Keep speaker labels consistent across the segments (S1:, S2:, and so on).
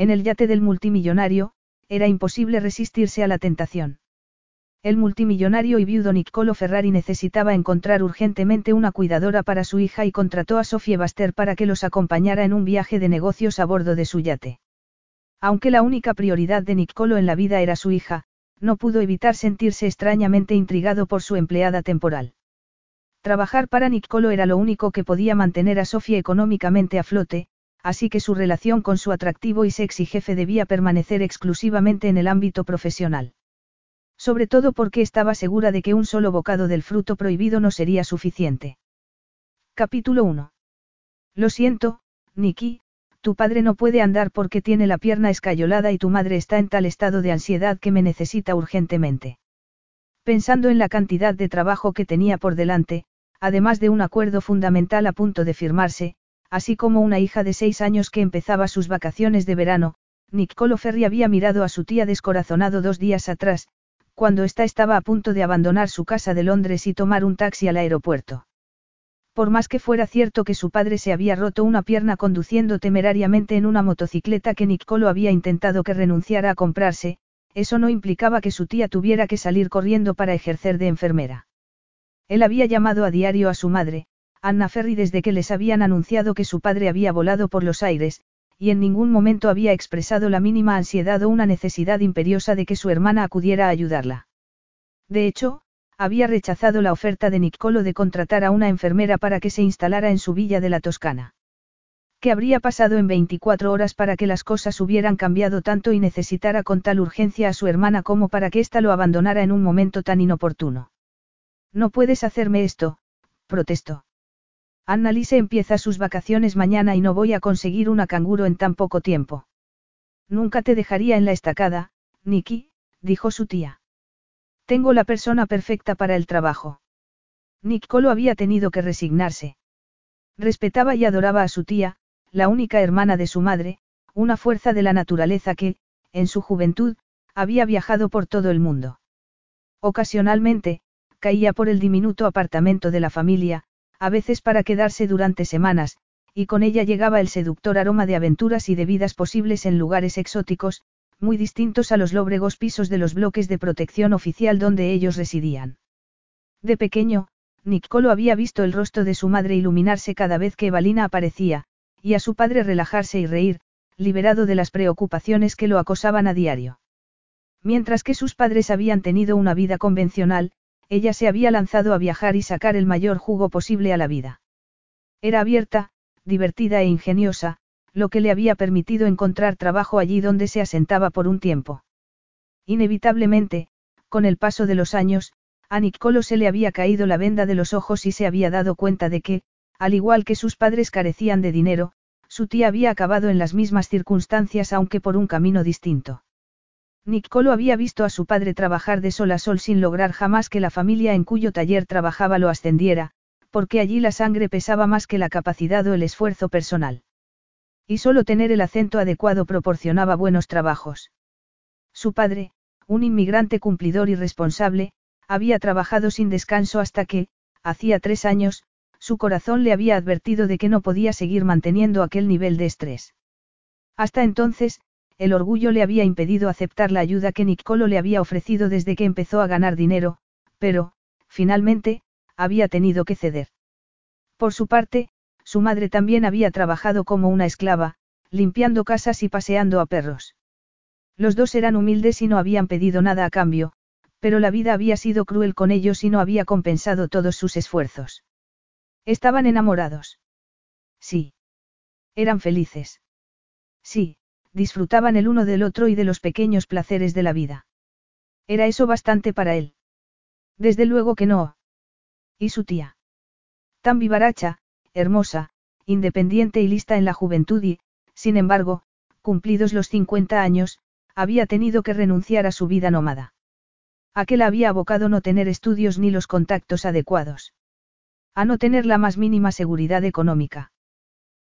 S1: En el yate del multimillonario, era imposible resistirse a la tentación. El multimillonario y viudo Niccolo Ferrari necesitaba encontrar urgentemente una cuidadora para su hija y contrató a Sofie Baster para que los acompañara en un viaje de negocios a bordo de su yate. Aunque la única prioridad de Niccolo en la vida era su hija, no pudo evitar sentirse extrañamente intrigado por su empleada temporal. Trabajar para Niccolo era lo único que podía mantener a Sofía económicamente a flote, así que su relación con su atractivo y sexy jefe debía permanecer exclusivamente en el ámbito profesional. Sobre todo porque estaba segura de que un solo bocado del fruto prohibido no sería suficiente. Capítulo 1. Lo siento, Nikki, tu padre no puede andar porque tiene la pierna escayolada y tu madre está en tal estado de ansiedad que me necesita urgentemente. Pensando en la cantidad de trabajo que tenía por delante, además de un acuerdo fundamental a punto de firmarse, así como una hija de seis años que empezaba sus vacaciones de verano, Niccolo Ferri había mirado a su tía descorazonado dos días atrás, cuando ésta estaba a punto de abandonar su casa de Londres y tomar un taxi al aeropuerto. Por más que fuera cierto que su padre se había roto una pierna conduciendo temerariamente en una motocicleta que Niccolo había intentado que renunciara a comprarse, eso no implicaba que su tía tuviera que salir corriendo para ejercer de enfermera. Él había llamado a diario a su madre, Anna Ferry desde que les habían anunciado que su padre había volado por los aires, y en ningún momento había expresado la mínima ansiedad o una necesidad imperiosa de que su hermana acudiera a ayudarla. De hecho, había rechazado la oferta de Niccolo de contratar a una enfermera para que se instalara en su villa de la Toscana. ¿Qué habría pasado en 24 horas para que las cosas hubieran cambiado tanto y necesitara con tal urgencia a su hermana como para que ésta lo abandonara en un momento tan inoportuno? No puedes hacerme esto, protestó. Annalise empieza sus vacaciones mañana y no voy a conseguir una canguro en tan poco tiempo. Nunca te dejaría en la estacada, Nicky, dijo su tía. Tengo la persona perfecta para el trabajo. Niccolo había tenido que resignarse. Respetaba y adoraba a su tía, la única hermana de su madre, una fuerza de la naturaleza que, en su juventud, había viajado por todo el mundo. Ocasionalmente, caía por el diminuto apartamento de la familia, a veces para quedarse durante semanas, y con ella llegaba el seductor aroma de aventuras y de vidas posibles en lugares exóticos, muy distintos a los lóbregos pisos de los bloques de protección oficial donde ellos residían. De pequeño, Niccolo había visto el rostro de su madre iluminarse cada vez que Evalina aparecía, y a su padre relajarse y reír, liberado de las preocupaciones que lo acosaban a diario. Mientras que sus padres habían tenido una vida convencional, ella se había lanzado a viajar y sacar el mayor jugo posible a la vida. Era abierta, divertida e ingeniosa, lo que le había permitido encontrar trabajo allí donde se asentaba por un tiempo. Inevitablemente, con el paso de los años, a Niccolo se le había caído la venda de los ojos y se había dado cuenta de que, al igual que sus padres carecían de dinero, su tía había acabado en las mismas circunstancias aunque por un camino distinto. Niccolo había visto a su padre trabajar de sol a sol sin lograr jamás que la familia en cuyo taller trabajaba lo ascendiera, porque allí la sangre pesaba más que la capacidad o el esfuerzo personal. Y solo tener el acento adecuado proporcionaba buenos trabajos. Su padre, un inmigrante cumplidor y responsable, había trabajado sin descanso hasta que, hacía tres años, su corazón le había advertido de que no podía seguir manteniendo aquel nivel de estrés. Hasta entonces, el orgullo le había impedido aceptar la ayuda que Niccolo le había ofrecido desde que empezó a ganar dinero, pero, finalmente, había tenido que ceder. Por su parte, su madre también había trabajado como una esclava, limpiando casas y paseando a perros. Los dos eran humildes y no habían pedido nada a cambio, pero la vida había sido cruel con ellos y no había compensado todos sus esfuerzos. Estaban enamorados. Sí. Eran felices. Sí, disfrutaban el uno del otro y de los pequeños placeres de la vida. ¿Era eso bastante para él? Desde luego que no. ¿Y su tía? Tan vivaracha, hermosa, independiente y lista en la juventud y, sin embargo, cumplidos los 50 años, había tenido que renunciar a su vida nómada. Aquel había abocado no tener estudios ni los contactos adecuados. A no tener la más mínima seguridad económica.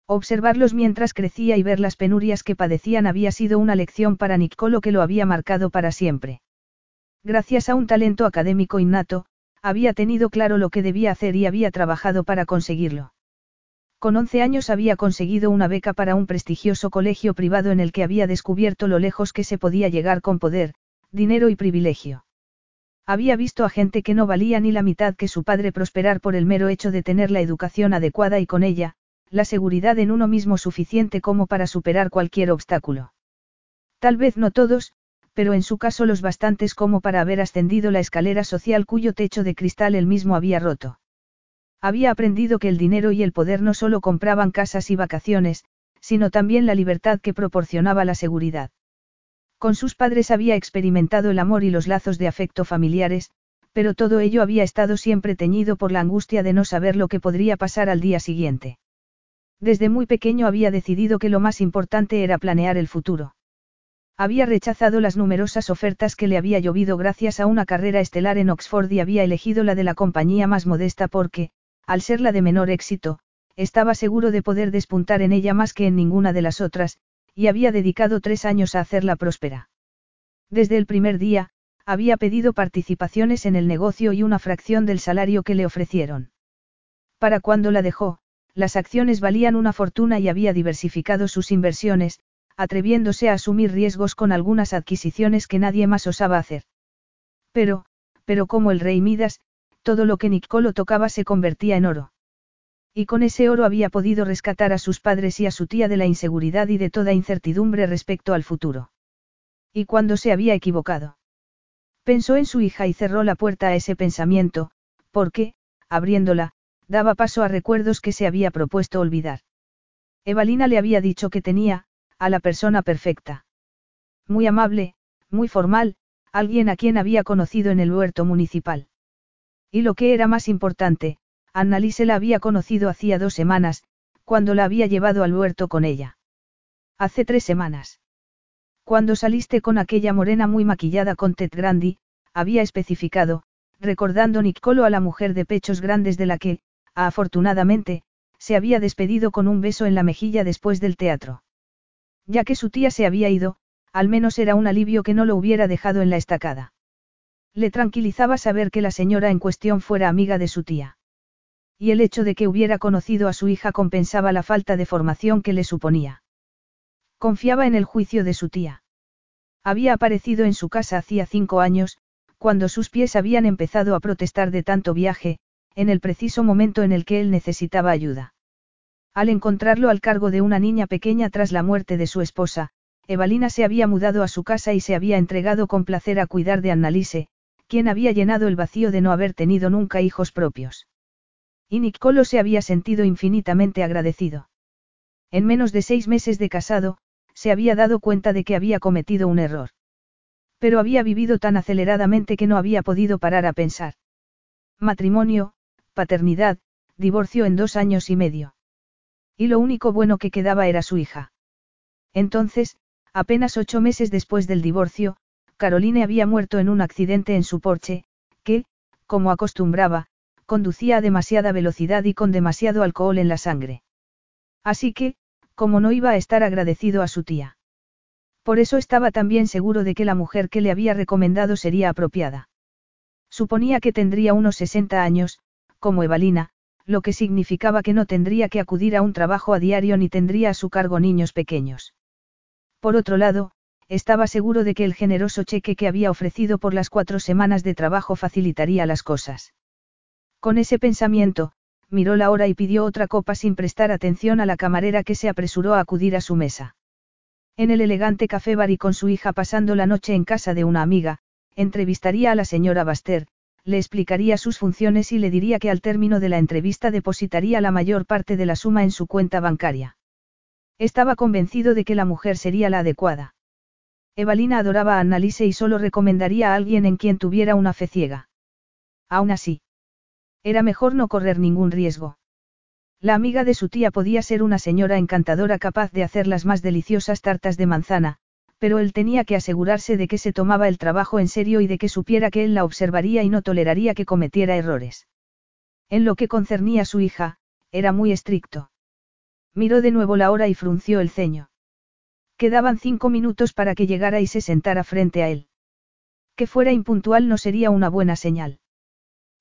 S1: Observarlos mientras crecía y ver las penurias que padecían había sido una lección para Niccolo que lo había marcado para siempre. Gracias a un talento académico innato, había tenido claro lo que debía hacer y había trabajado para conseguirlo. Con 11 años había conseguido una beca para un prestigioso colegio privado en el que había descubierto lo lejos que se podía llegar con poder, dinero y privilegio. Había visto a gente que no valía ni la mitad que su padre prosperar por el mero hecho de tener la educación adecuada y con ella, la seguridad en uno mismo suficiente como para superar cualquier obstáculo. Tal vez no todos, pero en su caso los bastantes como para haber ascendido la escalera social cuyo techo de cristal él mismo había roto. Había aprendido que el dinero y el poder no solo compraban casas y vacaciones, sino también la libertad que proporcionaba la seguridad. Con sus padres había experimentado el amor y los lazos de afecto familiares, pero todo ello había estado siempre teñido por la angustia de no saber lo que podría pasar al día siguiente. Desde muy pequeño había decidido que lo más importante era planear el futuro. Había rechazado las numerosas ofertas que le había llovido gracias a una carrera estelar en Oxford y había elegido la de la compañía más modesta porque, al ser la de menor éxito, estaba seguro de poder despuntar en ella más que en ninguna de las otras, y había dedicado tres años a hacerla próspera. Desde el primer día, había pedido participaciones en el negocio y una fracción del salario que le ofrecieron. Para cuando la dejó, las acciones valían una fortuna y había diversificado sus inversiones, atreviéndose a asumir riesgos con algunas adquisiciones que nadie más osaba hacer. Pero, pero como el rey Midas, todo lo que Nicolo tocaba se convertía en oro. Y con ese oro había podido rescatar a sus padres y a su tía de la inseguridad y de toda incertidumbre respecto al futuro. ¿Y cuando se había equivocado? Pensó en su hija y cerró la puerta a ese pensamiento, porque, abriéndola, daba paso a recuerdos que se había propuesto olvidar. Evalina le había dicho que tenía, a la persona perfecta. Muy amable, muy formal, alguien a quien había conocido en el huerto municipal. Y lo que era más importante, Annalise la había conocido hacía dos semanas, cuando la había llevado al huerto con ella. Hace tres semanas. Cuando saliste con aquella morena muy maquillada con Ted Grandi, había especificado, recordando Nicolo a la mujer de pechos grandes de la que, afortunadamente, se había despedido con un beso en la mejilla después del teatro. Ya que su tía se había ido, al menos era un alivio que no lo hubiera dejado en la estacada. Le tranquilizaba saber que la señora en cuestión fuera amiga de su tía. Y el hecho de que hubiera conocido a su hija compensaba la falta de formación que le suponía. Confiaba en el juicio de su tía. Había aparecido en su casa hacía cinco años, cuando sus pies habían empezado a protestar de tanto viaje, en el preciso momento en el que él necesitaba ayuda. Al encontrarlo al cargo de una niña pequeña tras la muerte de su esposa, Evalina se había mudado a su casa y se había entregado con placer a cuidar de Annalise, quien había llenado el vacío de no haber tenido nunca hijos propios. Y Nicolo se había sentido infinitamente agradecido. En menos de seis meses de casado, se había dado cuenta de que había cometido un error. Pero había vivido tan aceleradamente que no había podido parar a pensar. Matrimonio, paternidad, divorcio en dos años y medio. Y lo único bueno que quedaba era su hija. Entonces, apenas ocho meses después del divorcio, Caroline había muerto en un accidente en su porche, que, como acostumbraba, conducía a demasiada velocidad y con demasiado alcohol en la sangre. Así que, como no iba a estar agradecido a su tía. Por eso estaba también seguro de que la mujer que le había recomendado sería apropiada. Suponía que tendría unos 60 años, como Evalina, lo que significaba que no tendría que acudir a un trabajo a diario ni tendría a su cargo niños pequeños. Por otro lado, estaba seguro de que el generoso cheque que había ofrecido por las cuatro semanas de trabajo facilitaría las cosas. Con ese pensamiento, miró la hora y pidió otra copa sin prestar atención a la camarera que se apresuró a acudir a su mesa. En el elegante café bar y con su hija pasando la noche en casa de una amiga, entrevistaría a la señora Baster, le explicaría sus funciones y le diría que al término de la entrevista depositaría la mayor parte de la suma en su cuenta bancaria. Estaba convencido de que la mujer sería la adecuada. Evalina adoraba a Annalise y solo recomendaría a alguien en quien tuviera una fe ciega. Aún así. Era mejor no correr ningún riesgo. La amiga de su tía podía ser una señora encantadora capaz de hacer las más deliciosas tartas de manzana, pero él tenía que asegurarse de que se tomaba el trabajo en serio y de que supiera que él la observaría y no toleraría que cometiera errores. En lo que concernía a su hija, era muy estricto. Miró de nuevo la hora y frunció el ceño. Quedaban cinco minutos para que llegara y se sentara frente a él. Que fuera impuntual no sería una buena señal.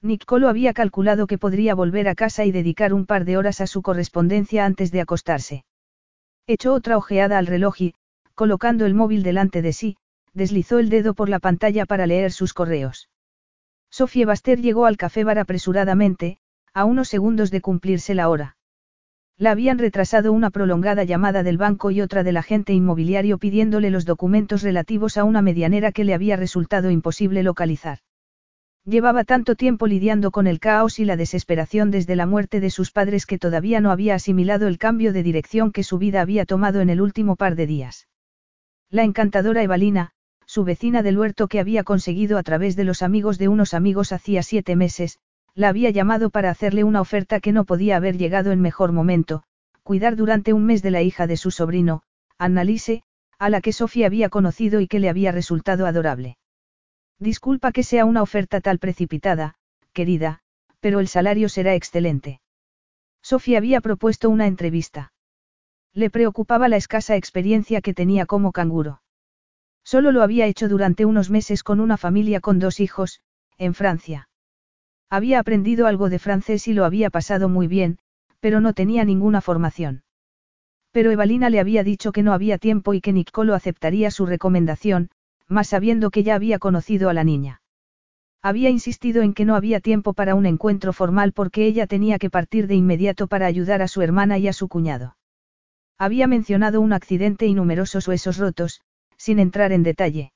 S1: Nicolo había calculado que podría volver a casa y dedicar un par de horas a su correspondencia antes de acostarse. Echó otra ojeada al reloj y, colocando el móvil delante de sí, deslizó el dedo por la pantalla para leer sus correos. Sofía Baster llegó al café bar apresuradamente, a unos segundos de cumplirse la hora. La habían retrasado una prolongada llamada del banco y otra del agente inmobiliario pidiéndole los documentos relativos a una medianera que le había resultado imposible localizar. Llevaba tanto tiempo lidiando con el caos y la desesperación desde la muerte de sus padres que todavía no había asimilado el cambio de dirección que su vida había tomado en el último par de días. La encantadora Evalina, su vecina del huerto que había conseguido a través de los amigos de unos amigos hacía siete meses, la había llamado para hacerle una oferta que no podía haber llegado en mejor momento, cuidar durante un mes de la hija de su sobrino, Annalise, a la que Sofía había conocido y que le había resultado adorable. Disculpa que sea una oferta tal precipitada, querida, pero el salario será excelente. Sofía había propuesto una entrevista. Le preocupaba la escasa experiencia que tenía como canguro. Solo lo había hecho durante unos meses con una familia con dos hijos, en Francia. Había aprendido algo de francés y lo había pasado muy bien, pero no tenía ninguna formación. Pero Evalina le había dicho que no había tiempo y que Nicolo aceptaría su recomendación, más sabiendo que ya había conocido a la niña. Había insistido en que no había tiempo para un encuentro formal porque ella tenía que partir de inmediato para ayudar a su hermana y a su cuñado. Había mencionado un accidente y numerosos huesos rotos, sin entrar en detalle.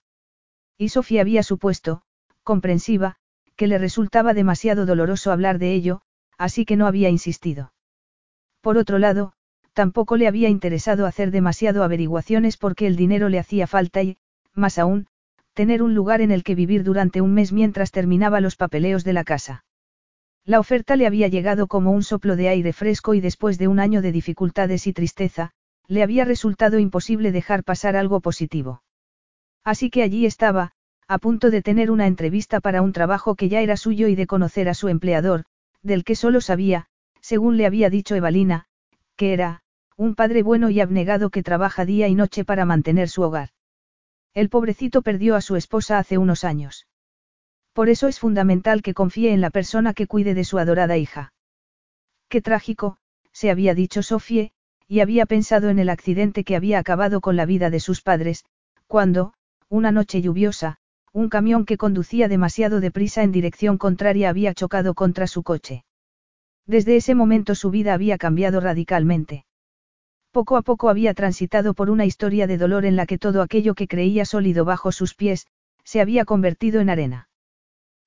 S1: Y Sofía había supuesto, comprensiva, que le resultaba demasiado doloroso hablar de ello, así que no había insistido. Por otro lado, tampoco le había interesado hacer demasiado averiguaciones porque el dinero le hacía falta y, más aún, tener un lugar en el que vivir durante un mes mientras terminaba los papeleos de la casa. La oferta le había llegado como un soplo de aire fresco y después de un año de dificultades y tristeza, le había resultado imposible dejar pasar algo positivo. Así que allí estaba, a punto de tener una entrevista para un trabajo que ya era suyo y de conocer a su empleador, del que solo sabía, según le había dicho Evalina, que era, un padre bueno y abnegado que trabaja día y noche para mantener su hogar. El pobrecito perdió a su esposa hace unos años. Por eso es fundamental que confíe en la persona que cuide de su adorada hija. Qué trágico, se había dicho Sofie, y había pensado en el accidente que había acabado con la vida de sus padres, cuando, una noche lluviosa, un camión que conducía demasiado deprisa en dirección contraria había chocado contra su coche. Desde ese momento su vida había cambiado radicalmente. Poco a poco había transitado por una historia de dolor en la que todo aquello que creía sólido bajo sus pies, se había convertido en arena.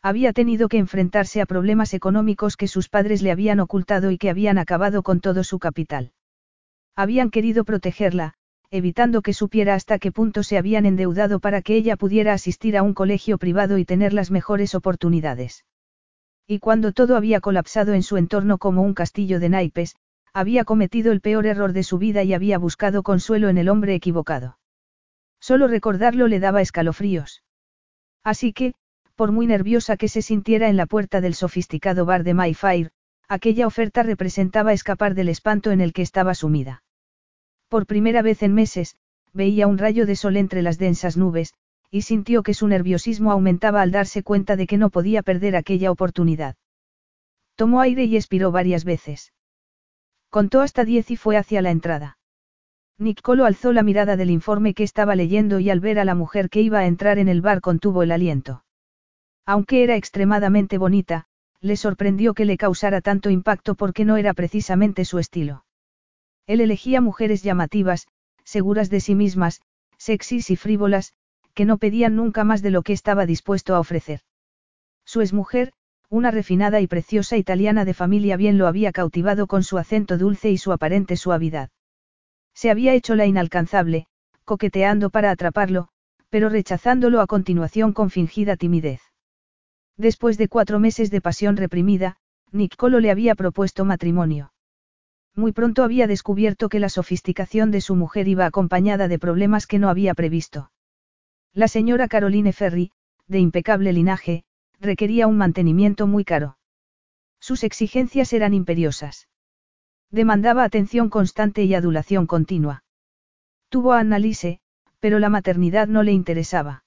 S1: Había tenido que enfrentarse a problemas económicos que sus padres le habían ocultado y que habían acabado con todo su capital. Habían querido protegerla, evitando que supiera hasta qué punto se habían endeudado para que ella pudiera asistir a un colegio privado y tener las mejores oportunidades. Y cuando todo había colapsado en su entorno como un castillo de naipes, había cometido el peor error de su vida y había buscado consuelo en el hombre equivocado. Solo recordarlo le daba escalofríos. Así que, por muy nerviosa que se sintiera en la puerta del sofisticado bar de Mayfair, aquella oferta representaba escapar del espanto en el que estaba sumida. Por primera vez en meses, veía un rayo de sol entre las densas nubes, y sintió que su nerviosismo aumentaba al darse cuenta de que no podía perder aquella oportunidad. Tomó aire y expiró varias veces. Contó hasta diez y fue hacia la entrada. Nicolo alzó la mirada del informe que estaba leyendo y al ver a la mujer que iba a entrar en el bar contuvo el aliento. Aunque era extremadamente bonita, le sorprendió que le causara tanto impacto porque no era precisamente su estilo. Él elegía mujeres llamativas, seguras de sí mismas, sexys y frívolas, que no pedían nunca más de lo que estaba dispuesto a ofrecer. Su exmujer, una refinada y preciosa italiana de familia bien lo había cautivado con su acento dulce y su aparente suavidad. Se había hecho la inalcanzable, coqueteando para atraparlo, pero rechazándolo a continuación con fingida timidez. Después de cuatro meses de pasión reprimida, Niccolo le había propuesto matrimonio. Muy pronto había descubierto que la sofisticación de su mujer iba acompañada de problemas que no había previsto. La señora Caroline Ferry, de impecable linaje, requería un mantenimiento muy caro. Sus exigencias eran imperiosas. Demandaba atención constante y adulación continua. Tuvo a Annalise, pero la maternidad no le interesaba.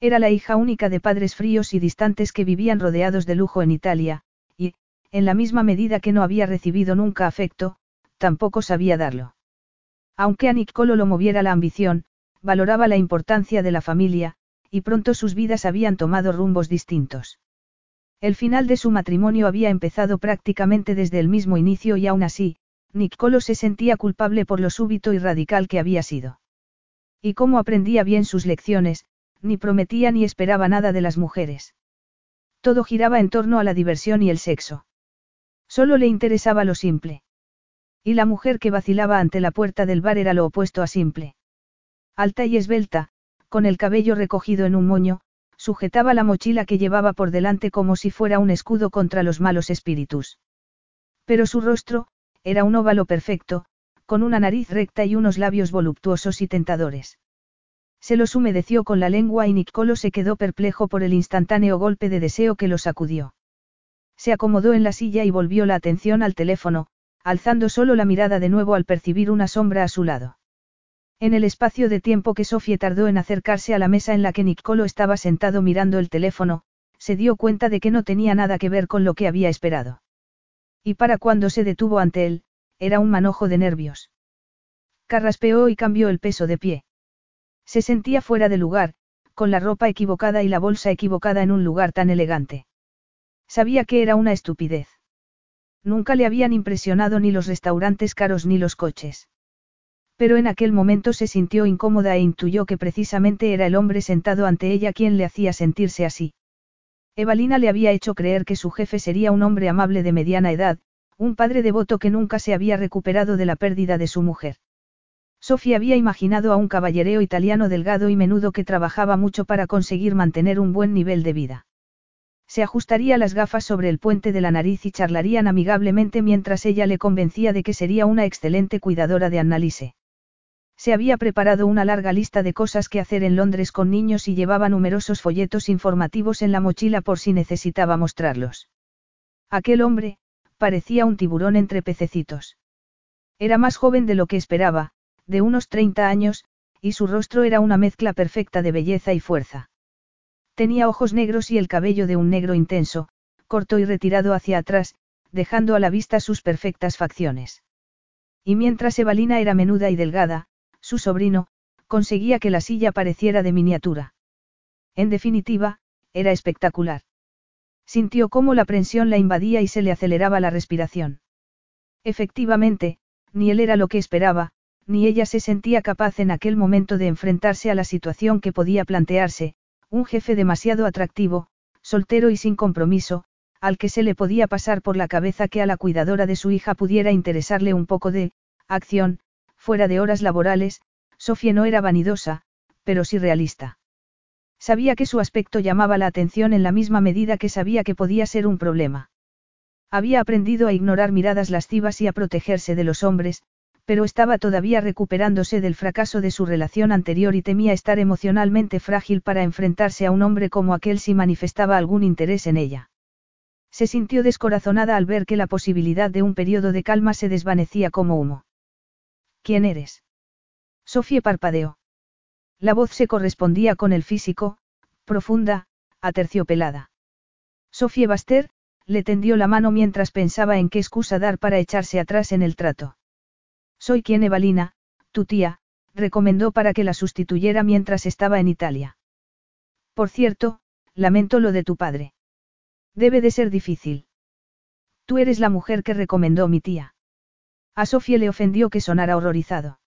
S1: Era la hija única de padres fríos y distantes que vivían rodeados de lujo en Italia, y, en la misma medida que no había recibido nunca afecto, tampoco sabía darlo. Aunque a Niccolo lo moviera la ambición, valoraba la importancia de la familia, y pronto sus vidas habían tomado rumbos distintos. El final de su matrimonio había empezado prácticamente desde el mismo inicio y aún así, Niccolo se sentía culpable por lo súbito y radical que había sido. Y como aprendía bien sus lecciones, ni prometía ni esperaba nada de las mujeres. Todo giraba en torno a la diversión y el sexo. Solo le interesaba lo simple. Y la mujer que vacilaba ante la puerta del bar era lo opuesto a simple. Alta y esbelta, con el cabello recogido en un moño, sujetaba la mochila que llevaba por delante como si fuera un escudo contra los malos espíritus. Pero su rostro, era un óvalo perfecto, con una nariz recta y unos labios voluptuosos y tentadores. Se los humedeció con la lengua y Niccolo se quedó perplejo por el instantáneo golpe de deseo que lo sacudió. Se acomodó en la silla y volvió la atención al teléfono, alzando solo la mirada de nuevo al percibir una sombra a su lado. En el espacio de tiempo que Sofía tardó en acercarse a la mesa en la que Niccolo estaba sentado mirando el teléfono, se dio cuenta de que no tenía nada que ver con lo que había esperado. Y para cuando se detuvo ante él, era un manojo de nervios. Carraspeó y cambió el peso de pie. Se sentía fuera de lugar, con la ropa equivocada y la bolsa equivocada en un lugar tan elegante. Sabía que era una estupidez. Nunca le habían impresionado ni los restaurantes caros ni los coches. Pero en aquel momento se sintió incómoda e intuyó que precisamente era el hombre sentado ante ella quien le hacía sentirse así. Evalina le había hecho creer que su jefe sería un hombre amable de mediana edad, un padre devoto que nunca se había recuperado de la pérdida de su mujer. Sofía había imaginado a un caballereo italiano delgado y menudo que trabajaba mucho para conseguir mantener un buen nivel de vida. Se ajustaría las gafas sobre el puente de la nariz y charlarían amigablemente mientras ella le convencía de que sería una excelente cuidadora de Annalise. Se había preparado una larga lista de cosas que hacer en Londres con niños y llevaba numerosos folletos informativos en la mochila por si necesitaba mostrarlos. Aquel hombre, parecía un tiburón entre pececitos. Era más joven de lo que esperaba, de unos 30 años, y su rostro era una mezcla perfecta de belleza y fuerza. Tenía ojos negros y el cabello de un negro intenso, corto y retirado hacia atrás, dejando a la vista sus perfectas facciones. Y mientras Evalina era menuda y delgada, su sobrino, conseguía que la silla pareciera de miniatura. En definitiva, era espectacular. Sintió cómo la presión la invadía y se le aceleraba la respiración. Efectivamente, ni él era lo que esperaba, ni ella se sentía capaz en aquel momento de enfrentarse a la situación que podía plantearse, un jefe demasiado atractivo, soltero y sin compromiso, al que se le podía pasar por la cabeza que a la cuidadora de su hija pudiera interesarle un poco de acción, Fuera de horas laborales, Sofía no era vanidosa, pero sí realista. Sabía que su aspecto llamaba la atención en la misma medida que sabía que podía ser un problema. Había aprendido a ignorar miradas lascivas y a protegerse de los hombres, pero estaba todavía recuperándose del fracaso de su relación anterior y temía estar emocionalmente frágil para enfrentarse a un hombre como aquel si manifestaba algún interés en ella. Se sintió descorazonada al ver que la posibilidad de un periodo de calma se desvanecía como humo. ¿Quién eres? Sofía parpadeó. La voz se correspondía con el físico, profunda, aterciopelada. Sofía Baster, le tendió la mano mientras pensaba en qué excusa dar para echarse atrás en el trato. Soy quien Evalina, tu tía, recomendó para que la sustituyera mientras estaba en Italia. Por cierto, lamento lo de tu padre. Debe de ser difícil. Tú eres la mujer que recomendó mi tía. A Sofía le ofendió que sonara horrorizado.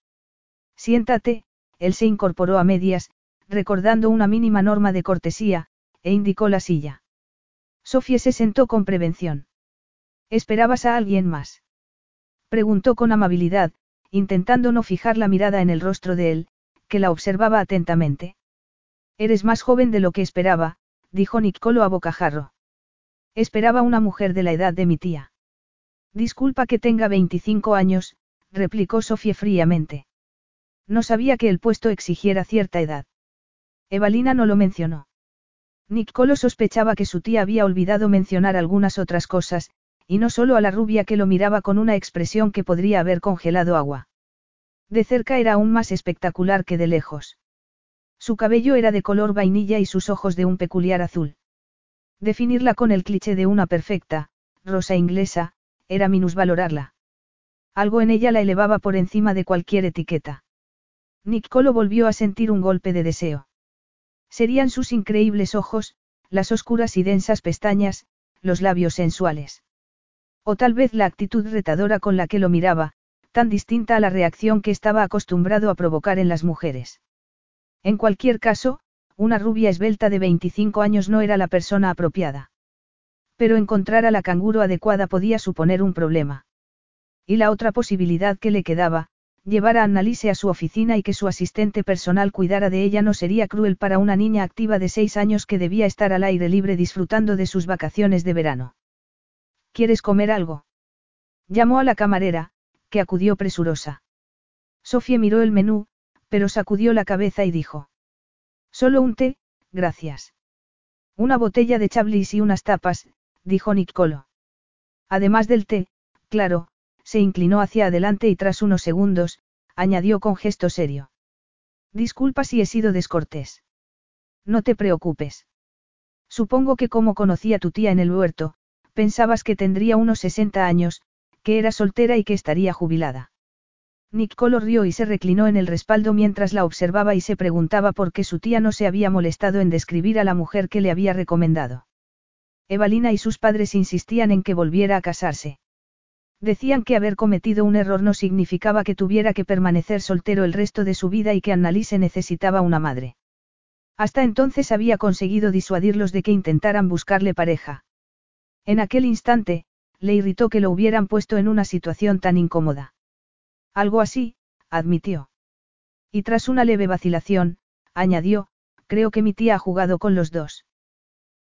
S1: Siéntate, él se incorporó a medias, recordando una mínima norma de cortesía, e indicó la silla. Sofía se sentó con prevención. ¿Esperabas a alguien más? Preguntó con amabilidad, intentando no fijar la mirada en el rostro de él, que la observaba atentamente. Eres más joven de lo que esperaba, dijo Niccolo a bocajarro. Esperaba una mujer de la edad de mi tía. Disculpa que tenga 25 años, replicó Sofía fríamente. No sabía que el puesto exigiera cierta edad. Evalina no lo mencionó. Nicolo sospechaba que su tía había olvidado mencionar algunas otras cosas, y no solo a la rubia que lo miraba con una expresión que podría haber congelado agua. De cerca era aún más espectacular que de lejos. Su cabello era de color vainilla y sus ojos de un peculiar azul. Definirla con el cliché de una perfecta, rosa inglesa, era minusvalorarla. Algo en ella la elevaba por encima de cualquier etiqueta. Nicolo volvió a sentir un golpe de deseo. Serían sus increíbles ojos, las oscuras y densas pestañas, los labios sensuales. O tal vez la actitud retadora con la que lo miraba, tan distinta a la reacción que estaba acostumbrado a provocar en las mujeres. En cualquier caso, una rubia esbelta de 25 años no era la persona apropiada. Pero encontrar a la canguro adecuada podía suponer un problema. Y la otra posibilidad que le quedaba, llevar a Annalise a su oficina y que su asistente personal cuidara de ella no sería cruel para una niña activa de seis años que debía estar al aire libre disfrutando de sus vacaciones de verano. ¿Quieres comer algo? Llamó a la camarera, que acudió presurosa. Sofía miró el menú, pero sacudió la cabeza y dijo. Solo un té, gracias. Una botella de chablis y unas tapas, dijo Nicolo. Además del té, claro, se inclinó hacia adelante y tras unos segundos, añadió con gesto serio. Disculpa si he sido descortés. No te preocupes. Supongo que como conocí a tu tía en el huerto, pensabas que tendría unos 60 años, que era soltera y que estaría jubilada. Nicolo rió y se reclinó en el respaldo mientras la observaba y se preguntaba por qué su tía no se había molestado en describir a la mujer que le había recomendado. Evalina y sus padres insistían en que volviera a casarse. Decían que haber cometido un error no significaba que tuviera que permanecer soltero el resto de su vida y que Annalise necesitaba una madre. Hasta entonces había conseguido disuadirlos de que intentaran buscarle pareja. En aquel instante, le irritó que lo hubieran puesto en una situación tan incómoda. Algo así, admitió. Y tras una leve vacilación, añadió, creo que mi tía ha jugado con los dos.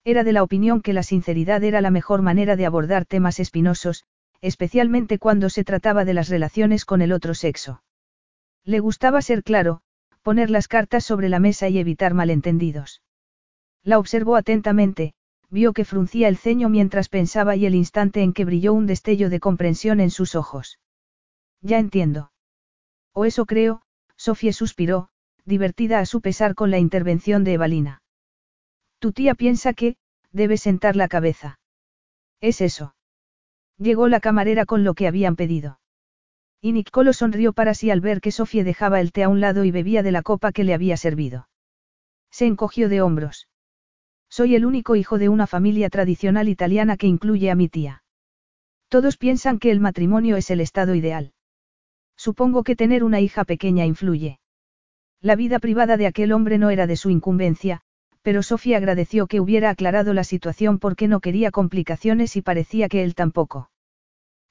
S1: Era de la opinión que la sinceridad era la mejor manera de abordar temas espinosos, especialmente cuando se trataba de las relaciones con el otro sexo. Le gustaba ser claro, poner las cartas sobre la mesa y evitar malentendidos. La observó atentamente, vio que fruncía el ceño mientras pensaba y el instante en que brilló un destello de comprensión en sus ojos. Ya entiendo. O eso creo, Sofía suspiró, divertida a su pesar con la intervención de Evalina. Tu tía piensa que, debe sentar la cabeza. Es eso. Llegó la camarera con lo que habían pedido. Y Nicolo sonrió para sí al ver que Sofía dejaba el té a un lado y bebía de la copa que le había servido. Se encogió de hombros. Soy el único hijo de una familia tradicional italiana que incluye a mi tía. Todos piensan que el matrimonio es el estado ideal. Supongo que tener una hija pequeña influye. La vida privada de aquel hombre no era de su incumbencia, pero Sofía agradeció que hubiera aclarado la situación porque no quería complicaciones y parecía que él tampoco.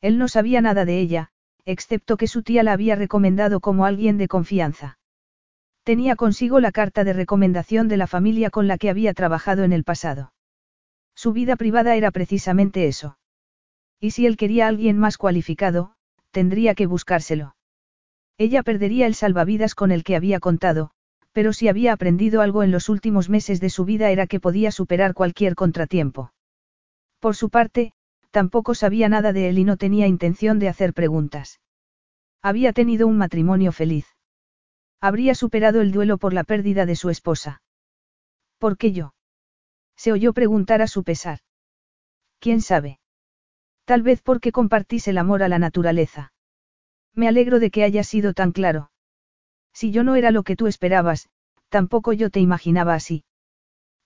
S1: Él no sabía nada de ella, excepto que su tía la había recomendado como alguien de confianza. Tenía consigo la carta de recomendación de la familia con la que había trabajado en el pasado. Su vida privada era precisamente eso. Y si él quería a alguien más cualificado, tendría que buscárselo. Ella perdería el salvavidas con el que había contado, pero si había aprendido algo en los últimos meses de su vida era que podía superar cualquier contratiempo. Por su parte, tampoco sabía nada de él y no tenía intención de hacer preguntas. Había tenido un matrimonio feliz. Habría superado el duelo por la pérdida de su esposa. ¿Por qué yo? Se oyó preguntar a su pesar. ¿Quién sabe? Tal vez porque compartís el amor a la naturaleza. Me alegro de que haya sido tan claro. Si yo no era lo que tú esperabas, tampoco yo te imaginaba así.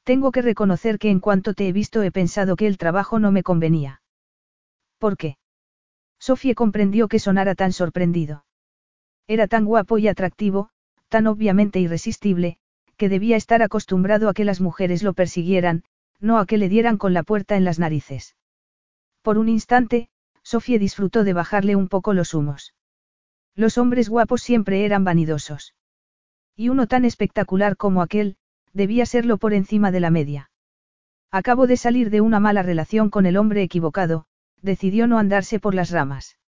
S1: Tengo que reconocer que en cuanto te he visto he pensado que el trabajo no me convenía. ¿Por qué? Sofía comprendió que sonara tan sorprendido. Era tan guapo y atractivo, tan obviamente irresistible, que debía estar acostumbrado a que las mujeres lo persiguieran, no a que le dieran con la puerta en las narices. Por un instante, Sofía disfrutó de bajarle un poco los humos. Los hombres guapos siempre eran vanidosos. Y uno tan espectacular como aquel, debía serlo por encima de la media. Acabo de salir de una mala relación con el hombre equivocado, decidió no andarse por las ramas.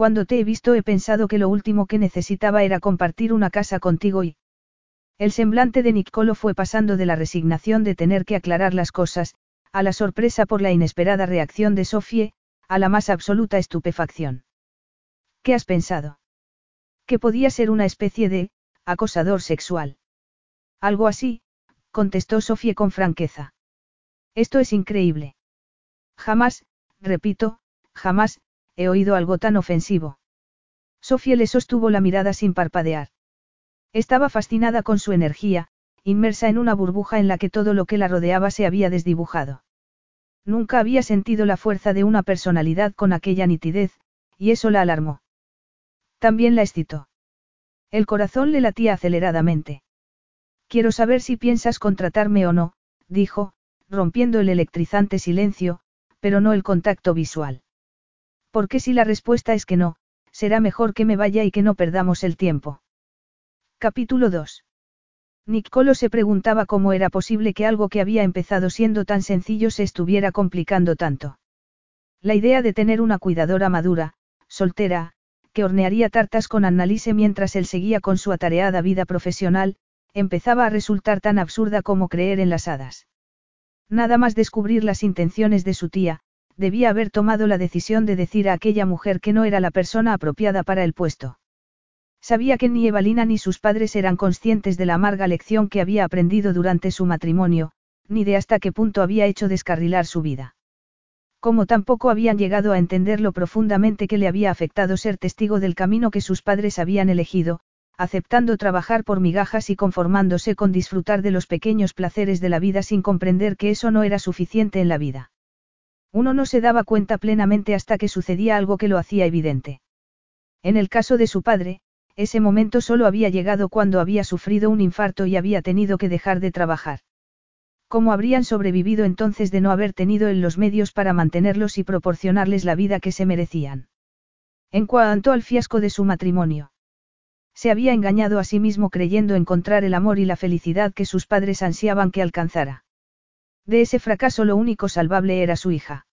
S1: Cuando te he visto he pensado que lo último que necesitaba era compartir una casa contigo y... El semblante de Niccolo fue pasando de la resignación de tener que aclarar las cosas, a la sorpresa por la inesperada reacción de Sofie, a la más absoluta estupefacción. ¿Qué has pensado? Que podía ser una especie de, acosador sexual. Algo así, contestó Sofie con franqueza. Esto es increíble. Jamás, repito, jamás, he oído algo tan ofensivo. Sofía le sostuvo la mirada sin parpadear. Estaba fascinada con su energía, inmersa en una burbuja en la que todo lo que la rodeaba se había desdibujado. Nunca había sentido la fuerza de una personalidad con aquella nitidez, y eso la alarmó. También la excitó. El corazón le latía aceleradamente. Quiero saber si piensas contratarme o no, dijo, rompiendo el electrizante silencio, pero no el contacto visual. Porque si la respuesta es que no, será mejor que me vaya y que no perdamos el tiempo. Capítulo 2. Nicolo se preguntaba cómo era posible que algo que había empezado siendo tan sencillo se estuviera complicando tanto. La idea de tener una cuidadora madura, soltera, que hornearía tartas con Annalise mientras él seguía con su atareada vida profesional, empezaba a resultar tan absurda como creer en las hadas. Nada más descubrir las intenciones de su tía, debía haber tomado la decisión de decir a aquella mujer que no era la persona apropiada para el puesto. Sabía que ni Evalina ni sus padres eran conscientes de la amarga lección que había aprendido durante su matrimonio, ni de hasta qué punto había hecho descarrilar su vida. Como tampoco habían llegado a entender lo profundamente que le había afectado ser testigo del camino que sus padres habían elegido, aceptando trabajar por migajas y conformándose con disfrutar de los pequeños placeres de la vida sin comprender que eso no era suficiente en la vida. Uno no se daba cuenta plenamente hasta que sucedía algo que lo hacía evidente. En el caso de su padre, ese momento solo había llegado cuando había sufrido un infarto y había tenido que dejar de trabajar. ¿Cómo habrían sobrevivido entonces de no haber tenido él los medios para mantenerlos y proporcionarles la vida que se merecían? En cuanto al fiasco de su matrimonio. Se había engañado a sí mismo creyendo encontrar el amor y la felicidad que sus padres ansiaban que alcanzara. De ese fracaso lo único salvable era su hija.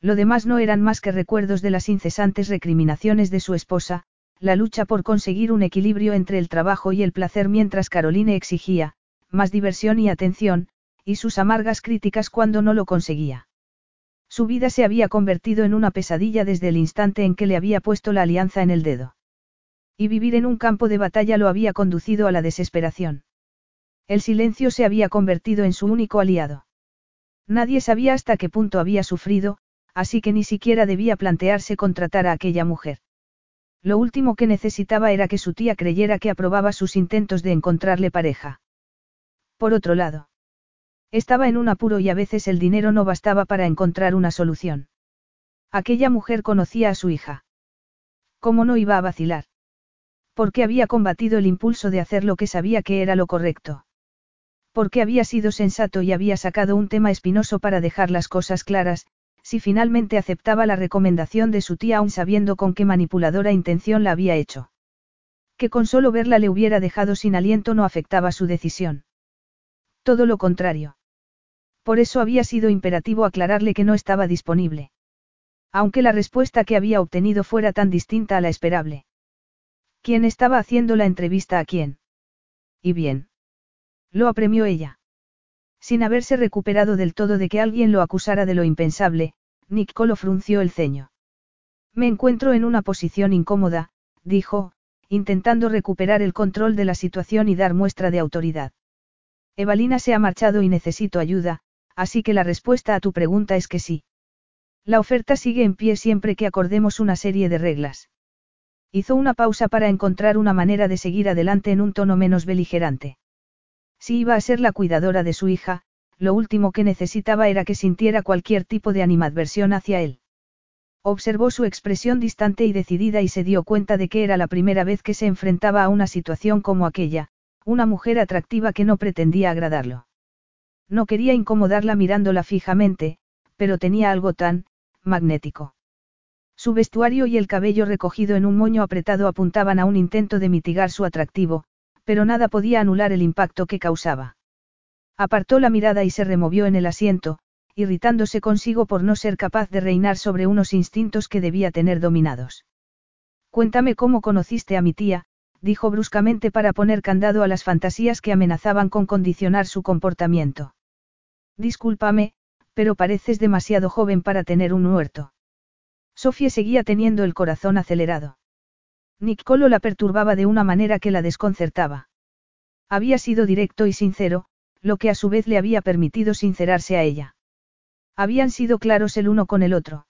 S1: Lo demás no eran más que recuerdos de las incesantes recriminaciones de su esposa, la lucha por conseguir un equilibrio entre el trabajo y el placer mientras Caroline exigía, más diversión y atención, y sus amargas críticas cuando no lo conseguía. Su vida se había convertido en una pesadilla desde el instante en que le había puesto la alianza en el dedo. Y vivir en un campo de batalla lo había conducido a la desesperación. El silencio se había convertido en su único aliado. Nadie sabía hasta qué punto había sufrido, así que ni siquiera debía plantearse contratar a aquella mujer. Lo último que necesitaba era que su tía creyera que aprobaba sus intentos de encontrarle pareja. Por otro lado, estaba en un apuro y a veces el dinero no bastaba para encontrar una solución. Aquella mujer conocía a su hija. ¿Cómo no iba a vacilar? Porque había combatido el impulso de hacer lo que sabía que era lo correcto. Porque había sido sensato y había sacado un tema espinoso para dejar las cosas claras, si finalmente aceptaba la recomendación de su tía aún sabiendo con qué manipuladora intención la había hecho. Que con solo verla le hubiera dejado sin aliento no afectaba su decisión. Todo lo contrario. Por eso había sido imperativo aclararle que no estaba disponible. Aunque la respuesta que había obtenido fuera tan distinta a la esperable. ¿Quién estaba haciendo la entrevista a quién? Y bien. Lo apremió ella. Sin haberse recuperado del todo de que alguien lo acusara de lo impensable, Nick Colo frunció el ceño. Me encuentro en una posición incómoda, dijo, intentando recuperar el control de la situación y dar muestra de autoridad. Evalina se ha marchado y necesito ayuda, así que la respuesta a tu pregunta es que sí. La oferta sigue en pie siempre que acordemos una serie de reglas. Hizo una pausa para encontrar una manera de seguir adelante en un tono menos beligerante. Si iba a ser la cuidadora de su hija, lo último que necesitaba era que sintiera cualquier tipo de animadversión hacia él. Observó su expresión distante y decidida y se dio cuenta de que era la primera vez que se enfrentaba a una situación como aquella, una mujer atractiva que no pretendía agradarlo. No quería incomodarla mirándola fijamente, pero tenía algo tan, magnético. Su vestuario y el cabello recogido en un moño apretado apuntaban a un intento de mitigar su atractivo, pero nada podía anular el impacto que causaba. Apartó la mirada y se removió en el asiento, irritándose consigo por no ser capaz de reinar sobre unos instintos que debía tener dominados. Cuéntame cómo conociste a mi tía, dijo bruscamente para poner candado a las fantasías que amenazaban con condicionar su comportamiento. Discúlpame, pero pareces demasiado joven para tener un huerto. Sofía seguía teniendo el corazón acelerado. Nicolo la perturbaba de una manera que la desconcertaba. Había sido directo y sincero, lo que a su vez le había permitido sincerarse a ella. Habían sido claros el uno con el otro.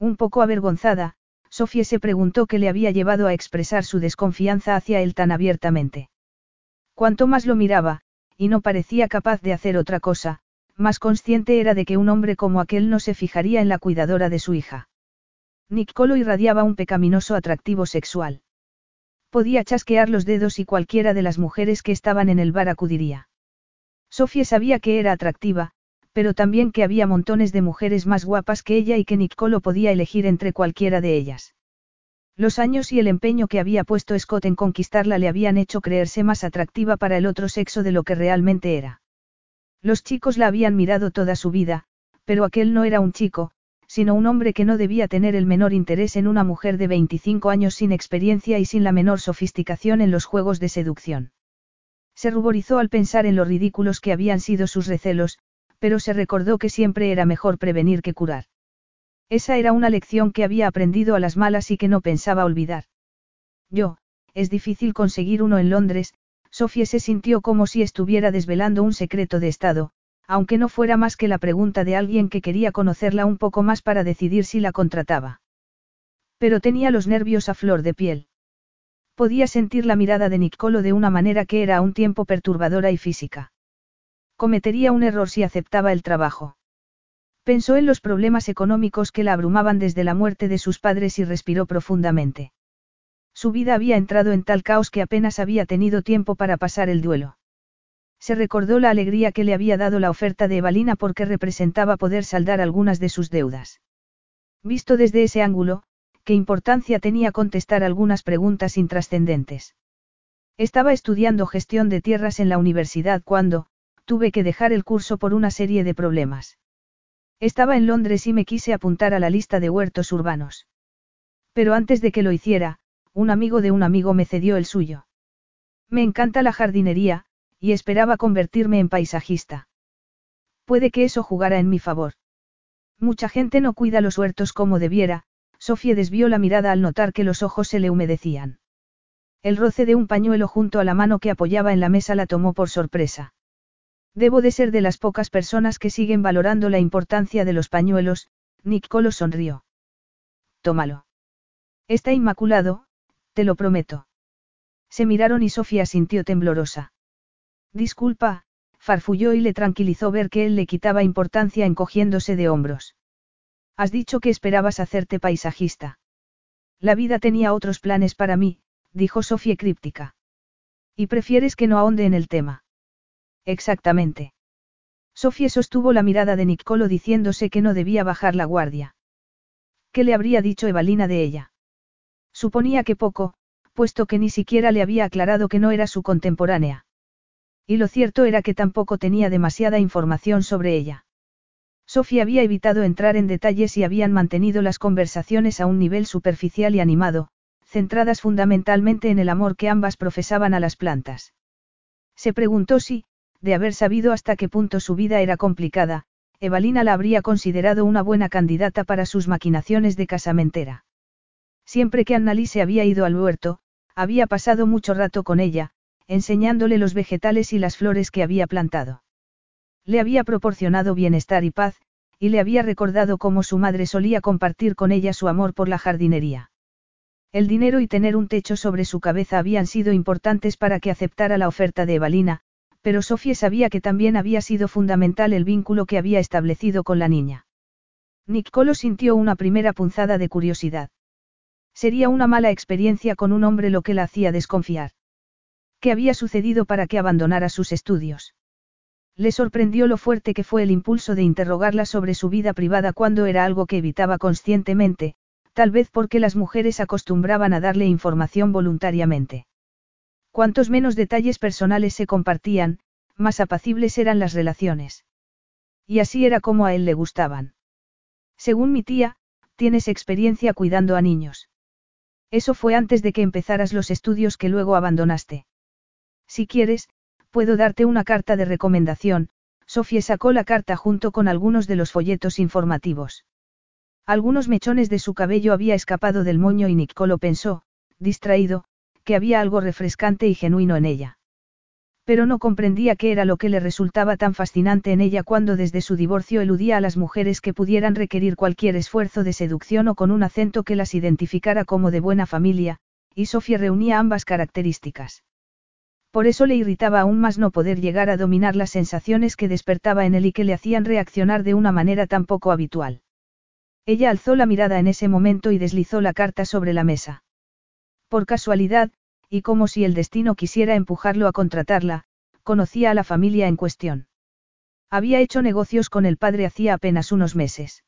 S1: Un poco avergonzada, Sofía se preguntó qué le había llevado a expresar su desconfianza hacia él tan abiertamente. Cuanto más lo miraba, y no parecía capaz de hacer otra cosa, más consciente era de que un hombre como aquel no se fijaría en la cuidadora de su hija. Nicolo irradiaba un pecaminoso atractivo sexual. Podía chasquear los dedos y cualquiera de las mujeres que estaban en el bar acudiría. Sofía sabía que era atractiva, pero también que había montones de mujeres más guapas que ella y que Nicolo podía elegir entre cualquiera de ellas. Los años y el empeño que había puesto Scott en conquistarla le habían hecho creerse más atractiva para el otro sexo de lo que realmente era. Los chicos la habían mirado toda su vida, pero aquel no era un chico, sino un hombre que no debía tener el menor interés en una mujer de 25 años sin experiencia y sin la menor sofisticación en los juegos de seducción. Se ruborizó al pensar en lo ridículos que habían sido sus recelos, pero se recordó que siempre era mejor prevenir que curar. Esa era una lección que había aprendido a las malas y que no pensaba olvidar. Yo, es difícil conseguir uno en Londres, Sofía se sintió como si estuviera desvelando un secreto de Estado, aunque no fuera más que la pregunta de alguien que quería conocerla un poco más para decidir si la contrataba. Pero tenía los nervios a flor de piel. Podía sentir la mirada de Nicolo de una manera que era a un tiempo perturbadora y física. Cometería un error si aceptaba el trabajo. Pensó en los problemas económicos que la abrumaban desde la muerte de sus padres y respiró profundamente. Su vida había entrado en tal caos que apenas había tenido tiempo para pasar el duelo. Se recordó la alegría que le había dado la oferta de Evalina porque representaba poder saldar algunas de sus deudas. Visto desde ese ángulo, ¿qué importancia tenía contestar algunas preguntas intrascendentes? Estaba estudiando gestión de tierras en la universidad cuando, tuve que dejar el curso por una serie de problemas. Estaba en Londres y me quise apuntar a la lista de huertos urbanos. Pero antes de que lo hiciera, un amigo de un amigo me cedió el suyo. Me encanta la jardinería, y esperaba convertirme en paisajista. Puede que eso jugara en mi favor. Mucha gente no cuida los huertos como debiera, Sofía desvió la mirada al notar que los ojos se le humedecían. El roce de un pañuelo junto a la mano que apoyaba en la mesa la tomó por sorpresa. Debo de ser de las pocas personas que siguen valorando la importancia de los pañuelos, Nicolo sonrió. Tómalo. Está inmaculado, te lo prometo. Se miraron y Sofía sintió temblorosa. Disculpa, farfulló y le tranquilizó ver que él le quitaba importancia encogiéndose de hombros. Has dicho que esperabas hacerte paisajista. La vida tenía otros planes para mí, dijo Sofía críptica. Y prefieres que no ahonde en el tema. Exactamente. Sofía sostuvo la mirada de Nicolo diciéndose que no debía bajar la guardia. ¿Qué le habría dicho Evalina de ella? Suponía que poco, puesto que ni siquiera le había aclarado que no era su contemporánea. Y lo cierto era que tampoco tenía demasiada información sobre ella. Sofía había evitado entrar en detalles y habían mantenido las conversaciones a un nivel superficial y animado, centradas fundamentalmente en el amor que ambas profesaban a las plantas. Se preguntó si, de haber sabido hasta qué punto su vida era complicada, Evalina la habría considerado una buena candidata para sus maquinaciones de casamentera. Siempre que Annalise había ido al huerto, había pasado mucho rato con ella, enseñándole los vegetales y las flores que había plantado. Le había proporcionado bienestar y paz, y le había recordado cómo su madre solía compartir con ella su amor por la jardinería. El dinero y tener un techo sobre su cabeza habían sido importantes para que aceptara la oferta de Evalina, pero Sofía sabía que también había sido fundamental el vínculo que había establecido con la niña. Nicolo sintió una primera punzada de curiosidad. Sería una mala experiencia con un hombre lo que la hacía desconfiar. ¿Qué había sucedido para que abandonara sus estudios? Le sorprendió lo fuerte que fue el impulso de interrogarla sobre su vida privada cuando era algo que evitaba conscientemente, tal vez porque las mujeres acostumbraban a darle información voluntariamente. Cuantos menos detalles personales se compartían, más apacibles eran las relaciones. Y así era como a él le gustaban. Según mi tía, tienes experiencia cuidando a niños. Eso fue antes de que empezaras los estudios que luego abandonaste. Si quieres, puedo darte una carta de recomendación, Sofía sacó la carta junto con algunos de los folletos informativos. Algunos mechones de su cabello había escapado del moño y Nicolo pensó, distraído, que había algo refrescante y genuino en ella. Pero no comprendía qué era lo que le resultaba tan fascinante en ella cuando desde su divorcio eludía a las mujeres que pudieran requerir cualquier esfuerzo de seducción o con un acento que las identificara como de buena familia, y Sofía reunía ambas características. Por eso le irritaba aún más no poder llegar a dominar las sensaciones que despertaba en él y que le hacían reaccionar de una manera tan poco habitual. Ella alzó la mirada en ese momento y deslizó la carta sobre la mesa. Por casualidad, y como si el destino quisiera empujarlo a contratarla, conocía a la familia en cuestión. Había hecho negocios con el padre hacía apenas unos meses.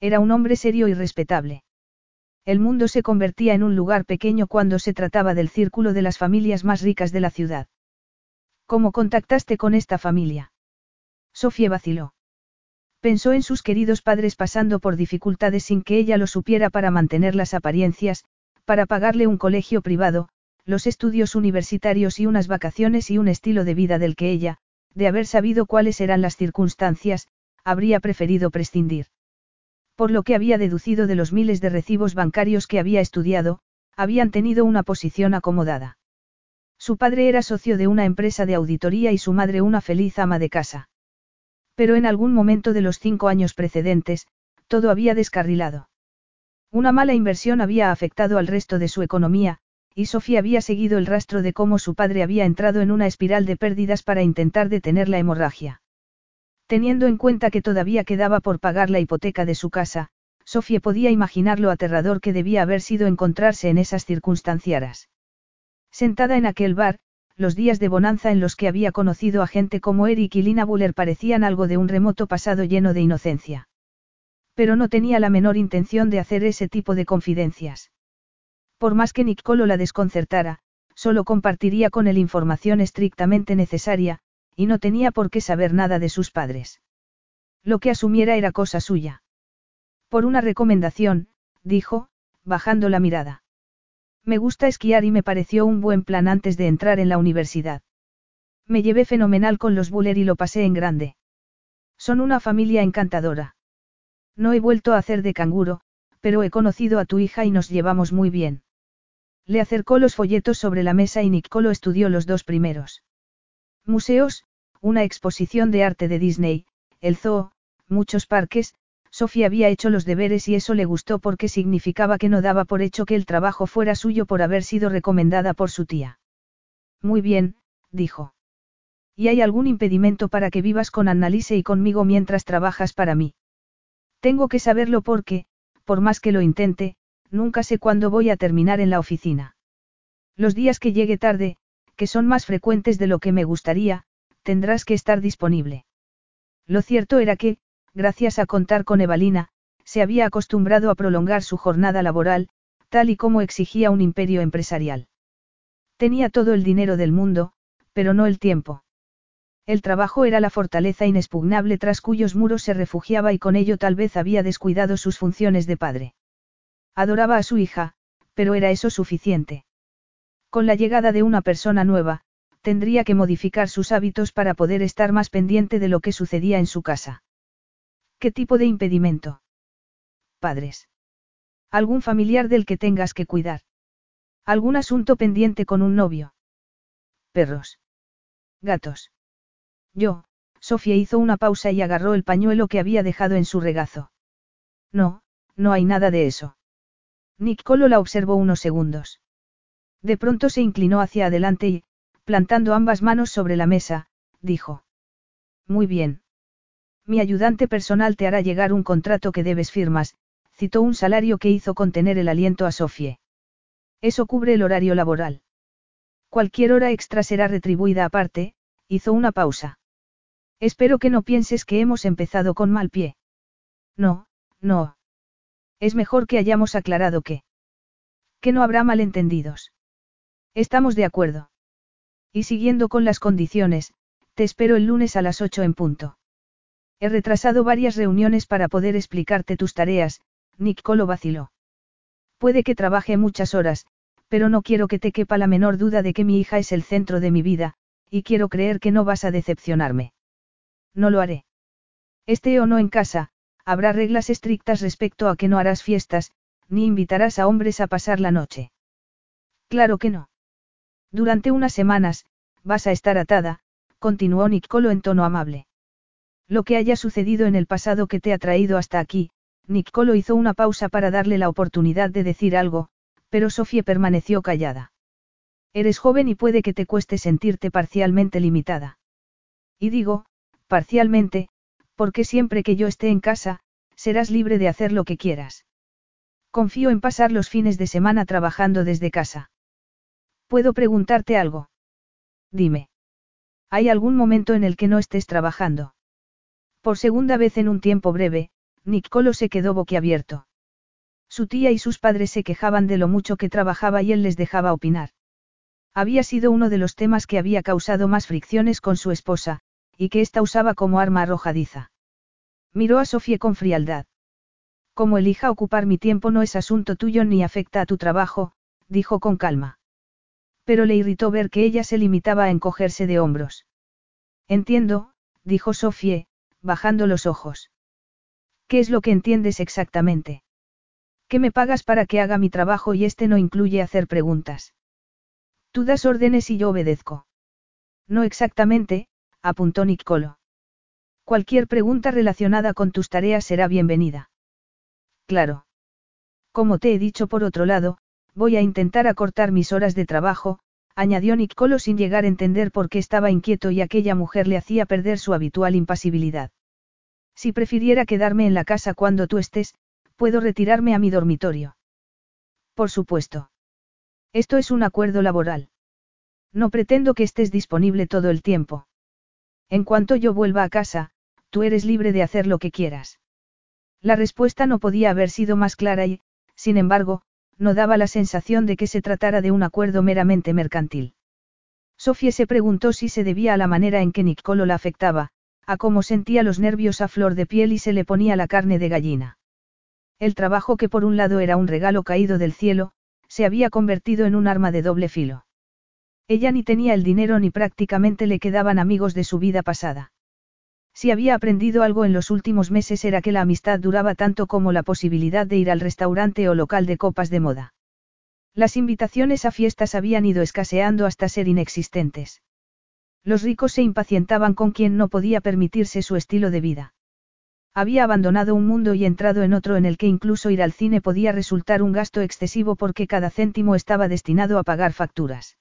S1: Era un hombre serio y respetable. El mundo se convertía en un lugar pequeño cuando se trataba del círculo de las familias más ricas de la ciudad. ¿Cómo contactaste con esta familia? Sofía vaciló. Pensó en sus queridos padres pasando por dificultades sin que ella lo supiera para mantener las apariencias, para pagarle un colegio privado, los estudios universitarios y unas vacaciones y un estilo de vida del que ella, de haber sabido cuáles eran las circunstancias, habría preferido prescindir. Por lo que había deducido de los miles de recibos bancarios que había estudiado, habían tenido una posición acomodada. Su padre era socio de una empresa de auditoría y su madre una feliz ama de casa. Pero en algún momento de los cinco años precedentes, todo había descarrilado. Una mala inversión había afectado al resto de su economía, y Sofía había seguido el rastro de cómo su padre había entrado en una espiral de pérdidas para intentar detener la hemorragia. Teniendo en cuenta que todavía quedaba por pagar la hipoteca de su casa, Sofía podía imaginar lo aterrador que debía haber sido encontrarse en esas circunstancias. Sentada en aquel bar, los días de bonanza en los que había conocido a gente como Eric y Lina Buller parecían algo de un remoto pasado lleno de inocencia. Pero no tenía la menor intención de hacer ese tipo de confidencias. Por más que Nicolo la desconcertara, solo compartiría con él información estrictamente necesaria, y no tenía por qué saber nada de sus padres. Lo que asumiera era cosa suya. Por una recomendación, dijo, bajando la mirada. Me gusta esquiar y me pareció un buen plan antes de entrar en la universidad. Me llevé fenomenal con los Buller y lo pasé en grande. Son una familia encantadora. No he vuelto a hacer de canguro, pero he conocido a tu hija y nos llevamos muy bien. Le acercó los folletos sobre la mesa y Nicolo estudió los dos primeros. Museos, una exposición de arte de Disney, el zoo, muchos parques, Sofía había hecho los deberes y eso le gustó porque significaba que no daba por hecho que el trabajo fuera suyo por haber sido recomendada por su tía. Muy bien, dijo. ¿Y hay algún impedimento para que vivas con Annalise y conmigo mientras trabajas para mí? Tengo que saberlo porque, por más que lo intente, nunca sé cuándo voy a terminar en la oficina. Los días que llegue tarde, que son más frecuentes de lo que me gustaría, tendrás que estar disponible. Lo cierto era que, gracias a contar con Evalina, se había acostumbrado a prolongar su jornada laboral, tal y como exigía un imperio empresarial. Tenía todo el dinero del mundo, pero no el tiempo. El trabajo era la fortaleza inexpugnable tras cuyos muros se refugiaba y con ello tal vez había descuidado sus funciones de padre. Adoraba a su hija, pero era eso suficiente. Con la llegada de una persona nueva, tendría que modificar sus hábitos para poder estar más pendiente de lo que sucedía en su casa. ¿Qué tipo de impedimento? Padres. ¿Algún familiar del que tengas que cuidar? ¿Algún asunto pendiente con un novio? Perros. Gatos. Yo, Sofía hizo una pausa y agarró el pañuelo que había dejado en su regazo. No, no hay nada de eso. Nick Colo la observó unos segundos. De pronto se inclinó hacia adelante y, plantando ambas manos sobre la mesa, dijo. Muy bien. Mi ayudante personal te hará llegar un contrato que debes firmas, citó un salario que hizo contener el aliento a Sofie. Eso cubre el horario laboral. Cualquier hora extra será retribuida aparte, hizo una pausa. Espero que no pienses que hemos empezado con mal pie. No, no. Es mejor que hayamos aclarado que... Que no habrá malentendidos. Estamos de acuerdo. Y siguiendo con las condiciones, te espero el lunes a las 8 en punto. He retrasado varias reuniones para poder explicarte tus tareas, Nicolo vaciló. Puede que trabaje muchas horas, pero no quiero que te quepa la menor duda de que mi hija es el centro de mi vida, y quiero creer que no vas a decepcionarme. No lo haré. Este o no en casa, habrá reglas estrictas respecto a que no harás fiestas, ni invitarás a hombres a pasar la noche. Claro que no. Durante unas semanas, vas a estar atada, continuó Nicolo en tono amable. Lo que haya sucedido en el pasado que te ha traído hasta aquí, Nicolo hizo una pausa para darle la oportunidad de decir algo, pero Sofía permaneció callada. Eres joven y puede que te cueste sentirte parcialmente limitada. Y digo, parcialmente, porque siempre que yo esté en casa, serás libre de hacer lo que quieras. Confío en pasar los fines de semana trabajando desde casa. ¿Puedo preguntarte algo? Dime. ¿Hay algún momento en el que no estés trabajando? Por segunda vez en un tiempo breve, Nicolo se quedó boquiabierto. Su tía y sus padres se quejaban de lo mucho que trabajaba y él les dejaba opinar. Había sido uno de los temas que había causado más fricciones con su esposa, y que ésta usaba como arma arrojadiza. Miró a Sofía con frialdad. Como elija ocupar mi tiempo no es asunto tuyo ni afecta a tu trabajo, dijo con calma. Pero le irritó ver que ella se limitaba a encogerse de hombros. Entiendo, dijo Sofía, bajando los ojos. ¿Qué es lo que entiendes exactamente? ¿Qué me pagas para que haga mi trabajo y este no incluye hacer preguntas? Tú das órdenes y yo obedezco. No exactamente, apuntó Nicolo. Cualquier pregunta relacionada con tus tareas será bienvenida. Claro. Como te he dicho por otro lado, voy a intentar acortar mis horas de trabajo, añadió Nicolo sin llegar a entender por qué estaba inquieto y aquella mujer le hacía perder su habitual impasibilidad. Si prefiriera quedarme en la casa cuando tú estés, Puedo retirarme a mi dormitorio. Por supuesto. Esto es un acuerdo laboral. No pretendo que estés disponible todo el tiempo. En cuanto yo vuelva a casa, tú eres libre de hacer lo que quieras. La respuesta no podía haber sido más clara y, sin embargo, no daba la sensación de que se tratara de un acuerdo meramente mercantil. Sofía se preguntó si se debía a la manera en que Nicolo la afectaba, a cómo sentía los nervios a flor de piel y se le ponía la carne de gallina. El trabajo que por un lado era un regalo caído del cielo, se había convertido en un arma de doble filo. Ella ni tenía el dinero ni prácticamente le quedaban amigos de su vida pasada. Si había aprendido algo en los últimos meses era que la amistad duraba tanto como la posibilidad de ir al restaurante o local de copas de moda. Las invitaciones a fiestas habían ido escaseando hasta ser inexistentes. Los ricos se impacientaban con quien no podía permitirse su estilo de vida. Había abandonado un mundo y entrado en otro en el que incluso ir al cine podía resultar un gasto excesivo porque cada céntimo estaba destinado a pagar facturas.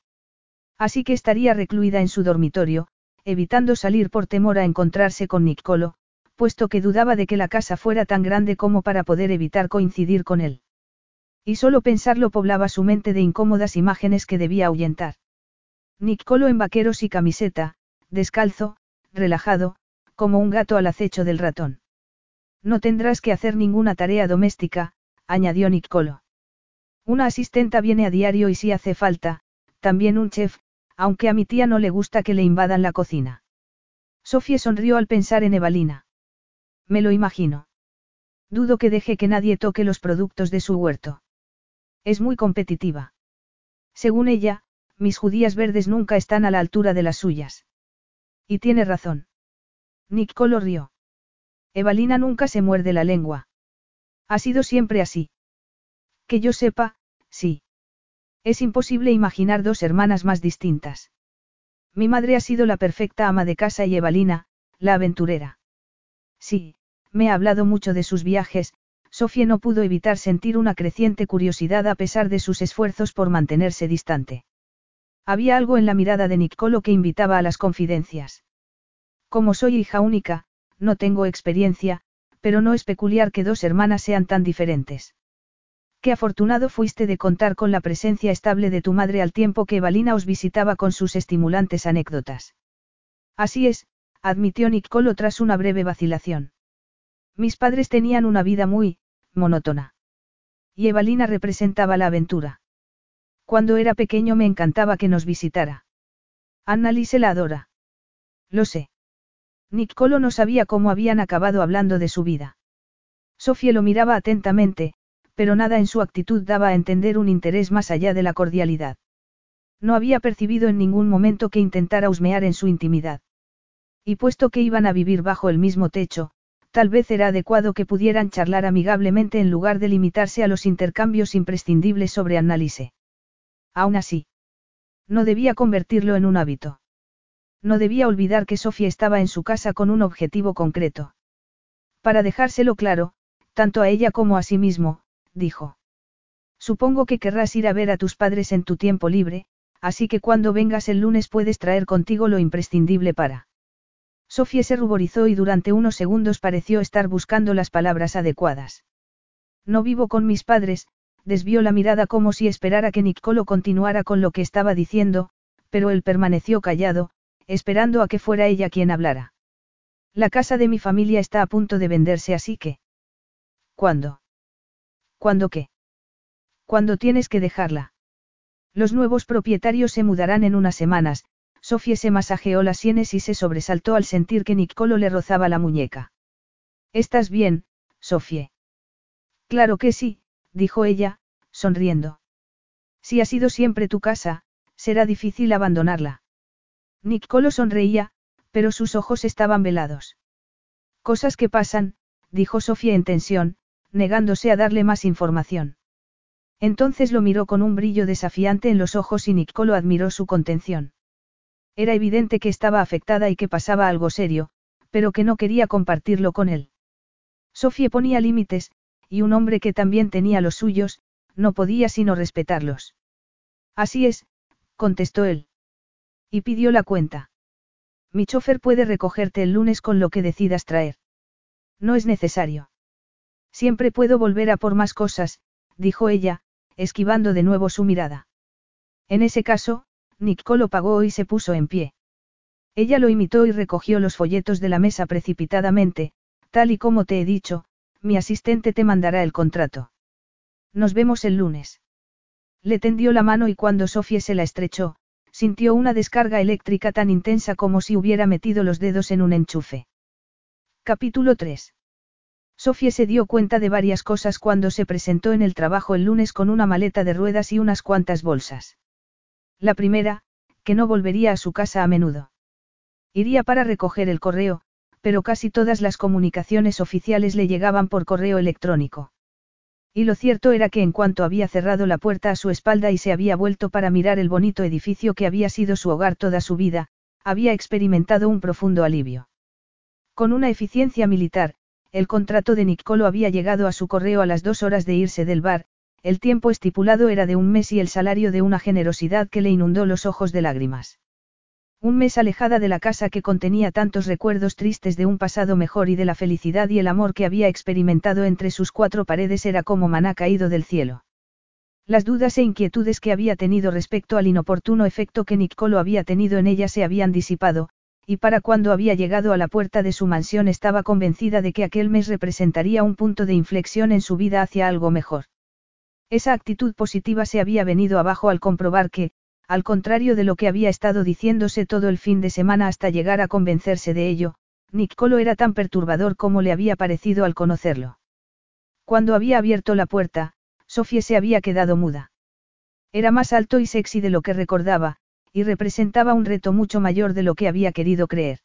S1: Así que estaría recluida en su dormitorio, evitando salir por temor a encontrarse con Nicolo, puesto que dudaba de que la casa fuera tan grande como para poder evitar coincidir con él. Y solo pensarlo poblaba su mente de incómodas imágenes que debía ahuyentar. Nicolo en vaqueros y camiseta, descalzo, relajado, como un gato al acecho del ratón. No tendrás que hacer ninguna tarea doméstica, añadió Nicolo. Una asistenta viene a diario y si hace falta, también un chef, aunque a mi tía no le gusta que le invadan la cocina. Sofía sonrió al pensar en Evalina. Me lo imagino. Dudo que deje que nadie toque los productos de su huerto. Es muy competitiva. Según ella, mis judías verdes nunca están a la altura de las suyas. Y tiene razón. Nicolo rió. Evalina nunca se muerde la lengua. Ha sido siempre así. Que yo sepa, sí. Es imposible imaginar dos hermanas más distintas. Mi madre ha sido la perfecta ama de casa y Evalina, la aventurera. Sí, me ha hablado mucho de sus viajes, Sofía no pudo evitar sentir una creciente curiosidad a pesar de sus esfuerzos por mantenerse distante. Había algo en la mirada de Nicolo que invitaba a las confidencias. Como soy hija única, no tengo experiencia, pero no es peculiar que dos hermanas sean tan diferentes. Afortunado fuiste de contar con la presencia estable de tu madre al tiempo que Evalina os visitaba con sus estimulantes anécdotas. Así es, admitió Nicolo tras una breve vacilación. Mis padres tenían una vida muy, monótona. Y Evalina representaba la aventura. Cuando era pequeño me encantaba que nos visitara. Annalise la adora. Lo sé. Niccolo no sabía cómo habían acabado hablando de su vida. Sofía lo miraba atentamente, pero nada en su actitud daba a entender un interés más allá de la cordialidad. No había percibido en ningún momento que intentara husmear en su intimidad. Y puesto que iban a vivir bajo el mismo techo, tal vez era adecuado que pudieran charlar amigablemente en lugar de limitarse a los intercambios imprescindibles sobre Annalise. Aún así, no debía convertirlo en un hábito. No debía olvidar que Sofía estaba en su casa con un objetivo concreto. Para dejárselo claro, tanto a ella como a sí mismo, dijo. Supongo que querrás ir a ver a tus padres en tu tiempo libre, así que cuando vengas el lunes puedes traer contigo lo imprescindible para. Sofía se ruborizó y durante unos segundos pareció estar buscando las palabras adecuadas. No vivo con mis padres, desvió la mirada como si esperara que Nicolo continuara con lo que estaba diciendo, pero él permaneció callado, esperando a que fuera ella quien hablara. La casa de mi familia está a punto de venderse así que... ¿Cuándo? ¿Cuándo qué? ¿Cuándo tienes que dejarla? Los nuevos propietarios se mudarán en unas semanas, Sofía se masajeó las sienes y se sobresaltó al sentir que Nicolo le rozaba la muñeca. ¿Estás bien, Sofía? Claro que sí, dijo ella, sonriendo. Si ha sido siempre tu casa, será difícil abandonarla. Nicolo sonreía, pero sus ojos estaban velados. Cosas que pasan, dijo Sofía en tensión, negándose a darle más información. Entonces lo miró con un brillo desafiante en los ojos y Nicolo admiró su contención. Era evidente que estaba afectada y que pasaba algo serio, pero que no quería compartirlo con él. Sofía ponía límites, y un hombre que también tenía los suyos, no podía sino respetarlos. Así es, contestó él. Y pidió la cuenta. Mi chofer puede recogerte el lunes con lo que decidas traer. No es necesario. Siempre puedo volver a por más cosas, dijo ella, esquivando de nuevo su mirada. En ese caso, Nicolo pagó y se puso en pie. Ella lo imitó y recogió los folletos de la mesa precipitadamente, tal y como te he dicho, mi asistente te mandará el contrato. Nos vemos el lunes. Le tendió la mano y cuando Sofía se la estrechó, sintió una descarga eléctrica tan intensa como si hubiera metido los dedos en un enchufe. Capítulo 3. Sofía se dio cuenta de varias cosas cuando se presentó en el trabajo el lunes con una maleta de ruedas y unas cuantas bolsas. La primera, que no volvería a su casa a menudo. Iría para recoger el correo, pero casi todas las comunicaciones oficiales le llegaban por correo electrónico. Y lo cierto era que en cuanto había cerrado la puerta a su espalda y se había vuelto para mirar el bonito edificio que había sido su hogar toda su vida, había experimentado un profundo alivio. Con una eficiencia militar, el contrato de Nicolo había llegado a su correo a las dos horas de irse del bar, el tiempo estipulado era de un mes y el salario de una generosidad que le inundó los ojos de lágrimas. Un mes alejada de la casa que contenía tantos recuerdos tristes de un pasado mejor y de la felicidad y el amor que había experimentado entre sus cuatro paredes era como maná caído del cielo. Las dudas e inquietudes que había tenido respecto al inoportuno efecto que Nicolo había tenido en ella se habían disipado, y para cuando había llegado a la puerta de su mansión estaba convencida de que aquel mes representaría un punto de inflexión en su vida hacia algo mejor. Esa actitud positiva se había venido abajo al comprobar que, al contrario de lo que había estado diciéndose todo el fin de semana hasta llegar a convencerse de ello, Nicolo era tan perturbador como le había parecido al conocerlo. Cuando había abierto la puerta, Sofía se había quedado muda. Era más alto y sexy de lo que recordaba, y representaba un reto mucho mayor de lo que había querido creer.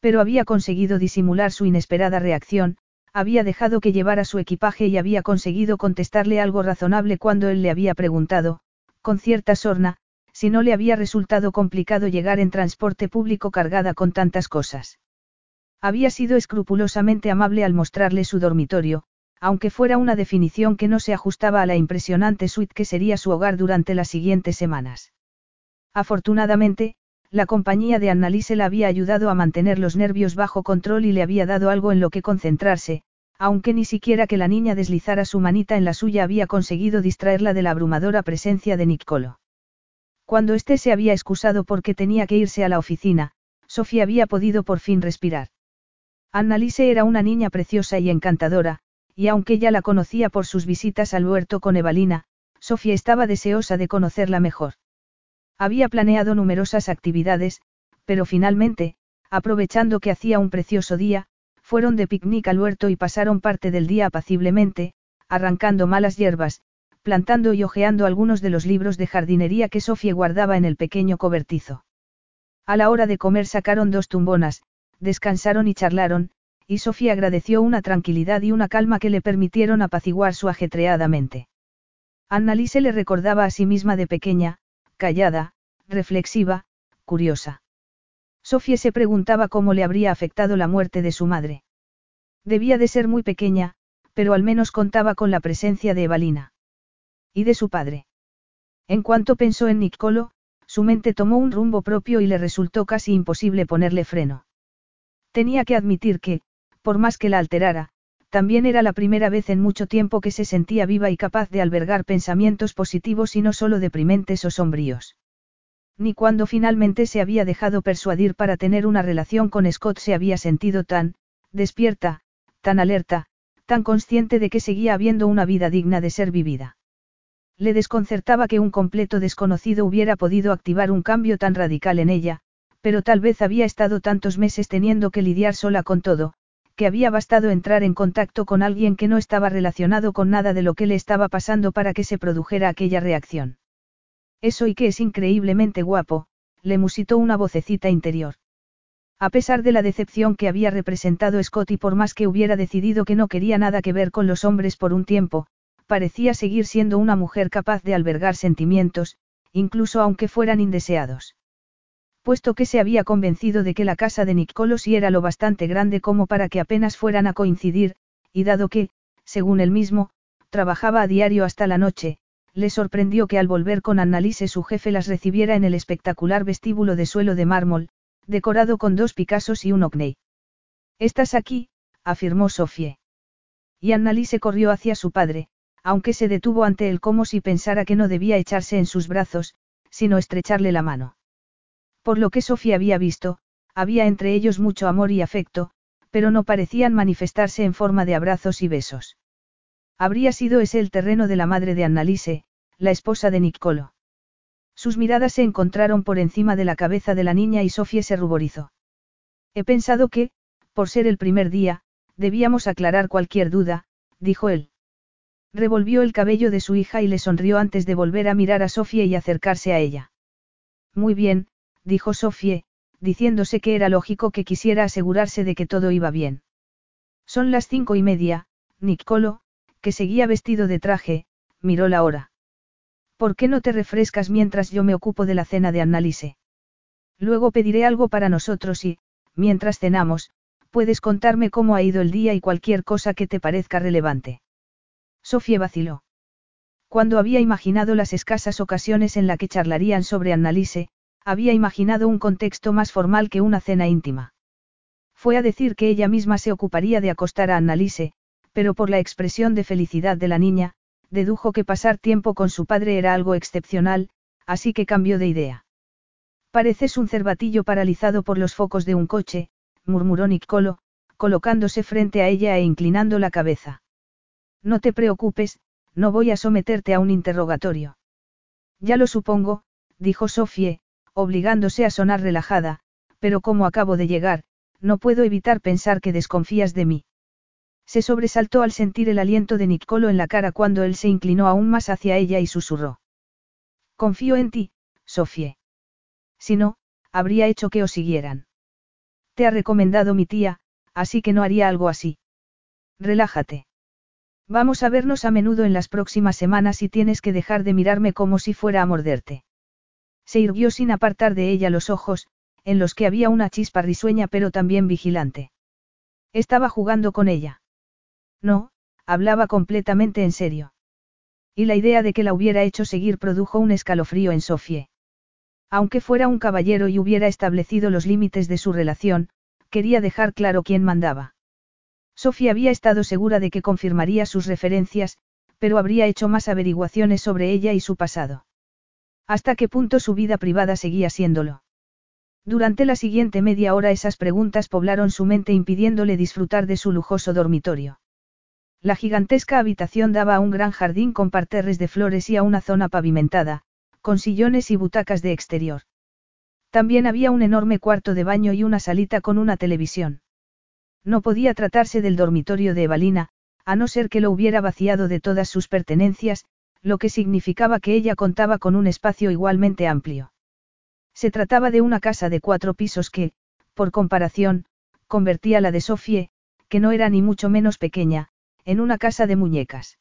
S1: Pero había conseguido disimular su inesperada reacción, había dejado que llevara su equipaje y había conseguido contestarle algo razonable cuando él le había preguntado, con cierta sorna, si no le había resultado complicado llegar en transporte público cargada con tantas cosas. Había sido escrupulosamente amable al mostrarle su dormitorio, aunque fuera una definición que no se ajustaba a la impresionante suite que sería su hogar durante las siguientes semanas. Afortunadamente, la compañía de Annalise la había ayudado a mantener los nervios bajo control y le había dado algo en lo que concentrarse, aunque ni siquiera que la niña deslizara su manita en la suya había conseguido distraerla de la abrumadora presencia de Nicolo. Cuando éste se había excusado porque tenía que irse a la oficina, Sofía había podido por fin respirar. Annalise era una niña preciosa y encantadora, y aunque ya la conocía por sus visitas al huerto con Evalina, Sofía estaba deseosa de conocerla mejor. Había planeado numerosas actividades, pero finalmente, aprovechando que hacía un precioso día, fueron de picnic al huerto y pasaron parte del día apaciblemente, arrancando malas hierbas, plantando y hojeando algunos de los libros de jardinería que Sofía guardaba en el pequeño cobertizo. A la hora de comer sacaron dos tumbonas, descansaron y charlaron, y Sofía agradeció una tranquilidad y una calma que le permitieron apaciguar su ajetreada mente. Annalise le recordaba a sí misma de pequeña, callada, reflexiva, curiosa. Sofía se preguntaba cómo le habría afectado la muerte de su madre. Debía de ser muy pequeña, pero al menos contaba con la presencia de Evalina. Y de su padre. En cuanto pensó en Niccolo, su mente tomó un rumbo propio y le resultó casi imposible ponerle freno. Tenía que admitir que, por más que la alterara, también era la primera vez en mucho tiempo que se sentía viva y capaz de albergar pensamientos positivos y no solo deprimentes o sombríos. Ni cuando finalmente se había dejado persuadir para tener una relación con Scott se había sentido tan, despierta, tan alerta, tan consciente de que seguía habiendo una vida digna de ser vivida. Le desconcertaba que un completo desconocido hubiera podido activar un cambio tan radical en ella, pero tal vez había estado tantos meses teniendo que lidiar sola con todo, que había bastado entrar en contacto con alguien que no estaba relacionado con nada de lo que le estaba pasando para que se produjera aquella reacción. Eso y que es increíblemente guapo, le musitó una vocecita interior. A pesar de la decepción que había representado Scott y por más que hubiera decidido que no quería nada que ver con los hombres por un tiempo, parecía seguir siendo una mujer capaz de albergar sentimientos, incluso aunque fueran indeseados puesto que se había convencido de que la casa de Niccolo sí era lo bastante grande como para que apenas fueran a coincidir, y dado que, según él mismo, trabajaba a diario hasta la noche, le sorprendió que al volver con Annalise su jefe las recibiera en el espectacular vestíbulo de suelo de mármol, decorado con dos Picassos y un Ocney. Estás aquí, afirmó Sofie. Y Annalise corrió hacia su padre, aunque se detuvo ante él como si pensara que no debía echarse en sus brazos, sino estrecharle la mano. Por lo que Sofía había visto, había entre ellos mucho amor y afecto, pero no parecían manifestarse en forma de abrazos y besos. Habría sido ese el terreno de la madre de Annalise, la esposa de Niccolo. Sus miradas se encontraron por encima de la cabeza de la niña y Sofía se ruborizó. He pensado que, por ser el primer día, debíamos aclarar cualquier duda, dijo él. Revolvió el cabello de su hija y le sonrió antes de volver a mirar a Sofía y acercarse a ella. Muy bien, dijo Sofie, diciéndose que era lógico que quisiera asegurarse de que todo iba bien. Son las cinco y media, Niccolo, que seguía vestido de traje, miró la hora. ¿Por qué no te refrescas mientras yo me ocupo de la cena de Annalise? Luego pediré algo para nosotros y, mientras cenamos, puedes contarme cómo ha ido el día y cualquier cosa que te parezca relevante. Sofía vaciló. Cuando había imaginado las escasas ocasiones en la que charlarían sobre Annalise, había imaginado un contexto más formal que una cena íntima. Fue a decir que ella misma se ocuparía de acostar a Annalise, pero por la expresión de felicidad de la niña, dedujo que pasar tiempo con su padre era algo excepcional, así que cambió de idea. Pareces un cervatillo paralizado por los focos de un coche, murmuró Niccolo, colocándose frente a ella e inclinando la cabeza. No te preocupes, no voy a someterte a un interrogatorio. Ya lo supongo, dijo Sofie, obligándose a sonar relajada, pero como acabo de llegar, no puedo evitar pensar que desconfías de mí. Se sobresaltó al sentir el aliento de Niccolo en la cara cuando él se inclinó aún más hacia ella y susurró. Confío en ti, Sofie. Si no, habría hecho que os siguieran. Te ha recomendado mi tía, así que no haría algo así. Relájate. Vamos a vernos a menudo en las próximas semanas y tienes que dejar de mirarme como si fuera a morderte. Se irguió sin apartar de ella los ojos, en los que había una chispa risueña pero también vigilante. Estaba jugando con ella. No, hablaba completamente en serio. Y la idea de que la hubiera hecho seguir produjo un escalofrío en Sofie. Aunque fuera un caballero y hubiera establecido los límites de su relación, quería dejar claro quién mandaba. Sofía había estado segura de que confirmaría sus referencias, pero habría hecho más averiguaciones sobre ella y su pasado. ¿Hasta qué punto su vida privada seguía siéndolo? Durante la siguiente media hora esas preguntas poblaron su mente impidiéndole disfrutar de su lujoso dormitorio. La gigantesca habitación daba a un gran jardín con parterres de flores y a una zona pavimentada, con sillones y butacas de exterior. También había un enorme cuarto de baño y una salita con una televisión. No podía tratarse del dormitorio de Evalina, a no ser que lo hubiera vaciado de todas sus pertenencias, lo que significaba que ella contaba con un espacio igualmente amplio. Se trataba de una casa de cuatro pisos que, por comparación, convertía la de Sofie, que no era ni mucho menos pequeña, en una casa de muñecas.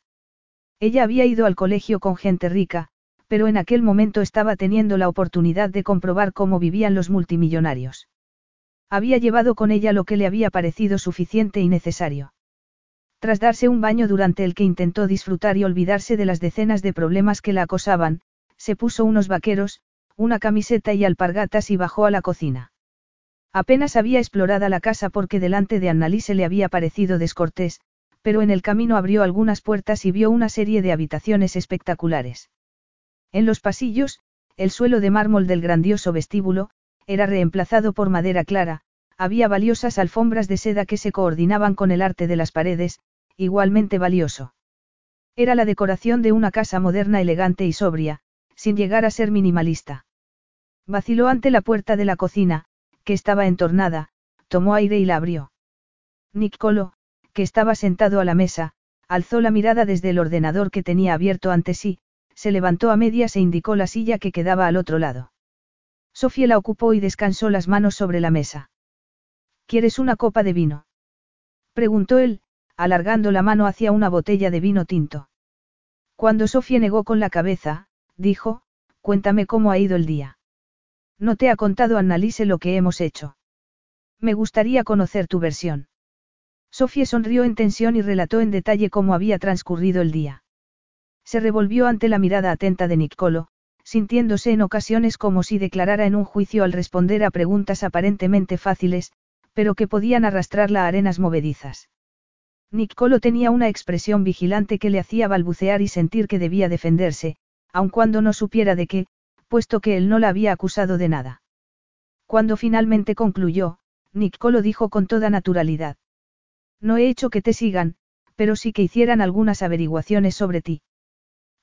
S1: Ella había ido al colegio con gente rica, pero en aquel momento estaba teniendo la oportunidad de comprobar cómo vivían los multimillonarios. Había llevado con ella lo que le había parecido suficiente y necesario. Tras darse un baño durante el que intentó disfrutar y olvidarse de las decenas de problemas que la acosaban, se puso unos vaqueros, una camiseta y alpargatas y bajó a la cocina. Apenas había explorado la casa porque delante de Annalise le había parecido descortés, pero en el camino abrió algunas puertas y vio una serie de habitaciones espectaculares. En los pasillos, el suelo de mármol del grandioso vestíbulo, era reemplazado por madera clara, había valiosas alfombras de seda que se coordinaban con el arte de las paredes, igualmente valioso. Era la decoración de una casa moderna elegante y sobria, sin llegar a ser minimalista. Vaciló ante la puerta de la cocina, que estaba entornada, tomó aire y la abrió. Niccolo, que estaba sentado a la mesa, alzó la mirada desde el ordenador que tenía abierto ante sí, se levantó a medias e indicó la silla que quedaba al otro lado. Sofía la ocupó y descansó las manos sobre la mesa. ¿Quieres una copa de vino? preguntó él, alargando la mano hacia una botella de vino tinto. Cuando Sofía negó con la cabeza, dijo, cuéntame cómo ha ido el día. No te ha contado Annalise lo que hemos hecho. Me gustaría conocer tu versión. Sofía sonrió en tensión y relató en detalle cómo había transcurrido el día. Se revolvió ante la mirada atenta de Niccolo, sintiéndose en ocasiones como si declarara en un juicio al responder a preguntas aparentemente fáciles, pero que podían arrastrarla a arenas movedizas. Niccolo tenía una expresión vigilante que le hacía balbucear y sentir que debía defenderse, aun cuando no supiera de qué, puesto que él no la había acusado de nada. Cuando finalmente concluyó, Niccolo dijo con toda naturalidad. No he hecho que te sigan, pero sí que hicieran algunas averiguaciones sobre ti.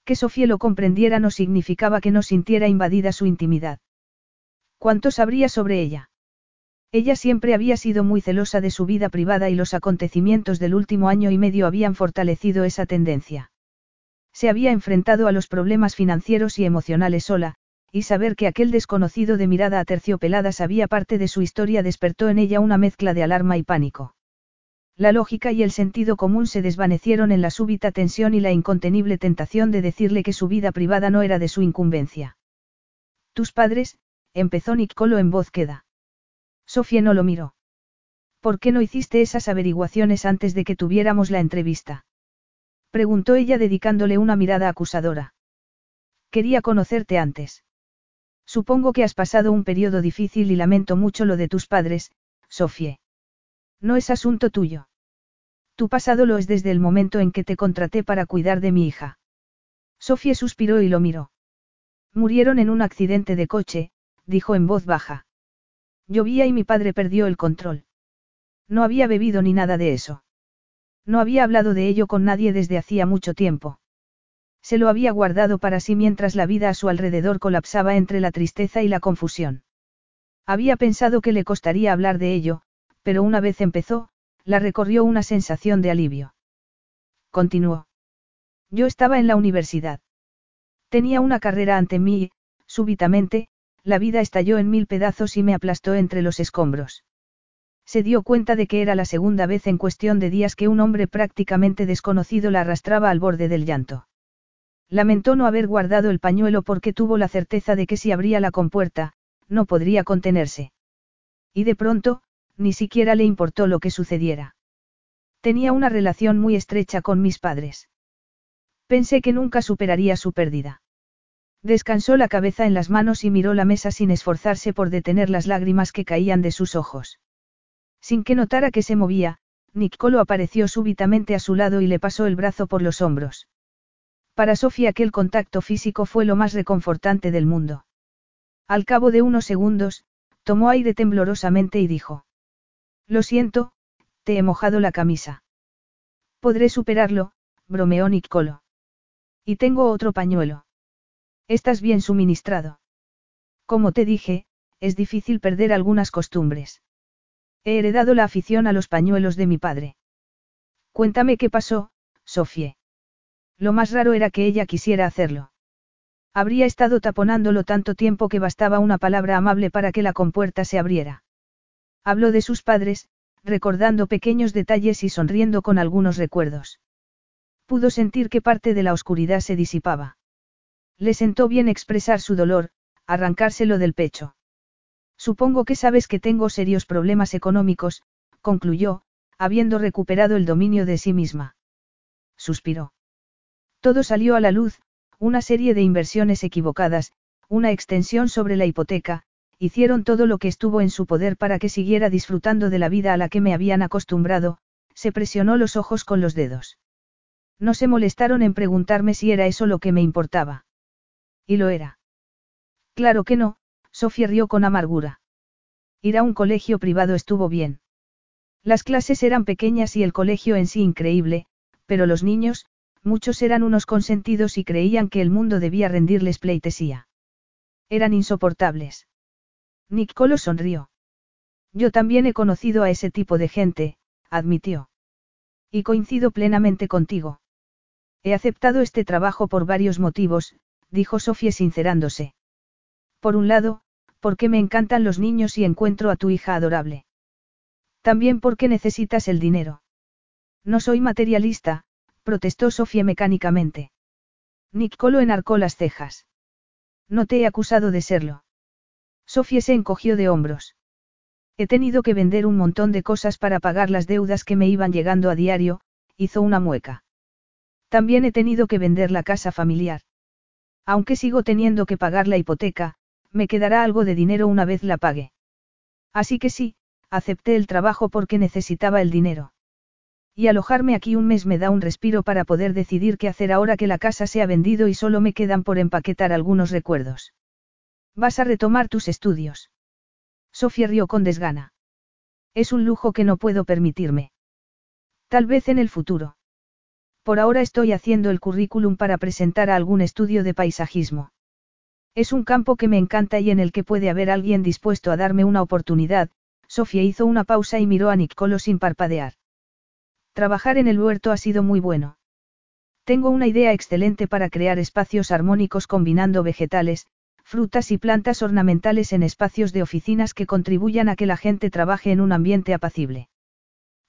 S1: Que Sofía lo comprendiera no significaba que no sintiera invadida su intimidad. ¿Cuánto sabría sobre ella? Ella siempre había sido muy celosa de su vida privada y los acontecimientos del último año y medio habían fortalecido esa tendencia. Se había enfrentado a los problemas financieros y emocionales sola, y saber que aquel desconocido de mirada aterciopelada sabía parte de su historia despertó en ella una mezcla de alarma y pánico. La lógica y el sentido común se desvanecieron en la súbita tensión y la incontenible tentación de decirle que su vida privada no era de su incumbencia. Tus padres, empezó Nicolo en voz queda. Sofía no lo miró. ¿Por qué no hiciste esas averiguaciones antes de que tuviéramos la entrevista? Preguntó ella dedicándole una mirada acusadora. Quería conocerte antes. Supongo que has pasado un periodo difícil y lamento mucho lo de tus padres, Sofía. No es asunto tuyo. Tu pasado lo es desde el momento en que te contraté para cuidar de mi hija. Sofía suspiró y lo miró. Murieron en un accidente de coche, dijo en voz baja. Llovía y mi padre perdió el control. No había bebido ni nada de eso. No había hablado de ello con nadie desde hacía mucho tiempo. Se lo había guardado para sí mientras la vida a su alrededor colapsaba entre la tristeza y la confusión. Había pensado que le costaría hablar de ello, pero una vez empezó, la recorrió una sensación de alivio. Continuó. Yo estaba en la universidad. Tenía una carrera ante mí y, súbitamente, la vida estalló en mil pedazos y me aplastó entre los escombros. Se dio cuenta de que era la segunda vez en cuestión de días que un hombre prácticamente desconocido la arrastraba al borde del llanto. Lamentó no haber guardado el pañuelo porque tuvo la certeza de que si abría la compuerta, no podría contenerse. Y de pronto, ni siquiera le importó lo que sucediera. Tenía una relación muy estrecha con mis padres. Pensé que nunca superaría su pérdida. Descansó la cabeza en las manos y miró la mesa sin esforzarse por detener las lágrimas que caían de sus ojos. Sin que notara que se movía, Nicolo apareció súbitamente a su lado y le pasó el brazo por los hombros. Para Sofía aquel contacto físico fue lo más reconfortante del mundo. Al cabo de unos segundos, tomó aire temblorosamente y dijo. Lo siento, te he mojado la camisa. Podré superarlo, bromeó Nicolo. Y tengo otro pañuelo. Estás bien suministrado. Como te dije, es difícil perder algunas costumbres. He heredado la afición a los pañuelos de mi padre. Cuéntame qué pasó, Sofie. Lo más raro era que ella quisiera hacerlo. Habría estado taponándolo tanto tiempo que bastaba una palabra amable para que la compuerta se abriera. Habló de sus padres, recordando pequeños detalles y sonriendo con algunos recuerdos. Pudo sentir que parte de la oscuridad se disipaba. Le sentó bien expresar su dolor, arrancárselo del pecho. Supongo que sabes que tengo serios problemas económicos, concluyó, habiendo recuperado el dominio de sí misma. Suspiró. Todo salió a la luz, una serie de inversiones equivocadas, una extensión sobre la hipoteca, hicieron todo lo que estuvo en su poder para que siguiera disfrutando de la vida a la que me habían acostumbrado, se presionó los ojos con los dedos. No se molestaron en preguntarme si era eso lo que me importaba. Y lo era. Claro que no, Sofía rió con amargura. Ir a un colegio privado estuvo bien. Las clases eran pequeñas y el colegio en sí increíble, pero los niños, muchos eran unos consentidos y creían que el mundo debía rendirles pleitesía. Eran insoportables. Nick Colo sonrió. Yo también he conocido a ese tipo de gente, admitió. Y coincido plenamente contigo. He aceptado este trabajo por varios motivos, dijo Sofía sincerándose. Por un lado, porque me encantan los niños y encuentro a tu hija adorable. También porque necesitas el dinero. No soy materialista, protestó Sofía mecánicamente. Nick Colo enarcó las cejas. No te he acusado de serlo. Sofía se encogió de hombros. He tenido que vender un montón de cosas para pagar las deudas que me iban llegando a diario, hizo una mueca. También he tenido que vender la casa familiar. Aunque sigo teniendo que pagar la hipoteca, me quedará algo de dinero una vez la pague. Así que sí, acepté el trabajo porque necesitaba el dinero. Y alojarme aquí un mes me da un respiro para poder decidir qué hacer ahora que la casa se ha vendido y solo me quedan por empaquetar algunos recuerdos. Vas a retomar tus estudios. Sofía rió con desgana. Es un lujo que no puedo permitirme. Tal vez en el futuro. Por ahora estoy haciendo el currículum para presentar a algún estudio de paisajismo. Es un campo que me encanta y en el que puede haber alguien dispuesto a darme una oportunidad. Sofía hizo una pausa y miró a Nicolo sin parpadear. Trabajar en el huerto ha sido muy bueno. Tengo una idea excelente para crear espacios armónicos combinando vegetales, frutas y plantas ornamentales en espacios de oficinas que contribuyan a que la gente trabaje en un ambiente apacible.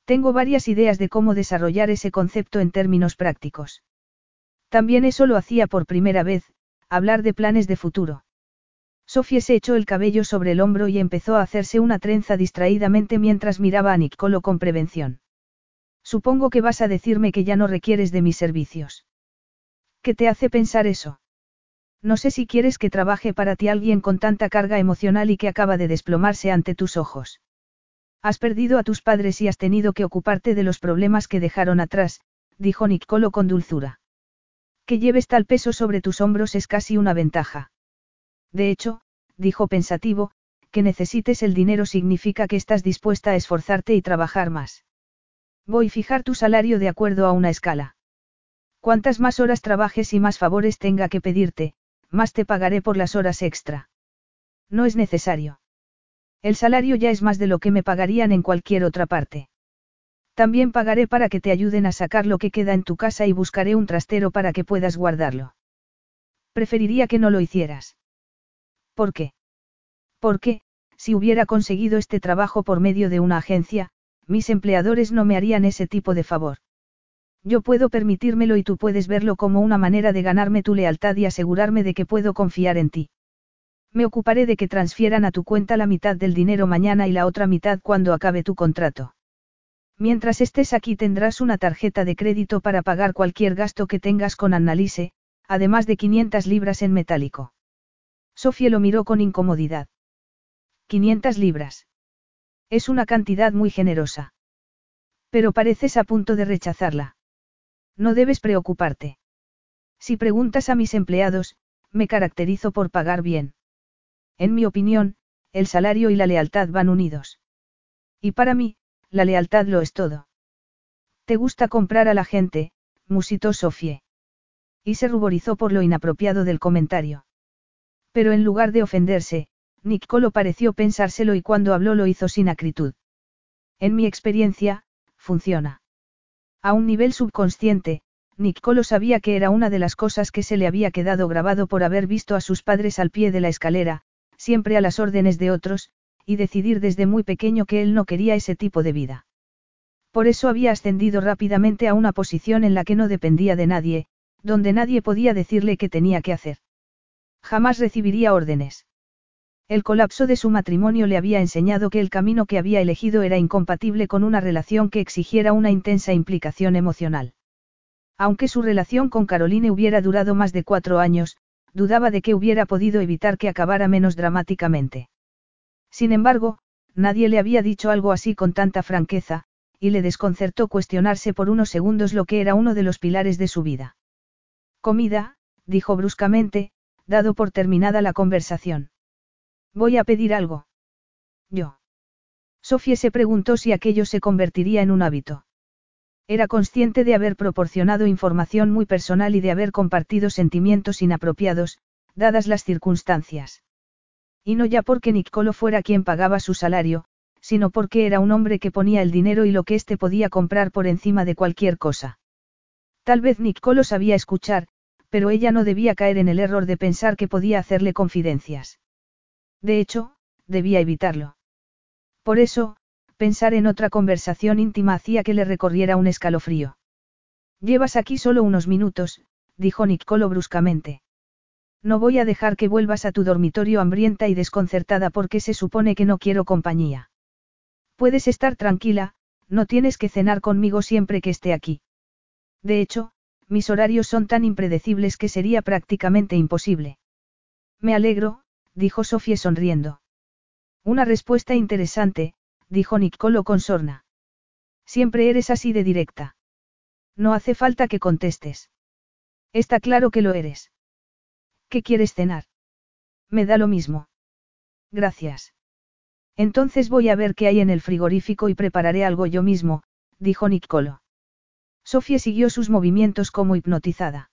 S1: Tengo varias ideas de cómo desarrollar ese concepto en términos prácticos. También eso lo hacía por primera vez, hablar de planes de futuro. Sofía se echó el cabello sobre el hombro y empezó a hacerse una trenza distraídamente mientras miraba a Nicolo con prevención. Supongo que vas a decirme que ya no requieres de mis servicios. ¿Qué te hace pensar eso? No sé si quieres que trabaje para ti alguien con tanta carga emocional y que acaba de desplomarse ante tus ojos. Has perdido a tus padres y has tenido que ocuparte de los problemas que dejaron atrás, dijo Nicolo con dulzura. Que lleves tal peso sobre tus hombros es casi una ventaja. De hecho, dijo pensativo, que necesites el dinero significa que estás dispuesta a esforzarte y trabajar más. Voy a fijar tu salario de acuerdo a una escala. Cuantas más horas trabajes y más favores tenga que pedirte, más te pagaré por las horas extra. No es necesario. El salario ya es más de lo que me pagarían en cualquier otra parte. También pagaré para que te ayuden a sacar lo que queda en tu casa y buscaré un trastero para que puedas guardarlo. Preferiría que no lo hicieras. ¿Por qué? Porque, si hubiera conseguido este trabajo por medio de una agencia, mis empleadores no me harían ese tipo de favor. Yo puedo permitírmelo y tú puedes verlo como una manera de ganarme tu lealtad y asegurarme de que puedo confiar en ti. Me ocuparé de que transfieran a tu cuenta la mitad del dinero mañana y la otra mitad cuando acabe tu contrato. Mientras estés aquí tendrás una tarjeta de crédito para pagar cualquier gasto que tengas con Annalise, además de 500 libras en metálico. Sofía lo miró con incomodidad. 500 libras. Es una cantidad muy generosa. Pero pareces a punto de rechazarla. No debes preocuparte. Si preguntas a mis empleados, me caracterizo por pagar bien. En mi opinión, el salario y la lealtad van unidos. Y para mí, la lealtad lo es todo. ¿Te gusta comprar a la gente? musitó Sofie. Y se ruborizó por lo inapropiado del comentario. Pero en lugar de ofenderse, Nicolo pareció pensárselo y cuando habló lo hizo sin acritud. En mi experiencia, funciona. A un nivel subconsciente, Nicolo sabía que era una de las cosas que se le había quedado grabado por haber visto a sus padres al pie de la escalera, siempre a las órdenes de otros, y decidir desde muy pequeño que él no quería ese tipo de vida. Por eso había ascendido rápidamente a una posición en la que no dependía de nadie, donde nadie podía decirle qué tenía que hacer. Jamás recibiría órdenes. El colapso de su matrimonio le había enseñado que el camino que había elegido era incompatible con una relación que exigiera una intensa implicación emocional. Aunque su relación con Caroline hubiera durado más de cuatro años, dudaba de que hubiera podido evitar que acabara menos dramáticamente. Sin embargo, nadie le había dicho algo así con tanta franqueza, y le desconcertó cuestionarse por unos segundos lo que era uno de los pilares de su vida. Comida, dijo bruscamente, dado por terminada la conversación. Voy a pedir algo. Yo. Sofía se preguntó si aquello se convertiría en un hábito. Era consciente de haber proporcionado información muy personal y de haber compartido sentimientos inapropiados, dadas las circunstancias. Y no ya porque Nicolo fuera quien pagaba su salario, sino porque era un hombre que ponía el dinero y lo que éste podía comprar por encima de cualquier cosa. Tal vez Nicolo sabía escuchar, pero ella no debía caer en el error de pensar que podía hacerle confidencias. De hecho, debía evitarlo. Por eso, pensar en otra conversación íntima hacía que le recorriera un escalofrío. Llevas aquí solo unos minutos, dijo Nicolo bruscamente. No voy a dejar que vuelvas a tu dormitorio hambrienta y desconcertada porque se supone que no quiero compañía. Puedes estar tranquila, no tienes que cenar conmigo siempre que esté aquí. De hecho, mis horarios son tan impredecibles que sería prácticamente imposible. Me alegro, dijo Sofía sonriendo. Una respuesta interesante, dijo Nicolo con sorna. Siempre eres así de directa. No hace falta que contestes. Está claro que lo eres. ¿Qué quieres cenar? Me da lo mismo. Gracias. Entonces voy a ver qué hay en el frigorífico y prepararé algo yo mismo, dijo Nicolo. Sofía siguió sus movimientos como hipnotizada.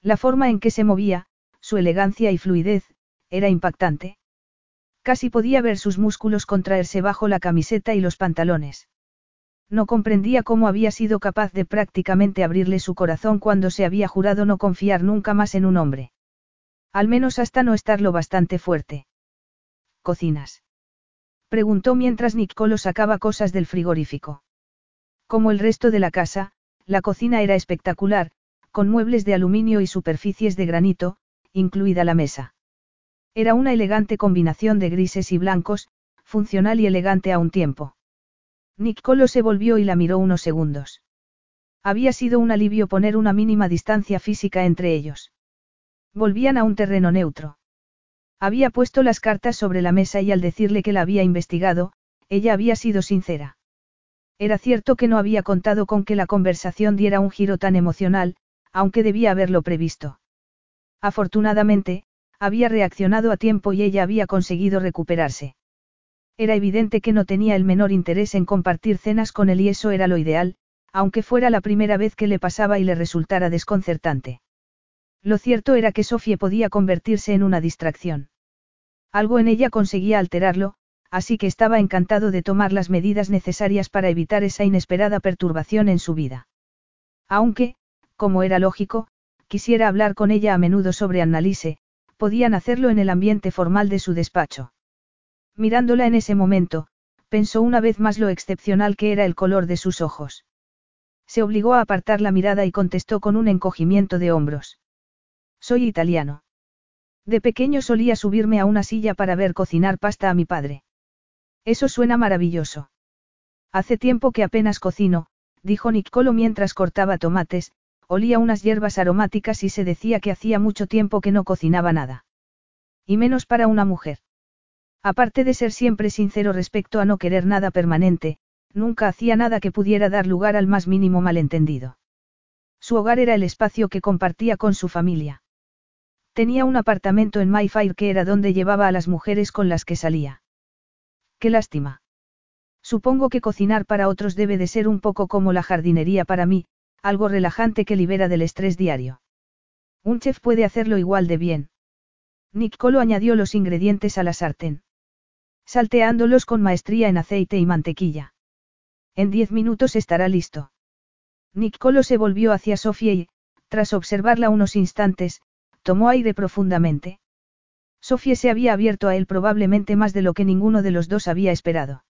S1: La forma en que se movía, su elegancia y fluidez, era impactante. Casi podía ver sus músculos contraerse bajo la camiseta y los pantalones. No comprendía cómo había sido capaz de prácticamente abrirle su corazón cuando se había jurado no confiar nunca más en un hombre. Al menos hasta no estarlo bastante fuerte. ¿Cocinas? Preguntó mientras Nicolo sacaba cosas del frigorífico. Como el resto de la casa, la cocina era espectacular, con muebles de aluminio y superficies de granito, incluida la mesa. Era una elegante combinación de grises y blancos, funcional y elegante a un tiempo. Nicolo se volvió y la miró unos segundos. Había sido un alivio poner una mínima distancia física entre ellos. Volvían a un terreno neutro. Había puesto las cartas sobre la mesa y al decirle que la había investigado, ella había sido sincera. Era cierto que no había contado con que la conversación diera un giro tan emocional, aunque debía haberlo previsto. Afortunadamente, había reaccionado a tiempo y ella había conseguido recuperarse. Era evidente que no tenía el menor interés en compartir cenas con él y eso era lo ideal, aunque fuera la primera vez que le pasaba y le resultara desconcertante. Lo cierto era que Sofía podía convertirse en una distracción. Algo en ella conseguía alterarlo, así que estaba encantado de tomar las medidas necesarias para evitar esa inesperada perturbación en su vida. Aunque, como era lógico, quisiera hablar con ella a menudo sobre Annalise, podían hacerlo en el ambiente formal de su despacho. Mirándola en ese momento, pensó una vez más lo excepcional que era el color de sus ojos. Se obligó a apartar la mirada y contestó con un encogimiento de hombros. Soy italiano. De pequeño solía subirme a una silla para ver cocinar pasta a mi padre. Eso suena maravilloso. Hace tiempo que apenas cocino, dijo Nicolo mientras cortaba tomates, olía unas hierbas aromáticas y se decía que hacía mucho tiempo que no cocinaba nada. Y menos para una mujer. Aparte de ser siempre sincero respecto a no querer nada permanente, nunca hacía nada que pudiera dar lugar al más mínimo malentendido. Su hogar era el espacio que compartía con su familia. Tenía un apartamento en Mayfair que era donde llevaba a las mujeres con las que salía. Qué lástima. Supongo que cocinar para otros debe de ser un poco como la jardinería para mí, algo relajante que libera del estrés diario. Un chef puede hacerlo igual de bien. Nicolo añadió los ingredientes a la sartén. Salteándolos con maestría en aceite y mantequilla. En diez minutos estará listo. Nicolo se volvió hacia Sofía y, tras observarla unos instantes, tomó aire profundamente. Sofía se había abierto a él probablemente más de lo que ninguno de los dos había esperado.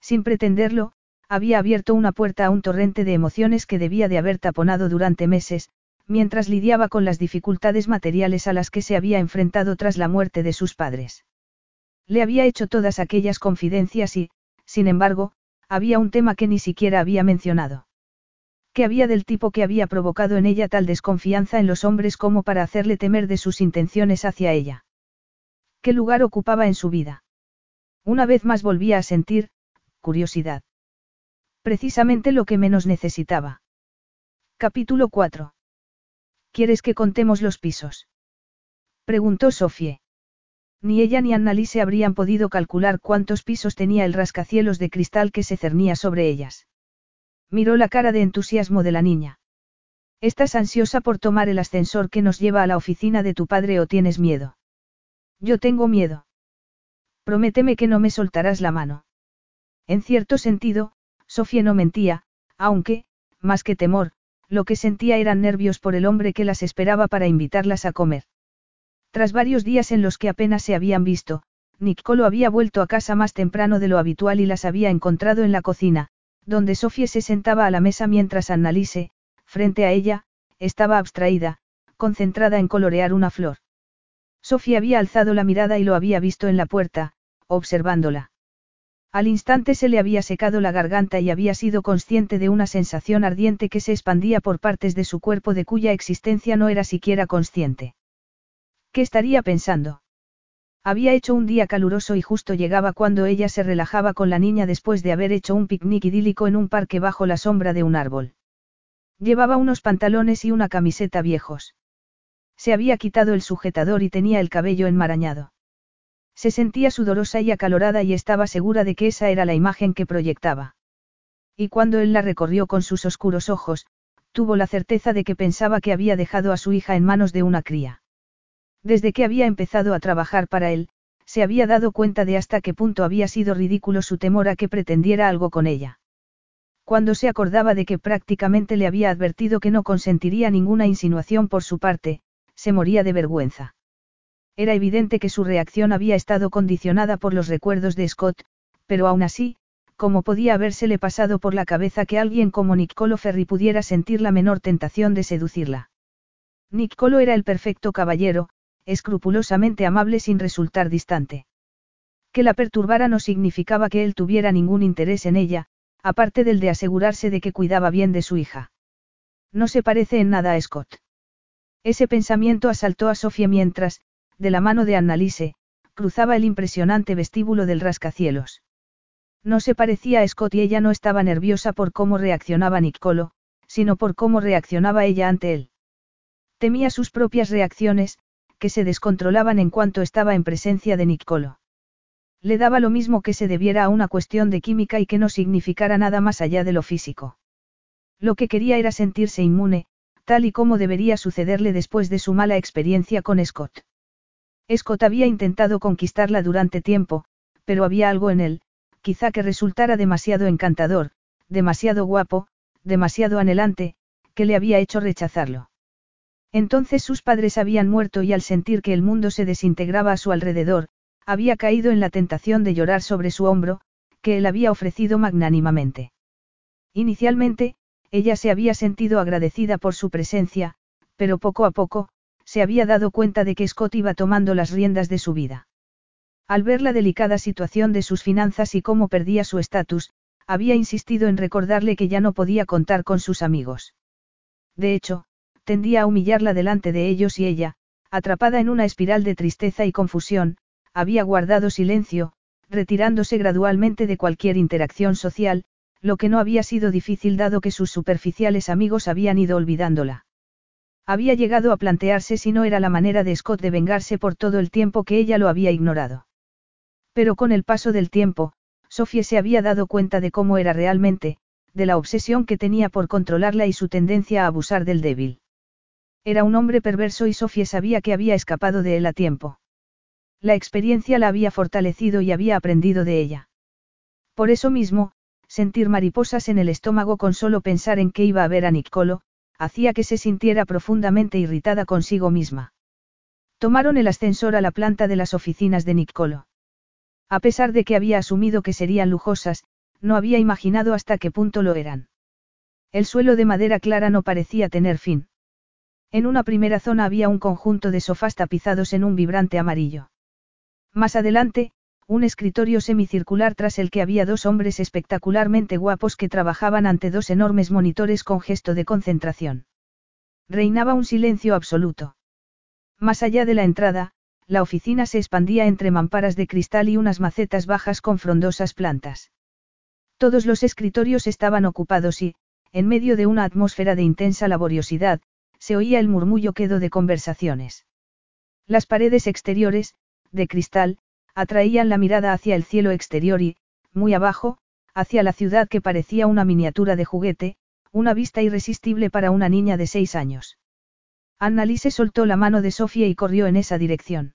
S1: Sin pretenderlo, había abierto una puerta a un torrente de emociones que debía de haber taponado durante meses, mientras lidiaba con las dificultades materiales a las que se había enfrentado tras la muerte de sus padres. Le había hecho todas aquellas confidencias y, sin embargo, había un tema que ni siquiera había mencionado. ¿Qué había del tipo que había provocado en ella tal desconfianza en los hombres como para hacerle temer de sus intenciones hacia ella? ¿Qué lugar ocupaba en su vida? Una vez más volvía a sentir, curiosidad. Precisamente lo que menos necesitaba. Capítulo 4. ¿Quieres que contemos los pisos? Preguntó Sofie. Ni ella ni Annalise habrían podido calcular cuántos pisos tenía el rascacielos de cristal que se cernía sobre ellas. Miró la cara de entusiasmo de la niña. ¿Estás ansiosa por tomar el ascensor que nos lleva a la oficina de tu padre o tienes miedo? Yo tengo miedo. Prométeme que no me soltarás la mano. En cierto sentido, Sofía no mentía, aunque, más que temor, lo que sentía eran nervios por el hombre que las esperaba para invitarlas a comer. Tras varios días en los que apenas se habían visto, Nicolo había vuelto a casa más temprano de lo habitual y las había encontrado en la cocina, donde Sofía se sentaba a la mesa mientras Annalise, frente a ella, estaba abstraída, concentrada en colorear una flor. Sofía había alzado la mirada y lo había visto en la puerta, observándola. Al instante se le había secado la garganta y había sido consciente de una sensación ardiente que se expandía por partes de su cuerpo de cuya existencia no era siquiera consciente. ¿Qué estaría pensando? Había hecho un día caluroso y justo llegaba cuando ella se relajaba con la niña después de haber hecho un picnic idílico en un parque bajo la sombra de un árbol. Llevaba unos pantalones y una camiseta viejos. Se había quitado el sujetador y tenía el cabello enmarañado. Se sentía sudorosa y acalorada y estaba segura de que esa era la imagen que proyectaba. Y cuando él la recorrió con sus oscuros ojos, tuvo la certeza de que pensaba que había dejado a su hija en manos de una cría. Desde que había empezado a trabajar para él, se había dado cuenta de hasta qué punto había sido ridículo su temor a que pretendiera algo con ella. Cuando se acordaba de que prácticamente le había advertido que no consentiría ninguna insinuación por su parte, se moría de vergüenza. Era evidente que su reacción había estado condicionada por los recuerdos de Scott, pero aún así, ¿cómo podía habérsele pasado por la cabeza que alguien como Niccolo Ferri pudiera sentir la menor tentación de seducirla? Niccolo era el perfecto caballero, escrupulosamente amable sin resultar distante. Que la perturbara no significaba que él tuviera ningún interés en ella, aparte del de asegurarse de que cuidaba bien de su hija. No se parece en nada a Scott. Ese pensamiento asaltó a Sofía mientras, de la mano de Annalise, cruzaba el impresionante vestíbulo del rascacielos. No se parecía a Scott y ella no estaba nerviosa por cómo reaccionaba Niccolo, sino por cómo reaccionaba ella ante él. Temía sus propias reacciones, que se descontrolaban en cuanto estaba en presencia de Niccolo. Le daba lo mismo que se debiera a una cuestión de química y que no significara nada más allá de lo físico. Lo que quería era sentirse inmune, tal y como debería sucederle después de su mala experiencia con Scott. Scott había intentado conquistarla durante tiempo, pero había algo en él, quizá que resultara demasiado encantador, demasiado guapo, demasiado anhelante, que le había hecho rechazarlo. Entonces sus padres habían muerto y al sentir que el mundo se desintegraba a su alrededor, había caído en la tentación de llorar sobre su hombro, que él había ofrecido magnánimamente. Inicialmente, ella se había sentido agradecida por su presencia, pero poco a poco, se había dado cuenta de que Scott iba tomando las riendas de su vida. Al ver la delicada situación de sus finanzas y cómo perdía su estatus, había insistido en recordarle que ya no podía contar con sus amigos. De hecho, tendía a humillarla delante de ellos y ella, atrapada en una espiral de tristeza y confusión, había guardado silencio, retirándose gradualmente de cualquier interacción social, lo que no había sido difícil dado que sus superficiales amigos habían ido olvidándola. Había llegado a plantearse si no era la manera de Scott de vengarse por todo el tiempo que ella lo había ignorado. Pero con el paso del tiempo, Sofía se había dado cuenta de cómo era realmente, de la obsesión que tenía por controlarla y su tendencia a abusar del débil. Era un hombre perverso y Sofía sabía que había escapado de él a tiempo. La experiencia la había fortalecido y había aprendido de ella. Por eso mismo, sentir mariposas en el estómago con solo pensar en que iba a ver a Nicolo, hacía que se sintiera profundamente irritada consigo misma. Tomaron el ascensor a la planta de las oficinas de Nicolo. A pesar de que había asumido que serían lujosas, no había imaginado hasta qué punto lo eran. El suelo de madera clara no parecía tener fin. En una primera zona había un conjunto de sofás tapizados en un vibrante amarillo. Más adelante, un escritorio semicircular tras el que había dos hombres espectacularmente guapos que trabajaban ante dos enormes monitores con gesto de concentración. Reinaba un silencio absoluto. Más allá de la entrada, la oficina se expandía entre mamparas de cristal y unas macetas bajas con frondosas plantas. Todos los escritorios estaban ocupados y, en medio de una atmósfera de intensa laboriosidad, se oía el murmullo quedo de conversaciones. Las paredes exteriores, de cristal, atraían la mirada hacia el cielo exterior y, muy abajo, hacia la ciudad que parecía una miniatura de juguete, una vista irresistible para una niña de seis años. Annalise soltó la mano de Sofía y corrió en esa dirección.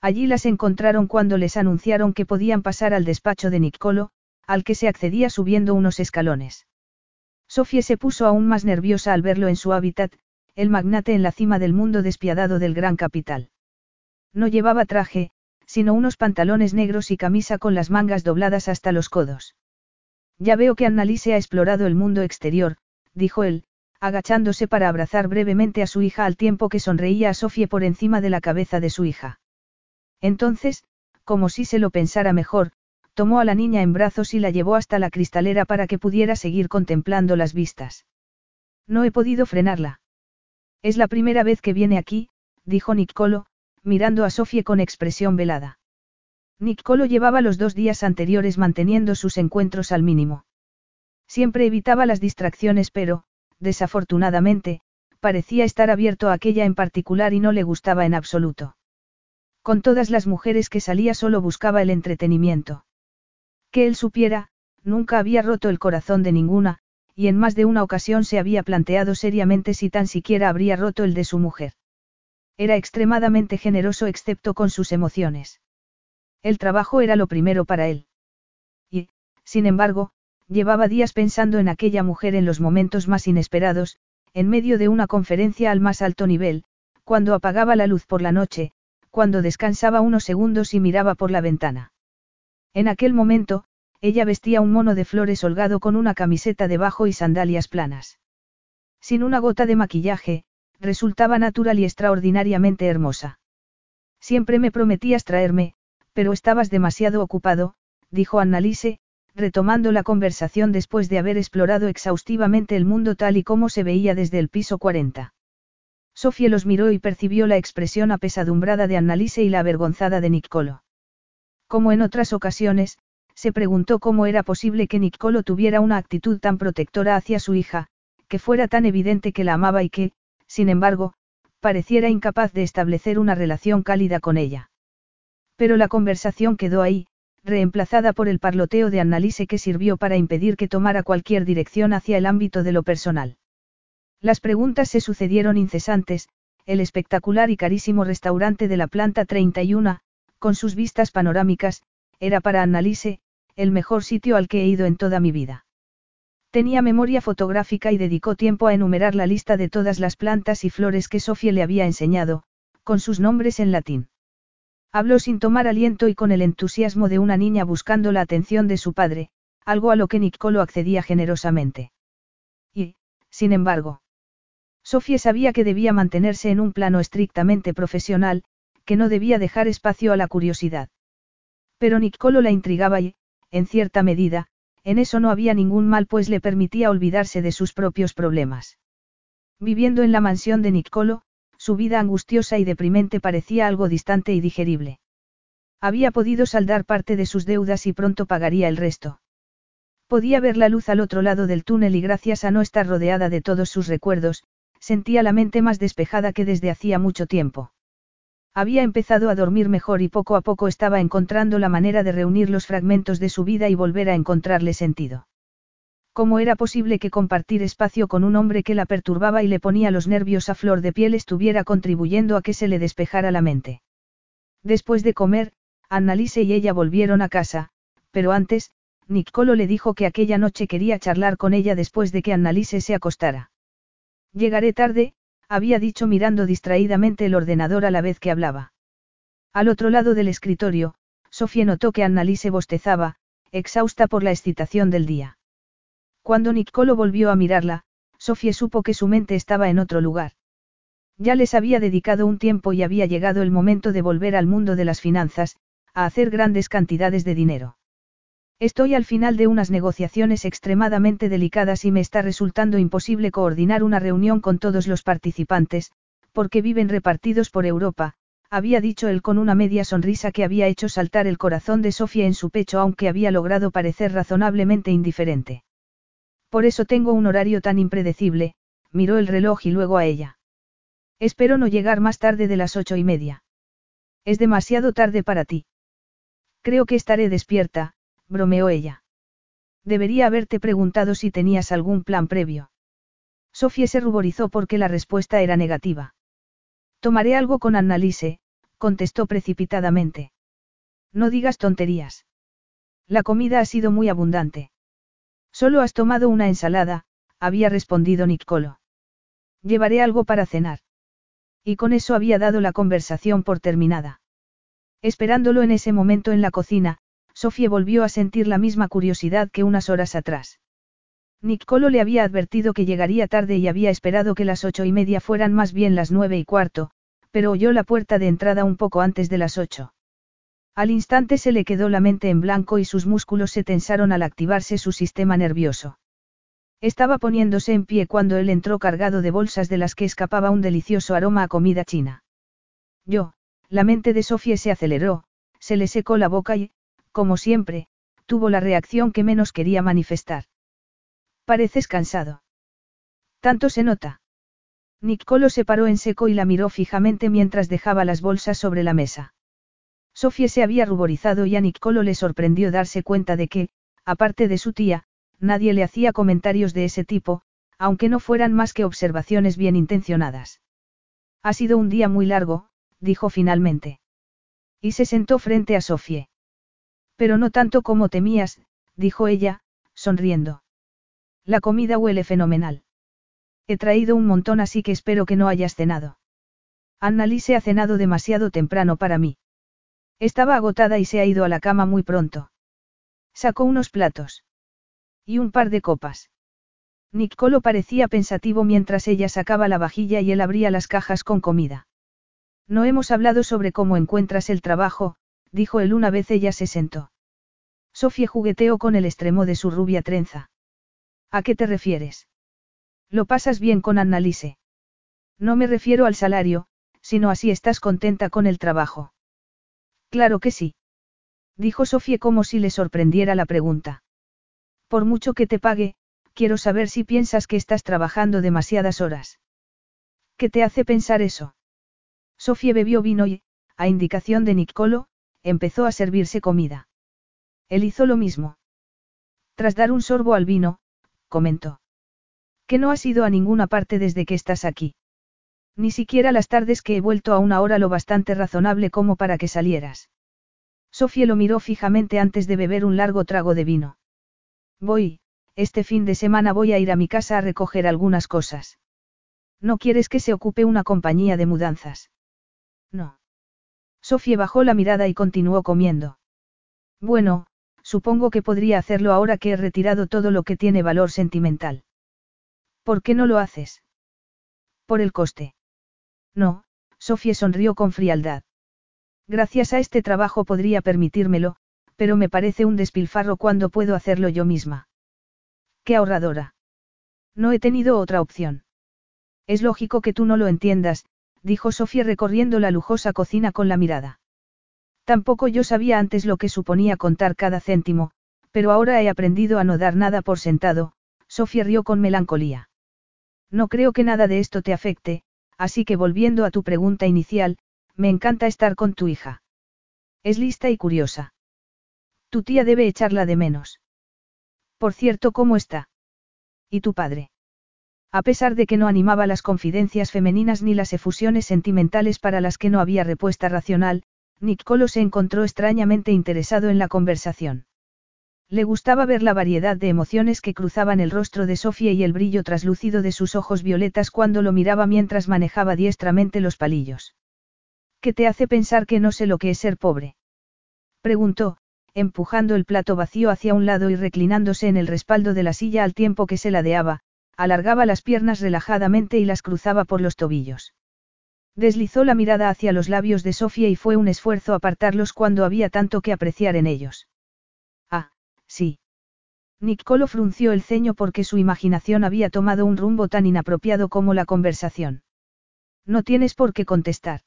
S1: Allí las encontraron cuando les anunciaron que podían pasar al despacho de Niccolo, al que se accedía subiendo unos escalones. Sofía se puso aún más nerviosa al verlo en su hábitat, el magnate en la cima del mundo despiadado del gran capital. No llevaba traje, sino unos pantalones negros y camisa con las mangas dobladas hasta los codos. Ya veo que Annalise ha explorado el mundo exterior, dijo él, agachándose para abrazar brevemente a su hija al tiempo que sonreía a Sofía por encima de la cabeza de su hija. Entonces, como si se lo pensara mejor, tomó a la niña en brazos y la llevó hasta la cristalera para que pudiera seguir contemplando las vistas. No he podido frenarla. Es la primera vez que viene aquí, dijo Niccolo, mirando a Sofie con expresión velada. Niccolo llevaba los dos días anteriores manteniendo sus encuentros al mínimo. Siempre evitaba las distracciones pero, desafortunadamente, parecía estar abierto a aquella en particular y no le gustaba en absoluto. Con todas las mujeres que salía solo buscaba el entretenimiento. Que él supiera, nunca había roto el corazón de ninguna, y en más de una ocasión se había planteado seriamente si tan siquiera habría roto el de su mujer. Era extremadamente generoso excepto con sus emociones. El trabajo era lo primero para él. Y, sin embargo, llevaba días pensando en aquella mujer en los momentos más inesperados, en medio de una conferencia al más alto nivel, cuando apagaba la luz por la noche, cuando descansaba unos segundos y miraba por la ventana. En aquel momento, ella vestía un mono de flores holgado con una camiseta debajo y sandalias planas. Sin una gota de maquillaje, resultaba natural y extraordinariamente hermosa. Siempre me prometías traerme, pero estabas demasiado ocupado, dijo Annalise, retomando la conversación después de haber explorado exhaustivamente el mundo tal y como se veía desde el piso 40. Sofía los miró y percibió la expresión apesadumbrada de Annalise y la avergonzada de Niccolo. Como en otras ocasiones, se preguntó cómo era posible que Niccolo tuviera una actitud tan protectora hacia su hija, que fuera tan evidente que la amaba y que, sin embargo, pareciera incapaz de establecer una relación cálida con ella. Pero la conversación quedó ahí, reemplazada por el parloteo de Annalise que sirvió para impedir que tomara cualquier dirección hacia el ámbito de lo personal. Las preguntas se sucedieron incesantes, el espectacular y carísimo restaurante de la planta 31, con sus vistas panorámicas, era para Annalise, el mejor sitio al que he ido en toda mi vida. Tenía memoria fotográfica y dedicó tiempo a enumerar la lista de todas las plantas y flores que Sofía le había enseñado, con sus nombres en latín. Habló sin tomar aliento y con el entusiasmo de una niña buscando la atención de su padre, algo a lo que Niccolo accedía generosamente. Y, sin embargo, Sofía sabía que debía mantenerse en un plano estrictamente profesional, que no debía dejar espacio a la curiosidad. Pero Niccolo la intrigaba y, en cierta medida, en eso no había ningún mal pues le permitía olvidarse de sus propios problemas. Viviendo en la mansión de Niccolo, su vida angustiosa y deprimente parecía algo distante y digerible. Había podido saldar parte de sus deudas y pronto pagaría el resto. Podía ver la luz al otro lado del túnel y gracias a no estar rodeada de todos sus recuerdos, sentía la mente más despejada que desde hacía mucho tiempo. Había empezado a dormir mejor y poco a poco estaba encontrando la manera de reunir los fragmentos de su vida y volver a encontrarle sentido. ¿Cómo era posible que compartir espacio con un hombre que la perturbaba y le ponía los nervios a flor de piel estuviera contribuyendo a que se le despejara la mente? Después de comer, Annalise y ella volvieron a casa, pero antes, Nicolo le dijo que aquella noche quería charlar con ella después de que Annalise se acostara. Llegaré tarde, había dicho mirando distraídamente el ordenador a la vez que hablaba. Al otro lado del escritorio, Sofía notó que Annalise bostezaba, exhausta por la excitación del día. Cuando Nicolo volvió a mirarla, Sofía supo que su mente estaba en otro lugar. Ya les había dedicado un tiempo y había llegado el momento de volver al mundo de las finanzas, a hacer grandes cantidades de dinero. Estoy al final de unas negociaciones extremadamente delicadas y me está resultando imposible coordinar una reunión con todos los participantes, porque viven repartidos por Europa, había dicho él con una media sonrisa que había hecho saltar el corazón de Sofía en su pecho aunque había logrado parecer razonablemente indiferente. Por eso tengo un horario tan impredecible, miró el reloj y luego a ella. Espero no llegar más tarde de las ocho y media. Es demasiado tarde para ti. Creo que estaré despierta, bromeó ella. Debería haberte preguntado si tenías algún plan previo. Sofía se ruborizó porque la respuesta era negativa. Tomaré algo con Annalise, contestó precipitadamente. No digas tonterías. La comida ha sido muy abundante. Solo has tomado una ensalada, había respondido Nicolo. Llevaré algo para cenar. Y con eso había dado la conversación por terminada. Esperándolo en ese momento en la cocina, Sofía volvió a sentir la misma curiosidad que unas horas atrás. Nicolo le había advertido que llegaría tarde y había esperado que las ocho y media fueran más bien las nueve y cuarto, pero oyó la puerta de entrada un poco antes de las ocho. Al instante se le quedó la mente en blanco y sus músculos se tensaron al activarse su sistema nervioso. Estaba poniéndose en pie cuando él entró cargado de bolsas de las que escapaba un delicioso aroma a comida china. Yo, la mente de Sofía se aceleró, se le secó la boca y, como siempre, tuvo la reacción que menos quería manifestar. Pareces cansado. Tanto se nota. Nicolo se paró en seco y la miró fijamente mientras dejaba las bolsas sobre la mesa. Sofía se había ruborizado y a Nicolo le sorprendió darse cuenta de que, aparte de su tía, nadie le hacía comentarios de ese tipo, aunque no fueran más que observaciones bien intencionadas. Ha sido un día muy largo, dijo finalmente. Y se sentó frente a Sofía. Pero no tanto como temías, dijo ella, sonriendo. La comida huele fenomenal. He traído un montón así que espero que no hayas cenado. Annalise ha cenado demasiado temprano para mí. Estaba agotada y se ha ido a la cama muy pronto. Sacó unos platos. Y un par de copas. Nicolo parecía pensativo mientras ella sacaba la vajilla y él abría las cajas con comida. No hemos hablado sobre cómo encuentras el trabajo, dijo él una vez ella se sentó. Sofía jugueteó con el extremo de su rubia trenza. ¿A qué te refieres? Lo pasas bien con Annalise. No me refiero al salario, sino a si estás contenta con el trabajo. Claro que sí. Dijo Sofía como si le sorprendiera la pregunta. Por mucho que te pague, quiero saber si piensas que estás trabajando demasiadas horas. ¿Qué te hace pensar eso? Sofía bebió vino y, a indicación de Nicolo, empezó a servirse comida. Él hizo lo mismo. Tras dar un sorbo al vino, comentó. Que no has ido a ninguna parte desde que estás aquí. Ni siquiera las tardes que he vuelto a una hora lo bastante razonable como para que salieras. Sofía lo miró fijamente antes de beber un largo trago de vino. Voy, este fin de semana voy a ir a mi casa a recoger algunas cosas. ¿No quieres que se ocupe una compañía de mudanzas? No. Sofía bajó la mirada y continuó comiendo. Bueno, supongo que podría hacerlo ahora que he retirado todo lo que tiene valor sentimental. ¿Por qué no lo haces? Por el coste. No, Sofía sonrió con frialdad. Gracias a este trabajo podría permitírmelo, pero me parece un despilfarro cuando puedo hacerlo yo misma. Qué ahorradora. No he tenido otra opción. Es lógico que tú no lo entiendas, dijo Sofía recorriendo la lujosa cocina con la mirada. Tampoco yo sabía antes lo que suponía contar cada céntimo, pero ahora he aprendido a no dar nada por sentado, Sofía rió con melancolía. No creo que nada de esto te afecte, así que volviendo a tu pregunta inicial, me encanta estar con tu hija. Es lista y curiosa. Tu tía debe echarla de menos. Por cierto, ¿cómo está? ¿Y tu padre? A pesar de que no animaba las confidencias femeninas ni las efusiones sentimentales para las que no había respuesta racional, Nicolo se encontró extrañamente interesado en la conversación. Le gustaba ver la variedad de emociones que cruzaban el rostro de Sofía y el brillo traslúcido de sus ojos violetas cuando lo miraba mientras manejaba diestramente los palillos. ¿Qué te hace pensar que no sé lo que es ser pobre? Preguntó, empujando el plato vacío hacia un lado y reclinándose en el respaldo de la silla al tiempo que se ladeaba, alargaba las piernas relajadamente y las cruzaba por los tobillos. Deslizó la mirada hacia los labios de Sofía y fue un esfuerzo apartarlos cuando había tanto que apreciar en ellos. Ah, sí. Nicolo frunció el ceño porque su imaginación había tomado un rumbo tan inapropiado como la conversación. No tienes por qué contestar.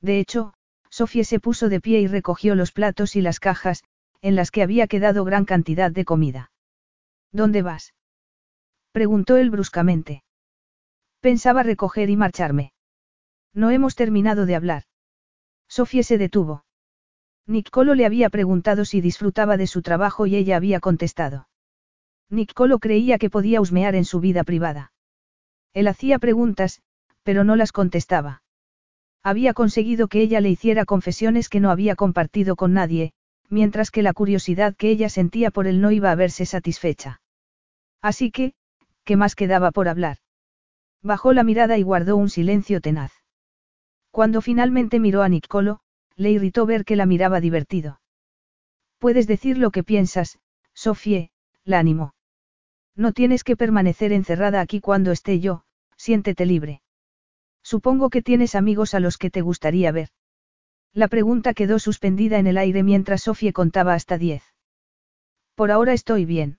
S1: De hecho, Sofía se puso de pie y recogió los platos y las cajas, en las que había quedado gran cantidad de comida. ¿Dónde vas? Preguntó él bruscamente. Pensaba recoger y marcharme. No hemos terminado de hablar. Sofía se detuvo. Nicolo le había preguntado si disfrutaba de su trabajo y ella había contestado. Nicolo creía que podía husmear en su vida privada. Él hacía preguntas, pero no las contestaba. Había conseguido que ella le hiciera confesiones que no había compartido con nadie, mientras que la curiosidad que ella sentía por él no iba a verse satisfecha. Así que, ¿qué más quedaba por hablar? Bajó la mirada y guardó un silencio tenaz. Cuando finalmente miró a Nicolo, le irritó ver que la miraba divertido. Puedes decir lo que piensas, Sofie, la animó. No tienes que permanecer encerrada aquí cuando esté yo, siéntete libre. Supongo que tienes amigos a los que te gustaría ver. La pregunta quedó suspendida en el aire mientras Sofía contaba hasta diez. Por ahora estoy bien.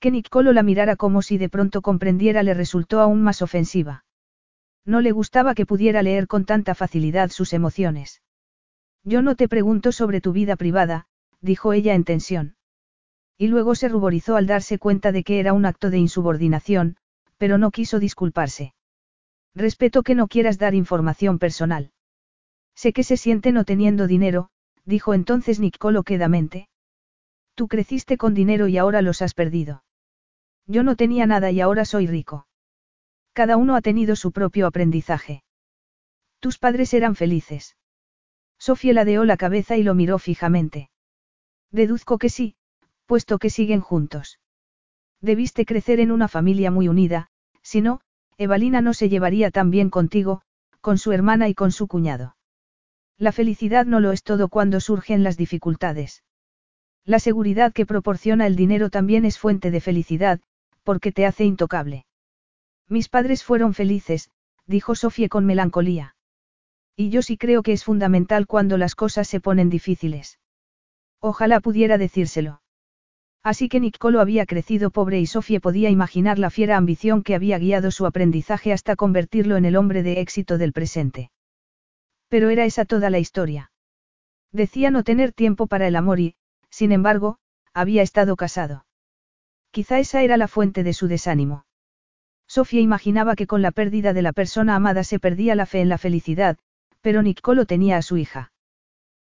S1: Que Nicolo la mirara como si de pronto comprendiera le resultó aún más ofensiva. No le gustaba que pudiera leer con tanta facilidad sus emociones. Yo no te pregunto sobre tu vida privada, dijo ella en tensión. Y luego se ruborizó al darse cuenta de que era un acto de insubordinación, pero no quiso disculparse. Respeto que no quieras dar información personal. Sé que se siente no teniendo dinero, dijo entonces Nicolo quedamente. Tú creciste con dinero y ahora los has perdido. Yo no tenía nada y ahora soy rico. Cada uno ha tenido su propio aprendizaje. Tus padres eran felices. Sofía ladeó la cabeza y lo miró fijamente. Deduzco que sí, puesto que siguen juntos. Debiste crecer en una familia muy unida, si no, Evalina no se llevaría tan bien contigo, con su hermana y con su cuñado. La felicidad no lo es todo cuando surgen las dificultades. La seguridad que proporciona el dinero también es fuente de felicidad, porque te hace intocable. Mis padres fueron felices, dijo Sofía con melancolía. Y yo sí creo que es fundamental cuando las cosas se ponen difíciles. Ojalá pudiera decírselo. Así que Nicolo había crecido pobre y Sofía podía imaginar la fiera ambición que había guiado su aprendizaje hasta convertirlo en el hombre de éxito del presente. Pero era esa toda la historia. Decía no tener tiempo para el amor y, sin embargo, había estado casado. Quizá esa era la fuente de su desánimo. Sofía imaginaba que con la pérdida de la persona amada se perdía la fe en la felicidad, pero Nicolo tenía a su hija.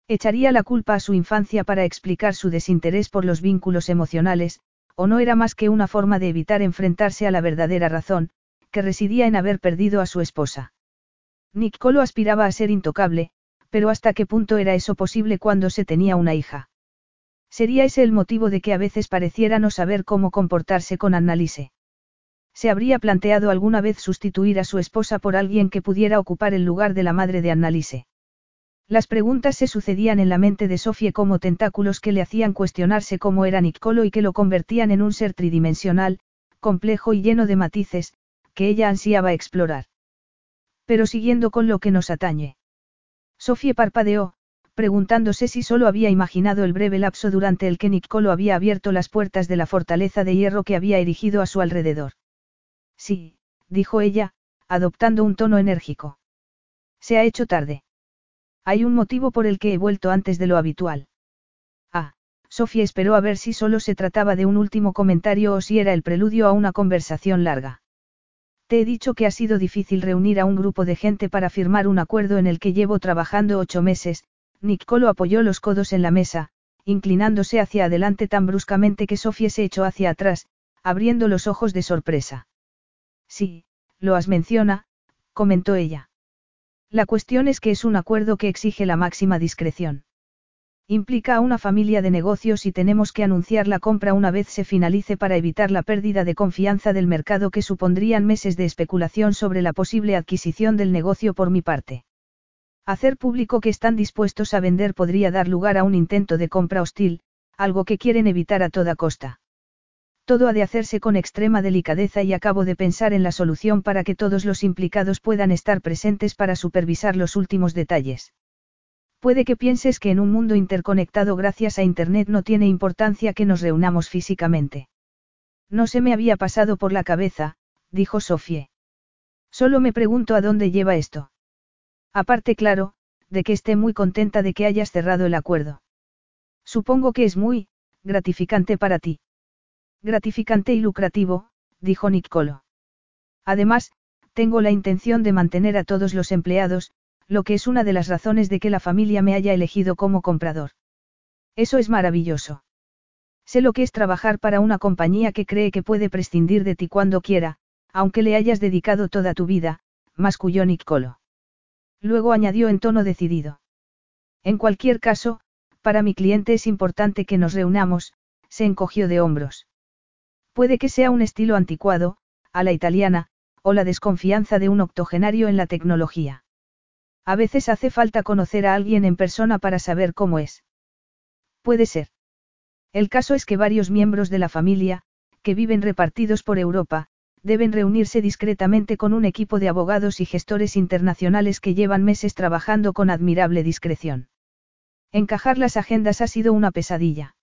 S1: Echaría la culpa a su infancia para explicar su desinterés por los vínculos emocionales, o no era más que una forma de evitar enfrentarse a la verdadera razón, que residía en haber perdido a su esposa. Nicolo aspiraba a ser intocable, pero ¿hasta qué punto era eso posible cuando se tenía una hija? ¿Sería ese el motivo de que a veces pareciera no saber cómo comportarse con Annalise? ¿Se habría planteado alguna vez sustituir a su esposa por alguien que pudiera ocupar el lugar de la madre de Annalise? Las preguntas se sucedían en la mente de Sofía como tentáculos que le hacían cuestionarse cómo era Nicolo y que lo convertían en un ser tridimensional, complejo y lleno de matices, que ella ansiaba explorar. Pero siguiendo con lo que nos atañe. Sofía parpadeó, preguntándose si solo había imaginado el breve lapso durante el que Nicolo había abierto las puertas de la fortaleza de hierro que había erigido a su alrededor. Sí, dijo ella, adoptando un tono enérgico. Se ha hecho tarde. Hay un motivo por el que he vuelto antes de lo habitual. Ah, Sofía esperó a ver si solo se trataba de un último comentario o si era el preludio a una conversación larga. Te he dicho que ha sido difícil reunir a un grupo de gente para firmar un acuerdo en el que llevo trabajando ocho meses, Nicolo apoyó los codos en la mesa, inclinándose hacia adelante tan bruscamente que Sofía se echó hacia atrás, abriendo los ojos de sorpresa. Sí, lo has menciona, comentó ella. La cuestión es que es un acuerdo que exige la máxima discreción. Implica a una familia de negocios y tenemos que anunciar la compra una vez se finalice para evitar la pérdida de confianza del mercado que supondrían meses de especulación sobre la posible adquisición del negocio por mi parte. Hacer público que están dispuestos a vender podría dar lugar a un intento de compra hostil, algo que quieren evitar a toda costa. Todo ha de hacerse con extrema delicadeza y acabo de pensar en la solución para que todos los implicados puedan estar presentes para supervisar los últimos detalles. Puede que pienses que en un mundo interconectado gracias a Internet no tiene importancia que nos reunamos físicamente. No se me había pasado por la cabeza, dijo Sofie. Solo me pregunto a dónde lleva esto. Aparte, claro, de que esté muy contenta de que hayas cerrado el acuerdo. Supongo que es muy, gratificante para ti. Gratificante y lucrativo, dijo Nicolo. Además, tengo la intención de mantener a todos los empleados, lo que es una de las razones de que la familia me haya elegido como comprador. Eso es maravilloso. Sé lo que es trabajar para una compañía que cree que puede prescindir de ti cuando quiera, aunque le hayas dedicado toda tu vida, masculló Nicolo. Luego añadió en tono decidido. En cualquier caso, para mi cliente es importante que nos reunamos, se encogió de hombros. Puede que sea un estilo anticuado, a la italiana, o la desconfianza de un octogenario en la tecnología. A veces hace falta conocer a alguien en persona para saber cómo es. Puede ser. El caso es que varios miembros de la familia, que viven repartidos por Europa, deben reunirse discretamente con un equipo de abogados y gestores internacionales que llevan meses trabajando con admirable discreción. Encajar las agendas ha sido una pesadilla.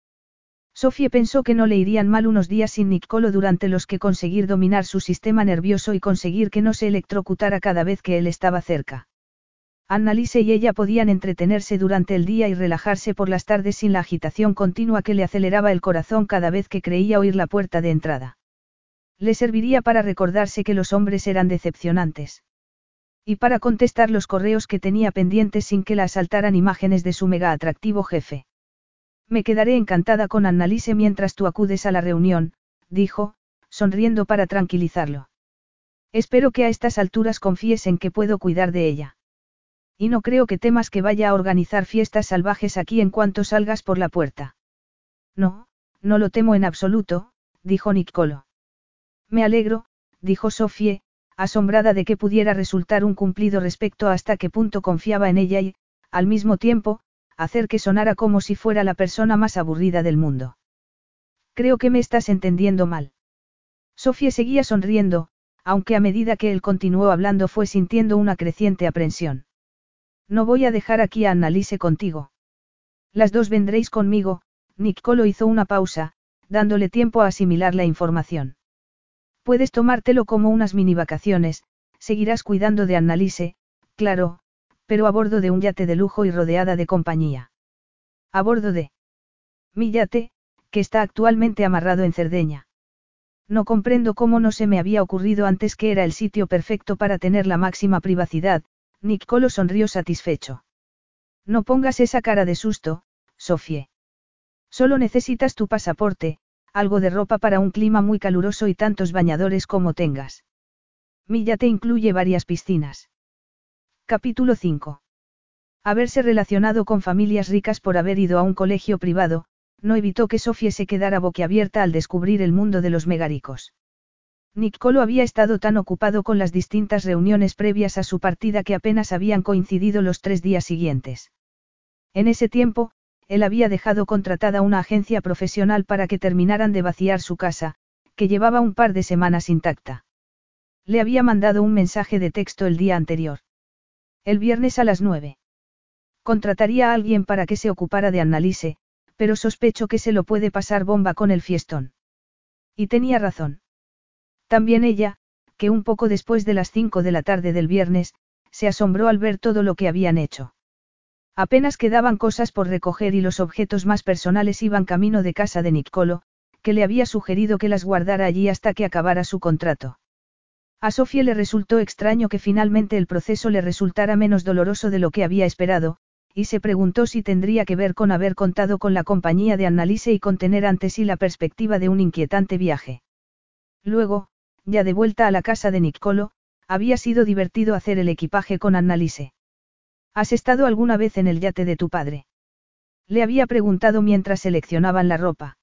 S1: Sofía pensó que no le irían mal unos días sin Nicolo durante los que conseguir dominar su sistema nervioso y conseguir que no se electrocutara cada vez que él estaba cerca. Annalise y ella podían entretenerse durante el día y relajarse por las tardes sin la agitación continua que le aceleraba el corazón cada vez que creía oír la puerta de entrada. Le serviría para recordarse que los hombres eran decepcionantes. Y para contestar los correos que tenía pendientes sin que la asaltaran imágenes de su mega atractivo jefe. Me quedaré encantada con Annalise mientras tú acudes a la reunión, dijo, sonriendo para tranquilizarlo. Espero que a estas alturas confíes en que puedo cuidar de ella. Y no creo que temas que vaya a organizar fiestas salvajes aquí en cuanto salgas por la puerta. No, no lo temo en absoluto, dijo Nicolo. Me alegro, dijo Sofie, asombrada de que pudiera resultar un cumplido respecto a hasta qué punto confiaba en ella y, al mismo tiempo, hacer que sonara como si fuera la persona más aburrida del mundo. Creo que me estás entendiendo mal. Sofie seguía sonriendo, aunque a medida que él continuó hablando fue sintiendo una creciente aprensión. No voy a dejar aquí a Annalise contigo. Las dos vendréis conmigo, Nicolo hizo una pausa, dándole tiempo a asimilar la información. Puedes tomártelo como unas mini vacaciones, seguirás cuidando de Annalise, claro, pero a bordo de un yate de lujo y rodeada de compañía. A bordo de mi yate, que está actualmente amarrado en Cerdeña. No comprendo cómo no se me había ocurrido antes que era el sitio perfecto para tener la máxima privacidad, Nicolo sonrió satisfecho. No pongas esa cara de susto, Sofie. Solo necesitas tu pasaporte, algo de ropa para un clima muy caluroso y tantos bañadores como tengas. Mi te incluye varias piscinas. Capítulo 5. Haberse relacionado con familias ricas por haber ido a un colegio privado, no evitó que Sofie se quedara boquiabierta al descubrir el mundo de los megaricos. Nicolo había estado tan ocupado con las distintas reuniones previas a su partida que apenas habían coincidido los tres días siguientes. En ese tiempo, él había dejado contratada una agencia profesional para que terminaran de vaciar su casa, que llevaba un par de semanas intacta. Le había mandado un mensaje de texto el día anterior. El viernes a las nueve. Contrataría a alguien para que se ocupara de Annalise, pero sospecho que se lo puede pasar bomba con el fiestón. Y tenía razón. También ella, que un poco después de las cinco de la tarde del viernes, se asombró al ver todo lo que habían hecho. Apenas quedaban cosas por recoger y los objetos más personales iban camino de casa de Nicolo, que le había sugerido que las guardara allí hasta que acabara su contrato. A Sofía le resultó extraño que finalmente el proceso le resultara menos doloroso de lo que había esperado, y se preguntó si tendría que ver con haber contado con la compañía de Annalise y con tener ante sí la perspectiva de un inquietante viaje. Luego, ya de vuelta a la casa de Niccolo, había sido divertido hacer el equipaje con Annalise. ¿Has estado alguna vez en el yate de tu padre? Le había preguntado mientras seleccionaban la ropa.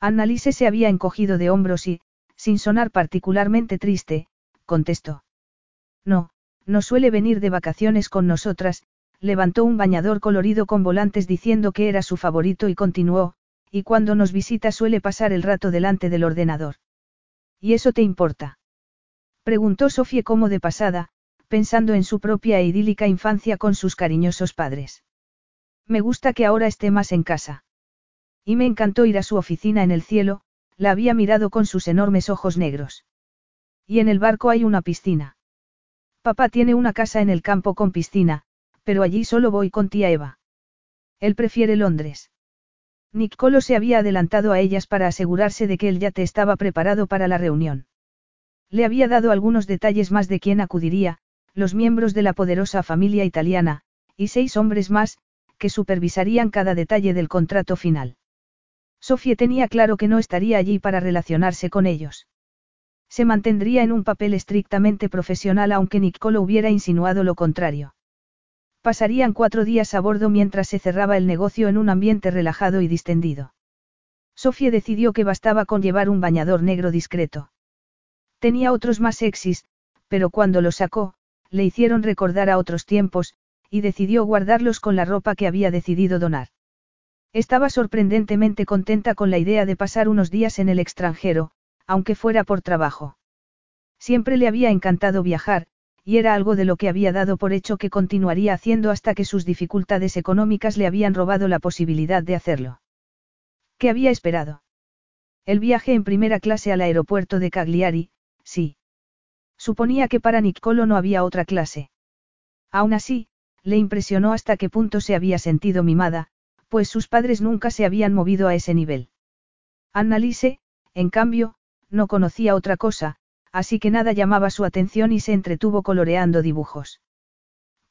S1: Annalise se había encogido de hombros y, sin sonar particularmente triste, contestó. No, no suele venir de vacaciones con nosotras, levantó un bañador colorido con volantes diciendo que era su favorito y continuó, y cuando nos visita suele pasar el rato delante del ordenador. ¿Y eso te importa? Preguntó Sofía como de pasada, pensando en su propia e idílica infancia con sus cariñosos padres. Me gusta que ahora esté más en casa. Y me encantó ir a su oficina en el cielo, la había mirado con sus enormes ojos negros. Y en el barco hay una piscina. Papá tiene una casa en el campo con piscina, pero allí solo voy con tía Eva. Él prefiere Londres. Nick Colo se había adelantado a ellas para asegurarse de que el yate estaba preparado para la reunión. Le había dado algunos detalles más de quién acudiría, los miembros de la poderosa familia italiana, y seis hombres más, que supervisarían cada detalle del contrato final. Sofía tenía claro que no estaría allí para relacionarse con ellos. Se mantendría en un papel estrictamente profesional aunque Niccolo hubiera insinuado lo contrario. Pasarían cuatro días a bordo mientras se cerraba el negocio en un ambiente relajado y distendido. Sofía decidió que bastaba con llevar un bañador negro discreto. Tenía otros más sexys, pero cuando los sacó, le hicieron recordar a otros tiempos, y decidió guardarlos con la ropa que había decidido donar. Estaba sorprendentemente contenta con la idea de pasar unos días en el extranjero, aunque fuera por trabajo. Siempre le había encantado viajar, y era algo de lo que había dado por hecho que continuaría haciendo hasta que sus dificultades económicas le habían robado la posibilidad de hacerlo. ¿Qué había esperado? El viaje en primera clase al aeropuerto de Cagliari, sí. Suponía que para Niccolo no había otra clase. Aún así, le impresionó hasta qué punto se había sentido mimada, pues sus padres nunca se habían movido a ese nivel. Annalise, en cambio, no conocía otra cosa, así que nada llamaba su atención y se entretuvo coloreando dibujos.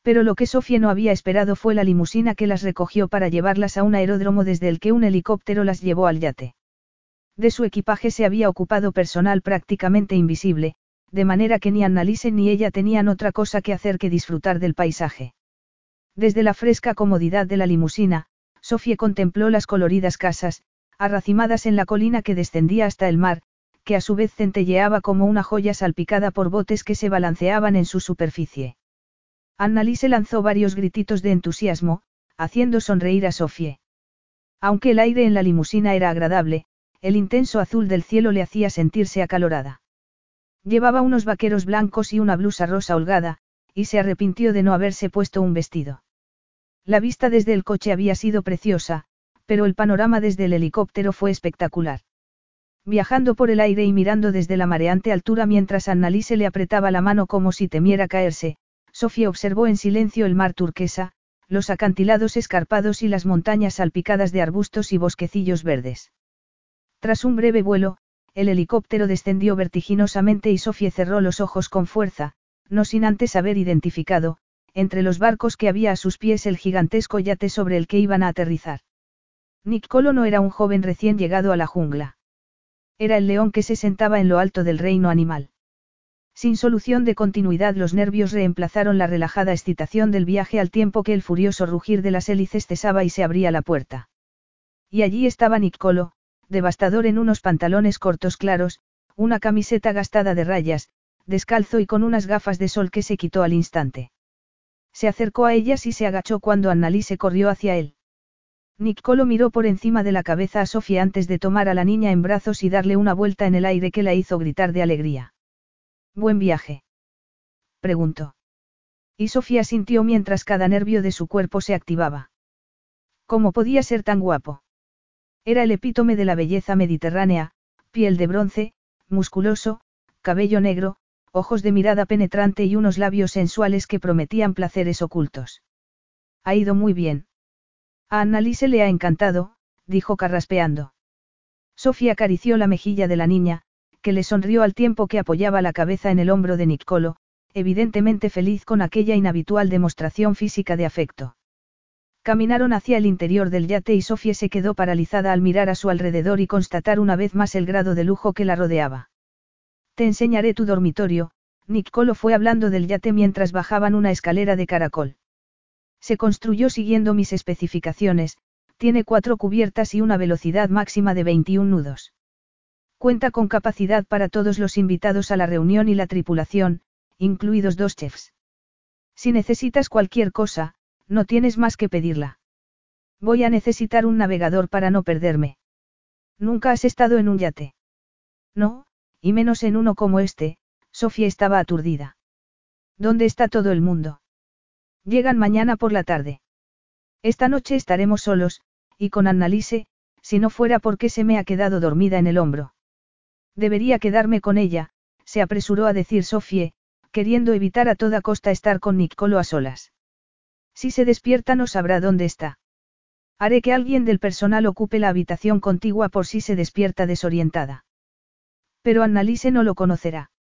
S1: Pero lo que Sofía no había esperado fue la limusina que las recogió para llevarlas a un aeródromo desde el que un helicóptero las llevó al yate. De su equipaje se había ocupado personal prácticamente invisible, de manera que ni Annalise ni ella tenían otra cosa que hacer que disfrutar del paisaje. Desde la fresca comodidad de la limusina, Sofía contempló las coloridas casas, arracimadas en la colina que descendía hasta el mar, que a su vez centelleaba como una joya salpicada por botes que se balanceaban en su superficie. Annalise lanzó varios grititos de entusiasmo, haciendo sonreír a Sofía. Aunque el aire en la limusina era agradable, el intenso azul del cielo le hacía sentirse acalorada. Llevaba unos vaqueros blancos y una blusa rosa holgada, y se arrepintió de no haberse puesto un vestido. La vista desde el coche había sido preciosa, pero el panorama desde el helicóptero fue espectacular. Viajando por el aire y mirando desde la mareante altura mientras Annalise le apretaba la mano como si temiera caerse, Sofía observó en silencio el mar turquesa, los acantilados escarpados y las montañas salpicadas de arbustos y bosquecillos verdes. Tras un breve vuelo, el helicóptero descendió vertiginosamente y Sofía cerró los ojos con fuerza, no sin antes haber identificado, entre los barcos que había a sus pies el gigantesco yate sobre el que iban a aterrizar. Niccolo no era un joven recién llegado a la jungla. Era el león que se sentaba en lo alto del reino animal. Sin solución de continuidad los nervios reemplazaron la relajada excitación del viaje al tiempo que el furioso rugir de las hélices cesaba y se abría la puerta. Y allí estaba Niccolo, devastador en unos pantalones cortos claros, una camiseta gastada de rayas, descalzo y con unas gafas de sol que se quitó al instante. Se acercó a ellas y se agachó cuando Annalise corrió hacia él. Niccolo miró por encima de la cabeza a Sofía antes de tomar a la niña en brazos y darle una vuelta en el aire que la hizo gritar de alegría. ¿Buen viaje? preguntó. Y Sofía sintió mientras cada nervio de su cuerpo se activaba. ¿Cómo podía ser tan guapo? Era el epítome de la belleza mediterránea, piel de bronce, musculoso, cabello negro, ojos de mirada penetrante y unos labios sensuales que prometían placeres ocultos. Ha ido muy bien. A Annalise le ha encantado, dijo carraspeando. Sofía acarició la mejilla de la niña, que le sonrió al tiempo que apoyaba la cabeza en el hombro de Niccolo, evidentemente feliz con aquella inhabitual demostración física de afecto. Caminaron hacia el interior del yate y Sofía se quedó paralizada al mirar a su alrededor y constatar una vez más el grado de lujo que la rodeaba. Te enseñaré tu dormitorio, Nicolo fue hablando del yate mientras bajaban una escalera de caracol. Se construyó siguiendo mis especificaciones, tiene cuatro cubiertas y una velocidad máxima de 21 nudos. Cuenta con capacidad para todos los invitados a la reunión y la tripulación, incluidos dos chefs. Si necesitas cualquier cosa, no tienes más que pedirla. Voy a necesitar un navegador para no perderme. Nunca has estado en un yate. No, y menos en uno como este, Sofía estaba aturdida. ¿Dónde está todo el mundo? Llegan mañana por la tarde. Esta noche estaremos solos, y con Annalise, si no fuera porque se me ha quedado dormida en el hombro. Debería quedarme con ella, se apresuró a decir Sofie, queriendo evitar a toda costa estar con Nicolo a solas. Si se despierta no sabrá dónde está. Haré que alguien del personal ocupe la habitación contigua por si se despierta desorientada. Pero Annalise no lo conocerá.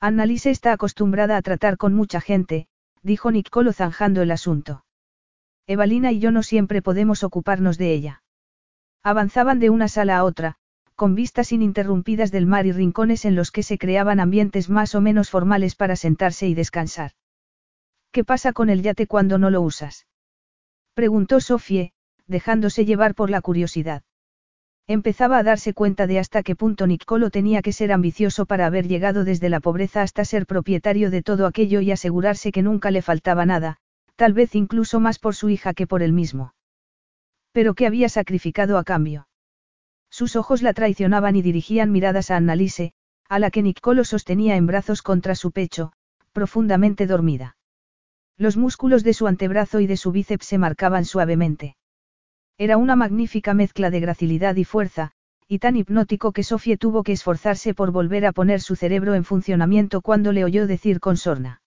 S1: Annalise está acostumbrada a tratar con mucha gente, dijo Nicolo zanjando el asunto. Evalina y yo no siempre podemos ocuparnos de ella. Avanzaban de una sala a otra, con vistas ininterrumpidas del mar y rincones en los que se creaban ambientes más o menos formales para sentarse y descansar. ¿Qué pasa con el yate cuando no lo usas? Preguntó Sofie, dejándose llevar por la curiosidad. Empezaba a darse cuenta de hasta qué punto Nicolo tenía que ser ambicioso para haber llegado desde la pobreza hasta ser propietario de todo aquello y asegurarse que nunca le faltaba nada, tal vez incluso más por su hija que por él mismo. Pero ¿qué había sacrificado a cambio? Sus ojos la traicionaban y dirigían miradas a Annalise, a la que Nicolo sostenía en brazos contra su pecho, profundamente dormida. Los músculos de su antebrazo y de su bíceps se marcaban suavemente. Era una magnífica mezcla de gracilidad y fuerza, y tan hipnótico que Sofie tuvo que esforzarse por volver a poner su cerebro en funcionamiento cuando le oyó decir con sorna.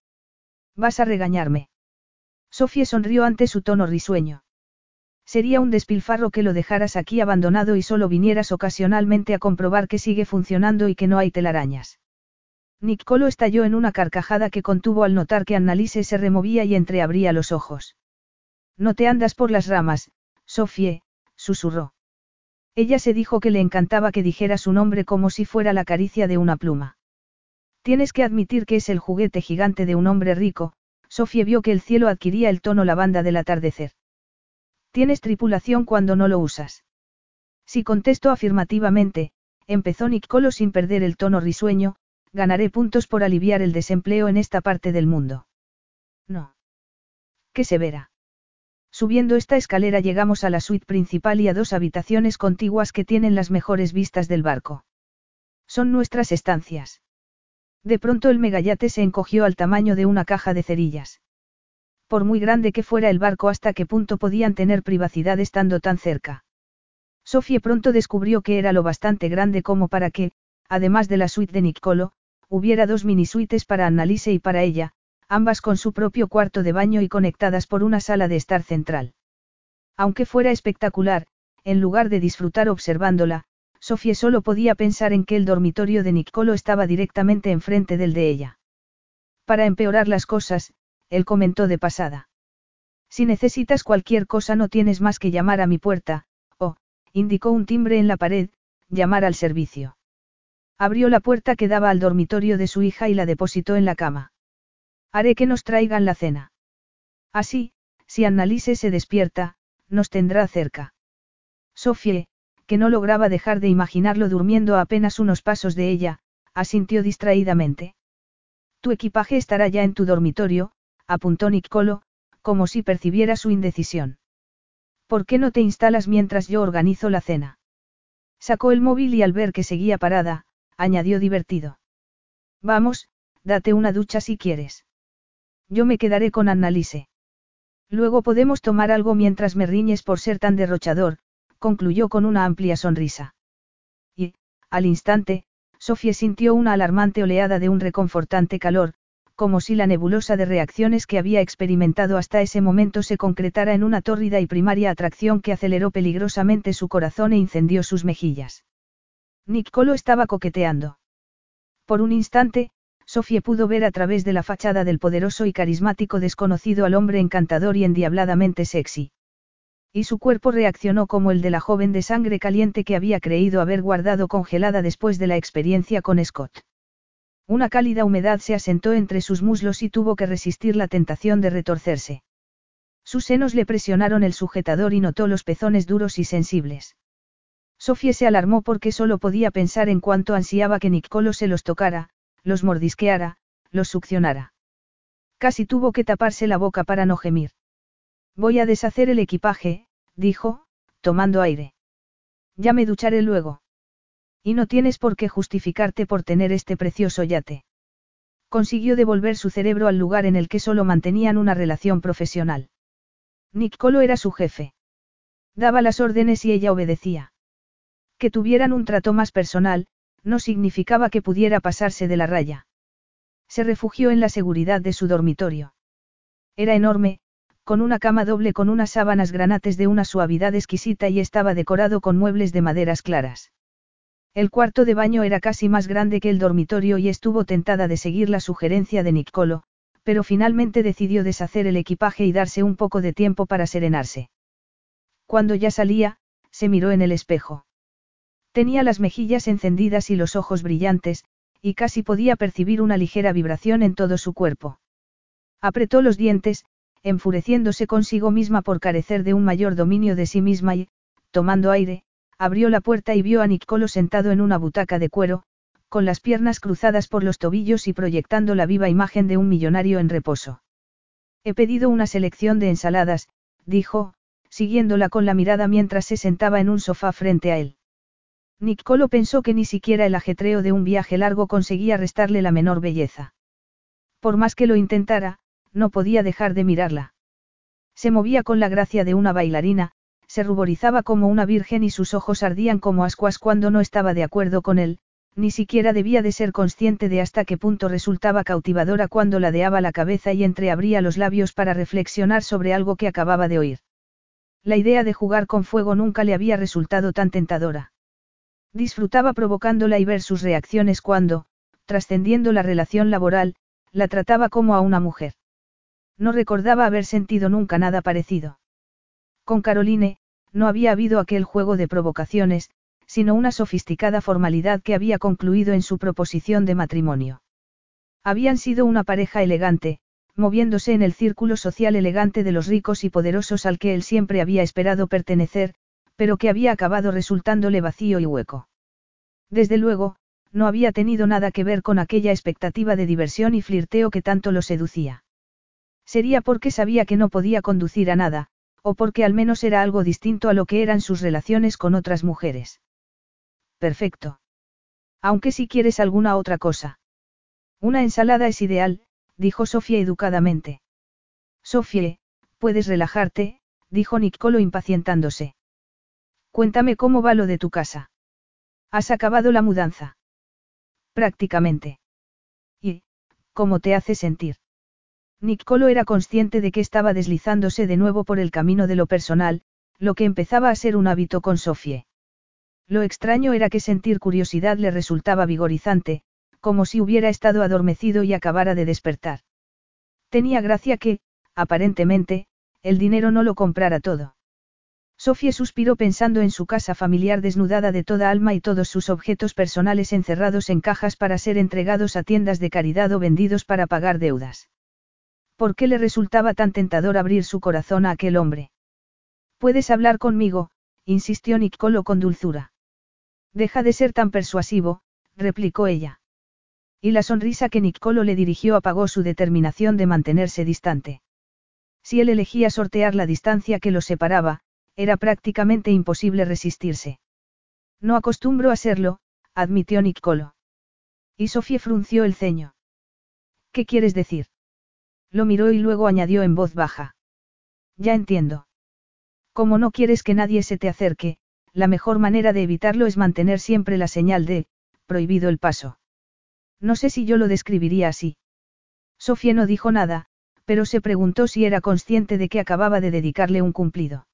S1: ¿Vas a regañarme? Sofie sonrió ante su tono risueño. Sería un despilfarro que lo dejaras aquí abandonado y solo vinieras ocasionalmente a comprobar que sigue funcionando y que no hay telarañas. Nicolo estalló en una carcajada que contuvo al notar que Annalise se removía y entreabría los ojos. No te andas por las ramas, Sofie, susurró. Ella se dijo que le encantaba que dijera su nombre como si fuera la caricia de una pluma. Tienes que admitir que es el juguete gigante de un hombre rico, Sofie vio que el cielo adquiría el tono lavanda del atardecer. Tienes tripulación cuando no lo usas. Si contesto afirmativamente, empezó Nicolo sin perder el tono risueño, ganaré puntos por aliviar el desempleo en esta parte del mundo. No. Qué severa. Subiendo esta escalera llegamos a la suite principal y a dos habitaciones contiguas que tienen las mejores vistas del barco. Son nuestras estancias. De pronto el megayate se encogió al tamaño de una caja de cerillas por muy grande que fuera el barco hasta qué punto podían tener privacidad estando tan cerca. Sofía pronto descubrió que era lo bastante grande como para que, además de la suite de Nicolo, hubiera dos mini suites para Annalise y para ella, ambas con su propio cuarto de baño y conectadas por una sala de estar central. Aunque fuera espectacular, en lugar de disfrutar observándola, Sofía solo podía pensar en que el dormitorio de Nicolo estaba directamente enfrente del de ella. Para empeorar las cosas, él comentó de pasada. Si necesitas cualquier cosa no tienes más que llamar a mi puerta, o, indicó un timbre en la pared, llamar al servicio. Abrió la puerta que daba al dormitorio de su hija y la depositó en la cama. Haré que nos traigan la cena. Así, si Annalise se despierta, nos tendrá cerca. Sofie, que no lograba dejar de imaginarlo durmiendo a apenas unos pasos de ella, asintió distraídamente. Tu equipaje estará ya en tu dormitorio, apuntó Nicolo, como si percibiera su indecisión. ¿Por qué no te instalas mientras yo organizo la cena? Sacó el móvil y al ver que seguía parada, añadió divertido. Vamos, date una ducha si quieres. Yo me quedaré con Annalise. Luego podemos tomar algo mientras me riñes por ser tan derrochador, concluyó con una amplia sonrisa. Y, al instante, Sofía sintió una alarmante oleada de un reconfortante calor, como si la nebulosa de reacciones que había experimentado hasta ese momento se concretara en una tórrida y primaria atracción que aceleró peligrosamente su corazón e incendió sus mejillas. Nicolo estaba coqueteando. Por un instante, Sofía pudo ver a través de la fachada del poderoso y carismático desconocido al hombre encantador y endiabladamente sexy. Y su cuerpo reaccionó como el de la joven de sangre caliente que había creído haber guardado congelada después de la experiencia con Scott. Una cálida humedad se asentó entre sus muslos y tuvo que resistir la tentación de retorcerse. Sus senos le presionaron el sujetador y notó los pezones duros y sensibles. Sofía se alarmó porque solo podía pensar en cuánto ansiaba que Nicolo se los tocara, los mordisqueara, los succionara. Casi tuvo que taparse la boca para no gemir. Voy a deshacer el equipaje, dijo, tomando aire. Ya me ducharé luego. Y no tienes por qué justificarte por tener este precioso yate. Consiguió devolver su cerebro al lugar en el que solo mantenían una relación profesional. Nicolo era su jefe. Daba las órdenes y ella obedecía. Que tuvieran un trato más personal, no significaba que pudiera pasarse de la raya. Se refugió en la seguridad de su dormitorio. Era enorme, con una cama doble con unas sábanas granates de una suavidad exquisita y estaba decorado con muebles de maderas claras. El cuarto de baño era casi más grande que el dormitorio y estuvo tentada de seguir la sugerencia de Nicolo, pero finalmente decidió deshacer el equipaje y darse un poco de tiempo para serenarse. Cuando ya salía, se miró en el espejo. Tenía las mejillas encendidas y los ojos brillantes, y casi podía percibir una ligera vibración en todo su cuerpo. Apretó los dientes, enfureciéndose consigo misma por carecer de un mayor dominio de sí misma y, tomando aire, abrió la puerta y vio a Nicolo sentado en una butaca de cuero, con las piernas cruzadas por los tobillos y proyectando la viva imagen de un millonario en reposo. He pedido una selección de ensaladas, dijo, siguiéndola con la mirada mientras se sentaba en un sofá frente a él. Nicolo pensó que ni siquiera el ajetreo de un viaje largo conseguía restarle la menor belleza. Por más que lo intentara, no podía dejar de mirarla. Se movía con la gracia de una bailarina, se ruborizaba como una virgen y sus ojos ardían como ascuas cuando no estaba de acuerdo con él, ni siquiera debía de ser consciente de hasta qué punto resultaba cautivadora cuando ladeaba la cabeza y entreabría los labios para reflexionar sobre algo que acababa de oír. La idea de jugar con fuego nunca le había resultado tan tentadora. Disfrutaba provocándola y ver sus reacciones cuando, trascendiendo la relación laboral, la trataba como a una mujer. No recordaba haber sentido nunca nada parecido. Con Caroline, no había habido aquel juego de provocaciones, sino una sofisticada formalidad que había concluido en su proposición de matrimonio. Habían sido una pareja elegante, moviéndose en el círculo social elegante de los ricos y poderosos al que él siempre había esperado pertenecer, pero que había acabado resultándole vacío y hueco. Desde luego, no había tenido nada que ver con aquella expectativa de diversión y flirteo que tanto lo seducía. Sería porque sabía que no podía conducir a nada, o porque al menos era algo distinto a lo que eran sus relaciones con otras mujeres. Perfecto. Aunque si quieres alguna otra cosa. Una ensalada es ideal, dijo Sofía educadamente. Sofía, puedes relajarte, dijo Nicolo impacientándose. Cuéntame cómo va lo de tu casa. ¿Has acabado la mudanza? Prácticamente. ¿Y, cómo te hace sentir? Nicolo era consciente de que estaba deslizándose de nuevo por el camino de lo personal, lo que empezaba a ser un hábito con Sofie. Lo extraño era que sentir curiosidad le resultaba vigorizante, como si hubiera estado adormecido y acabara de despertar. Tenía gracia que, aparentemente, el dinero no lo comprara todo. Sofía suspiró pensando en su casa familiar desnudada de toda alma y todos sus objetos personales encerrados en cajas para ser entregados a tiendas de caridad o vendidos para pagar deudas. ¿Por qué le resultaba tan tentador abrir su corazón a aquel hombre? Puedes hablar conmigo, insistió Nicolo con dulzura. Deja de ser tan persuasivo, replicó ella. Y la sonrisa que Nicolo le dirigió apagó su determinación de mantenerse distante. Si él elegía sortear la distancia que los separaba, era prácticamente imposible resistirse. No acostumbro a serlo, admitió Nicolo. Y Sofía frunció el ceño. ¿Qué quieres decir? Lo miró y luego añadió en voz baja. Ya entiendo. Como no quieres que nadie se te acerque, la mejor manera de evitarlo es mantener siempre la señal de, prohibido el paso. No sé si yo lo describiría así. Sofía no dijo nada, pero se preguntó si era consciente de que acababa de dedicarle un cumplido.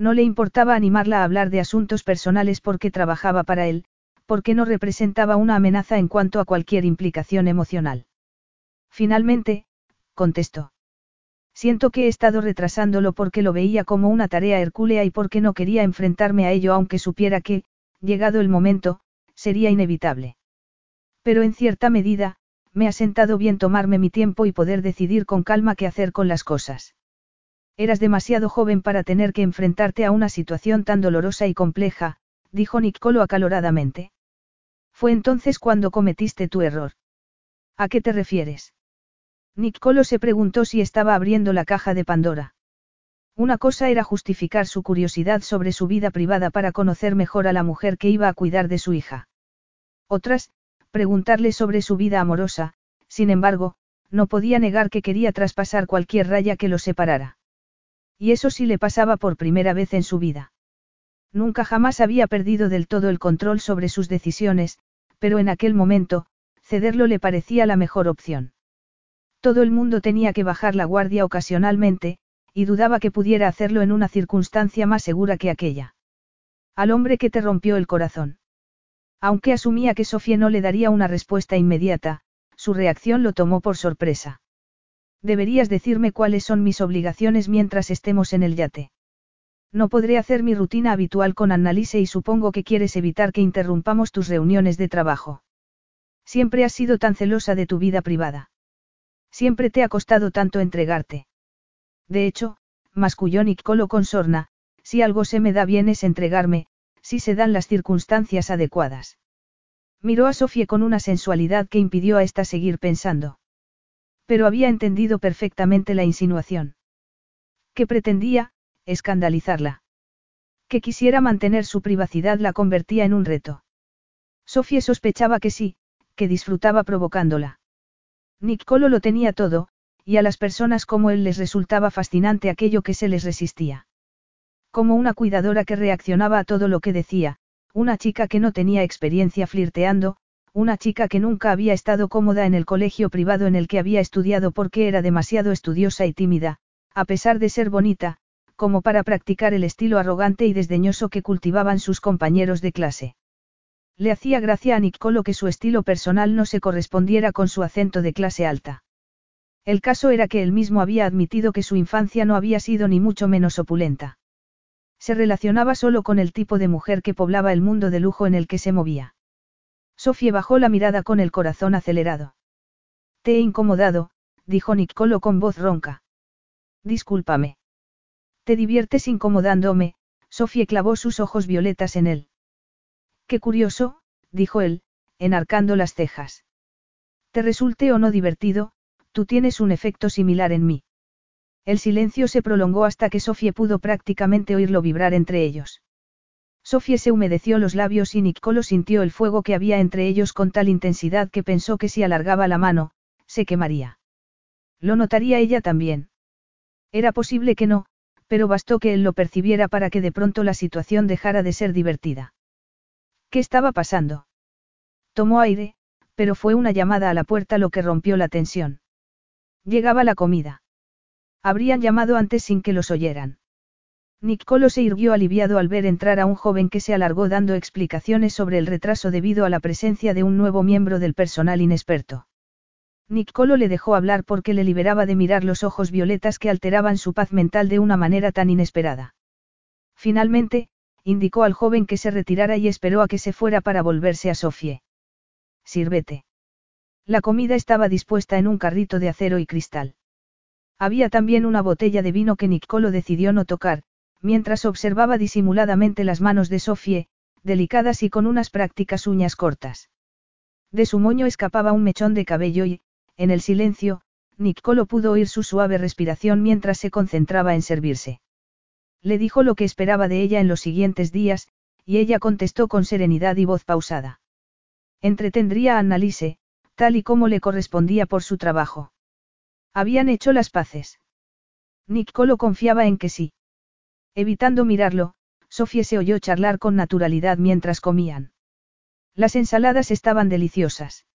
S1: No le importaba animarla a hablar de asuntos personales porque trabajaba para él, porque no representaba una amenaza en cuanto a cualquier implicación emocional. Finalmente, contestó. Siento que he estado retrasándolo porque lo veía como una tarea hercúlea y porque no quería enfrentarme a ello aunque supiera que, llegado el momento, sería inevitable. Pero en cierta medida, me ha sentado bien tomarme mi tiempo y poder decidir con calma qué hacer con las cosas. Eras demasiado joven para tener que enfrentarte a una situación tan dolorosa y compleja, dijo Nicolo acaloradamente. Fue entonces cuando cometiste tu error. ¿A qué te refieres? Nicolo se preguntó si estaba abriendo la caja de Pandora. Una cosa era justificar su curiosidad sobre su vida privada para conocer mejor a la mujer que iba a cuidar de su hija. Otras, preguntarle sobre su vida amorosa, sin embargo, no podía negar que quería traspasar cualquier raya que lo separara. Y eso sí le pasaba por primera vez en su vida. Nunca jamás había perdido del todo el control sobre sus decisiones, pero en aquel momento, cederlo le parecía la mejor opción. Todo el mundo tenía que bajar la guardia ocasionalmente, y dudaba que pudiera hacerlo en una circunstancia más segura que aquella. Al hombre que te rompió el corazón. Aunque asumía que Sofía no le daría una respuesta inmediata, su reacción lo tomó por sorpresa. Deberías decirme cuáles son mis obligaciones mientras estemos en el yate. No podré hacer mi rutina habitual con Annalise y supongo que quieres evitar que interrumpamos tus reuniones de trabajo. Siempre has sido tan celosa de tu vida privada. Siempre te ha costado tanto entregarte. De hecho, masculló Nicolo con sorna, si algo se me da bien es entregarme, si se dan las circunstancias adecuadas. Miró a Sofía con una sensualidad que impidió a ésta seguir pensando. Pero había entendido perfectamente la insinuación. ¿Qué pretendía? escandalizarla. Que quisiera mantener su privacidad la convertía en un reto. Sofía sospechaba que sí, que disfrutaba provocándola. Nicolo lo tenía todo, y a las personas como él les resultaba fascinante aquello que se les resistía. Como una cuidadora que reaccionaba a todo lo que decía, una chica que no tenía experiencia flirteando, una chica que nunca había estado cómoda en el colegio privado en el que había estudiado porque era demasiado estudiosa y tímida, a pesar de ser bonita, como para practicar el estilo arrogante y desdeñoso que cultivaban sus compañeros de clase. Le hacía gracia a Nicolo que su estilo personal no se correspondiera con su acento de clase alta. El caso era que él mismo había admitido que su infancia no había sido ni mucho menos opulenta. Se relacionaba solo con el tipo de mujer que poblaba el mundo de lujo en el que se movía. Sofía bajó la mirada con el corazón acelerado. Te he incomodado, dijo Nicolo con voz ronca. Discúlpame. Te diviertes incomodándome, Sofía clavó sus ojos violetas en él. Qué curioso, dijo él, enarcando las cejas. Te resulte o no divertido, tú tienes un efecto similar en mí. El silencio se prolongó hasta que Sofía pudo prácticamente oírlo vibrar entre ellos. Sofía se humedeció los labios y Nicolo sintió el fuego que había entre ellos con tal intensidad que pensó que si alargaba la mano, se quemaría. Lo notaría ella también. Era posible que no, pero bastó que él lo percibiera para que de pronto la situación dejara de ser divertida. ¿Qué estaba pasando? Tomó aire, pero fue una llamada a la puerta lo que rompió la tensión. Llegaba la comida. Habrían llamado antes sin que los oyeran. Nicolo se irguió aliviado al ver entrar a un joven que se alargó dando explicaciones sobre el retraso debido a la presencia de un nuevo miembro del personal inexperto. Nicolo le dejó hablar porque le liberaba de mirar los ojos violetas que alteraban su paz mental de una manera tan inesperada. Finalmente, indicó al joven que se retirara y esperó a que se fuera para volverse a Sofie. Sírvete. La comida estaba dispuesta en un carrito de acero y cristal. Había también una botella de vino que Nicolo decidió no tocar, mientras observaba disimuladamente las manos de Sofie, delicadas y con unas prácticas uñas cortas. De su moño escapaba un mechón de cabello y, en el silencio, Nicolo pudo oír su suave respiración mientras se concentraba en servirse. Le dijo lo que esperaba de ella en los siguientes días, y ella contestó con serenidad y voz pausada. Entretendría a Annalise, tal y como le correspondía por su trabajo. Habían hecho las paces. Nicolo confiaba en que sí. Evitando mirarlo, Sofía se oyó charlar con naturalidad mientras comían. Las ensaladas estaban deliciosas.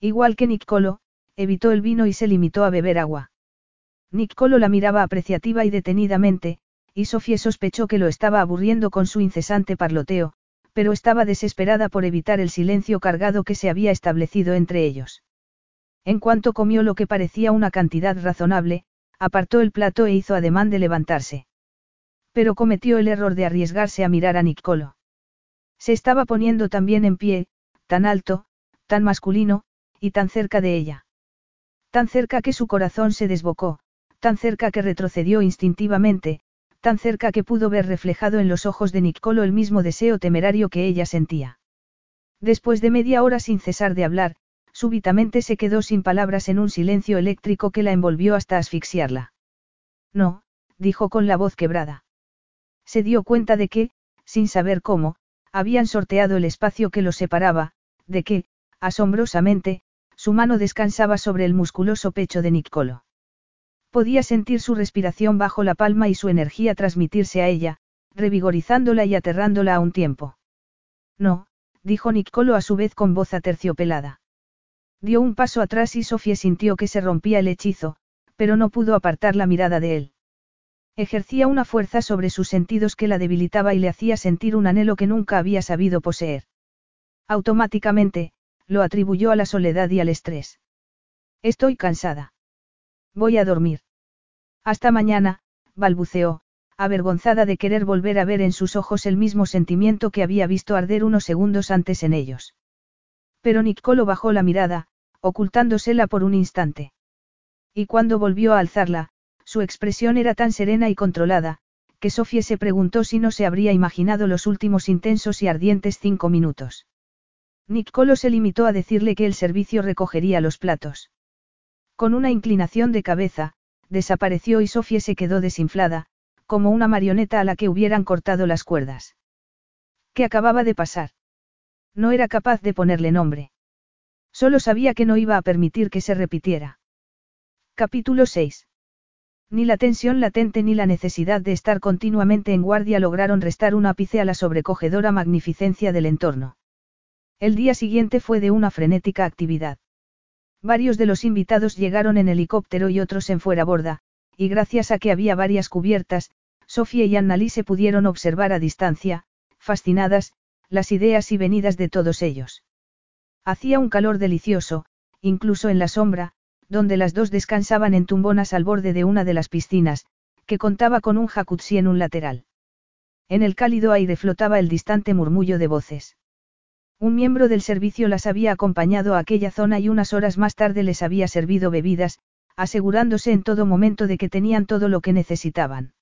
S1: Igual que Nicolo, evitó el vino y se limitó a beber agua. Nicolo la miraba apreciativa y detenidamente, y Sofía sospechó que lo estaba aburriendo con su incesante parloteo, pero estaba desesperada por evitar el silencio cargado que se había establecido entre ellos. En cuanto comió lo que parecía una cantidad razonable, apartó el plato e hizo ademán de levantarse. Pero cometió el error de arriesgarse a mirar a Nicolo. Se estaba poniendo también en pie, tan alto, tan masculino, y tan cerca de ella. Tan cerca que su corazón se desbocó, tan cerca que retrocedió instintivamente, tan cerca que pudo ver reflejado en los ojos de Nicolo el mismo deseo temerario que ella sentía. Después de media hora sin cesar de hablar, súbitamente se quedó sin palabras en un silencio eléctrico que la envolvió hasta asfixiarla. No, dijo con la voz quebrada. Se dio cuenta de que, sin saber cómo, habían sorteado el espacio que los separaba, de que, asombrosamente, su mano descansaba sobre el musculoso pecho de Nicolo. Podía sentir su respiración bajo la palma y su energía transmitirse a ella, revigorizándola y aterrándola a un tiempo. No, dijo Nicolo a su vez con voz aterciopelada. Dio un paso atrás y Sofía sintió que se rompía el hechizo, pero no pudo apartar la mirada de él. Ejercía una fuerza sobre sus sentidos que la debilitaba y le hacía sentir un anhelo que nunca había sabido poseer. Automáticamente, lo atribuyó a la soledad y al estrés. Estoy cansada. Voy a dormir. Hasta mañana, balbuceó, avergonzada de querer volver a ver en sus ojos el mismo sentimiento que había visto arder unos segundos antes en ellos. Pero Nicolo bajó la mirada, ocultándosela por un instante. Y cuando volvió a alzarla, su expresión era tan serena y controlada, que Sofía se preguntó si no se habría imaginado los últimos intensos y ardientes cinco minutos. Nicolo se limitó a decirle que el servicio recogería los platos. Con una inclinación de cabeza, desapareció y Sofía se quedó desinflada, como una marioneta a la que hubieran cortado las cuerdas. ¿Qué acababa de pasar? No era capaz de ponerle nombre. Solo sabía que no iba a permitir que se repitiera. Capítulo 6. Ni la tensión latente ni la necesidad de estar continuamente en guardia lograron restar un ápice a la sobrecogedora magnificencia del entorno. El día siguiente fue de una frenética actividad. Varios de los invitados llegaron en helicóptero y otros en fuera borda, y gracias a que había varias cubiertas, Sofía y Annalise pudieron observar a distancia, fascinadas, las ideas y venidas de todos ellos. Hacía un calor delicioso, incluso en la sombra, donde las dos descansaban en tumbonas al borde de una de las piscinas, que contaba con un jacuzzi en un lateral. En el cálido aire flotaba el distante murmullo de voces. Un miembro del servicio las había acompañado a aquella zona y unas horas más tarde les había servido bebidas, asegurándose en todo momento de que tenían todo lo que necesitaban.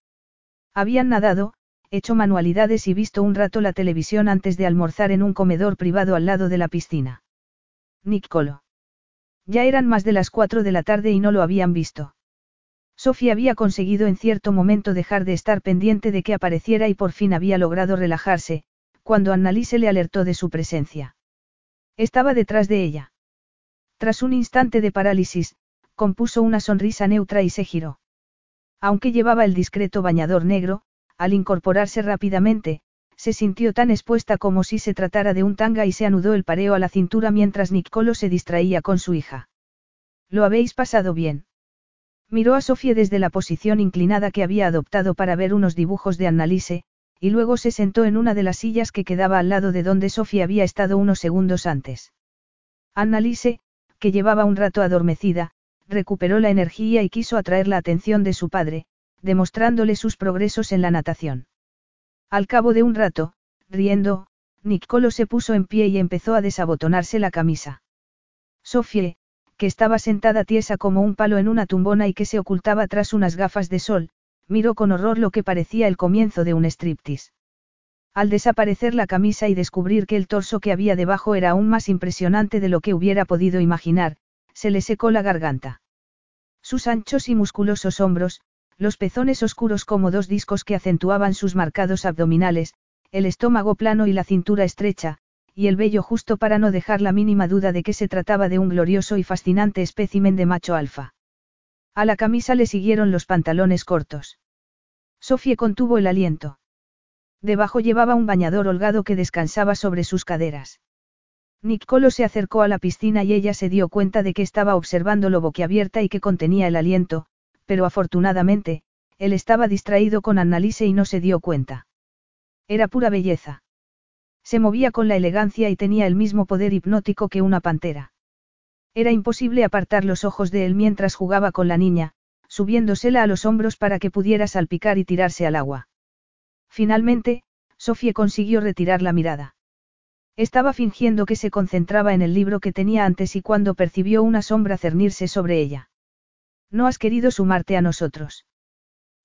S1: Habían nadado, hecho manualidades y visto un rato la televisión antes de almorzar en un comedor privado al lado de la piscina. Nicolo. Ya eran más de las cuatro de la tarde y no lo habían visto. Sofía había conseguido en cierto momento dejar de estar pendiente de que apareciera y por fin había logrado relajarse, cuando Annalise le alertó de su presencia. Estaba detrás de ella. Tras un instante de parálisis, compuso una sonrisa neutra y se giró. Aunque llevaba el discreto bañador negro, al incorporarse rápidamente, se sintió tan expuesta como si se tratara de un tanga y se anudó el pareo a la cintura mientras Nicolo se distraía con su hija. ¿Lo habéis pasado bien? Miró a Sofía desde la posición inclinada que había adoptado para ver unos dibujos de Annalise, y luego se sentó en una de las sillas que quedaba al lado de donde Sofía había estado unos segundos antes. Annalise, que llevaba un rato adormecida, recuperó la energía y quiso atraer la atención de su padre, demostrándole sus progresos en la natación. Al cabo de un rato, riendo, Nicolo se puso en pie y empezó a desabotonarse la camisa. Sofie, que estaba sentada tiesa como un palo en una tumbona y que se ocultaba tras unas gafas de sol, miró con horror lo que parecía el comienzo de un striptease. Al desaparecer la camisa y descubrir que el torso que había debajo era aún más impresionante de lo que hubiera podido imaginar, se le secó la garganta. Sus anchos y musculosos hombros, los pezones oscuros como dos discos que acentuaban sus marcados abdominales, el estómago plano y la cintura estrecha, y el vello justo para no dejar la mínima duda de que se trataba de un glorioso y fascinante espécimen de macho alfa. A la camisa le siguieron los pantalones cortos. Sofía contuvo el aliento. Debajo llevaba un bañador holgado que descansaba sobre sus caderas. Nicolo se acercó a la piscina y ella se dio cuenta de que estaba observando lo boquiabierta y que contenía el aliento, pero afortunadamente, él estaba distraído con Annalise y no se dio cuenta. Era pura belleza. Se movía con la elegancia y tenía el mismo poder hipnótico que una pantera. Era imposible apartar los ojos de él mientras jugaba con la niña, subiéndosela a los hombros para que pudiera salpicar y tirarse al agua. Finalmente, Sofía consiguió retirar la mirada. Estaba fingiendo que se concentraba en el libro que tenía antes y cuando percibió una sombra cernirse sobre ella. No has querido sumarte a nosotros.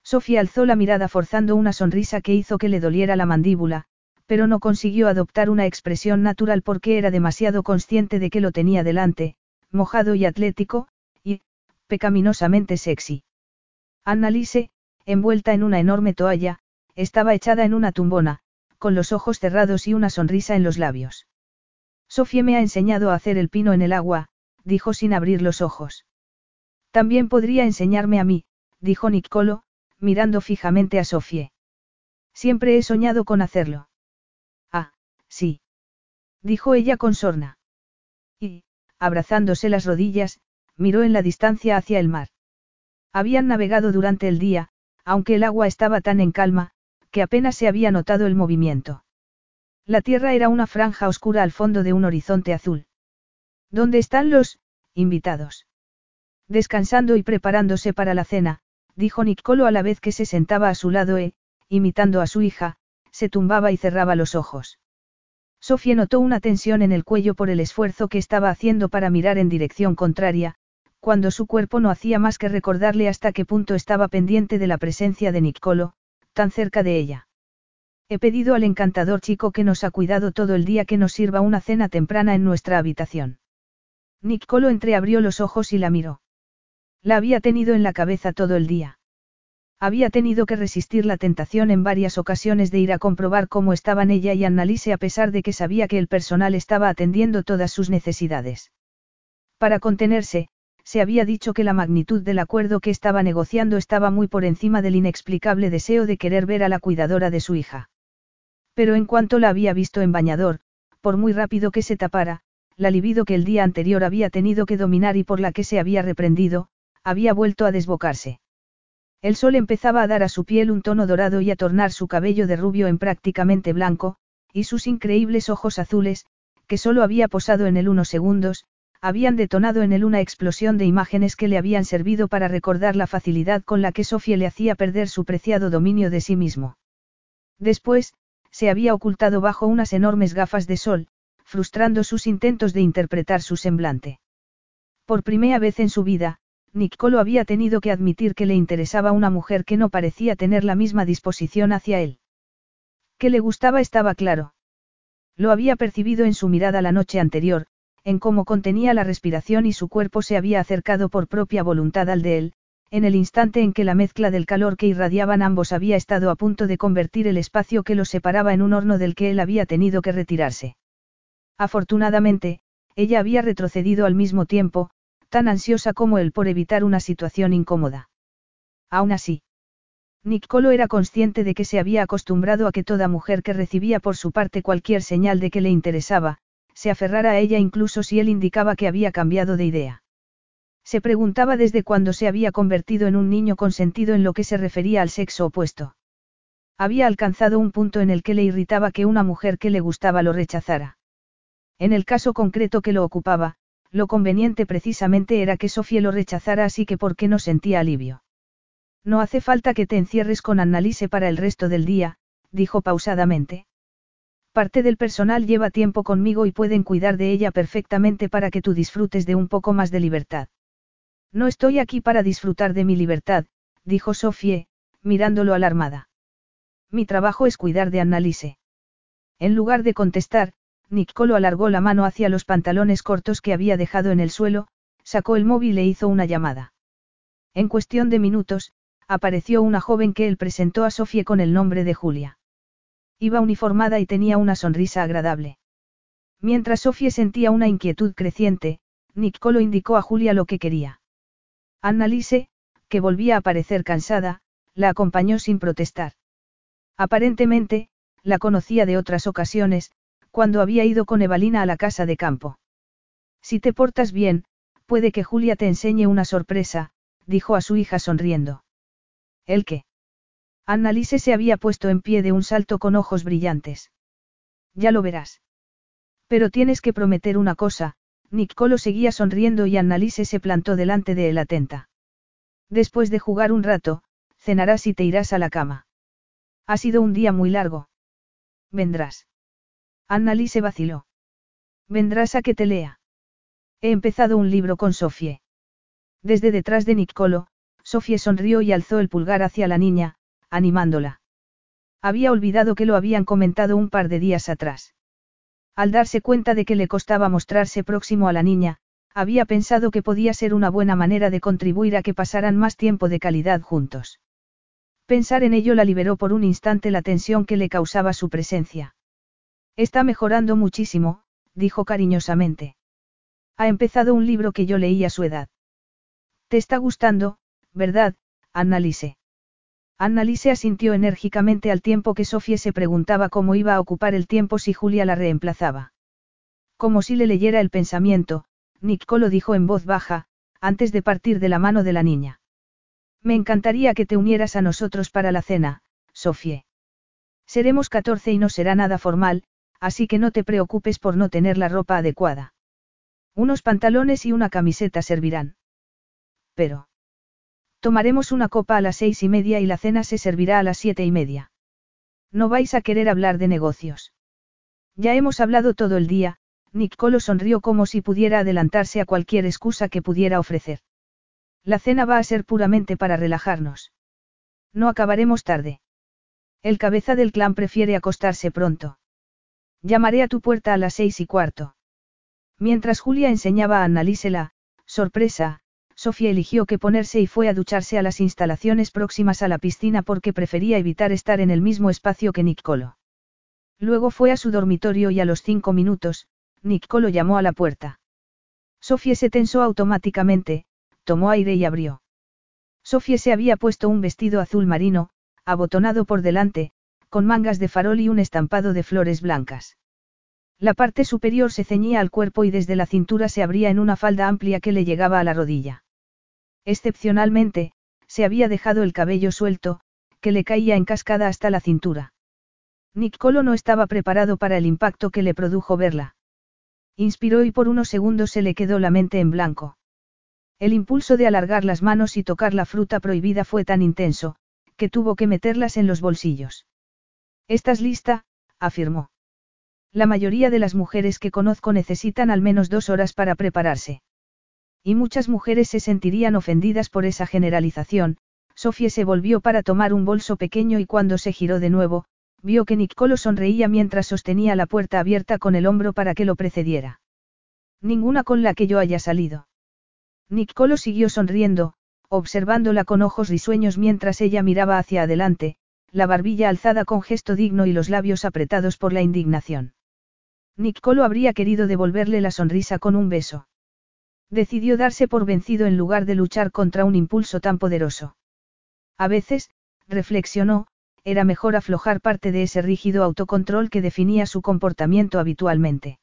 S1: Sofía alzó la mirada forzando una sonrisa que hizo que le doliera la mandíbula, pero no consiguió adoptar una expresión natural porque era demasiado consciente de que lo tenía delante, mojado y atlético, y, pecaminosamente sexy. Annalise, envuelta en una enorme toalla, estaba echada en una tumbona, con los ojos cerrados y una sonrisa en los labios. Sofía me ha enseñado a hacer el pino en el agua, dijo sin abrir los ojos. También podría enseñarme a mí, dijo Nicolo, mirando fijamente a Sofía. Siempre he soñado con hacerlo. Ah, sí. Dijo ella con sorna. Y, abrazándose las rodillas, miró en la distancia hacia el mar. Habían navegado durante el día, aunque el agua estaba tan en calma, que apenas se había notado el movimiento. La tierra era una franja oscura al fondo de un horizonte azul. ¿Dónde están los invitados? Descansando y preparándose para la cena, dijo Nicolo a la vez que se sentaba a su lado e, imitando a su hija, se tumbaba y cerraba los ojos. Sofía notó una tensión en el cuello por el esfuerzo que estaba haciendo para mirar en dirección contraria, cuando su cuerpo no hacía más que recordarle hasta qué punto estaba pendiente de la presencia de Nicolo, tan cerca de ella. He pedido al encantador chico que nos ha cuidado todo el día que nos sirva una cena temprana en nuestra habitación. Nicolo entreabrió los ojos y la miró. La había tenido en la cabeza todo el día. Había tenido que resistir la tentación en varias ocasiones de ir a comprobar cómo estaban ella y Annalise a pesar de que sabía que el personal estaba atendiendo todas sus necesidades. Para contenerse, se había dicho que la magnitud del acuerdo que estaba negociando estaba muy por encima del inexplicable deseo de querer ver a la cuidadora de su hija. Pero en cuanto la había visto en bañador, por muy rápido que se tapara, la libido que el día anterior había tenido que dominar y por la que se había reprendido, había vuelto a desbocarse. El sol empezaba a dar a su piel un tono dorado y a tornar su cabello de rubio en prácticamente blanco, y sus increíbles ojos azules, que solo había posado en él unos segundos, habían detonado en él una explosión de imágenes que le habían servido para recordar la facilidad con la que Sofía le hacía perder su preciado dominio de sí mismo. Después, se había ocultado bajo unas enormes gafas de sol, frustrando sus intentos de interpretar su semblante. Por primera vez en su vida, Nicolo había tenido que admitir que le interesaba una mujer que no parecía tener la misma disposición hacia él. Que le gustaba estaba claro. Lo había percibido en su mirada la noche anterior, en cómo contenía la respiración y su cuerpo se había acercado por propia voluntad al de él, en el instante en que la mezcla del calor que irradiaban ambos había estado a punto de convertir el espacio que los separaba en un horno del que él había tenido que retirarse. Afortunadamente, ella había retrocedido al mismo tiempo, tan ansiosa como él por evitar una situación incómoda. Aún así, Nicolo era consciente de que se había acostumbrado a que toda mujer que recibía por su parte cualquier señal de que le interesaba, se aferrara a ella incluso si él indicaba que había cambiado de idea. Se preguntaba desde cuándo se había convertido en un niño consentido en lo que se refería al sexo opuesto. Había alcanzado un punto en el que le irritaba que una mujer que le gustaba lo rechazara. En el caso concreto que lo ocupaba, lo conveniente precisamente era que Sofía lo rechazara así que por qué no sentía alivio. No hace falta que te encierres con Annalise para el resto del día, dijo pausadamente. Parte del personal lleva tiempo conmigo y pueden cuidar de ella perfectamente para que tú disfrutes de un poco más de libertad. No estoy aquí para disfrutar de mi libertad, dijo Sofie, mirándolo alarmada. Mi trabajo es cuidar de Annalise. En lugar de contestar, Nicolo alargó la mano hacia los pantalones cortos que había dejado en el suelo, sacó el móvil e hizo una llamada. En cuestión de minutos, apareció una joven que él presentó a Sofie con el nombre de Julia. Iba uniformada y tenía una sonrisa agradable. Mientras Sofía sentía una inquietud creciente, Nicolo indicó a Julia lo que quería. Annalise, que volvía a parecer cansada, la acompañó sin protestar. Aparentemente, la conocía de otras ocasiones, cuando había ido con Evalina a la casa de campo. Si te portas bien, puede que Julia te enseñe una sorpresa, dijo a su hija sonriendo. ¿El qué? Annalise se había puesto en pie de un salto con ojos brillantes. Ya lo verás. Pero tienes que prometer una cosa, Nicolo seguía sonriendo y Annalise se plantó delante de él atenta. Después de jugar un rato, cenarás y te irás a la cama. Ha sido un día muy largo. Vendrás. Annalise se vaciló. Vendrás a que te lea. He empezado un libro con Sofie. Desde detrás de Nicolo, Sofie sonrió y alzó el pulgar hacia la niña, animándola. Había olvidado que lo habían comentado un par de días atrás. Al darse cuenta de que le costaba mostrarse próximo a la niña, había pensado que podía ser una buena manera de contribuir a que pasaran más tiempo de calidad juntos. Pensar en ello la liberó por un instante la tensión que le causaba su presencia. Está mejorando muchísimo, dijo cariñosamente. Ha empezado un libro que yo leí a su edad. ¿Te está gustando, verdad, Annalise? Annalise asintió enérgicamente al tiempo que Sofía se preguntaba cómo iba a ocupar el tiempo si Julia la reemplazaba. Como si le leyera el pensamiento, Nicco lo dijo en voz baja, antes de partir de la mano de la niña. Me encantaría que te unieras a nosotros para la cena, Sofie. Seremos catorce y no será nada formal, así que no te preocupes por no tener la ropa adecuada. Unos pantalones y una camiseta servirán. Pero. Tomaremos una copa a las seis y media y la cena se servirá a las siete y media. No vais a querer hablar de negocios. Ya hemos hablado todo el día, Nick Colo sonrió como si pudiera adelantarse a cualquier excusa que pudiera ofrecer. La cena va a ser puramente para relajarnos. No acabaremos tarde. El cabeza del clan prefiere acostarse pronto. Llamaré a tu puerta a las seis y cuarto. Mientras Julia enseñaba a Annalise la sorpresa, Sofía eligió que ponerse y fue a ducharse a las instalaciones próximas a la piscina porque prefería evitar estar en el mismo espacio que Nicolo. Luego fue a su dormitorio y a los cinco minutos, Nicolo llamó a la puerta. Sofía se tensó automáticamente, tomó aire y abrió. Sofía se había puesto un vestido azul marino, abotonado por delante, con mangas de farol y un estampado de flores blancas. La parte superior se ceñía al cuerpo y desde la cintura se abría en una falda amplia que le llegaba a la rodilla. Excepcionalmente, se había dejado el cabello suelto, que le caía en cascada hasta la cintura. Nicolo no estaba preparado para el impacto que le produjo verla. Inspiró y por unos segundos se le quedó la mente en blanco. El impulso de alargar las manos y tocar la fruta prohibida fue tan intenso, que tuvo que meterlas en los bolsillos. ¿Estás lista? afirmó. La mayoría de las mujeres que conozco necesitan al menos dos horas para prepararse. Y muchas mujeres se sentirían ofendidas por esa generalización. Sofía se volvió para tomar un bolso pequeño y cuando se giró de nuevo, vio que Nicolo sonreía mientras sostenía la puerta abierta con el hombro para que lo precediera. Ninguna con la que yo haya salido. Nicolo siguió sonriendo, observándola con ojos risueños mientras ella miraba hacia adelante, la barbilla alzada con gesto digno y los labios apretados por la indignación. Nicolo habría querido devolverle la sonrisa con un beso. Decidió darse por vencido en lugar de luchar contra un impulso tan poderoso. A veces, reflexionó, era mejor aflojar parte de ese rígido autocontrol que definía su comportamiento habitualmente.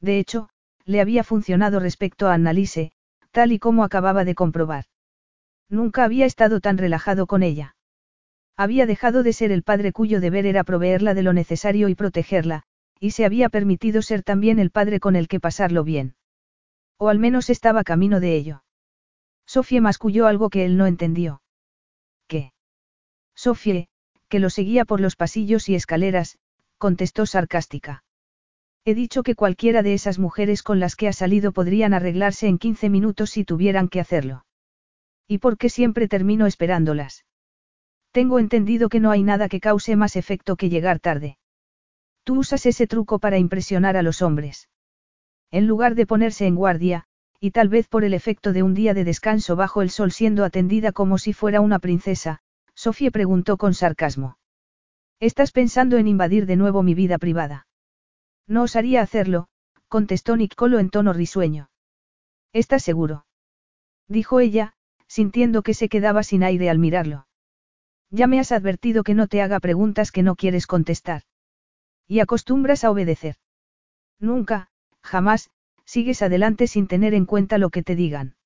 S1: De hecho, le había funcionado respecto a Annalise, tal y como acababa de comprobar. Nunca había estado tan relajado con ella. Había dejado de ser el padre cuyo deber era proveerla de lo necesario y protegerla, y se había permitido ser también el padre con el que pasarlo bien. O al menos estaba camino de ello. Sofía masculló algo que él no entendió. ¿Qué? Sofía, que lo seguía por los pasillos y escaleras, contestó sarcástica. He dicho que cualquiera de esas mujeres con las que ha salido podrían arreglarse en 15 minutos si tuvieran que hacerlo. ¿Y por qué siempre termino esperándolas? Tengo entendido que no hay nada que cause más efecto que llegar tarde. Tú usas ese truco para impresionar a los hombres. En lugar de ponerse en guardia, y tal vez por el efecto de un día de descanso bajo el sol siendo atendida como si fuera una princesa, Sofía preguntó con sarcasmo. ¿Estás pensando en invadir de nuevo mi vida privada? No osaría hacerlo, contestó Nicolo en tono risueño. ¿Estás seguro? Dijo ella, sintiendo que se quedaba sin aire al mirarlo. Ya me has advertido que no te haga preguntas que no quieres contestar. Y acostumbras a obedecer. Nunca, jamás, sigues adelante sin tener en cuenta lo que te digan.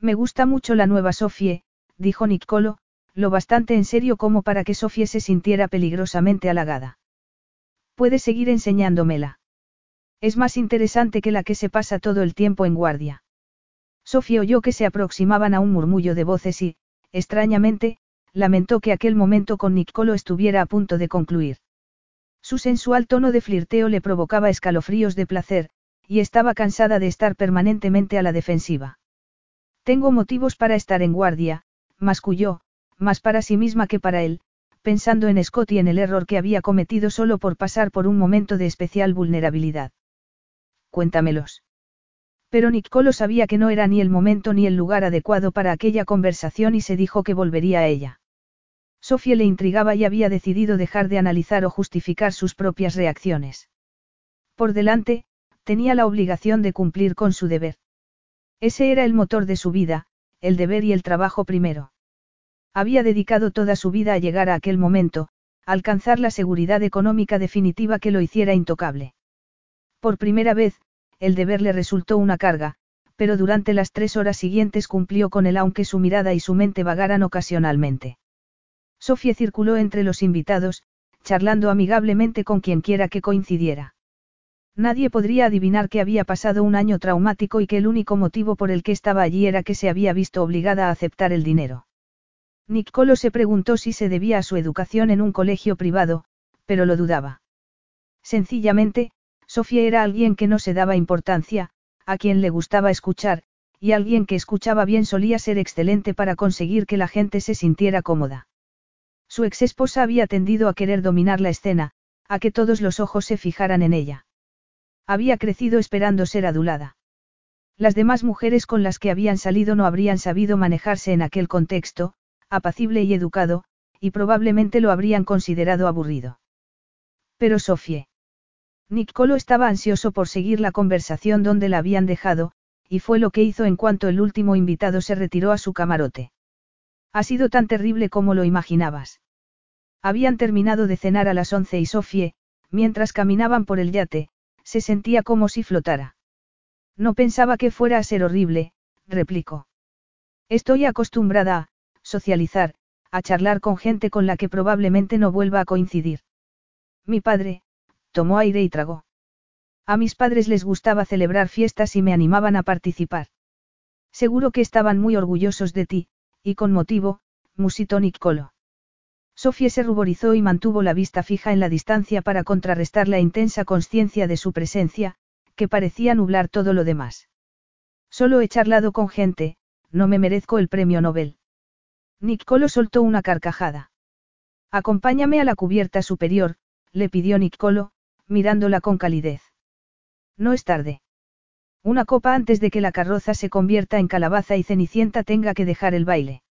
S1: Me gusta mucho la nueva Sofie, dijo Nicolo, lo bastante en serio como para que Sofie se sintiera peligrosamente halagada. Puedes seguir enseñándomela. Es más interesante que la que se pasa todo el tiempo en guardia. Sofía oyó que se aproximaban a un murmullo de voces y, extrañamente, lamentó que aquel momento con Nicolo estuviera a punto de concluir. Su sensual tono de flirteo le provocaba escalofríos de placer, y estaba cansada de estar permanentemente a la defensiva. Tengo motivos para estar en guardia, masculló, más para sí misma que para él, pensando en Scott y en el error que había cometido solo por pasar por un momento de especial vulnerabilidad. Cuéntamelos. Pero Nicolo sabía que no era ni el momento ni el lugar adecuado para aquella conversación y se dijo que volvería a ella. Sofía le intrigaba y había decidido dejar de analizar o justificar sus propias reacciones. Por delante, tenía la obligación de cumplir con su deber. Ese era el motor de su vida, el deber y el trabajo primero. Había dedicado toda su vida a llegar a aquel momento, alcanzar la seguridad económica definitiva que lo hiciera intocable. Por primera vez, el deber le resultó una carga, pero durante las tres horas siguientes cumplió con él aunque su mirada y su mente vagaran ocasionalmente. Sofía circuló entre los invitados, charlando amigablemente con quienquiera que coincidiera. Nadie podría adivinar que había pasado un año traumático y que el único motivo por el que estaba allí era que se había visto obligada a aceptar el dinero. Nicolo se preguntó si se debía a su educación en un colegio privado, pero lo dudaba. Sencillamente, Sofía era alguien que no se daba importancia, a quien le gustaba escuchar, y alguien que escuchaba bien solía ser excelente para conseguir que la gente se sintiera cómoda. Su ex esposa había tendido a querer dominar la escena, a que todos los ojos se fijaran en ella. Había crecido esperando ser adulada. Las demás mujeres con las que habían salido no habrían sabido manejarse en aquel contexto, apacible y educado, y probablemente lo habrían considerado aburrido. Pero Sofie. Nicolo estaba ansioso por seguir la conversación donde la habían dejado, y fue lo que hizo en cuanto el último invitado se retiró a su camarote. Ha sido tan terrible como lo imaginabas. Habían terminado de cenar a las once y Sofie, mientras caminaban por el yate, se sentía como si flotara. No pensaba que fuera a ser horrible, replicó. Estoy acostumbrada a socializar, a charlar con gente con la que probablemente no vuelva a coincidir. Mi padre, tomó aire y tragó. A mis padres les gustaba celebrar fiestas y me animaban a participar. Seguro que estaban muy orgullosos de ti, y con motivo, musitó Nicolo. Sofía se ruborizó y mantuvo la vista fija en la distancia para contrarrestar la intensa conciencia de su presencia, que parecía nublar todo lo demás. Solo he charlado con gente, no me merezco el premio Nobel. Nicolo soltó una carcajada. Acompáñame a la cubierta superior, le pidió Nicolo, mirándola con calidez. No es tarde. Una copa antes de que la carroza se convierta en calabaza y Cenicienta tenga que dejar el baile.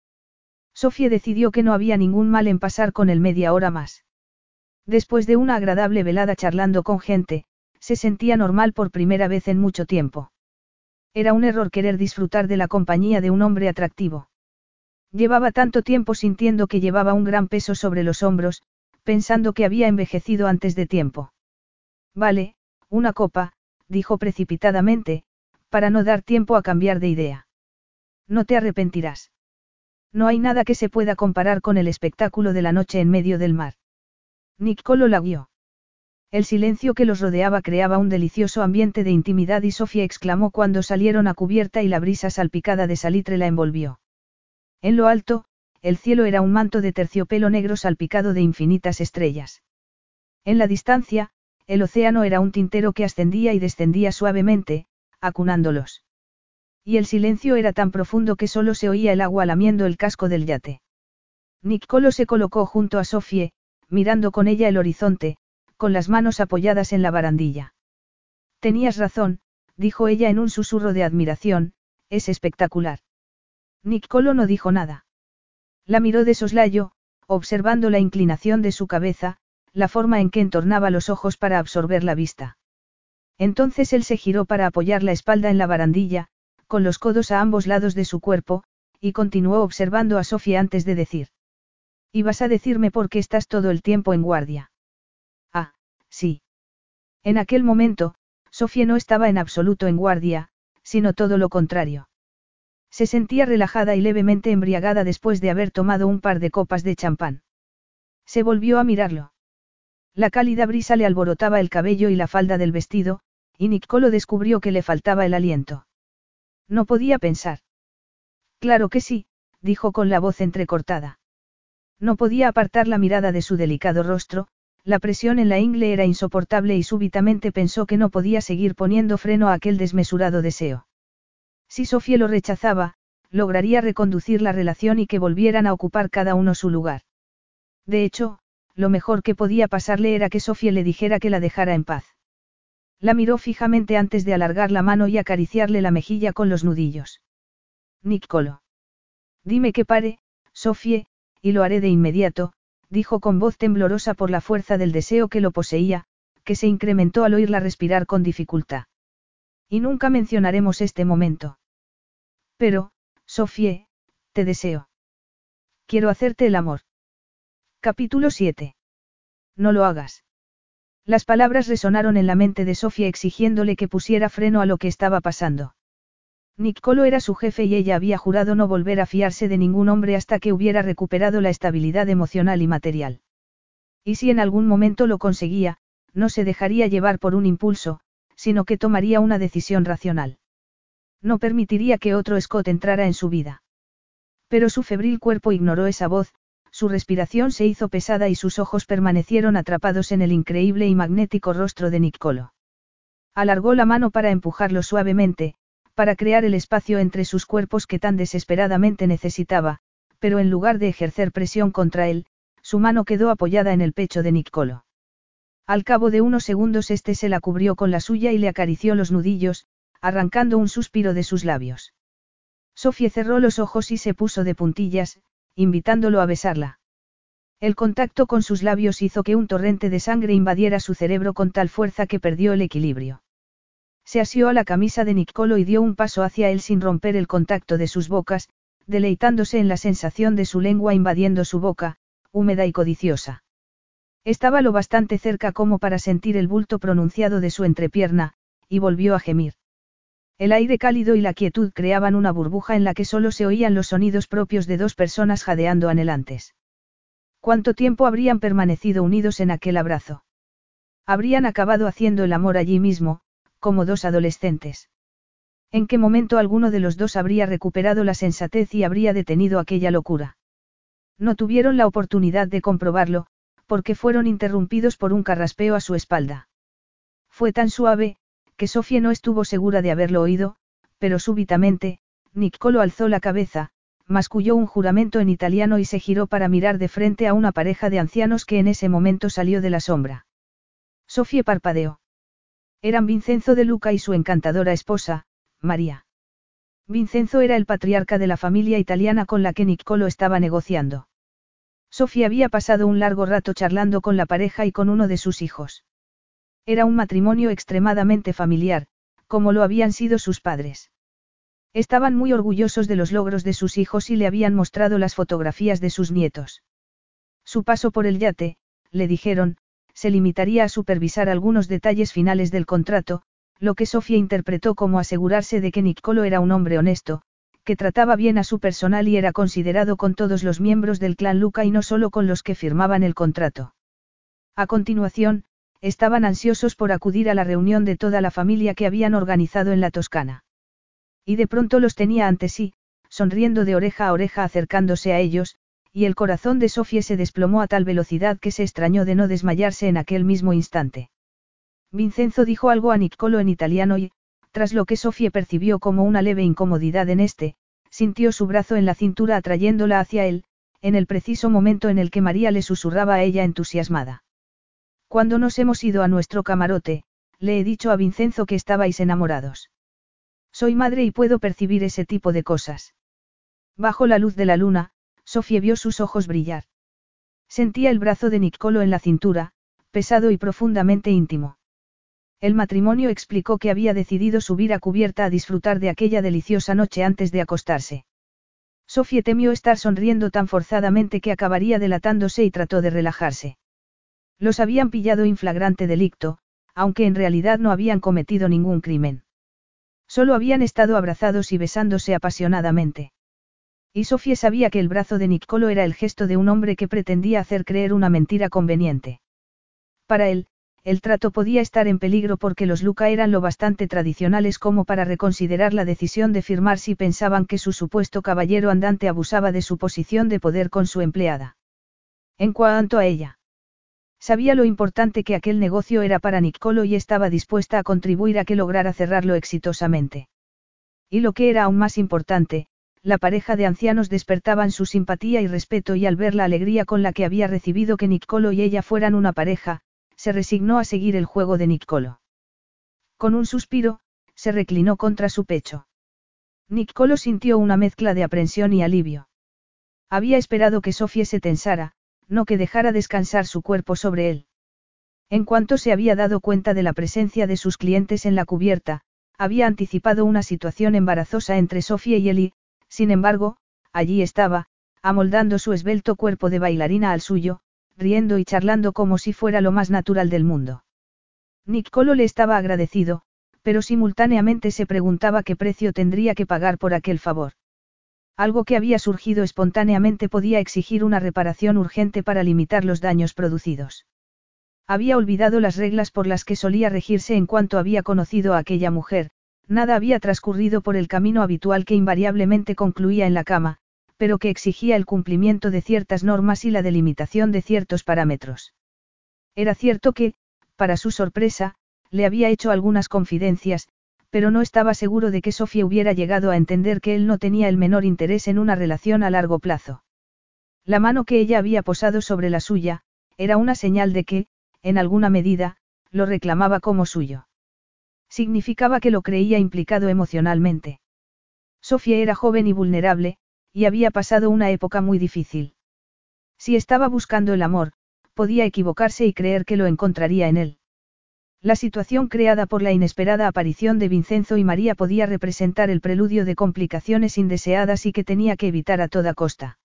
S1: Sofía decidió que no había ningún mal en pasar con él media hora más. Después de una agradable velada charlando con gente, se sentía normal por primera vez en mucho tiempo. Era un error querer disfrutar de la compañía de un hombre atractivo. Llevaba tanto tiempo sintiendo que llevaba un gran peso sobre los hombros, pensando que había envejecido antes de tiempo. Vale, una copa, dijo precipitadamente, para no dar tiempo a cambiar de idea. No te arrepentirás. No hay nada que se pueda comparar con el espectáculo de la noche en medio del mar. Nicolo la guió. El silencio que los rodeaba creaba un delicioso ambiente de intimidad y Sofía exclamó cuando salieron a cubierta y la brisa salpicada de salitre la envolvió. En lo alto, el cielo era un manto de terciopelo negro salpicado de infinitas estrellas. En la distancia, el océano era un tintero que ascendía y descendía suavemente, acunándolos. Y el silencio era tan profundo que solo se oía el agua lamiendo el casco del yate. Nicolo se colocó junto a Sofie, mirando con ella el horizonte, con las manos apoyadas en la barandilla. Tenías razón, dijo ella en un susurro de admiración, es espectacular. Nicolo no dijo nada. La miró de soslayo, observando la inclinación de su cabeza, la forma en que entornaba los ojos para absorber la vista. Entonces él se giró para apoyar la espalda en la barandilla, con los codos a ambos lados de su cuerpo, y continuó observando a Sofía antes de decir. ¿Y vas a decirme por qué estás todo el tiempo en guardia? Ah, sí. En aquel momento, Sofía no estaba en absoluto en guardia, sino todo lo contrario. Se sentía relajada y levemente embriagada después de haber tomado un par de copas de champán. Se volvió a mirarlo. La cálida brisa le alborotaba el cabello y la falda del vestido, y Nicolo descubrió que le faltaba el aliento. No podía pensar. Claro que sí, dijo con la voz entrecortada. No podía apartar la mirada de su delicado rostro, La presión en la ingle era insoportable y súbitamente pensó que no podía seguir poniendo freno a aquel desmesurado deseo. Si Sofía lo rechazaba, lograría reconducir la relación y que volvieran a ocupar cada uno su lugar. De hecho, lo mejor que podía pasarle era que Sofía le dijera que la dejara en paz. La miró fijamente antes de alargar la mano y acariciarle la mejilla con los nudillos. Nicolo. Dime que pare, Sofie, y lo haré de inmediato, dijo con voz temblorosa por la fuerza del deseo que lo poseía, que se incrementó al oírla respirar con dificultad. Y nunca mencionaremos este momento. Pero, Sofie, te deseo. Quiero hacerte el amor. Capítulo 7. No lo hagas. Las palabras resonaron en la mente de Sofía exigiéndole que pusiera freno a lo que estaba pasando. Nicolo era su jefe y ella había jurado no volver a fiarse de ningún hombre hasta que hubiera recuperado la estabilidad emocional y material. Y si en algún momento lo conseguía, no se dejaría llevar por un impulso, sino que tomaría una decisión racional. No permitiría que otro Scott entrara en su vida. Pero su febril cuerpo ignoró esa voz, su respiración se hizo pesada y sus ojos permanecieron atrapados en el increíble y magnético rostro de Nicolo. Alargó la mano para empujarlo suavemente, para crear el espacio entre sus cuerpos que tan desesperadamente necesitaba, pero en lugar de ejercer presión contra él, su mano quedó apoyada en el pecho de Nicolo. Al cabo de unos segundos este se la cubrió con la suya y le acarició los nudillos, arrancando un suspiro de sus labios. Sofía cerró los ojos y se puso de puntillas, invitándolo a besarla. El contacto con sus labios hizo que un torrente de sangre invadiera su cerebro con tal fuerza que perdió el equilibrio. Se asió a la camisa de Nicolo y dio un paso hacia él sin romper el contacto de sus bocas, deleitándose en la sensación de su lengua invadiendo su boca, húmeda y codiciosa. Estaba lo bastante cerca como para sentir el bulto pronunciado de su entrepierna, y volvió a gemir. El aire cálido y la quietud creaban una burbuja en la que solo se oían los sonidos propios de dos personas jadeando anhelantes. ¿Cuánto tiempo habrían permanecido unidos en aquel abrazo? Habrían acabado haciendo el amor allí mismo, como dos adolescentes. ¿En qué momento alguno de los dos habría recuperado la sensatez y habría detenido aquella locura? No tuvieron la oportunidad de comprobarlo, porque fueron interrumpidos por un carraspeo a su espalda. Fue tan suave, que Sofía no estuvo segura de haberlo oído, pero súbitamente, Niccolo alzó la cabeza, masculló un juramento en italiano y se giró para mirar de frente a una pareja de ancianos que en ese momento salió de la sombra. Sofía parpadeó. Eran Vincenzo de Luca y su encantadora esposa, María. Vincenzo era el patriarca de la familia italiana con la que Niccolo estaba negociando. Sofía había pasado un largo rato charlando con la pareja y con uno de sus hijos. Era un matrimonio extremadamente familiar, como lo habían sido sus padres. Estaban muy orgullosos de los logros de sus hijos y le habían mostrado las fotografías de sus nietos. Su paso por el yate, le dijeron, se limitaría a supervisar algunos detalles finales del contrato, lo que Sofía interpretó como asegurarse de que Nicolo era un hombre honesto, que trataba bien a su personal y era considerado con todos los miembros del clan Luca y no solo con los que firmaban el contrato. A continuación, estaban ansiosos por acudir a la reunión de toda la familia que habían organizado en la Toscana. Y de pronto los tenía ante sí, sonriendo de oreja a oreja acercándose a ellos, y el corazón de Sofía se desplomó a tal velocidad que se extrañó de no desmayarse en aquel mismo instante. Vincenzo dijo algo a Niccolo en italiano y, tras lo que Sofía percibió como una leve incomodidad en este, sintió su brazo en la cintura atrayéndola hacia él, en el preciso momento en el que María le susurraba a ella entusiasmada. Cuando nos hemos ido a nuestro camarote, le he dicho a Vincenzo que estabais enamorados. Soy madre y puedo percibir ese tipo de cosas. Bajo la luz de la luna, Sofía vio sus ojos brillar. Sentía el brazo de Nicolo en la cintura, pesado y profundamente íntimo. El matrimonio explicó que había decidido subir a cubierta a disfrutar de aquella deliciosa noche antes de acostarse. Sofía temió estar sonriendo tan forzadamente que acabaría delatándose y trató de relajarse. Los habían pillado inflagrante delicto, aunque en realidad no habían cometido ningún crimen. Solo habían estado abrazados y besándose apasionadamente. Y Sofía sabía que el brazo de Nicolo era el gesto de un hombre que pretendía hacer creer una mentira conveniente. Para él, el trato podía estar en peligro porque los Luca eran lo bastante tradicionales como para reconsiderar la decisión de firmar si pensaban que su supuesto caballero andante abusaba de su posición de poder con su empleada. En cuanto a ella. Sabía lo importante que aquel negocio era para Nicolo y estaba dispuesta a contribuir a que lograra cerrarlo exitosamente. Y lo que era aún más importante, la pareja de ancianos despertaban su simpatía y respeto y al ver la alegría con la que había recibido que Nicolo y ella fueran una pareja, se resignó a seguir el juego de Nicolo. Con un suspiro, se reclinó contra su pecho. Nicolo sintió una mezcla de aprensión y alivio. Había esperado que Sofía se tensara, no que dejara descansar su cuerpo sobre él. En cuanto se había dado cuenta de la presencia de sus clientes en la cubierta, había anticipado una situación embarazosa entre Sofía y él y, sin embargo, allí estaba, amoldando su esbelto cuerpo de bailarina al suyo, riendo y charlando como si fuera lo más natural del mundo. Nicolo le estaba agradecido, pero simultáneamente se preguntaba qué precio tendría que pagar por aquel favor. Algo que había surgido espontáneamente podía exigir una reparación urgente para limitar los daños producidos. Había olvidado las reglas por las que solía regirse en cuanto había conocido a aquella mujer, Nada había transcurrido por el camino habitual que invariablemente concluía en la cama, pero que exigía el cumplimiento de ciertas normas y la delimitación de ciertos parámetros. Era cierto que, para su sorpresa, le había hecho algunas confidencias, pero no estaba seguro de que Sofía hubiera llegado a entender que él no tenía el menor interés en una relación a largo plazo. La mano que ella había posado sobre la suya, era una señal de que, en alguna medida, lo reclamaba como suyo. Significaba que lo creía implicado emocionalmente. Sofía era joven y vulnerable, y había pasado una época muy difícil. Si estaba buscando el amor, podía equivocarse y creer que lo encontraría en él. La situación creada por la inesperada aparición de Vincenzo y María podía representar el preludio de complicaciones indeseadas y que tenía que evitar a toda costa.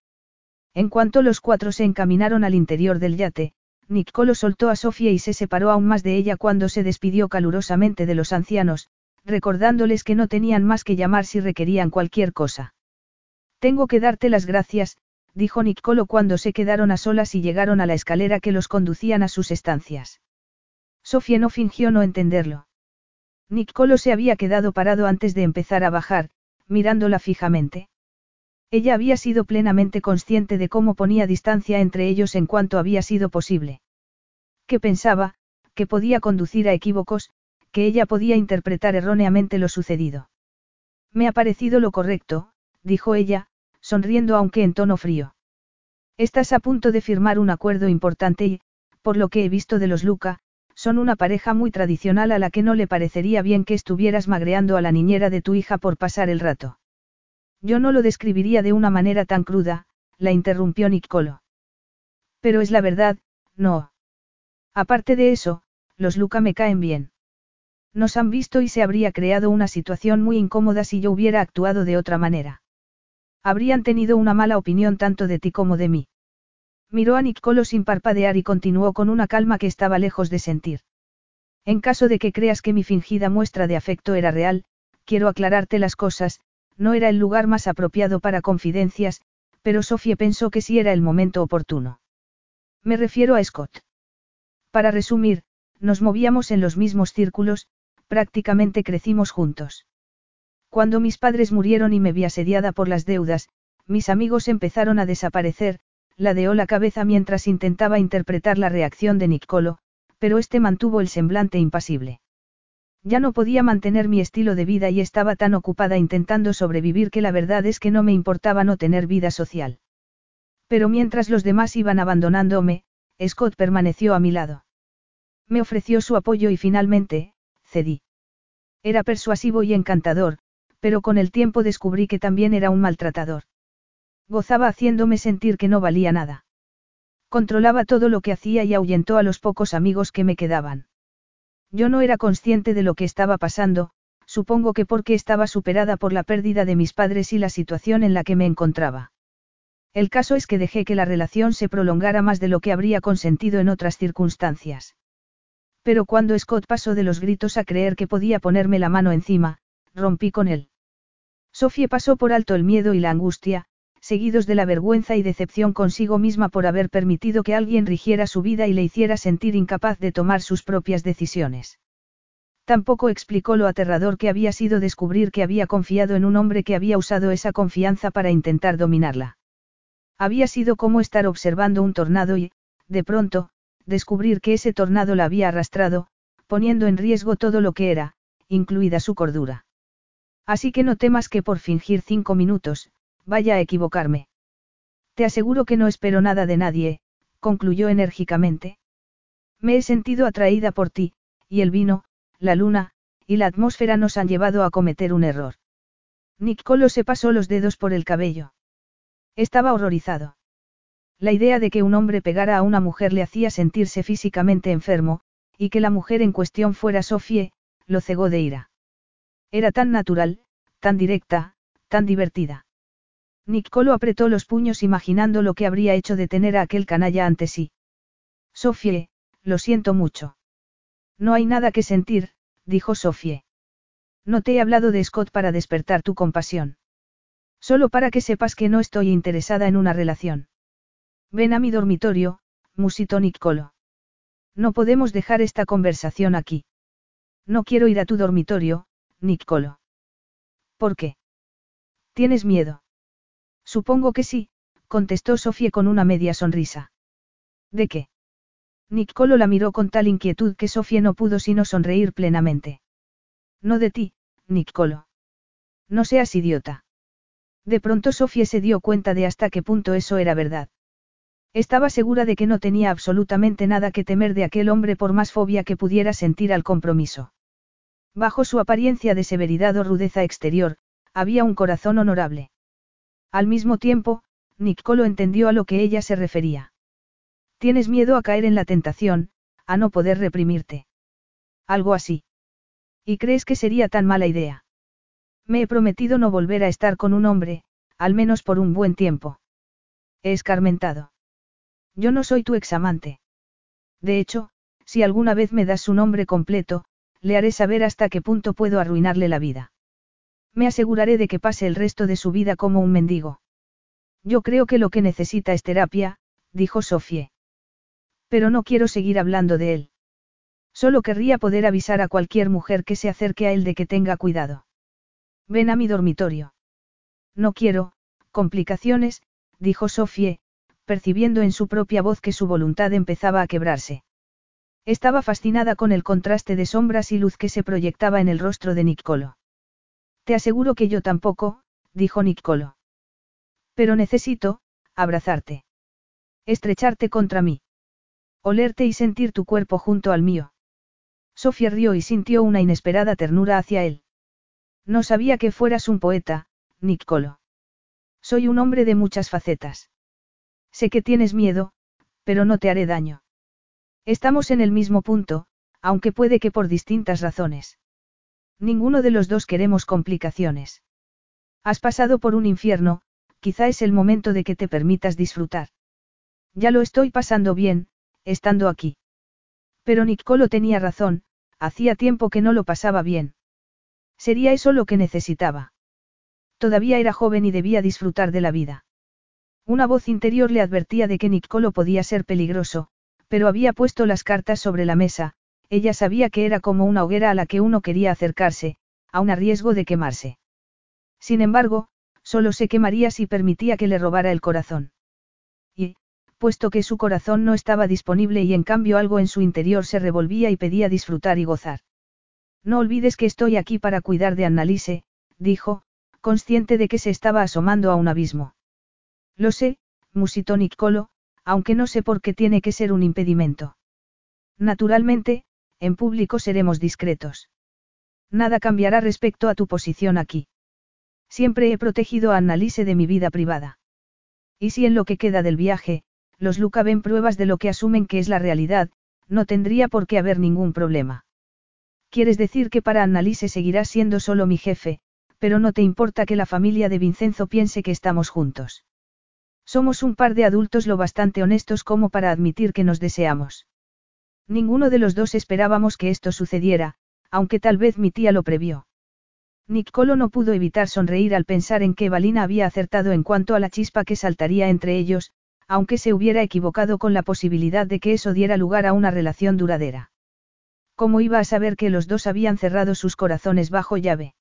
S1: En cuanto los cuatro se encaminaron al interior del yate, Nicolo soltó a Sofía y se separó aún más de ella cuando se despidió calurosamente de los ancianos, recordándoles que no tenían más que llamar si requerían cualquier cosa. Tengo que darte las gracias, dijo Nicolo cuando se quedaron a solas y llegaron a la escalera que los conducían a sus estancias. Sofía no fingió no entenderlo. Nicolo se había quedado parado antes de empezar a bajar, mirándola fijamente. Ella había sido plenamente consciente de cómo ponía distancia entre ellos en cuanto había sido posible. Que pensaba, que podía conducir a equívocos, que ella podía interpretar erróneamente lo sucedido. Me ha parecido lo correcto, dijo ella, sonriendo aunque en tono frío. Estás a punto de firmar un acuerdo importante y, por lo que he visto de los Luca, son una pareja muy tradicional a la que no le parecería bien que estuvieras magreando a la niñera de tu hija por pasar el rato. Yo no lo describiría de una manera tan cruda, la interrumpió Nicolo. Pero es la verdad, no. Aparte de eso, los Luca me caen bien. Nos han visto y se habría creado una situación muy incómoda si yo hubiera actuado de otra manera. Habrían tenido una mala opinión tanto de ti como de mí. Miró a Nicolo sin parpadear y continuó con una calma que estaba lejos de sentir. En caso de que creas que mi fingida muestra de afecto era real, quiero aclararte las cosas, no era el lugar más apropiado para confidencias, pero Sofía pensó que sí era el momento oportuno. Me refiero a Scott. Para resumir, nos movíamos en los mismos círculos, prácticamente crecimos juntos. Cuando mis padres murieron y me vi asediada por las deudas, mis amigos empezaron a desaparecer, ladeó la cabeza mientras intentaba interpretar la reacción de Nicolo, pero este mantuvo el semblante impasible. Ya no podía mantener mi estilo de vida y estaba tan ocupada intentando sobrevivir que la verdad es que no me importaba no tener vida social. Pero mientras los demás iban abandonándome, Scott permaneció a mi lado. Me ofreció su apoyo y finalmente, cedí. Era persuasivo y encantador, pero con el tiempo descubrí que también era un maltratador. Gozaba haciéndome sentir que no valía nada. Controlaba todo lo que hacía y ahuyentó a los pocos amigos que me quedaban. Yo no era consciente de lo que estaba pasando, supongo que porque estaba superada por la pérdida de mis padres y la situación en la que me encontraba. El caso es que dejé que la relación se prolongara más de lo que habría consentido en otras circunstancias. Pero cuando Scott pasó de los gritos a creer que podía ponerme la mano encima, rompí con él. Sofía pasó por alto el miedo y la angustia, seguidos de la vergüenza y decepción consigo misma por haber permitido que alguien rigiera su vida y le hiciera sentir incapaz de tomar sus propias decisiones. Tampoco explicó lo aterrador que había sido descubrir que había confiado en un hombre que había usado esa confianza para intentar dominarla. Había sido como estar observando un tornado y, de pronto, descubrir que ese tornado la había arrastrado, poniendo en riesgo todo lo que era, incluida su cordura. Así que no temas que por fingir cinco minutos, vaya a equivocarme. Te aseguro que no espero nada de nadie, concluyó enérgicamente. Me he sentido atraída por ti, y el vino, la luna, y la atmósfera nos han llevado a cometer un error. Nicolo se pasó los dedos por el cabello. Estaba horrorizado. La idea de que un hombre pegara a una mujer le hacía sentirse físicamente enfermo, y que la mujer en cuestión fuera Sofie, lo cegó de ira. Era tan natural, tan directa, tan divertida. Nicolo apretó los puños imaginando lo que habría hecho de tener a aquel canalla ante sí. Sofie, lo siento mucho. No hay nada que sentir, dijo Sofie. No te he hablado de Scott para despertar tu compasión. Solo para que sepas que no estoy interesada en una relación. Ven a mi dormitorio, musitó Nicolo. No podemos dejar esta conversación aquí. No quiero ir a tu dormitorio, Nicolo. ¿Por qué? ¿Tienes miedo? Supongo que sí, contestó Sofía con una media sonrisa. ¿De qué? Nicolo la miró con tal inquietud que Sofía no pudo sino sonreír plenamente. No de ti, Nicolo. No seas idiota. De pronto Sofía se dio cuenta de hasta qué punto eso era verdad. Estaba segura de que no tenía absolutamente nada que temer de aquel hombre por más fobia que pudiera sentir al compromiso. Bajo su apariencia de severidad o rudeza exterior, había un corazón honorable. Al mismo tiempo, Nicolo entendió a lo que ella se refería. Tienes miedo a caer en la tentación, a no poder reprimirte. Algo así. ¿Y crees que sería tan mala idea? Me he prometido no volver a estar con un hombre, al menos por un buen tiempo. He escarmentado. Yo no soy tu examante. De hecho, si alguna vez me das su nombre completo, le haré saber hasta qué punto puedo arruinarle la vida. Me aseguraré de que pase el resto de su vida como un mendigo. Yo creo que lo que necesita es terapia, dijo Sofie. Pero no quiero seguir hablando de él. Solo querría poder avisar a cualquier mujer que se acerque a él de que tenga cuidado. Ven a mi dormitorio. No quiero, complicaciones, dijo Sofie, percibiendo en su propia voz que su voluntad empezaba a quebrarse. Estaba fascinada con el contraste de sombras y luz que se proyectaba en el rostro de Nicolo. Te aseguro que yo tampoco, dijo Nicolo. Pero necesito, abrazarte. Estrecharte contra mí. Olerte y sentir tu cuerpo junto al mío. Sofía rió y sintió una inesperada ternura hacia él. No sabía que fueras un poeta, Nicolo. Soy un hombre de muchas facetas. Sé que tienes miedo, pero no te haré daño. Estamos en el mismo punto, aunque puede que por distintas razones. Ninguno de los dos queremos complicaciones. Has pasado por un infierno, quizá es el momento de que te permitas disfrutar. Ya lo estoy pasando bien, estando aquí. Pero Nicolo tenía razón, hacía tiempo que no lo pasaba bien. Sería eso lo que necesitaba. Todavía era joven y debía disfrutar de la vida. Una voz interior le advertía de que Nicolo podía ser peligroso, pero había puesto las cartas sobre la mesa, ella sabía que era como una hoguera a la que uno quería acercarse, aun a riesgo de quemarse. Sin embargo, solo se quemaría si permitía que le robara el corazón. Y, puesto que su corazón no estaba disponible y en cambio algo en su interior se revolvía y pedía disfrutar y gozar. No olvides que estoy aquí para cuidar de Annalise, dijo, consciente de que se estaba asomando a un abismo. Lo sé, musitó Nicolo, aunque no sé por qué tiene que ser un impedimento. Naturalmente, en público seremos discretos. Nada cambiará respecto a tu posición aquí. Siempre he protegido a Annalise de mi vida privada. Y si en lo que queda del viaje, los Luca ven pruebas de lo que asumen que es la realidad, no tendría por qué haber ningún problema. Quieres decir que para Annalise seguirás siendo solo mi jefe, pero no te importa que la familia de Vincenzo piense que estamos juntos. Somos un par de adultos lo bastante honestos como para admitir que nos deseamos. Ninguno de los dos esperábamos que esto sucediera, aunque tal vez mi tía lo previó. Nicolo no pudo evitar sonreír al pensar en que Valina había acertado en cuanto a la chispa que saltaría entre ellos, aunque se hubiera equivocado con la posibilidad de que eso diera lugar a una relación duradera. ¿Cómo iba a saber que los dos habían cerrado sus corazones bajo llave?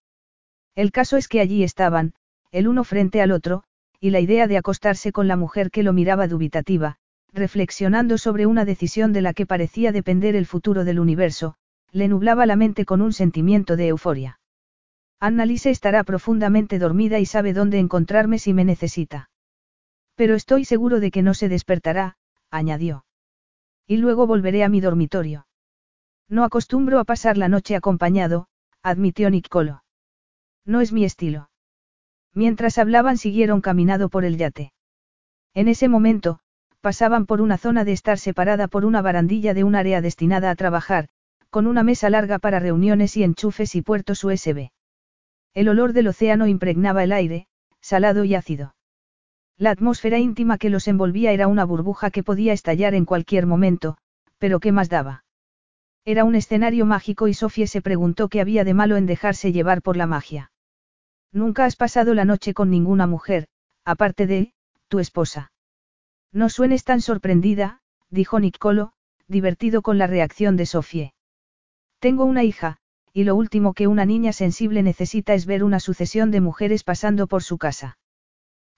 S1: El caso es que allí estaban, el uno frente al otro, y la idea de acostarse con la mujer que lo miraba dubitativa, reflexionando sobre una decisión de la que parecía depender el futuro del universo, le nublaba la mente con un sentimiento de euforia. Annalise estará profundamente dormida y sabe dónde encontrarme si me necesita. Pero estoy seguro de que no se despertará, añadió. Y luego volveré a mi dormitorio. No acostumbro a pasar la noche acompañado, admitió Niccolo. No es mi estilo. Mientras hablaban siguieron caminando por el yate. En ese momento, pasaban por una zona de estar separada por una barandilla de un área destinada a trabajar, con una mesa larga para reuniones y enchufes y puertos USB. El olor del océano impregnaba el aire, salado y ácido. La atmósfera íntima que los envolvía era una burbuja que podía estallar en cualquier momento, pero ¿qué más daba? Era un escenario mágico y Sofía se preguntó qué había de malo en dejarse llevar por la magia. Nunca has pasado la noche con ninguna mujer, aparte de, tu esposa. No suenes tan sorprendida, dijo Niccolo, divertido con la reacción de Sofie. Tengo una hija, y lo último que una niña sensible necesita es ver una sucesión de mujeres pasando por su casa.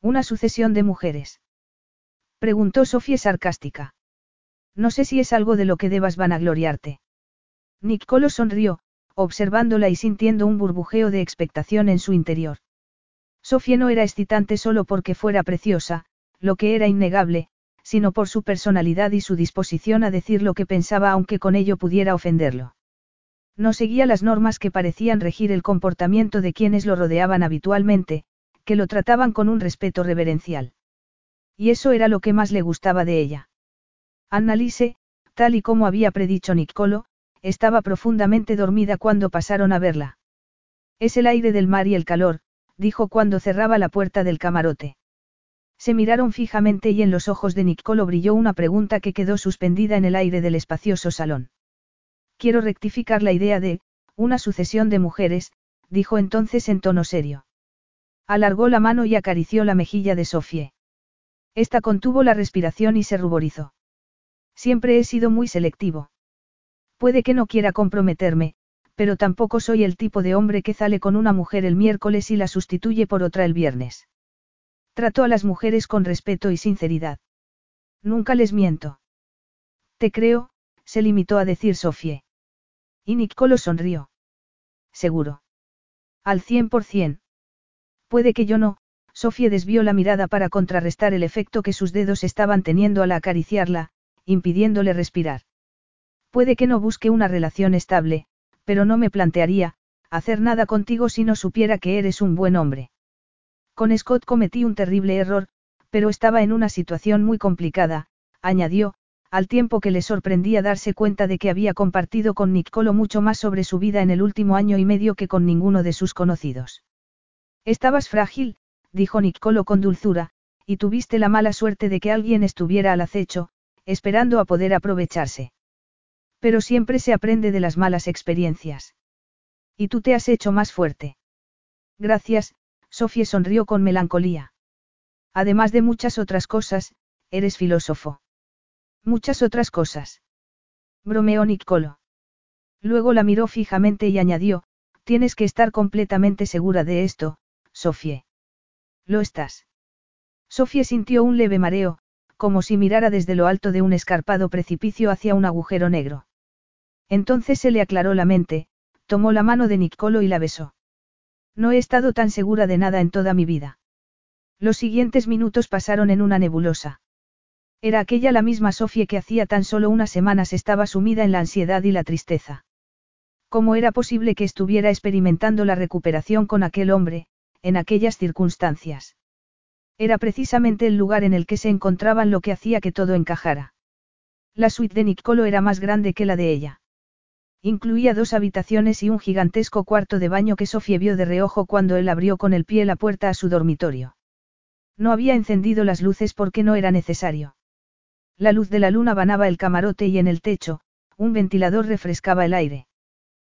S1: ¿Una sucesión de mujeres? Preguntó Sofía sarcástica. No sé si es algo de lo que debas vanagloriarte. Niccolo sonrió, observándola y sintiendo un burbujeo de expectación en su interior. Sofía no era excitante solo porque fuera preciosa, lo que era innegable, sino por su personalidad y su disposición a decir lo que pensaba aunque con ello pudiera ofenderlo. No seguía las normas que parecían regir el comportamiento de quienes lo rodeaban habitualmente, que lo trataban con un respeto reverencial. Y eso era lo que más le gustaba de ella. Annalise, tal y como había predicho Niccolo, estaba profundamente dormida cuando pasaron a verla. Es el aire del mar y el calor, dijo cuando cerraba la puerta del camarote. Se miraron fijamente y en los ojos de Niccolo brilló una pregunta que quedó suspendida en el aire del espacioso salón. Quiero rectificar la idea de, una sucesión de mujeres, dijo entonces en tono serio. Alargó la mano y acarició la mejilla de Sofie. Esta contuvo la respiración y se ruborizó. Siempre he sido muy selectivo. Puede que no quiera comprometerme, pero tampoco soy el tipo de hombre que sale con una mujer el miércoles y la sustituye por otra el viernes. Trato a las mujeres con respeto y sinceridad. Nunca les miento. Te creo, se limitó a decir Sofie. Y Nicolo sonrió. Seguro. Al cien por cien. Puede que yo no, Sofie desvió la mirada para contrarrestar el efecto que sus dedos estaban teniendo al acariciarla, impidiéndole respirar. Puede que no busque una relación estable, pero no me plantearía, hacer nada contigo si no supiera que eres un buen hombre. Con Scott cometí un terrible error, pero estaba en una situación muy complicada, añadió, al tiempo que le sorprendía darse cuenta de que había compartido con Nicolo mucho más sobre su vida en el último año y medio que con ninguno de sus conocidos. Estabas frágil, dijo Nicolo con dulzura, y tuviste la mala suerte de que alguien estuviera al acecho, esperando a poder aprovecharse. Pero siempre se aprende de las malas experiencias. Y tú te has hecho más fuerte. Gracias, Sofía sonrió con melancolía. Además de muchas otras cosas, eres filósofo. Muchas otras cosas. Bromeó Niccolo. Luego la miró fijamente y añadió, tienes que estar completamente segura de esto, Sofía. Lo estás. Sofía sintió un leve mareo, como si mirara desde lo alto de un escarpado precipicio hacia un agujero negro. Entonces se le aclaró la mente, tomó la mano de Nicolo y la besó. No he estado tan segura de nada en toda mi vida. Los siguientes minutos pasaron en una nebulosa. Era aquella la misma Sofía que hacía tan solo unas semanas estaba sumida en la ansiedad y la tristeza. ¿Cómo era posible que estuviera experimentando la recuperación con aquel hombre, en aquellas circunstancias? Era precisamente el lugar en el que se encontraban lo que hacía que todo encajara. La suite de Nicolo era más grande que la de ella. Incluía dos habitaciones y un gigantesco cuarto de baño que Sofía vio de reojo cuando él abrió con el pie la puerta a su dormitorio. No había encendido las luces porque no era necesario. La luz de la luna banaba el camarote y en el techo, un ventilador refrescaba el aire.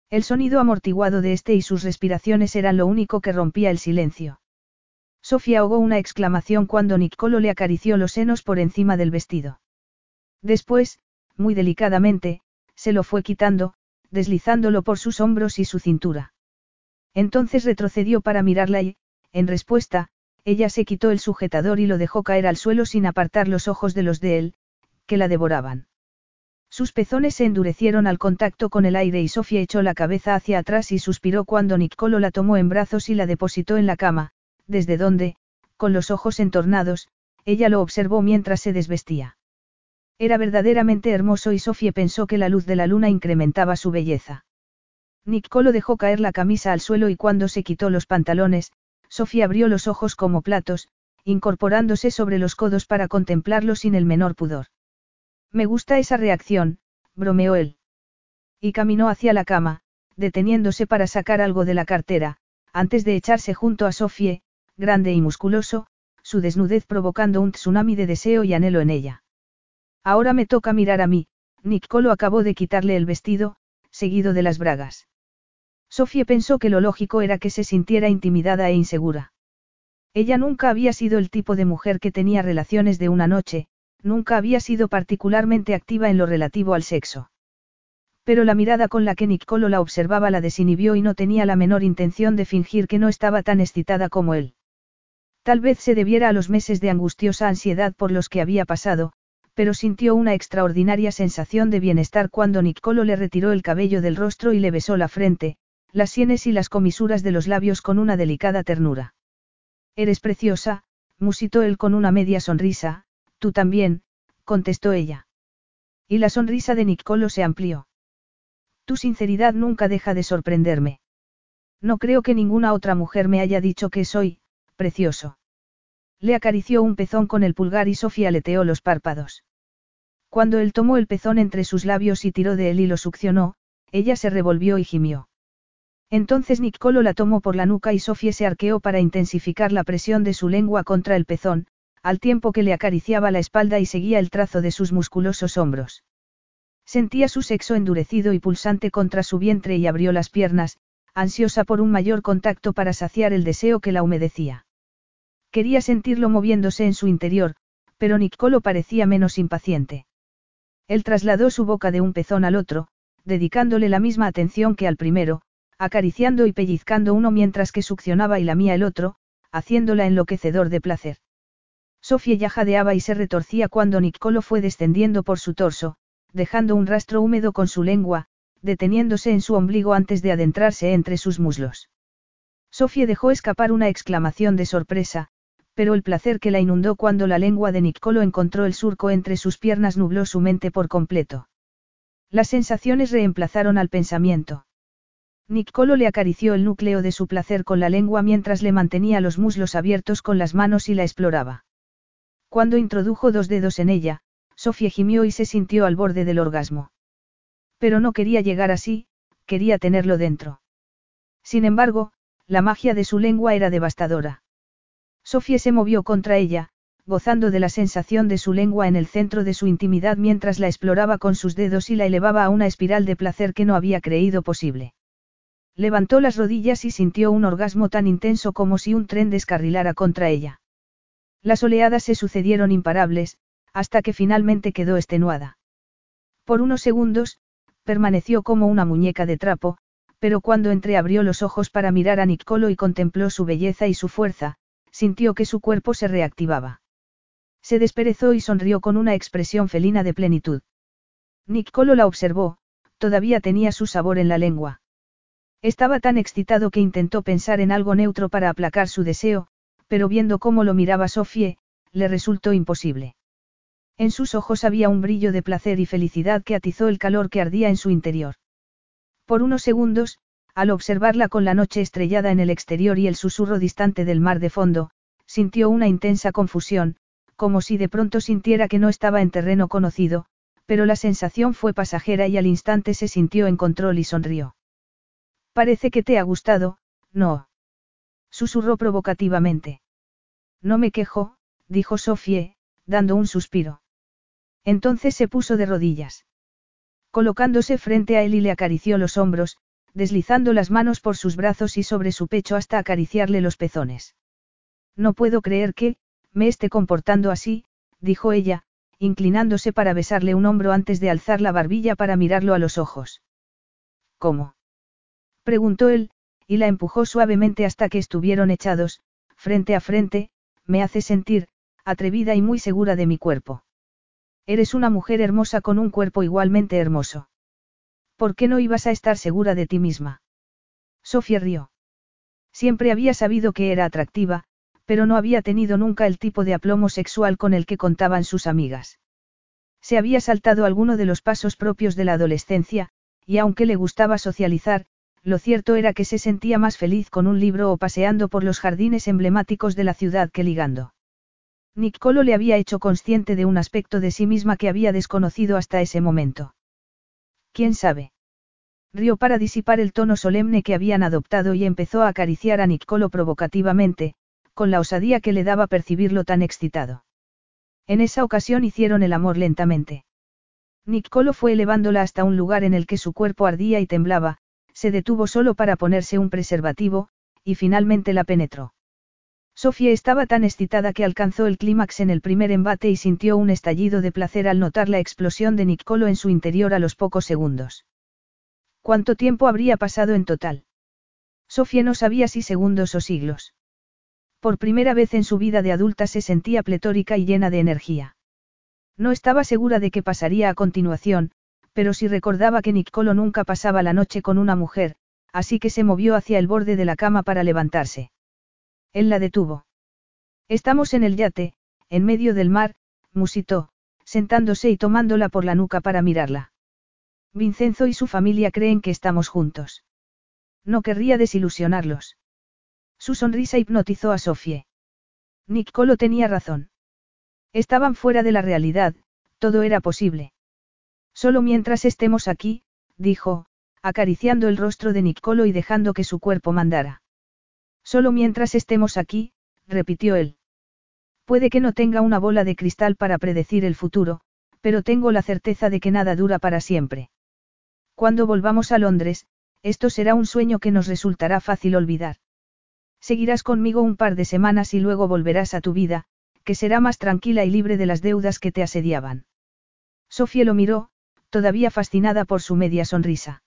S1: El sonido amortiguado de este y sus respiraciones eran lo único que rompía el silencio. Sofía ahogó una exclamación cuando Nicolo le acarició los senos por encima del vestido. Después, muy delicadamente, se lo fue quitando, deslizándolo por sus hombros y su cintura. Entonces retrocedió para mirarla y, en respuesta, ella se quitó el sujetador y lo dejó caer al suelo sin apartar los ojos de los de él, que la devoraban. Sus pezones se endurecieron al contacto con el aire y Sofía echó la cabeza hacia atrás y suspiró cuando Nicolo la tomó en brazos y la depositó en la cama, desde donde, con los ojos entornados, ella lo observó mientras se desvestía. Era verdaderamente hermoso y Sofía pensó que la luz de la luna incrementaba su belleza. Nicolo dejó caer la camisa al suelo y cuando se quitó los pantalones, Sofía abrió los ojos como platos, incorporándose sobre los codos para contemplarlo sin el menor pudor. Me gusta esa reacción, bromeó él. Y caminó hacia la cama, deteniéndose para sacar algo de la cartera, antes de echarse junto a Sofie, grande y musculoso, su desnudez provocando un tsunami de deseo y anhelo en ella. Ahora me toca mirar a mí, Nicolo acabó de quitarle el vestido, seguido de las bragas. Sofie pensó que lo lógico era que se sintiera intimidada e insegura. Ella nunca había sido el tipo de mujer que tenía relaciones de una noche, nunca había sido particularmente activa en lo relativo al sexo. Pero la mirada con la que Nicolo la observaba la desinhibió y no tenía la menor intención de fingir que no estaba tan excitada como él. Tal vez se debiera a los meses de angustiosa ansiedad por los que había pasado, pero sintió una extraordinaria sensación de bienestar cuando Nicolo le retiró el cabello del rostro y le besó la frente, las sienes y las comisuras de los labios con una delicada ternura. Eres preciosa, musitó él con una media sonrisa, Tú también, contestó ella. Y la sonrisa de Nicolo se amplió. Tu sinceridad nunca deja de sorprenderme. No creo que ninguna otra mujer me haya dicho que soy, precioso. Le acarició un pezón con el pulgar y Sofía aleteó los párpados. Cuando él tomó el pezón entre sus labios y tiró de él y lo succionó, ella se revolvió y gimió. Entonces Nicolo la tomó por la nuca y Sofía se arqueó para intensificar la presión de su lengua contra el pezón, al tiempo que le acariciaba la espalda y seguía el trazo de sus musculosos hombros. Sentía su sexo endurecido y pulsante contra su vientre y abrió las piernas, ansiosa por un mayor contacto para saciar el deseo que la humedecía. Quería sentirlo moviéndose en su interior, pero Nicolo parecía menos impaciente. Él trasladó su boca de un pezón al otro, dedicándole la misma atención que al primero, acariciando y pellizcando uno mientras que succionaba y lamía el otro, haciéndola enloquecedor de placer. Sofía ya jadeaba y se retorcía cuando Nicolo fue descendiendo por su torso, dejando un rastro húmedo con su lengua, deteniéndose en su ombligo antes de adentrarse entre sus muslos. Sofía dejó escapar una exclamación de sorpresa, pero el placer que la inundó cuando la lengua de Nicolo encontró el surco entre sus piernas nubló su mente por completo. Las sensaciones reemplazaron al pensamiento. Nicolo le acarició el núcleo de su placer con la lengua mientras le mantenía los muslos abiertos con las manos y la exploraba. Cuando introdujo dos dedos en ella, Sofía gimió y se sintió al borde del orgasmo. Pero no quería llegar así, quería tenerlo dentro. Sin embargo, la magia de su lengua era devastadora. Sofía se movió contra ella, gozando de la sensación de su lengua en el centro de su intimidad mientras la exploraba con sus dedos y la elevaba a una espiral de placer que no había creído posible. Levantó las rodillas y sintió un orgasmo tan intenso como si un tren descarrilara contra ella. Las oleadas se sucedieron imparables, hasta que finalmente quedó extenuada. Por unos segundos, permaneció como una muñeca de trapo, pero cuando entreabrió los ojos para mirar a Nicolo y contempló su belleza y su fuerza, sintió que su cuerpo se reactivaba. Se desperezó y sonrió con una expresión felina de plenitud. Nicolo la observó, todavía tenía su sabor en la lengua. Estaba tan excitado que intentó pensar en algo neutro para aplacar su deseo, pero viendo cómo lo miraba Sofie, le resultó imposible. En sus ojos había un brillo de placer y felicidad que atizó el calor que ardía en su interior. Por unos segundos, al observarla con la noche estrellada en el exterior y el susurro distante del mar de fondo, sintió una intensa confusión, como si de pronto sintiera que no estaba en terreno conocido, pero la sensación fue pasajera y al instante se sintió en control y sonrió. Parece que te ha gustado, no. Susurró provocativamente. No me quejo, dijo Sofie, dando un suspiro. Entonces se puso de rodillas. Colocándose frente a él y le acarició los hombros, deslizando las manos por sus brazos y sobre su pecho hasta acariciarle los pezones. No puedo creer que, me esté comportando así, dijo ella, inclinándose para besarle un hombro antes de alzar la barbilla para mirarlo a los ojos. ¿Cómo? preguntó él, y la empujó suavemente hasta que estuvieron echados, frente a frente, me hace sentir, atrevida y muy segura de mi cuerpo. Eres una mujer hermosa con un cuerpo igualmente hermoso. ¿Por qué no ibas a estar segura de ti misma? Sofía rió. Siempre había sabido que era atractiva, pero no había tenido nunca el tipo de aplomo sexual con el que contaban sus amigas. Se había saltado alguno de los pasos propios de la adolescencia, y aunque le gustaba socializar, lo cierto era que se sentía más feliz con un libro o paseando por los jardines emblemáticos de la ciudad que ligando. Niccolo le había hecho consciente de un aspecto de sí misma que había desconocido hasta ese momento. ¿Quién sabe? Rió para disipar el tono solemne que habían adoptado y empezó a acariciar a Niccolo provocativamente, con la osadía que le daba percibirlo tan excitado. En esa ocasión hicieron el amor lentamente. Niccolo fue elevándola hasta un lugar en el que su cuerpo ardía y temblaba, se detuvo solo para ponerse un preservativo, y finalmente la penetró. Sofía estaba tan excitada que alcanzó el clímax en el primer embate y sintió un estallido de placer al notar la explosión de Niccolo en su interior a los pocos segundos. ¿Cuánto tiempo habría pasado en total? Sofía no sabía si segundos o siglos. Por primera vez en su vida de adulta se sentía pletórica y llena de energía. No estaba segura de qué pasaría a continuación, pero sí recordaba que Niccolo nunca pasaba la noche con una mujer, así que se movió hacia el borde de la cama para levantarse. Él la detuvo. Estamos en el yate, en medio del mar, musitó, sentándose y tomándola por la nuca para mirarla. Vincenzo y su familia creen que estamos juntos. No querría desilusionarlos. Su sonrisa hipnotizó a Sofie. Niccolo tenía razón. Estaban fuera de la realidad, todo era posible. Solo mientras estemos aquí, dijo, acariciando el rostro de Niccolo y dejando que su cuerpo mandara. Solo mientras estemos aquí, repitió él. Puede que no tenga una bola de cristal para predecir el futuro, pero tengo la certeza de que nada dura para siempre. Cuando volvamos a Londres, esto será un sueño que nos resultará fácil olvidar. Seguirás conmigo un par de semanas y luego volverás a tu vida, que será más tranquila y libre de las deudas que te asediaban. Sofía lo miró, todavía fascinada por su media sonrisa.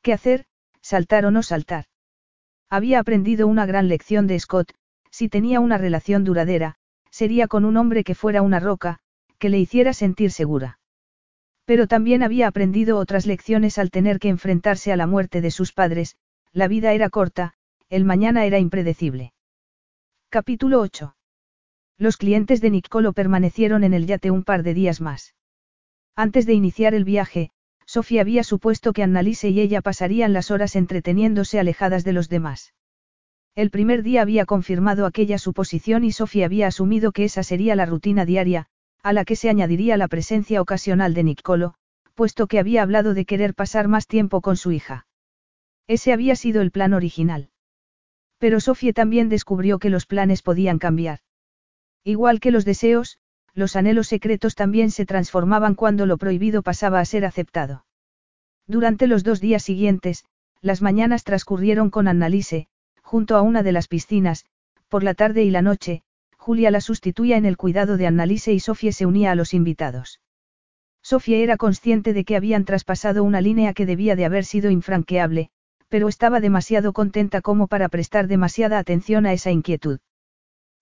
S1: ¿Qué hacer, saltar o no saltar? Había aprendido una gran lección de Scott, si tenía una relación duradera, sería con un hombre que fuera una roca, que le hiciera sentir segura. Pero también había aprendido otras lecciones al tener que enfrentarse a la muerte de sus padres, la vida era corta, el mañana era impredecible. Capítulo 8. Los clientes de Niccolo permanecieron en el yate un par de días más. Antes de iniciar el viaje, Sofía había supuesto que Annalise y ella pasarían las horas entreteniéndose alejadas de los demás. El primer día había confirmado aquella suposición y Sofía había asumido que esa sería la rutina diaria, a la que se añadiría la presencia ocasional de Niccolo, puesto que había hablado de querer pasar más tiempo con su hija. Ese había sido el plan original. Pero Sofía también descubrió que los planes podían cambiar. Igual que los deseos, los anhelos secretos también se transformaban cuando lo prohibido pasaba a ser aceptado. Durante los dos días siguientes, las mañanas transcurrieron con Annalise, junto a una de las piscinas, por la tarde y la noche, Julia la sustituía en el cuidado de Annalise y Sofía se unía a los invitados. Sofía era consciente de que habían traspasado una línea que debía de haber sido infranqueable, pero estaba demasiado contenta como para prestar demasiada atención a esa inquietud.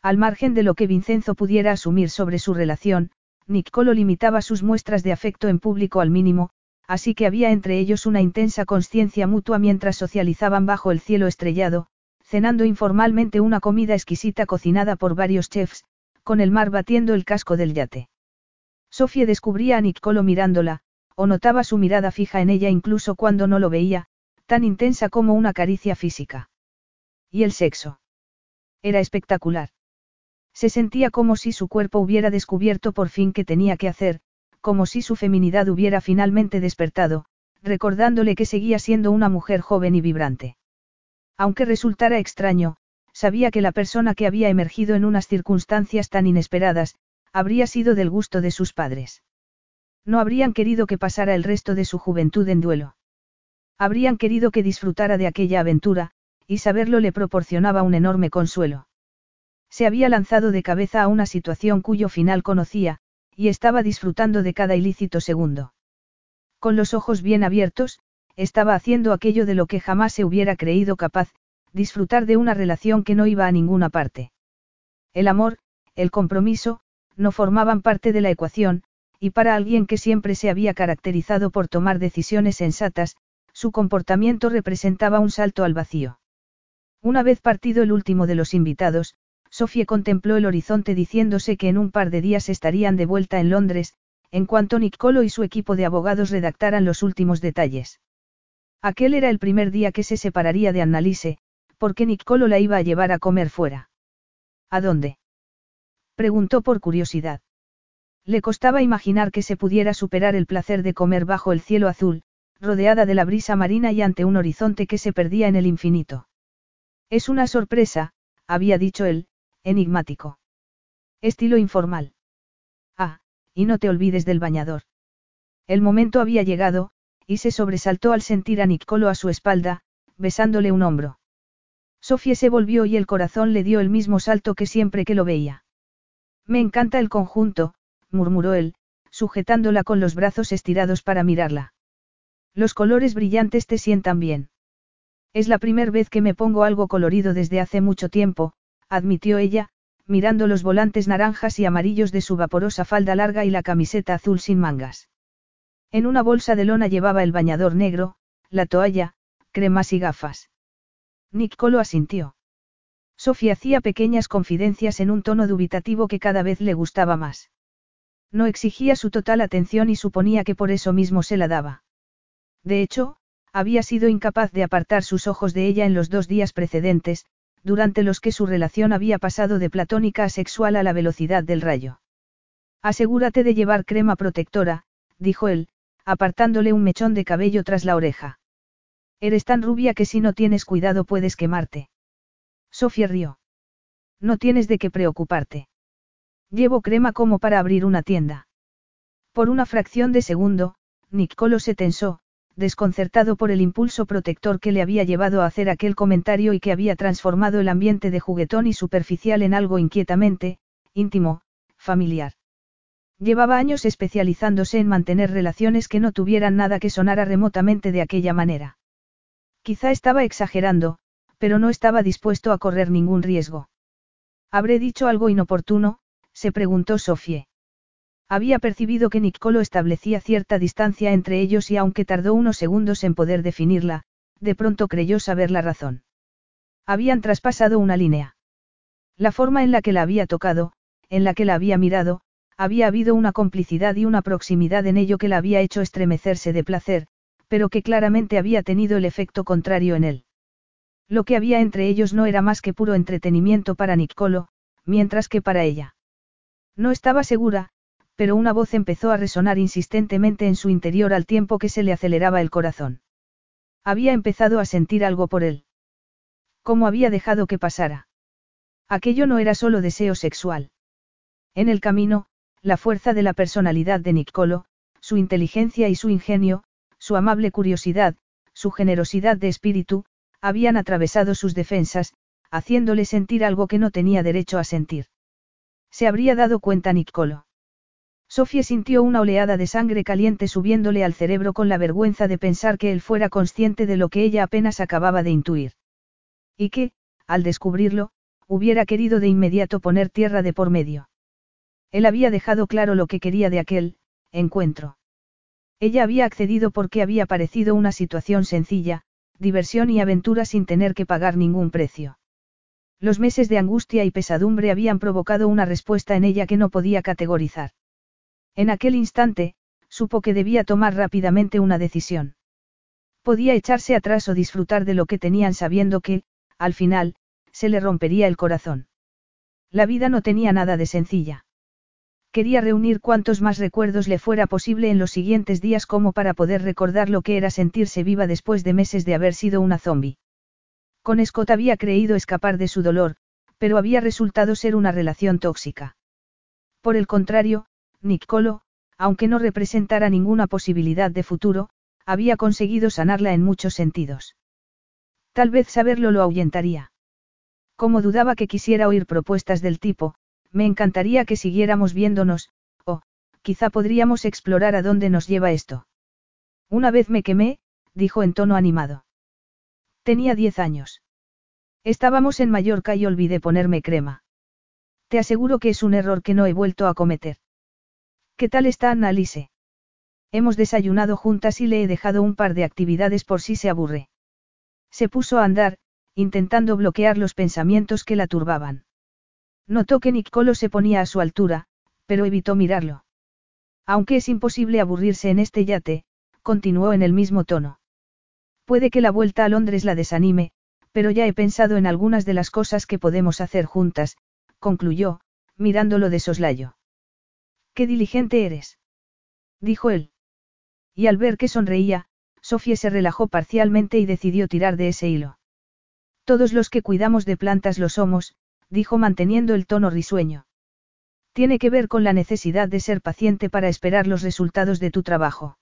S1: Al margen de lo que Vincenzo pudiera asumir sobre su relación, Niccolo limitaba sus muestras de afecto en público al mínimo, así que había entre ellos una intensa conciencia mutua mientras socializaban bajo el cielo estrellado, cenando informalmente una comida exquisita cocinada por varios chefs, con el mar batiendo el casco del yate. Sofía descubría a Niccolo mirándola, o notaba su mirada fija en ella incluso cuando no lo veía, tan intensa como una caricia física. ¿Y el sexo? Era espectacular. Se sentía como si su cuerpo hubiera descubierto por fin qué tenía que hacer, como si su feminidad hubiera finalmente despertado, recordándole que seguía siendo una mujer joven y vibrante. Aunque resultara extraño, sabía que la persona que había emergido en unas circunstancias tan inesperadas, habría sido del gusto de sus padres. No habrían querido que pasara el resto de su juventud en duelo. Habrían querido que disfrutara de aquella aventura, y saberlo le proporcionaba un enorme consuelo. Se había lanzado de cabeza a una situación cuyo final conocía, y estaba disfrutando de cada ilícito segundo. Con los ojos bien abiertos, estaba haciendo aquello de lo que jamás se hubiera creído capaz, disfrutar de una relación que no iba a ninguna parte. El amor, el compromiso, no formaban parte de la ecuación, y para alguien que siempre se había caracterizado por tomar decisiones sensatas, su comportamiento representaba un salto al vacío. Una vez partido el último de los invitados, Sofía contempló el horizonte diciéndose que en un par de días estarían de vuelta en Londres, en cuanto Niccolo y su equipo de abogados redactaran los últimos detalles. Aquel era el primer día que se separaría de Annalise, porque Niccolo la iba a llevar a comer fuera. ¿A dónde? Preguntó por curiosidad. Le costaba imaginar que se pudiera superar el placer de comer bajo el cielo azul, rodeada de la brisa marina y ante un horizonte que se perdía en el infinito. Es una sorpresa, había dicho él, enigmático. Estilo informal. Ah, y no te olvides del bañador. El momento había llegado, y se sobresaltó al sentir a Niccolo a su espalda, besándole un hombro. Sofía se volvió y el corazón le dio el mismo salto que siempre que lo veía. Me encanta el conjunto, murmuró él, sujetándola con los brazos estirados para mirarla. Los colores brillantes te sientan bien. Es la primera vez que me pongo algo colorido desde hace mucho tiempo, admitió ella, mirando los volantes naranjas y amarillos de su vaporosa falda larga y la camiseta azul sin mangas. En una bolsa de lona llevaba el bañador negro, la toalla, cremas y gafas. Niccolo asintió. Sofía hacía pequeñas confidencias en un tono dubitativo que cada vez le gustaba más. No exigía su total atención y suponía que por eso mismo se la daba. De hecho, había sido incapaz de apartar sus ojos de ella en los dos días precedentes, durante los que su relación había pasado de platónica a sexual a la velocidad del rayo. Asegúrate de llevar crema protectora, dijo él, apartándole un mechón de cabello tras la oreja. Eres tan rubia que si no tienes cuidado puedes quemarte. Sofía rió. No tienes de qué preocuparte. Llevo crema como para abrir una tienda. Por una fracción de segundo, Niccolo se tensó, desconcertado por el impulso protector que le había llevado a hacer aquel comentario y que había transformado el ambiente de juguetón y superficial en algo inquietamente, íntimo, familiar. Llevaba años especializándose en mantener relaciones que no tuvieran nada que sonara remotamente de aquella manera. Quizá estaba exagerando, pero no estaba dispuesto a correr ningún riesgo. ¿Habré dicho algo inoportuno? se preguntó Sofie. Había percibido que Niccolo establecía cierta distancia entre ellos y aunque tardó unos segundos en poder definirla, de pronto creyó saber la razón. Habían traspasado una línea. La forma en la que la había tocado, en la que la había mirado, había habido una complicidad y una proximidad en ello que la había hecho estremecerse de placer, pero que claramente había tenido el efecto contrario en él. Lo que había entre ellos no era más que puro entretenimiento para Niccolo, mientras que para ella. No estaba segura, pero una voz empezó a resonar insistentemente en su interior al tiempo que se le aceleraba el corazón. Había empezado a sentir algo por él. ¿Cómo había dejado que pasara? Aquello no era solo deseo sexual. En el camino, la fuerza de la personalidad de Niccolo, su inteligencia y su ingenio, su amable curiosidad, su generosidad de espíritu, habían atravesado sus defensas, haciéndole sentir algo que no tenía derecho a sentir. Se habría dado cuenta Niccolo. Sofía sintió una oleada de sangre caliente subiéndole al cerebro con la vergüenza de pensar que él fuera consciente de lo que ella apenas acababa de intuir. Y que, al descubrirlo, hubiera querido de inmediato poner tierra de por medio. Él había dejado claro lo que quería de aquel, encuentro. Ella había accedido porque había parecido una situación sencilla, diversión y aventura sin tener que pagar ningún precio. Los meses de angustia y pesadumbre habían provocado una respuesta en ella que no podía categorizar. En aquel instante, supo que debía tomar rápidamente una decisión. Podía echarse atrás o disfrutar de lo que tenían sabiendo que, al final, se le rompería el corazón. La vida no tenía nada de sencilla. Quería reunir cuantos más recuerdos le fuera posible en los siguientes días como para poder recordar lo que era sentirse viva después de meses de haber sido una zombie. Con Scott había creído escapar de su dolor, pero había resultado ser una relación tóxica. Por el contrario, Niccolo, aunque no representara ninguna posibilidad de futuro, había conseguido sanarla en muchos sentidos. Tal vez saberlo lo ahuyentaría. Como dudaba que quisiera oír propuestas del tipo, me encantaría que siguiéramos viéndonos, o, quizá podríamos explorar a dónde nos lleva esto. Una vez me quemé, dijo en tono animado. Tenía diez años. Estábamos en Mallorca y olvidé ponerme crema. Te aseguro que es un error que no he vuelto a cometer. ¿Qué tal está Annalise? Hemos desayunado juntas y le he dejado un par de actividades por si se aburre. Se puso a andar, intentando bloquear los pensamientos que la turbaban. Notó que Nicolo se ponía a su altura, pero evitó mirarlo. Aunque es imposible aburrirse en este yate, continuó en el mismo tono. Puede que la vuelta a Londres la desanime, pero ya he pensado en algunas de las cosas que podemos hacer juntas, concluyó, mirándolo de soslayo. Qué diligente eres. Dijo él. Y al ver que sonreía, Sofía se relajó parcialmente y decidió tirar de ese hilo. Todos los que cuidamos de plantas lo somos, dijo manteniendo el tono risueño. Tiene que ver con la necesidad de ser paciente para esperar los resultados de tu trabajo.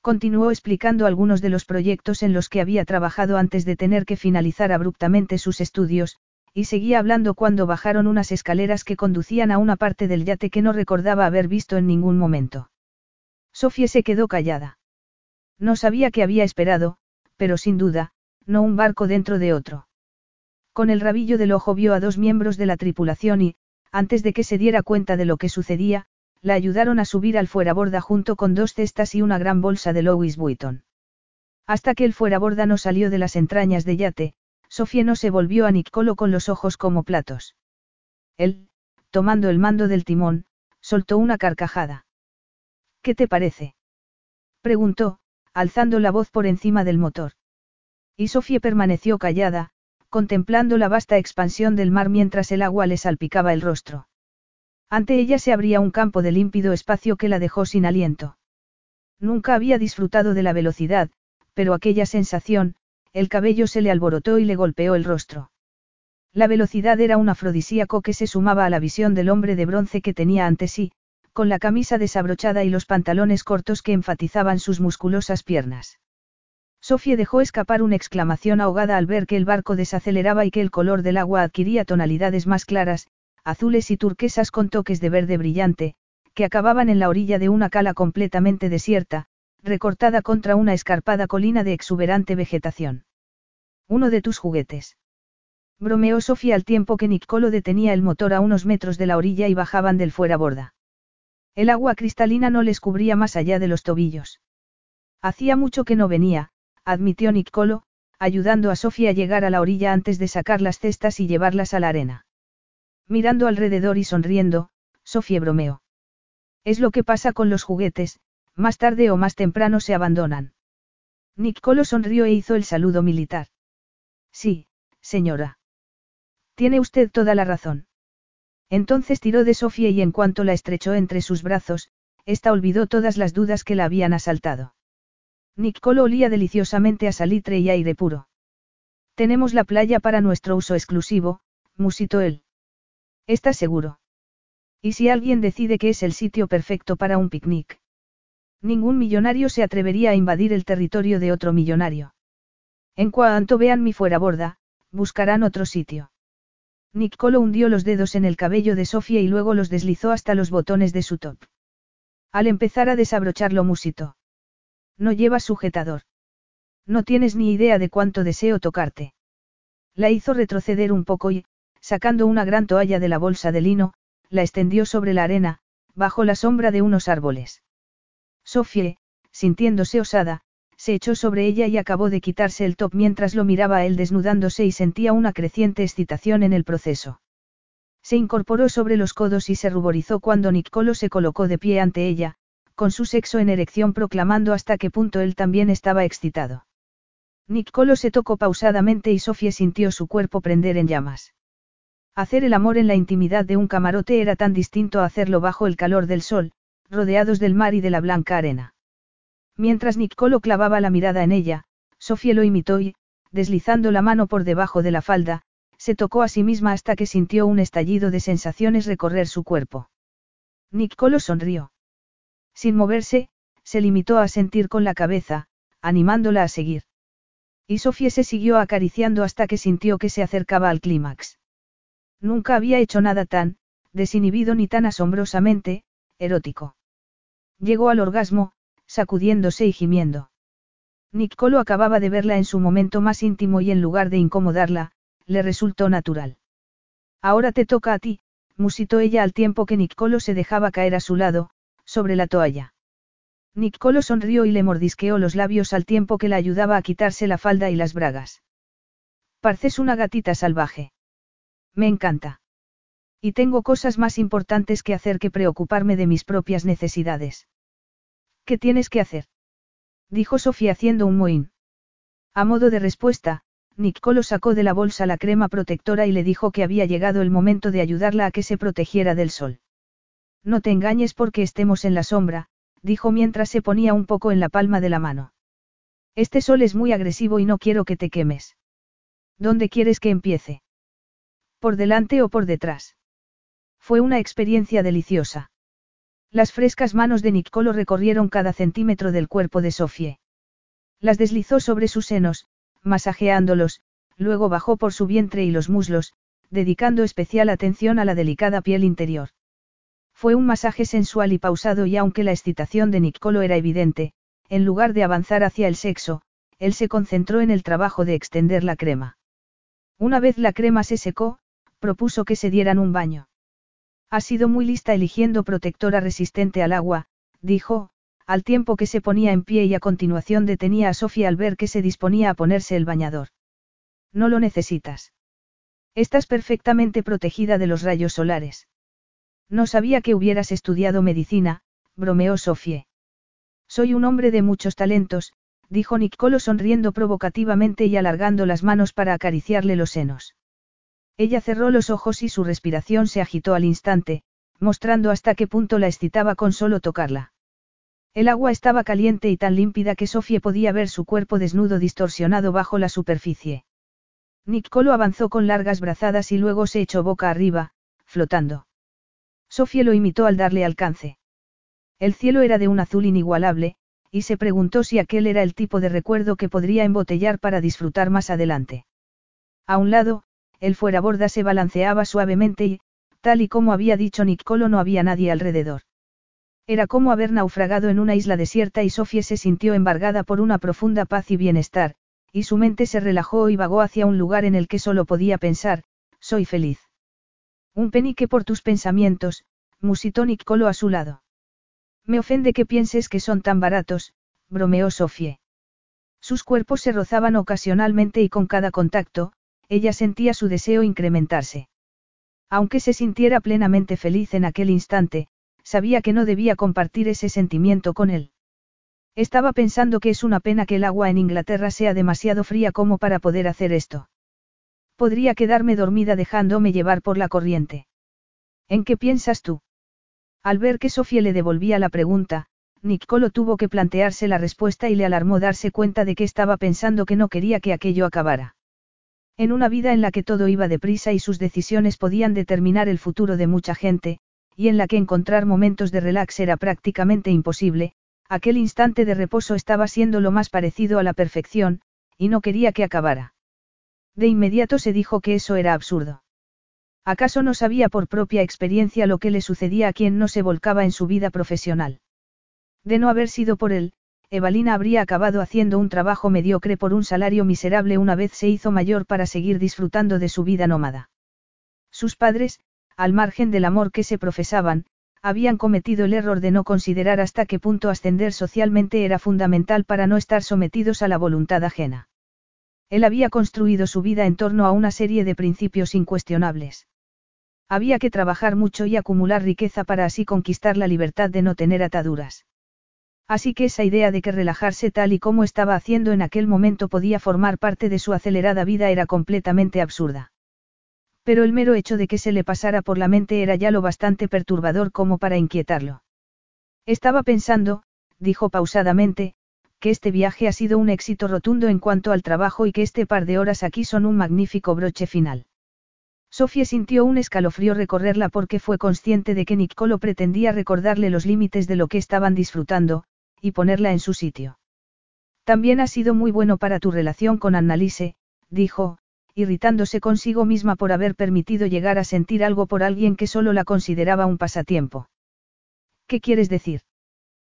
S1: Continuó explicando algunos de los proyectos en los que había trabajado antes de tener que finalizar abruptamente sus estudios, y seguía hablando cuando bajaron unas escaleras que conducían a una parte del yate que no recordaba haber visto en ningún momento. Sofía se quedó callada. No sabía qué había esperado, pero sin duda, no un barco dentro de otro. Con el rabillo del ojo vio a dos miembros de la tripulación y, antes de que se diera cuenta de lo que sucedía, la ayudaron a subir al fueraborda junto con dos cestas y una gran bolsa de Louis Vuitton. Hasta que el fueraborda no salió de las entrañas de yate, Sofía no se volvió a Nicolo con los ojos como platos. Él, tomando el mando del timón, soltó una carcajada. ¿Qué te parece? preguntó, alzando la voz por encima del motor. Y Sofía permaneció callada, contemplando la vasta expansión del mar mientras el agua le salpicaba el rostro. Ante ella se abría un campo de límpido espacio que la dejó sin aliento. Nunca había disfrutado de la velocidad, pero aquella sensación, el cabello se le alborotó y le golpeó el rostro. La velocidad era un afrodisíaco que se sumaba a la visión del hombre de bronce que tenía ante sí, con la camisa desabrochada y los pantalones cortos que enfatizaban sus musculosas piernas. Sofía dejó escapar una exclamación ahogada al ver que el barco desaceleraba y que el color del agua adquiría tonalidades más claras, azules y turquesas con toques de verde brillante, que acababan en la orilla de una cala completamente desierta, recortada contra una escarpada colina de exuberante vegetación. Uno de tus juguetes. Bromeó Sofía al tiempo que Nicolo detenía el motor a unos metros de la orilla y bajaban del fuera borda. El agua cristalina no les cubría más allá de los tobillos. Hacía mucho que no venía, admitió Nicolo, ayudando a Sofía a llegar a la orilla antes de sacar las cestas y llevarlas a la arena. Mirando alrededor y sonriendo, Sofía bromeó. Es lo que pasa con los juguetes, más tarde o más temprano se abandonan. Nicolo sonrió e hizo el saludo militar. Sí, señora. Tiene usted toda la razón. Entonces tiró de Sofía y en cuanto la estrechó entre sus brazos, ésta olvidó todas las dudas que la habían asaltado. Nicolo olía deliciosamente a salitre y aire puro. Tenemos la playa para nuestro uso exclusivo, musitó él. ¿Estás seguro? ¿Y si alguien decide que es el sitio perfecto para un picnic? Ningún millonario se atrevería a invadir el territorio de otro millonario. En cuanto vean mi fuera borda, buscarán otro sitio. Nicolo hundió los dedos en el cabello de Sofía y luego los deslizó hasta los botones de su top. Al empezar a desabrocharlo musitó. No llevas sujetador. No tienes ni idea de cuánto deseo tocarte. La hizo retroceder un poco y, sacando una gran toalla de la bolsa de lino, la extendió sobre la arena, bajo la sombra de unos árboles. Sofie, sintiéndose osada, se echó sobre ella y acabó de quitarse el top mientras lo miraba a él desnudándose y sentía una creciente excitación en el proceso. Se incorporó sobre los codos y se ruborizó cuando Nicolo se colocó de pie ante ella, con su sexo en erección proclamando hasta qué punto él también estaba excitado. Nicolo se tocó pausadamente y Sofía sintió su cuerpo prender en llamas. Hacer el amor en la intimidad de un camarote era tan distinto a hacerlo bajo el calor del sol, rodeados del mar y de la blanca arena. Mientras Nicolo clavaba la mirada en ella, Sofía lo imitó y, deslizando la mano por debajo de la falda, se tocó a sí misma hasta que sintió un estallido de sensaciones recorrer su cuerpo. Nicolo sonrió. Sin moverse, se limitó a sentir con la cabeza, animándola a seguir. Y Sofía se siguió acariciando hasta que sintió que se acercaba al clímax. Nunca había hecho nada tan, desinhibido ni tan asombrosamente, erótico. Llegó al orgasmo, sacudiéndose y gimiendo. Nicolo acababa de verla en su momento más íntimo y en lugar de incomodarla, le resultó natural. Ahora te toca a ti, musitó ella al tiempo que Nicolo se dejaba caer a su lado, sobre la toalla. Nicolo sonrió y le mordisqueó los labios al tiempo que la ayudaba a quitarse la falda y las bragas. Parces una gatita salvaje. Me encanta. Y tengo cosas más importantes que hacer que preocuparme de mis propias necesidades. ¿Qué tienes que hacer? Dijo Sofía haciendo un mohín. A modo de respuesta, Nicolo sacó de la bolsa la crema protectora y le dijo que había llegado el momento de ayudarla a que se protegiera del sol. No te engañes porque estemos en la sombra, dijo mientras se ponía un poco en la palma de la mano. Este sol es muy agresivo y no quiero que te quemes. ¿Dónde quieres que empiece? ¿Por delante o por detrás? Fue una experiencia deliciosa. Las frescas manos de Nicolo recorrieron cada centímetro del cuerpo de Sofie. Las deslizó sobre sus senos, masajeándolos, luego bajó por su vientre y los muslos, dedicando especial atención a la delicada piel interior. Fue un masaje sensual y pausado y aunque la excitación de Nicolo era evidente, en lugar de avanzar hacia el sexo, él se concentró en el trabajo de extender la crema. Una vez la crema se secó, propuso que se dieran un baño. Ha sido muy lista eligiendo protectora resistente al agua, dijo, al tiempo que se ponía en pie y a continuación detenía a Sofía al ver que se disponía a ponerse el bañador. No lo necesitas. Estás perfectamente protegida de los rayos solares. No sabía que hubieras estudiado medicina, bromeó Sofía. Soy un hombre de muchos talentos, dijo Nicolo sonriendo provocativamente y alargando las manos para acariciarle los senos. Ella cerró los ojos y su respiración se agitó al instante, mostrando hasta qué punto la excitaba con solo tocarla. El agua estaba caliente y tan límpida que Sofía podía ver su cuerpo desnudo distorsionado bajo la superficie. Nicolo avanzó con largas brazadas y luego se echó boca arriba, flotando. Sofía lo imitó al darle alcance. El cielo era de un azul inigualable, y se preguntó si aquel era el tipo de recuerdo que podría embotellar para disfrutar más adelante. A un lado, el fueraborda se balanceaba suavemente y, tal y como había dicho Nicolo, no había nadie alrededor. Era como haber naufragado en una isla desierta y Sofía se sintió embargada por una profunda paz y bienestar, y su mente se relajó y vagó hacia un lugar en el que solo podía pensar, soy feliz. Un penique por tus pensamientos, musitó Nicolo a su lado. Me ofende que pienses que son tan baratos, bromeó Sofía. Sus cuerpos se rozaban ocasionalmente y con cada contacto, ella sentía su deseo incrementarse. Aunque se sintiera plenamente feliz en aquel instante, sabía que no debía compartir ese sentimiento con él. Estaba pensando que es una pena que el agua en Inglaterra sea demasiado fría como para poder hacer esto. Podría quedarme dormida dejándome llevar por la corriente. ¿En qué piensas tú? Al ver que Sofía le devolvía la pregunta, Nicolo tuvo que plantearse la respuesta y le alarmó darse cuenta de que estaba pensando que no quería que aquello acabara. En una vida en la que todo iba deprisa y sus decisiones podían determinar el futuro de mucha gente, y en la que encontrar momentos de relax era prácticamente imposible, aquel instante de reposo estaba siendo lo más parecido a la perfección, y no quería que acabara. De inmediato se dijo que eso era absurdo. ¿Acaso no sabía por propia experiencia lo que le sucedía a quien no se volcaba en su vida profesional? De no haber sido por él, Evalina habría acabado haciendo un trabajo mediocre por un salario miserable una vez se hizo mayor para seguir disfrutando de su vida nómada. Sus padres, al margen del amor que se profesaban, habían cometido el error de no considerar hasta qué punto ascender socialmente era fundamental para no estar sometidos a la voluntad ajena. Él había construido su vida en torno a una serie de principios incuestionables. Había que trabajar mucho y acumular riqueza para así conquistar la libertad de no tener ataduras. Así que esa idea de que relajarse tal y como estaba haciendo en aquel momento podía formar parte de su acelerada vida era completamente absurda. Pero el mero hecho de que se le pasara por la mente era ya lo bastante perturbador como para inquietarlo. Estaba pensando, dijo pausadamente, que este viaje ha sido un éxito rotundo en cuanto al trabajo y que este par de horas aquí son un magnífico broche final. Sofía sintió un escalofrío recorrerla porque fue consciente de que Nicolo pretendía recordarle los límites de lo que estaban disfrutando, y ponerla en su sitio. También ha sido muy bueno para tu relación con Annalise, dijo, irritándose consigo misma por haber permitido llegar a sentir algo por alguien que solo la consideraba un pasatiempo. ¿Qué quieres decir?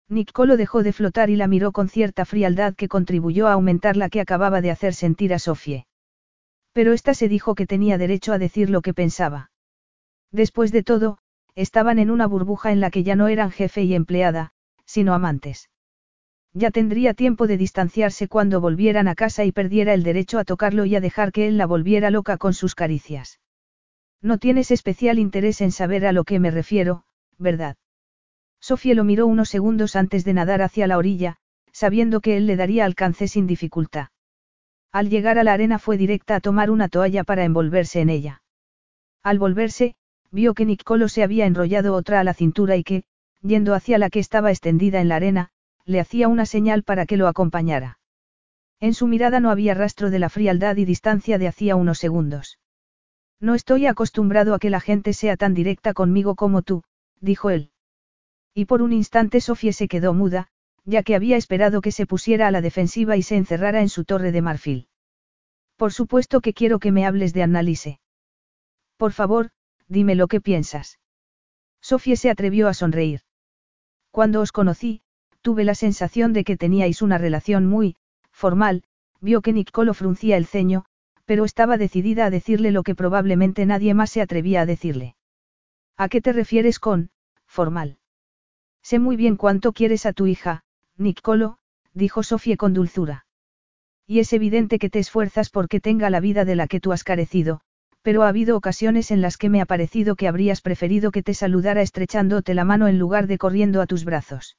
S1: Nicolo dejó de flotar y la miró con cierta frialdad que contribuyó a aumentar la que acababa de hacer sentir a Sofie. Pero ésta se dijo que tenía derecho a decir lo que pensaba. Después de todo, estaban en una burbuja en la que ya no eran jefe y empleada, sino amantes. Ya tendría tiempo de distanciarse cuando volvieran a casa y perdiera el derecho a tocarlo y a dejar que él la volviera loca con sus caricias. No tienes especial interés en saber a lo que me refiero, ¿verdad? Sofía lo miró unos segundos antes de nadar hacia la orilla, sabiendo que él le daría alcance sin dificultad. Al llegar a la arena fue directa a tomar una toalla para envolverse en ella. Al volverse, vio que Nicolo se había enrollado otra a la cintura y que, yendo hacia la que estaba extendida en la arena, le hacía una señal para que lo acompañara. En su mirada no había rastro de la frialdad y distancia de hacía unos segundos. No estoy acostumbrado a que la gente sea tan directa conmigo como tú, dijo él. Y por un instante Sofía se quedó muda, ya que había esperado que se pusiera a la defensiva y se encerrara en su torre de marfil. Por supuesto que quiero que me hables de Annalise. Por favor, dime lo que piensas. Sofía se atrevió a sonreír. Cuando os conocí, Tuve la sensación de que teníais una relación muy, formal, vio que Nicolo fruncía el ceño, pero estaba decidida a decirle lo que probablemente nadie más se atrevía a decirle. ¿A qué te refieres con, formal? Sé muy bien cuánto quieres a tu hija, Nicolo, dijo Sofía con dulzura. Y es evidente que te esfuerzas porque tenga la vida de la que tú has carecido, pero ha habido ocasiones en las que me ha parecido que habrías preferido que te saludara estrechándote la mano en lugar de corriendo a tus brazos.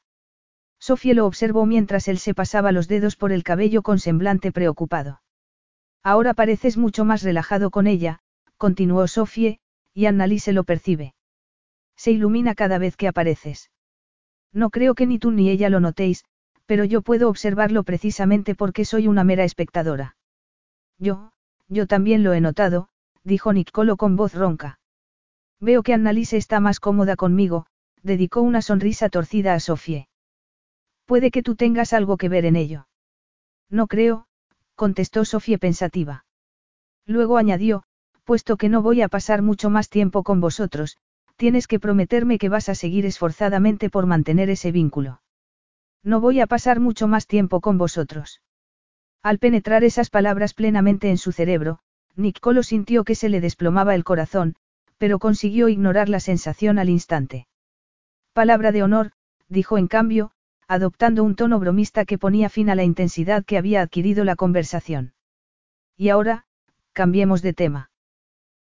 S1: Sofía lo observó mientras él se pasaba los dedos por el cabello con semblante preocupado. Ahora pareces mucho más relajado con ella, continuó Sofía, y Annalise lo percibe. Se ilumina cada vez que apareces. No creo que ni tú ni ella lo notéis, pero yo puedo observarlo precisamente porque soy una mera espectadora. Yo, yo también lo he notado, dijo Nicolo con voz ronca. Veo que Annalise está más cómoda conmigo, dedicó una sonrisa torcida a Sofía. Puede que tú tengas algo que ver en ello. No creo, contestó Sofía pensativa. Luego añadió, puesto que no voy a pasar mucho más tiempo con vosotros, tienes que prometerme que vas a seguir esforzadamente por mantener ese vínculo. No voy a pasar mucho más tiempo con vosotros. Al penetrar esas palabras plenamente en su cerebro, Nicolo sintió que se le desplomaba el corazón, pero consiguió ignorar la sensación al instante. Palabra de honor, dijo en cambio, adoptando un tono bromista que ponía fin a la intensidad que había adquirido la conversación. Y ahora, cambiemos de tema.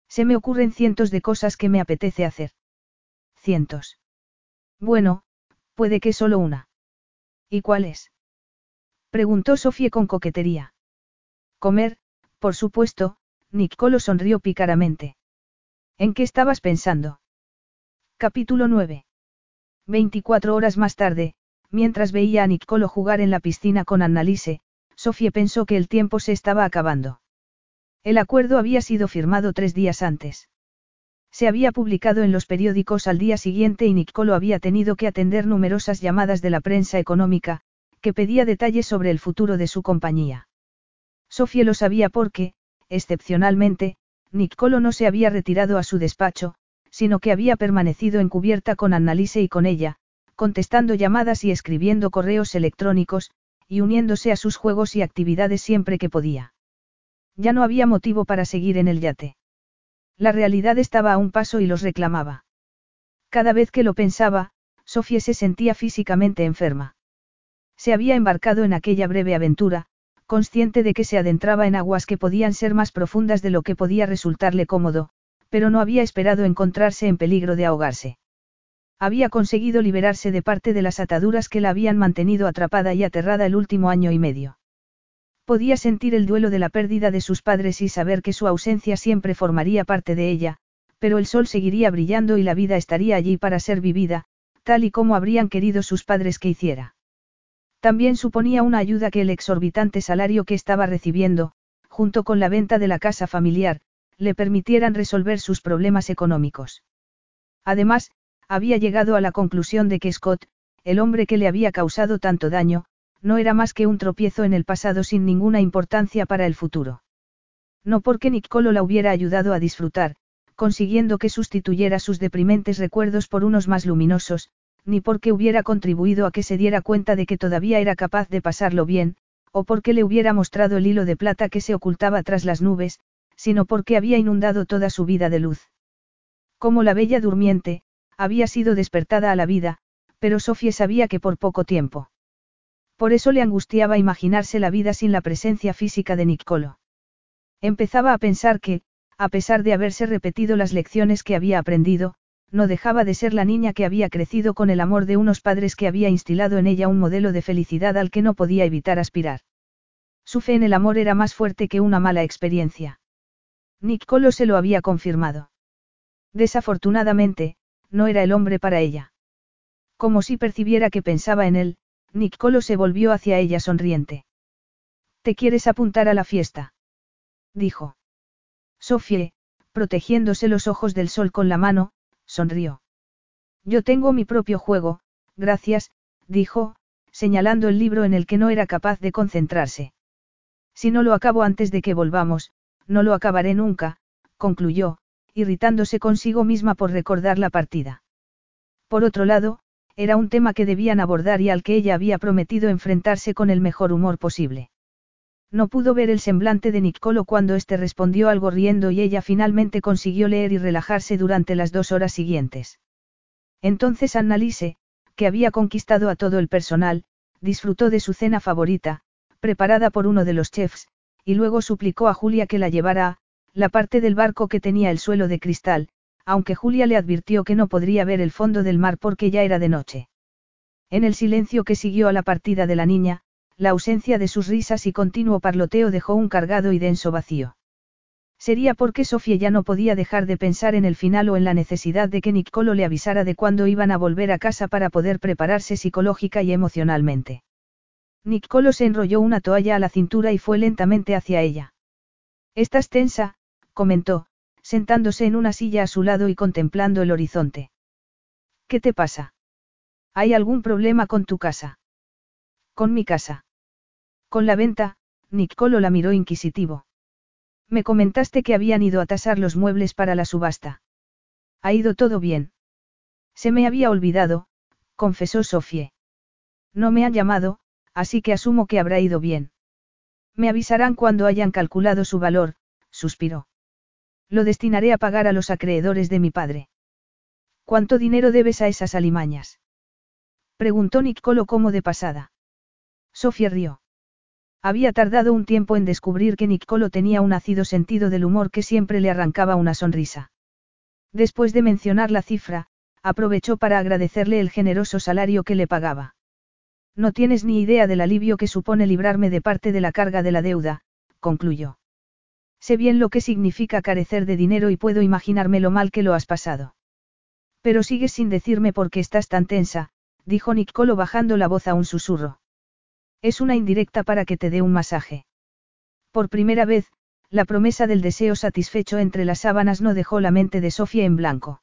S1: Se me ocurren cientos de cosas que me apetece hacer. Bueno, puede que solo una. ¿Y cuál es? Preguntó Sofía con coquetería. Comer, por supuesto, Nicolo sonrió pícaramente. ¿En qué estabas pensando? Capítulo 9. 24 horas más tarde, Mientras veía a Nicolo jugar en la piscina con Annalise, Sofía pensó que el tiempo se estaba acabando. El acuerdo había sido firmado tres días antes. Se había publicado en los periódicos al día siguiente y Nicolo había tenido que atender numerosas llamadas de la prensa económica, que pedía detalles sobre el futuro de su compañía. Sofía lo sabía porque, excepcionalmente, Nicolo no se había retirado a su despacho, sino que había permanecido encubierta con Annalise y con ella, contestando llamadas y escribiendo correos electrónicos, y uniéndose a sus juegos y actividades siempre que podía. Ya no había motivo para seguir en el yate. La realidad estaba a un paso y los reclamaba. Cada vez que lo pensaba, Sofía se sentía físicamente enferma. Se había embarcado en aquella breve aventura, consciente de que se adentraba en aguas que podían ser más profundas de lo que podía resultarle cómodo, pero no había esperado encontrarse en peligro de ahogarse. Había conseguido liberarse de parte de las ataduras que la habían mantenido atrapada y aterrada el último año y medio. Podía sentir el duelo de la pérdida de sus padres y saber que su ausencia siempre formaría parte de ella, pero el sol seguiría brillando y la vida estaría allí para ser vivida, tal y como habrían querido sus padres que hiciera. También suponía una ayuda que el exorbitante salario que estaba recibiendo, junto con la venta de la casa familiar, le permitieran resolver sus problemas económicos. Además, había llegado a la conclusión de que Scott, el hombre que le había causado tanto daño, no era más que un tropiezo en el pasado sin ninguna importancia para el futuro. No porque Nicolo la hubiera ayudado a disfrutar, consiguiendo que sustituyera sus deprimentes recuerdos por unos más luminosos, ni porque hubiera contribuido a que se diera cuenta de que todavía era capaz de pasarlo bien, o porque le hubiera mostrado el hilo de plata que se ocultaba tras las nubes, sino porque había inundado toda su vida de luz. Como la bella durmiente, había sido despertada a la vida, pero Sofía sabía que por poco tiempo. Por eso le angustiaba imaginarse la vida sin la presencia física de Niccolo. Empezaba a pensar que, a pesar de haberse repetido las lecciones que había aprendido, no dejaba de ser la niña que había crecido con el amor de unos padres que había instilado en ella un modelo de felicidad al que no podía evitar aspirar. Su fe en el amor era más fuerte que una mala experiencia. Niccolo se lo había confirmado. Desafortunadamente, no era el hombre para ella. Como si percibiera que pensaba en él, Niccolo se volvió hacia ella sonriente. ¿Te quieres apuntar a la fiesta? dijo. Sofie, protegiéndose los ojos del sol con la mano, sonrió. Yo tengo mi propio juego, gracias, dijo, señalando el libro en el que no era capaz de concentrarse. Si no lo acabo antes de que volvamos, no lo acabaré nunca, concluyó, irritándose consigo misma por recordar la partida. Por otro lado, era un tema que debían abordar y al que ella había prometido enfrentarse con el mejor humor posible. No pudo ver el semblante de Niccolo cuando éste respondió algo riendo y ella finalmente consiguió leer y relajarse durante las dos horas siguientes. Entonces Annalise, que había conquistado a todo el personal, disfrutó de su cena favorita, preparada por uno de los chefs, y luego suplicó a Julia que la llevara a, la parte del barco que tenía el suelo de cristal, aunque Julia le advirtió que no podría ver el fondo del mar porque ya era de noche. En el silencio que siguió a la partida de la niña, la ausencia de sus risas y continuo parloteo dejó un cargado y denso vacío. Sería porque Sofía ya no podía dejar de pensar en el final o en la necesidad de que Niccolo le avisara de cuándo iban a volver a casa para poder prepararse psicológica y emocionalmente. Niccolo se enrolló una toalla a la cintura y fue lentamente hacia ella. Estás tensa, comentó, sentándose en una silla a su lado y contemplando el horizonte. ¿Qué te pasa? ¿Hay algún problema con tu casa? Con mi casa. Con la venta, Niccolo la miró inquisitivo. Me comentaste que habían ido a tasar los muebles para la subasta. Ha ido todo bien. Se me había olvidado, confesó Sofie. No me han llamado, así que asumo que habrá ido bien. Me avisarán cuando hayan calculado su valor, suspiró. Lo destinaré a pagar a los acreedores de mi padre. ¿Cuánto dinero debes a esas alimañas? Preguntó Niccolo como de pasada. Sofía rió. Había tardado un tiempo en descubrir que Niccolo tenía un ácido sentido del humor que siempre le arrancaba una sonrisa. Después de mencionar la cifra, aprovechó para agradecerle el generoso salario que le pagaba. No tienes ni idea del alivio que supone librarme de parte de la carga de la deuda, concluyó. Sé bien lo que significa carecer de dinero y puedo imaginarme lo mal que lo has pasado. Pero sigues sin decirme por qué estás tan tensa, dijo Niccolo bajando la voz a un susurro. Es una indirecta para que te dé un masaje. Por primera vez, la promesa del deseo satisfecho entre las sábanas no dejó la mente de Sofía en blanco.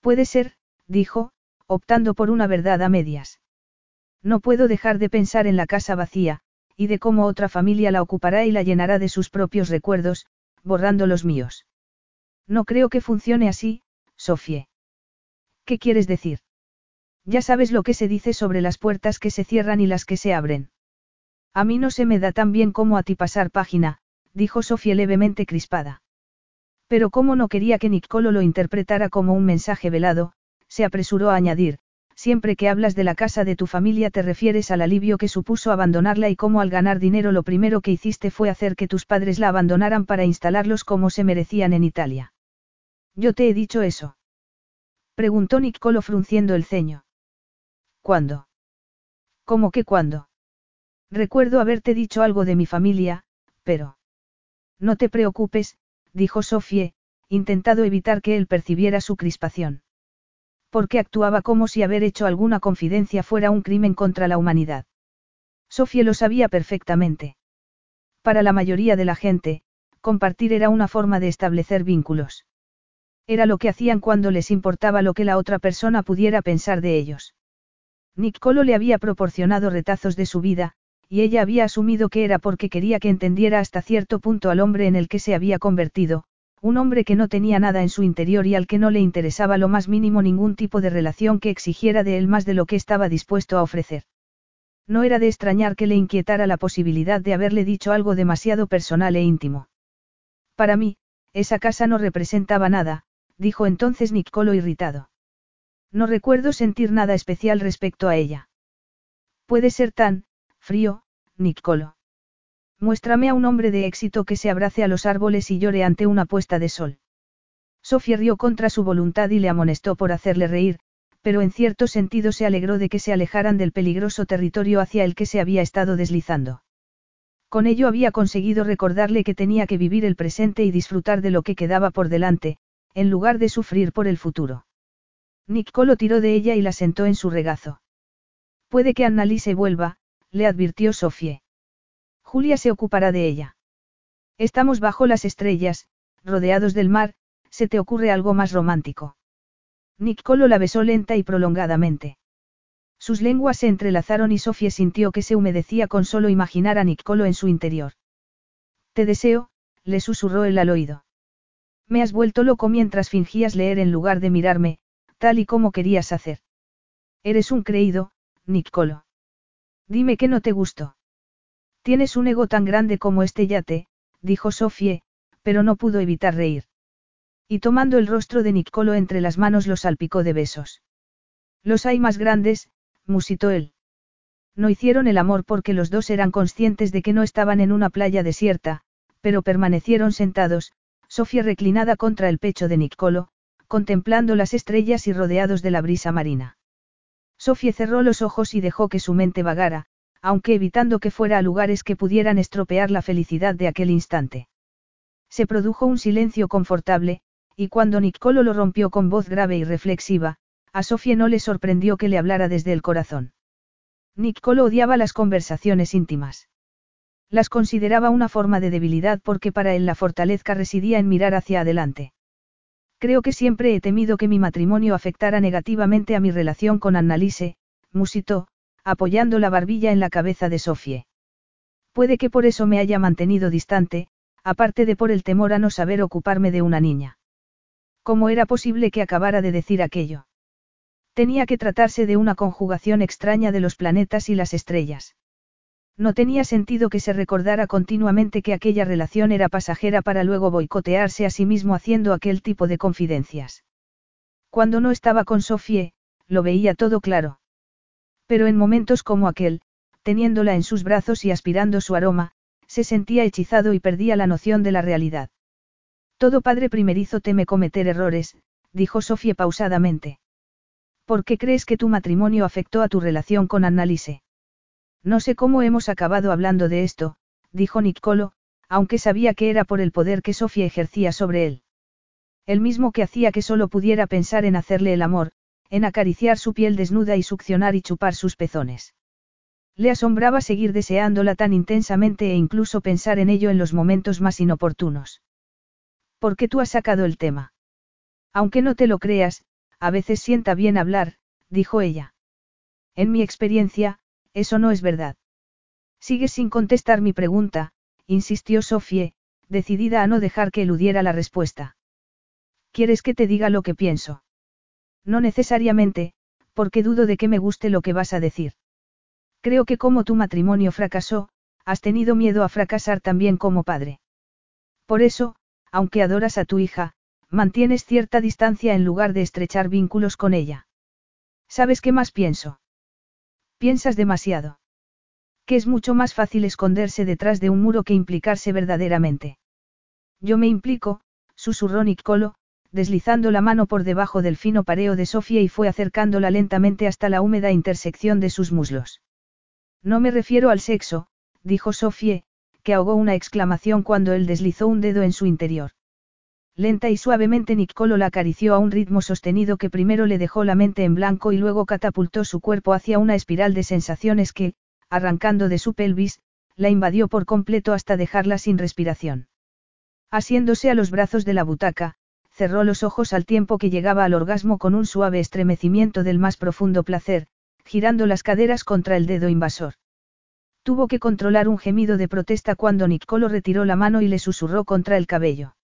S1: Puede ser, dijo, optando por una verdad a medias. No puedo dejar de pensar en la casa vacía, y de cómo otra familia la ocupará y la llenará de sus propios recuerdos, borrando los míos. No creo que funcione así, Sofie. ¿Qué quieres decir? Ya sabes lo que se dice sobre las puertas que se cierran y las que se abren. A mí no se me da tan bien como a ti pasar página, dijo Sofía levemente crispada. Pero como no quería que Niccolo lo interpretara como un mensaje velado, se apresuró a añadir, siempre que hablas de la casa de tu familia te refieres al alivio que supuso abandonarla y cómo al ganar dinero lo primero que hiciste fue hacer que tus padres la abandonaran para instalarlos como se merecían en Italia. Yo te he dicho eso. Preguntó Niccolo frunciendo el ceño. ¿Cuándo? ¿Cómo que cuándo? Recuerdo haberte dicho algo de mi familia, pero... No te preocupes, dijo Sofie, intentado evitar que él percibiera su crispación porque actuaba como si haber hecho alguna confidencia fuera un crimen contra la humanidad. Sofía lo sabía perfectamente. Para la mayoría de la gente, compartir era una forma de establecer vínculos. Era lo que hacían cuando les importaba lo que la otra persona pudiera pensar de ellos. Niccolo le había proporcionado retazos de su vida, y ella había asumido que era porque quería que entendiera hasta cierto punto al hombre en el que se había convertido, un hombre que no tenía nada en su interior y al que no le interesaba lo más mínimo ningún tipo de relación que exigiera de él más de lo que estaba dispuesto a ofrecer. No era de extrañar que le inquietara la posibilidad de haberle dicho algo demasiado personal e íntimo. Para mí, esa casa no representaba nada, dijo entonces Niccolo irritado. No recuerdo sentir nada especial respecto a ella. Puede ser tan, frío, Nicolo. Muéstrame a un hombre de éxito que se abrace a los árboles y llore ante una puesta de sol. Sofía rió contra su voluntad y le amonestó por hacerle reír, pero en cierto sentido se alegró de que se alejaran del peligroso territorio hacia el que se había estado deslizando. Con ello había conseguido recordarle que tenía que vivir el presente y disfrutar de lo que quedaba por delante, en lugar de sufrir por el futuro. Nicolo tiró de ella y la sentó en su regazo. Puede que Annalise vuelva, le advirtió Sofie. Julia se ocupará de ella. Estamos bajo las estrellas, rodeados del mar, ¿se te ocurre algo más romántico? Nicolo la besó lenta y prolongadamente. Sus lenguas se entrelazaron y Sofie sintió que se humedecía con solo imaginar a Nicolo en su interior. Te deseo, le susurró él al oído. Me has vuelto loco mientras fingías leer en lugar de mirarme, tal y como querías hacer. Eres un creído, Nicolo. Dime que no te gustó. Tienes un ego tan grande como este yate, dijo Sofie, pero no pudo evitar reír. Y tomando el rostro de Nicolo entre las manos lo salpicó de besos. Los hay más grandes, musitó él. No hicieron el amor porque los dos eran conscientes de que no estaban en una playa desierta, pero permanecieron sentados, Sofía reclinada contra el pecho de Nicolo, contemplando las estrellas y rodeados de la brisa marina. Sofía cerró los ojos y dejó que su mente vagara, aunque evitando que fuera a lugares que pudieran estropear la felicidad de aquel instante. Se produjo un silencio confortable, y cuando Nicolo lo rompió con voz grave y reflexiva, a Sofía no le sorprendió que le hablara desde el corazón. Nicolo odiaba las conversaciones íntimas. Las consideraba una forma de debilidad porque para él la fortaleza residía en mirar hacia adelante. Creo que siempre he temido que mi matrimonio afectara negativamente a mi relación con Annalise, musitó, apoyando la barbilla en la cabeza de Sofie. Puede que por eso me haya mantenido distante, aparte de por el temor a no saber ocuparme de una niña. ¿Cómo era posible que acabara de decir aquello? Tenía que tratarse de una conjugación extraña de los planetas y las estrellas. No tenía sentido que se recordara continuamente que aquella relación era pasajera para luego boicotearse a sí mismo haciendo aquel tipo de confidencias. Cuando no estaba con Sofie, lo veía todo claro. Pero en momentos como aquel, teniéndola en sus brazos y aspirando su aroma, se sentía hechizado y perdía la noción de la realidad. Todo padre primerizo teme cometer errores, dijo Sofía pausadamente. ¿Por qué crees que tu matrimonio afectó a tu relación con Annalise? No sé cómo hemos acabado hablando de esto, dijo Nicolo, aunque sabía que era por el poder que Sofía ejercía sobre él. El mismo que hacía que solo pudiera pensar en hacerle el amor, en acariciar su piel desnuda y succionar y chupar sus pezones. Le asombraba seguir deseándola tan intensamente e incluso pensar en ello en los momentos más inoportunos. ¿Por qué tú has sacado el tema? Aunque no te lo creas, a veces sienta bien hablar, dijo ella. En mi experiencia, eso no es verdad. Sigues sin contestar mi pregunta, insistió Sofie, decidida a no dejar que eludiera la respuesta. ¿Quieres que te diga lo que pienso? No necesariamente, porque dudo de que me guste lo que vas a decir. Creo que como tu matrimonio fracasó, has tenido miedo a fracasar también como padre. Por eso, aunque adoras a tu hija, mantienes cierta distancia en lugar de estrechar vínculos con ella. ¿Sabes qué más pienso? Piensas demasiado. Que es mucho más fácil esconderse detrás de un muro que implicarse verdaderamente. Yo me implico, susurró Nicolo, deslizando la mano por debajo del fino pareo de Sofía y fue acercándola lentamente hasta la húmeda intersección de sus muslos. No me refiero al sexo, dijo Sofía, que ahogó una exclamación cuando él deslizó un dedo en su interior. Lenta y suavemente Nicolo la acarició a un ritmo sostenido que primero le dejó la mente en blanco y luego catapultó su cuerpo hacia una espiral de sensaciones que, arrancando de su pelvis, la invadió por completo hasta dejarla sin respiración. Asiéndose a los brazos de la butaca, cerró los ojos al tiempo que llegaba al orgasmo con un suave estremecimiento del más profundo placer, girando las caderas contra el dedo invasor. Tuvo que controlar un gemido de protesta cuando Nicolo retiró la mano y le susurró contra el cabello.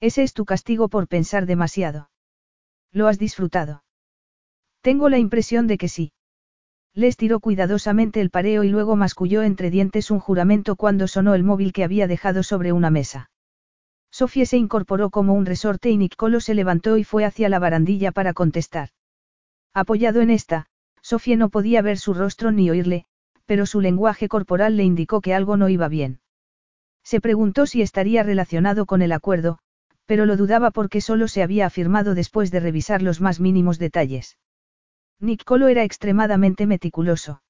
S1: Ese es tu castigo por pensar demasiado. ¿Lo has disfrutado? Tengo la impresión de que sí. Le estiró cuidadosamente el pareo y luego masculló entre dientes un juramento cuando sonó el móvil que había dejado sobre una mesa. Sofía se incorporó como un resorte y Nicolo se levantó y fue hacia la barandilla para contestar. Apoyado en esta, Sofía no podía ver su rostro ni oírle, pero su lenguaje corporal le indicó que algo no iba bien. Se preguntó si estaría relacionado con el acuerdo, pero lo dudaba porque solo se había afirmado después de revisar los más mínimos detalles. Niccolo era extremadamente meticuloso.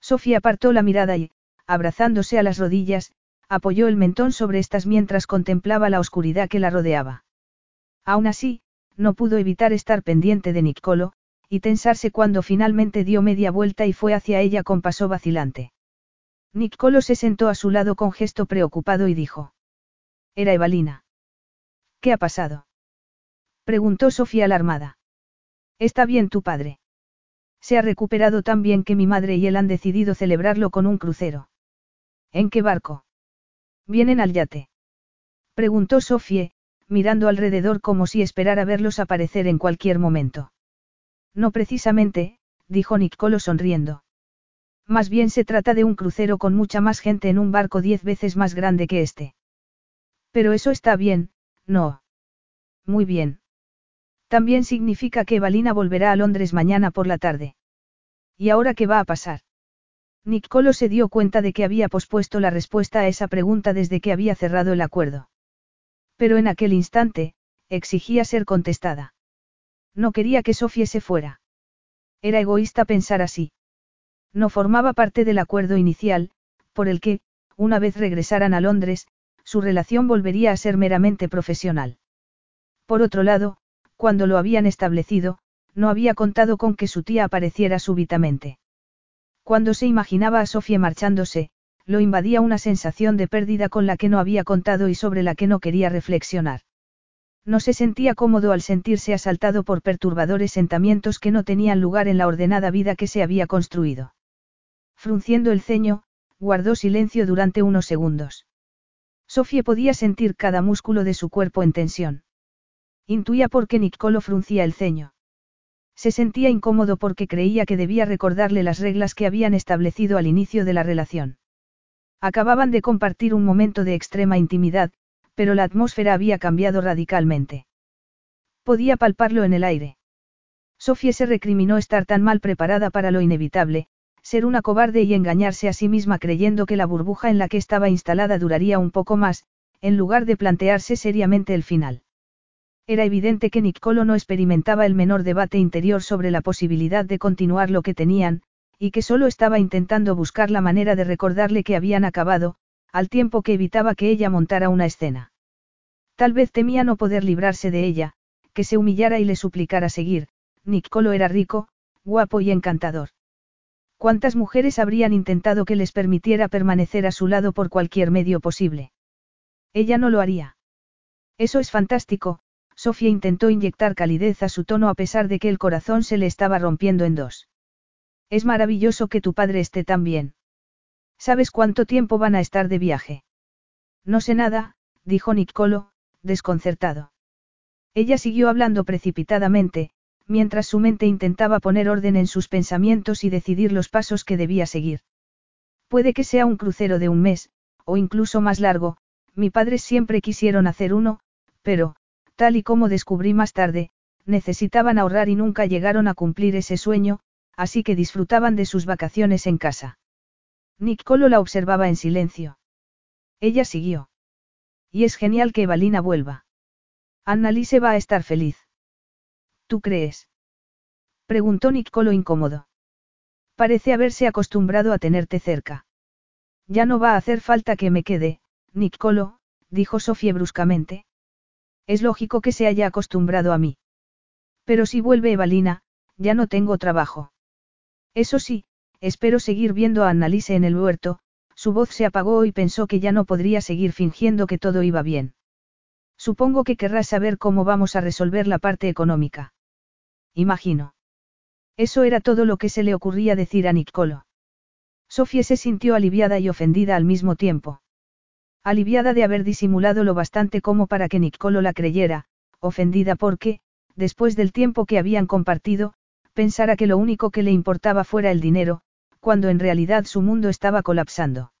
S1: Sofía apartó la mirada y, abrazándose a las rodillas, apoyó el mentón sobre estas mientras contemplaba la oscuridad que la rodeaba. Aún así, no pudo evitar estar pendiente de Niccolo, y tensarse cuando finalmente dio media vuelta y fue hacia ella con paso vacilante. Niccolo se sentó a su lado con gesto preocupado y dijo. Era Evalina. ¿Qué ha pasado? Preguntó Sofía alarmada. ¿Está bien tu padre? Se ha recuperado tan bien que mi madre y él han decidido celebrarlo con un crucero. ¿En qué barco? ¿Vienen al yate? Preguntó Sofía, mirando alrededor como si esperara verlos aparecer en cualquier momento. No precisamente, dijo Niccolo sonriendo. Más bien se trata de un crucero con mucha más gente en un barco diez veces más grande que este. Pero eso está bien, no. Muy bien. También significa que Evalina volverá a Londres mañana por la tarde. ¿Y ahora qué va a pasar? Niccolo se dio cuenta de que había pospuesto la respuesta a esa pregunta desde que había cerrado el acuerdo. Pero en aquel instante, exigía ser contestada. No quería que Sofía se fuera. Era egoísta pensar así. No formaba parte del acuerdo inicial, por el que, una vez regresaran a Londres, su relación volvería a ser meramente profesional. Por otro lado, cuando lo habían establecido, no había contado con que su tía apareciera súbitamente. Cuando se imaginaba a Sofía marchándose, lo invadía una sensación de pérdida con la que no había contado y sobre la que no quería reflexionar. No se sentía cómodo al sentirse asaltado por perturbadores sentimientos que no tenían lugar en la ordenada vida que se había construido. Frunciendo el ceño, guardó silencio durante unos segundos. Sofía podía sentir cada músculo de su cuerpo en tensión. Intuía por qué Niccolo fruncía el ceño. Se sentía incómodo porque creía que debía recordarle las reglas que habían establecido al inicio de la relación. Acababan de compartir un momento de extrema intimidad, pero la atmósfera había cambiado radicalmente. Podía palparlo en el aire. Sofía se recriminó estar tan mal preparada para lo inevitable, ser una cobarde y engañarse a sí misma creyendo que la burbuja en la que estaba instalada duraría un poco más, en lugar de plantearse seriamente el final. Era evidente que Niccolo no experimentaba el menor debate interior sobre la posibilidad de continuar lo que tenían, y que solo estaba intentando buscar la manera de recordarle que habían acabado, al tiempo que evitaba que ella montara una escena. Tal vez temía no poder librarse de ella, que se humillara y le suplicara seguir, Niccolo era rico, guapo y encantador. ¿Cuántas mujeres habrían intentado que les permitiera permanecer a su lado por cualquier medio posible? Ella no lo haría. Eso es fantástico, Sofía intentó inyectar calidez a su tono a pesar de que el corazón se le estaba rompiendo en dos. Es maravilloso que tu padre esté tan bien. ¿Sabes cuánto tiempo van a estar de viaje? No sé nada, dijo Niccolo, desconcertado. Ella siguió hablando precipitadamente, mientras su mente intentaba poner orden en sus pensamientos y decidir los pasos que debía seguir. Puede que sea un crucero de un mes, o incluso más largo, mi padre siempre quisieron hacer uno, pero, Tal y como descubrí más tarde, necesitaban ahorrar y nunca llegaron a cumplir ese sueño, así que disfrutaban de sus vacaciones en casa. Niccolo la observaba en silencio. Ella siguió. Y es genial que Evalina vuelva. Annalise va a estar feliz. ¿Tú crees? Preguntó Niccolo incómodo. Parece haberse acostumbrado a tenerte cerca. Ya no va a hacer falta que me quede, Niccolo, dijo Sofía bruscamente. Es lógico que se haya acostumbrado a mí. Pero si vuelve Evalina, ya no tengo trabajo. Eso sí, espero seguir viendo a Annalise en el huerto, su voz se apagó y pensó que ya no podría seguir fingiendo que todo iba bien. Supongo que querrás saber cómo vamos a resolver la parte económica. Imagino. Eso era todo lo que se le ocurría decir a Niccolo. Sofía se sintió aliviada y ofendida al mismo tiempo. Aliviada de haber disimulado lo bastante como para que Niccolo la creyera, ofendida porque, después del tiempo que habían compartido, pensara que lo único que le importaba fuera el dinero, cuando en realidad su mundo estaba colapsando.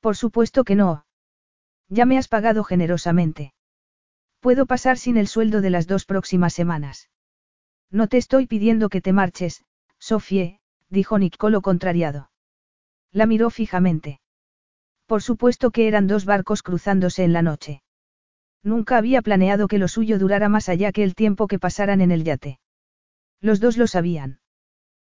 S1: Por supuesto que no. Ya me has pagado generosamente. Puedo pasar sin el sueldo de las dos próximas semanas. No te estoy pidiendo que te marches, Sofie, dijo Niccolo contrariado. La miró fijamente. Por supuesto que eran dos barcos cruzándose en la noche. Nunca había planeado que lo suyo durara más allá que el tiempo que pasaran en el yate. Los dos lo sabían.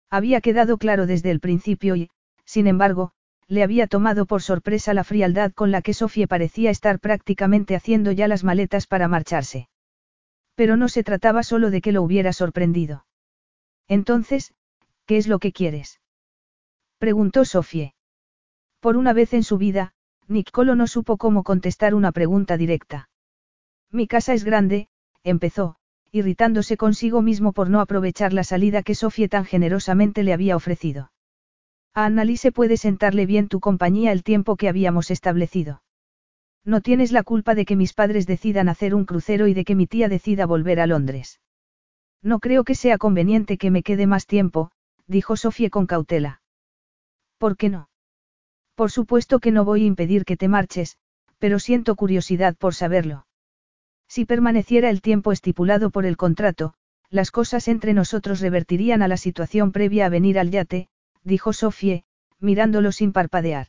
S1: Había quedado claro desde el principio y, sin embargo, le había tomado por sorpresa la frialdad con la que Sofía parecía estar prácticamente haciendo ya las maletas para marcharse. Pero no se trataba solo de que lo hubiera sorprendido. Entonces, ¿qué es lo que quieres? preguntó Sofía. Por una vez en su vida, Niccolo no supo cómo contestar una pregunta directa. Mi casa es grande, empezó, irritándose consigo mismo por no aprovechar la salida que Sofía tan generosamente le había ofrecido. A Annalise puede sentarle bien tu compañía el tiempo que habíamos establecido. No tienes la culpa de que mis padres decidan hacer un crucero y de que mi tía decida volver a Londres. No creo que sea conveniente que me quede más tiempo, dijo Sofía con cautela. ¿Por qué no? Por supuesto que no voy a impedir que te marches, pero siento curiosidad por saberlo. Si permaneciera el tiempo estipulado por el contrato, las cosas entre nosotros revertirían a la situación previa a venir al yate, dijo Sofie, mirándolo sin parpadear.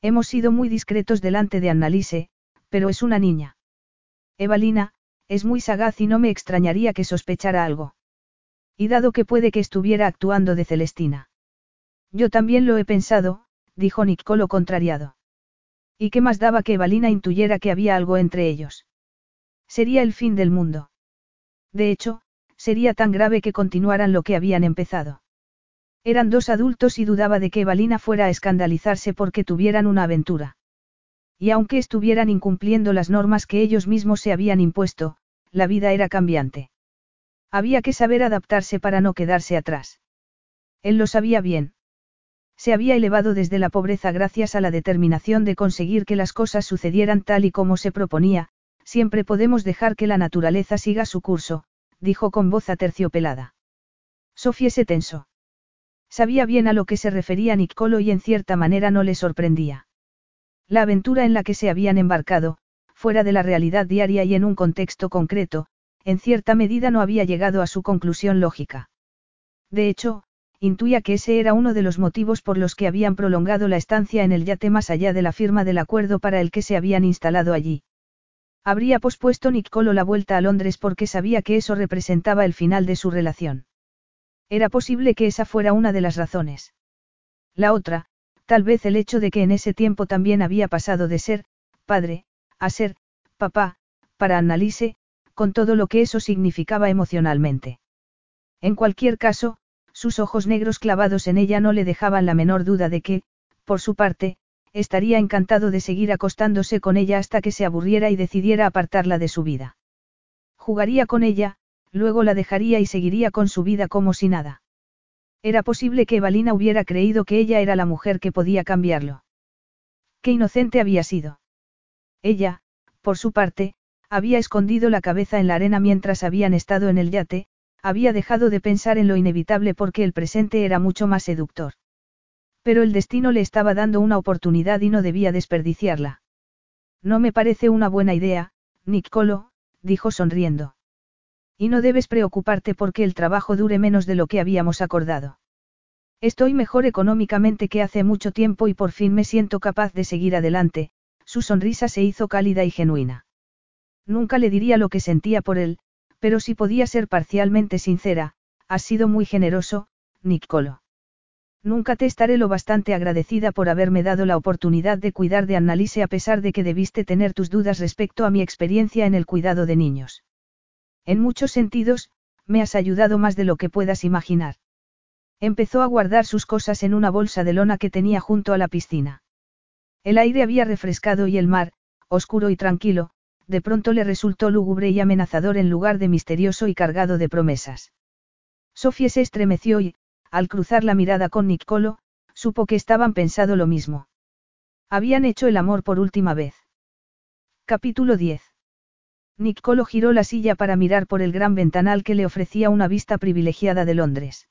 S1: Hemos sido muy discretos delante de Annalise, pero es una niña. Evalina, es muy sagaz y no me extrañaría que sospechara algo. Y dado que puede que estuviera actuando de Celestina. Yo también lo he pensado, dijo Niccolo contrariado. ¿Y qué más daba que Evalina intuyera que había algo entre ellos? Sería el fin del mundo. De hecho, sería tan grave que continuaran lo que habían empezado. Eran dos adultos y dudaba de que Valina fuera a escandalizarse porque tuvieran una aventura. Y aunque estuvieran incumpliendo las normas que ellos mismos se habían impuesto, la vida era cambiante. Había que saber adaptarse para no quedarse atrás. Él lo sabía bien. Se había elevado desde la pobreza gracias a la determinación de conseguir que las cosas sucedieran tal y como se proponía, siempre podemos dejar que la naturaleza siga su curso, dijo con voz aterciopelada. Sofía se tensó. Sabía bien a lo que se refería Niccolo y en cierta manera no le sorprendía. La aventura en la que se habían embarcado, fuera de la realidad diaria y en un contexto concreto, en cierta medida no había llegado a su conclusión lógica. De hecho, intuía que ese era uno de los motivos por los que habían prolongado la estancia en el yate más allá de la firma del acuerdo para el que se habían instalado allí. Habría pospuesto Niccolo la vuelta a Londres porque sabía que eso representaba el final de su relación. Era posible que esa fuera una de las razones. La otra, tal vez el hecho de que en ese tiempo también había pasado de ser, padre, a ser, papá, para Annalise, con todo lo que eso significaba emocionalmente. En cualquier caso, sus ojos negros clavados en ella no le dejaban la menor duda de que, por su parte, estaría encantado de seguir acostándose con ella hasta que se aburriera y decidiera apartarla de su vida. Jugaría con ella, luego la dejaría y seguiría con su vida como si nada. Era posible que Evalina hubiera creído que ella era la mujer que podía cambiarlo. Qué inocente había sido. Ella, por su parte, había escondido la cabeza en la arena mientras habían estado en el yate, había dejado de pensar en lo inevitable porque el presente era mucho más seductor. Pero el destino le estaba dando una oportunidad y no debía desperdiciarla. No me parece una buena idea, Niccolo, dijo sonriendo. Y no debes preocuparte porque el trabajo dure menos de lo que habíamos acordado. Estoy mejor económicamente que hace mucho tiempo y por fin me siento capaz de seguir adelante, su sonrisa se hizo cálida y genuina. Nunca le diría lo que sentía por él, pero si podía ser parcialmente sincera, has sido muy generoso, Niccolo. Nunca te estaré lo bastante agradecida por haberme dado la oportunidad de cuidar de Annalise a pesar de que debiste tener tus dudas respecto a mi experiencia en el cuidado de niños. En muchos sentidos, me has ayudado más de lo que puedas imaginar. Empezó a guardar sus cosas en una bolsa de lona que tenía junto a la piscina. El aire había refrescado y el mar, oscuro y tranquilo, de pronto le resultó lúgubre y amenazador en lugar de misterioso y cargado de promesas. Sofía se estremeció y, al cruzar la mirada con Niccolo, supo que estaban pensado lo mismo. Habían hecho el amor por última vez. Capítulo 10. Niccolo giró la silla para mirar por el gran ventanal que le ofrecía una vista privilegiada de Londres.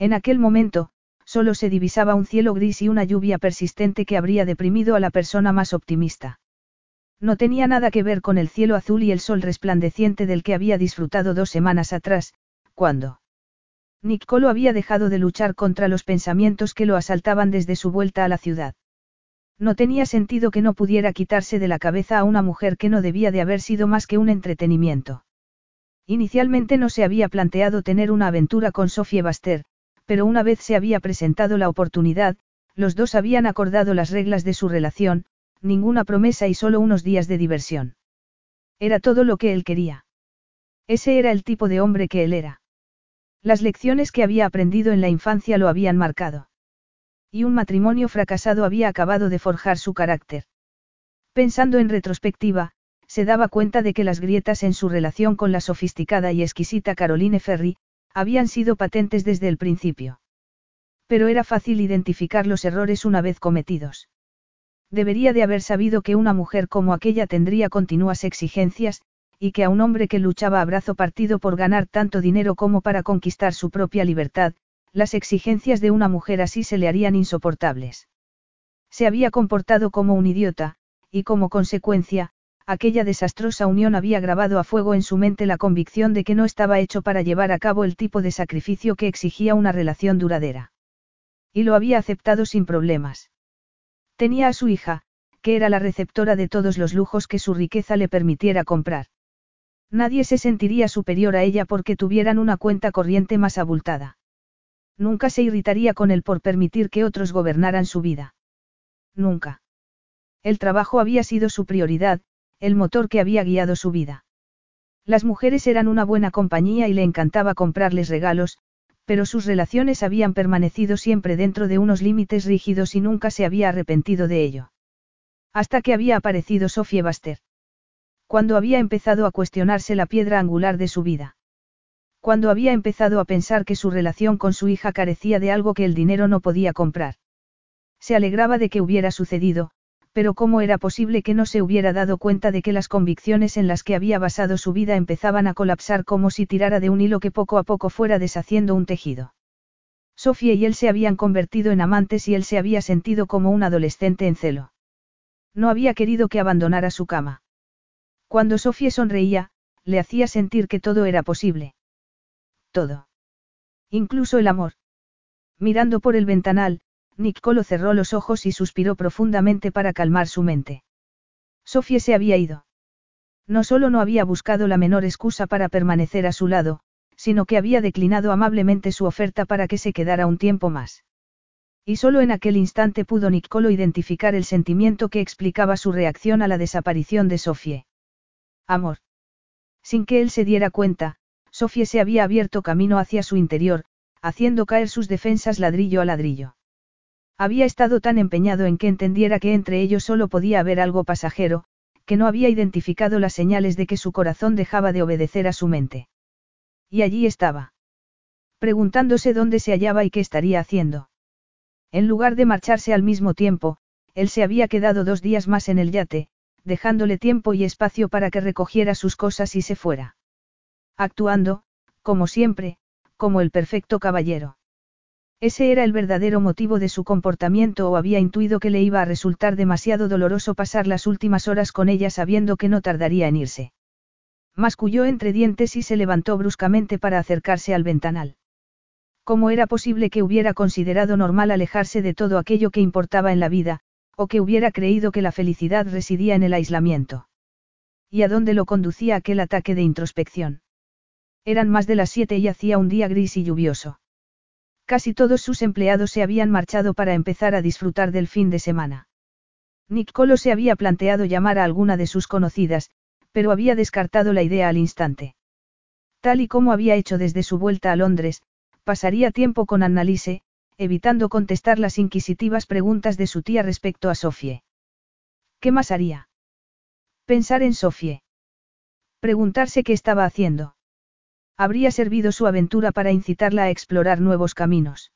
S1: En aquel momento, solo se divisaba un cielo gris y una lluvia persistente que habría deprimido a la persona más optimista. No tenía nada que ver con el cielo azul y el sol resplandeciente del que había disfrutado dos semanas atrás, ¿Cuándo? Niccolo había dejado de luchar contra los pensamientos que lo asaltaban desde su vuelta a la ciudad. No tenía sentido que no pudiera quitarse de la cabeza a una mujer que no debía de haber sido más que un entretenimiento. Inicialmente no se había planteado tener una aventura con Sophie Baster, pero una vez se había presentado la oportunidad, los dos habían acordado las reglas de su relación, ninguna promesa y solo unos días de diversión. Era todo lo que él quería. Ese era el tipo de hombre que él era. Las lecciones que había aprendido en la infancia lo habían marcado. Y un matrimonio fracasado había acabado de forjar su carácter. Pensando en retrospectiva, se daba cuenta de que las grietas en su relación con la sofisticada y exquisita Caroline Ferry, habían sido patentes desde el principio. Pero era fácil identificar los errores una vez cometidos. Debería de haber sabido que una mujer como aquella tendría continuas exigencias, y que a un hombre que luchaba a brazo partido por ganar tanto dinero como para conquistar su propia libertad, las exigencias de una mujer así se le harían insoportables. Se había comportado como un idiota, y como consecuencia, aquella desastrosa unión había grabado a fuego en su mente la convicción de que no estaba hecho para llevar a cabo el tipo de sacrificio que exigía una relación duradera. Y lo había aceptado sin problemas. Tenía a su hija, que era la receptora de todos los lujos que su riqueza le permitiera comprar. Nadie se sentiría superior a ella porque tuvieran una cuenta corriente más abultada. Nunca se irritaría con él por permitir que otros gobernaran su vida. Nunca. El trabajo había sido su prioridad, el motor que había guiado su vida. Las mujeres eran una buena compañía y le encantaba comprarles regalos, pero sus relaciones habían permanecido siempre dentro de unos límites rígidos y nunca se había arrepentido de ello. Hasta que había aparecido Sophie Baster. Cuando había empezado a cuestionarse la piedra angular de su vida. Cuando había empezado a pensar que su relación con su hija carecía de algo que el dinero no podía comprar. Se alegraba de que hubiera sucedido, pero ¿cómo era posible que no se hubiera dado cuenta de que las convicciones en las que había basado su vida empezaban a colapsar como si tirara de un hilo que poco a poco fuera deshaciendo un tejido? Sofía y él se habían convertido en amantes y él se había sentido como un adolescente en celo. No había querido que abandonara su cama. Cuando Sofía sonreía, le hacía sentir que todo era posible. Todo. Incluso el amor. Mirando por el ventanal, Nicolo cerró los ojos y suspiró profundamente para calmar su mente. Sofía se había ido. No solo no había buscado la menor excusa para permanecer a su lado, sino que había declinado amablemente su oferta para que se quedara un tiempo más. Y solo en aquel instante pudo Nicolo identificar el sentimiento que explicaba su reacción a la desaparición de Sofía. Amor. Sin que él se diera cuenta, Sofía se había abierto camino hacia su interior, haciendo caer sus defensas ladrillo a ladrillo. Había estado tan empeñado en que entendiera que entre ellos solo podía haber algo pasajero, que no había identificado las señales de que su corazón dejaba de obedecer a su mente. Y allí estaba. Preguntándose dónde se hallaba y qué estaría haciendo. En lugar de marcharse al mismo tiempo, él se había quedado dos días más en el yate, dejándole tiempo y espacio para que recogiera sus cosas y se fuera. Actuando, como siempre, como el perfecto caballero. Ese era el verdadero motivo de su comportamiento o había intuido que le iba a resultar demasiado doloroso pasar las últimas horas con ella sabiendo que no tardaría en irse. Masculló entre dientes y se levantó bruscamente para acercarse al ventanal. ¿Cómo era posible que hubiera considerado normal alejarse de todo aquello que importaba en la vida, o que hubiera creído que la felicidad residía en el aislamiento. ¿Y a dónde lo conducía aquel ataque de introspección? Eran más de las siete y hacía un día gris y lluvioso. Casi todos sus empleados se habían marchado para empezar a disfrutar del fin de semana. Nick Colo se había planteado llamar a alguna de sus conocidas, pero había descartado la idea al instante. Tal y como había hecho desde su vuelta a Londres, pasaría tiempo con Annalise, evitando contestar las inquisitivas preguntas de su tía respecto a Sofie. ¿Qué más haría? Pensar en Sofie. Preguntarse qué estaba haciendo. Habría servido su aventura para incitarla a explorar nuevos caminos.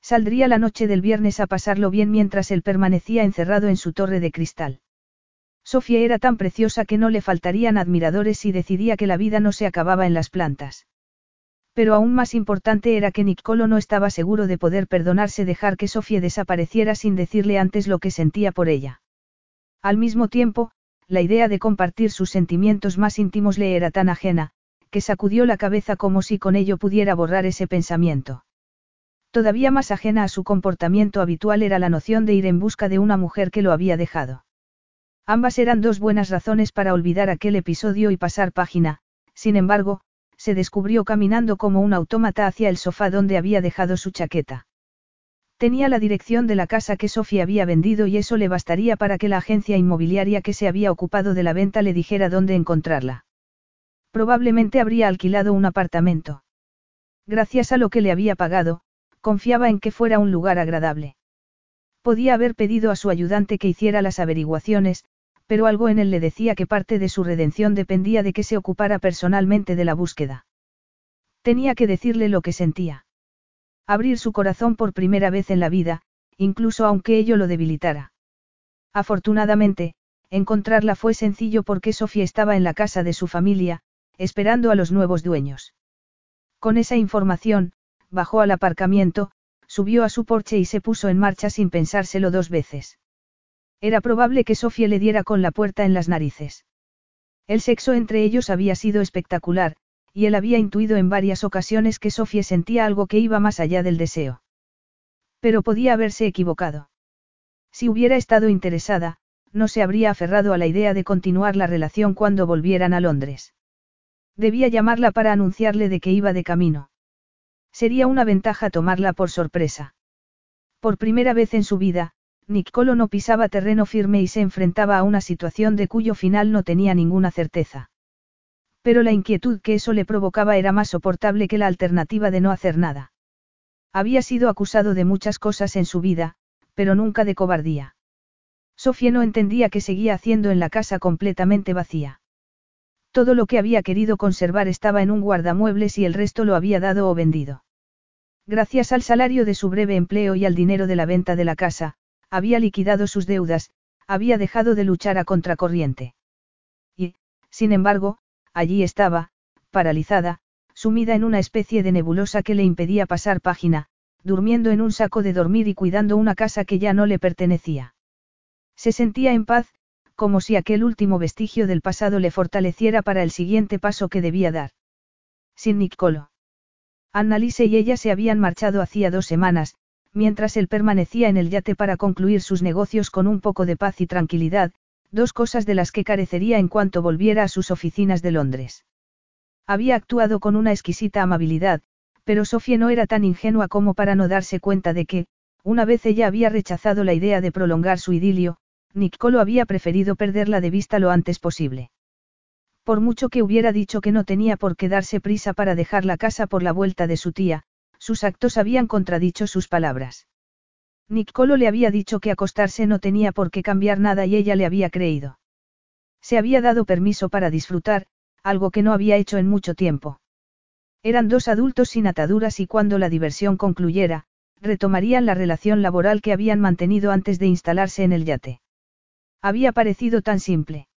S1: Saldría la noche del viernes a pasarlo bien mientras él permanecía encerrado en su torre de cristal. Sofía era tan preciosa que no le faltarían admiradores si decidía que la vida no se acababa en las plantas. Pero aún más importante era que Niccolo no estaba seguro de poder perdonarse dejar que Sofía desapareciera sin decirle antes lo que sentía por ella. Al mismo tiempo, la idea de compartir sus sentimientos más íntimos le era tan ajena, que sacudió la cabeza como si con ello pudiera borrar ese pensamiento. Todavía más ajena a su comportamiento habitual era la noción de ir en busca de una mujer que lo había dejado. Ambas eran dos buenas razones para olvidar aquel episodio y pasar página, sin embargo, se descubrió caminando como un autómata hacia el sofá donde había dejado su chaqueta. Tenía la dirección de la casa que Sofía había vendido y eso le bastaría para que la agencia inmobiliaria que se había ocupado de la venta le dijera dónde encontrarla. Probablemente habría alquilado un apartamento. Gracias a lo que le había pagado, confiaba en que fuera un lugar agradable. Podía haber pedido a su ayudante que hiciera las averiguaciones, pero algo en él le decía que parte de su redención dependía de que se ocupara personalmente de la búsqueda. Tenía que decirle lo que sentía. Abrir su corazón por primera vez en la vida, incluso aunque ello lo debilitara. Afortunadamente, encontrarla fue sencillo porque Sofía estaba en la casa de su familia, esperando a los nuevos dueños. Con esa información, bajó al aparcamiento, subió a su porche y se puso en marcha sin pensárselo dos veces. Era probable que Sofía le diera con la puerta en las narices. El sexo entre ellos había sido espectacular, y él había intuido en varias ocasiones que Sofía sentía algo que iba más allá del deseo. Pero podía haberse equivocado. Si hubiera estado interesada, no se habría aferrado a la idea de continuar la relación cuando volvieran a Londres. Debía llamarla para anunciarle de que iba de camino. Sería una ventaja tomarla por sorpresa. Por primera vez en su vida, Nicolo no pisaba terreno firme y se enfrentaba a una situación de cuyo final no tenía ninguna certeza. Pero la inquietud que eso le provocaba era más soportable que la alternativa de no hacer nada. Había sido acusado de muchas cosas en su vida, pero nunca de cobardía. Sofía no entendía qué seguía haciendo en la casa completamente vacía. Todo lo que había querido conservar estaba en un guardamuebles y el resto lo había dado o vendido. Gracias al salario de su breve empleo y al dinero de la venta de la casa, había liquidado sus deudas, había dejado de luchar a contracorriente. Y, sin embargo, allí estaba, paralizada, sumida en una especie de nebulosa que le impedía pasar página, durmiendo en un saco de dormir y cuidando una casa que ya no le pertenecía. Se sentía en paz, como si aquel último vestigio del pasado le fortaleciera para el siguiente paso que debía dar. Sin Nicolo. Annalise y ella se habían marchado hacía dos semanas, mientras él permanecía en el yate para concluir sus negocios con un poco de paz y tranquilidad, dos cosas de las que carecería en cuanto volviera a sus oficinas de Londres. Había actuado con una exquisita amabilidad, pero Sofía no era tan ingenua como para no darse cuenta de que, una vez ella había rechazado la idea de prolongar su idilio, Nicolo había preferido perderla de vista lo antes posible. Por mucho que hubiera dicho que no tenía por qué darse prisa para dejar la casa por la vuelta de su tía, sus actos habían contradicho sus palabras. Nicolo le había dicho que acostarse no tenía por qué cambiar nada y ella le había creído. Se había dado permiso para disfrutar, algo que no había hecho en mucho tiempo. Eran dos adultos sin ataduras y cuando la diversión concluyera, retomarían la relación laboral que habían mantenido antes de instalarse en el yate. Había parecido tan simple.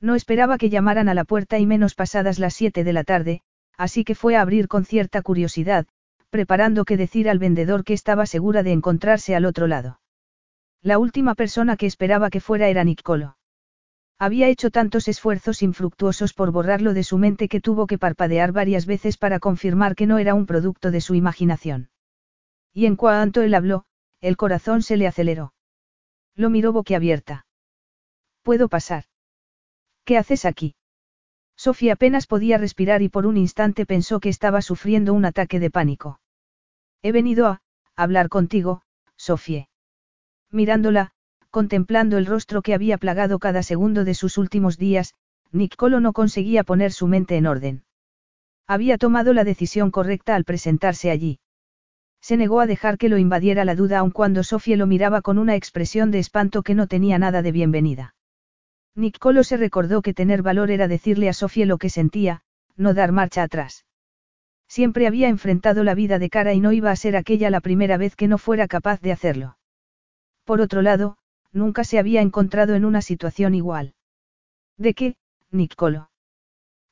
S1: No esperaba que llamaran a la puerta y menos pasadas las siete de la tarde, así que fue a abrir con cierta curiosidad, preparando que decir al vendedor que estaba segura de encontrarse al otro lado. La última persona que esperaba que fuera era Nicolo. Había hecho tantos esfuerzos infructuosos por borrarlo de su mente que tuvo que parpadear varias veces para confirmar que no era un producto de su imaginación. Y en cuanto él habló, el corazón se le aceleró. Lo miró boquiabierta. ¿Puedo pasar? ¿Qué haces aquí? Sofía apenas podía respirar y por un instante pensó que estaba sufriendo un ataque de pánico. He venido a, hablar contigo, Sofía. Mirándola, contemplando el rostro que había plagado cada segundo de sus últimos días, Nicolo no conseguía poner su mente en orden. Había tomado la decisión correcta al presentarse allí. Se negó a dejar que lo invadiera la duda aun cuando Sofía lo miraba con una expresión de espanto que no tenía nada de bienvenida. Nicolo se recordó que tener valor era decirle a Sofía lo que sentía, no dar marcha atrás. Siempre había enfrentado la vida de cara y no iba a ser aquella la primera vez que no fuera capaz de hacerlo. Por otro lado, nunca se había encontrado en una situación igual. ¿De qué, Nicolo?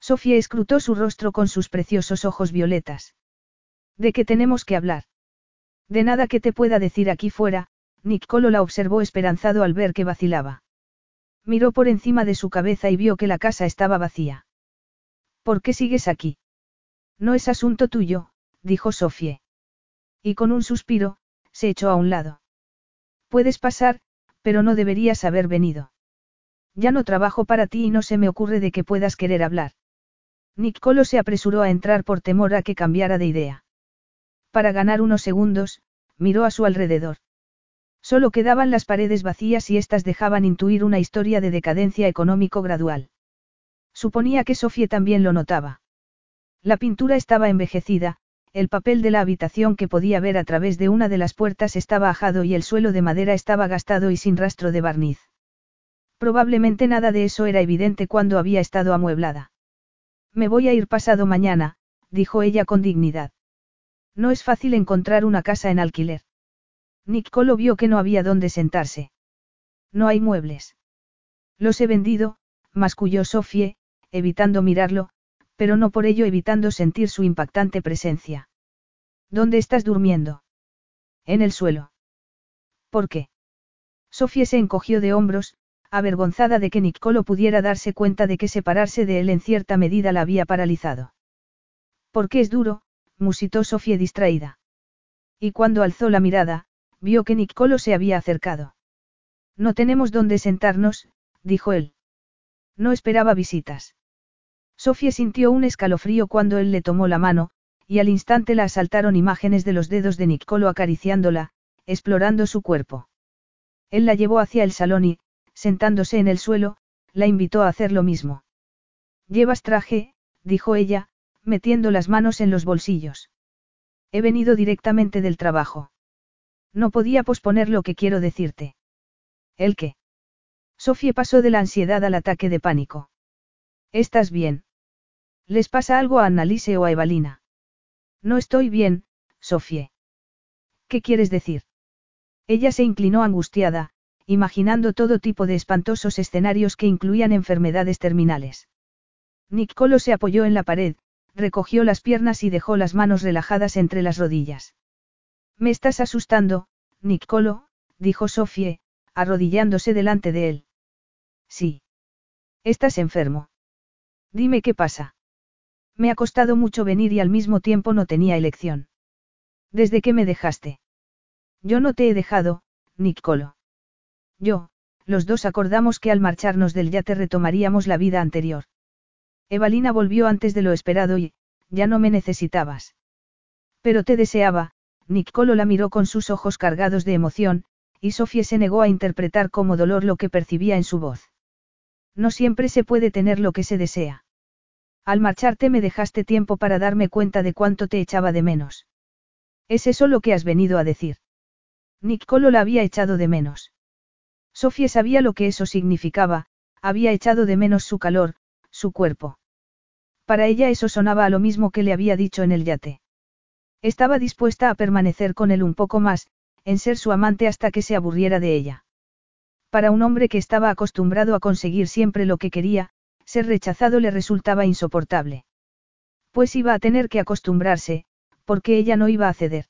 S1: Sofía escrutó su rostro con sus preciosos ojos violetas. ¿De qué tenemos que hablar? De nada que te pueda decir aquí fuera, Nicolo la observó esperanzado al ver que vacilaba. Miró por encima de su cabeza y vio que la casa estaba vacía. ¿Por qué sigues aquí? No es asunto tuyo, dijo Sofie. Y con un suspiro, se echó a un lado. Puedes pasar, pero no deberías haber venido. Ya no trabajo para ti y no se me ocurre de que puedas querer hablar. Nicolo se apresuró a entrar por temor a que cambiara de idea. Para ganar unos segundos, miró a su alrededor. Solo quedaban las paredes vacías y éstas dejaban intuir una historia de decadencia económico gradual. Suponía que Sofía también lo notaba. La pintura estaba envejecida, el papel de la habitación que podía ver a través de una de las puertas estaba ajado y el suelo de madera estaba gastado y sin rastro de barniz. Probablemente nada de eso era evidente cuando había estado amueblada. Me voy a ir pasado mañana, dijo ella con dignidad. No es fácil encontrar una casa en alquiler. Nicolo vio que no había dónde sentarse. No hay muebles. Los he vendido, masculló Sofie, evitando mirarlo, pero no por ello evitando sentir su impactante presencia. ¿Dónde estás durmiendo? En el suelo. ¿Por qué? Sofía se encogió de hombros, avergonzada de que Nicolo pudiera darse cuenta de que separarse de él en cierta medida la había paralizado. Porque es duro, musitó Sofía distraída. Y cuando alzó la mirada, vio que Nicolo se había acercado. No tenemos dónde sentarnos, dijo él. No esperaba visitas. Sofía sintió un escalofrío cuando él le tomó la mano, y al instante la asaltaron imágenes de los dedos de Nicolo acariciándola, explorando su cuerpo. Él la llevó hacia el salón y, sentándose en el suelo, la invitó a hacer lo mismo. Llevas traje, dijo ella, metiendo las manos en los bolsillos. He venido directamente del trabajo. No podía posponer lo que quiero decirte. ¿El qué? Sofía pasó de la ansiedad al ataque de pánico. ¿Estás bien? ¿Les pasa algo a Annalise o a Evalina? No estoy bien, Sofie. ¿Qué quieres decir? Ella se inclinó angustiada, imaginando todo tipo de espantosos escenarios que incluían enfermedades terminales. Nicolo se apoyó en la pared, recogió las piernas y dejó las manos relajadas entre las rodillas. Me estás asustando, Nicolo, dijo Sofie, arrodillándose delante de él. Sí. Estás enfermo. Dime qué pasa. Me ha costado mucho venir y al mismo tiempo no tenía elección. ¿Desde que me dejaste? Yo no te he dejado, Nicolo. Yo, los dos acordamos que al marcharnos del yate retomaríamos la vida anterior. Evalina volvió antes de lo esperado y, ya no me necesitabas. Pero te deseaba, Nicolo la miró con sus ojos cargados de emoción, y Sofía se negó a interpretar como dolor lo que percibía en su voz. No siempre se puede tener lo que se desea. Al marcharte me dejaste tiempo para darme cuenta de cuánto te echaba de menos. ¿Es eso lo que has venido a decir? Nicolo la había echado de menos. Sofía sabía lo que eso significaba, había echado de menos su calor, su cuerpo. Para ella eso sonaba a lo mismo que le había dicho en el yate. Estaba dispuesta a permanecer con él un poco más, en ser su amante hasta que se aburriera de ella. Para un hombre que estaba acostumbrado a conseguir siempre lo que quería, ser rechazado le resultaba insoportable. Pues iba a tener que acostumbrarse, porque ella no iba a ceder.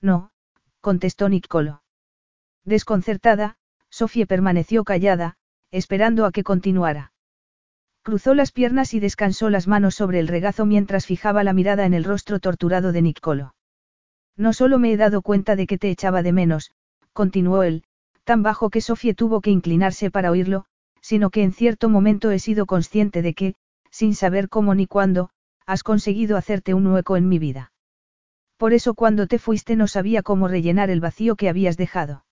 S1: No, contestó Nicolo. Desconcertada, Sofía permaneció callada, esperando a que continuara. Cruzó las piernas y descansó las manos sobre el regazo mientras fijaba la mirada en el rostro torturado de Nicolo. No solo me he dado cuenta de que te echaba de menos, continuó él, tan bajo que Sofía tuvo que inclinarse para oírlo, sino que en cierto momento he sido consciente de que, sin saber cómo ni cuándo, has conseguido hacerte un hueco en mi vida. Por eso cuando te fuiste no sabía cómo rellenar el vacío que habías dejado.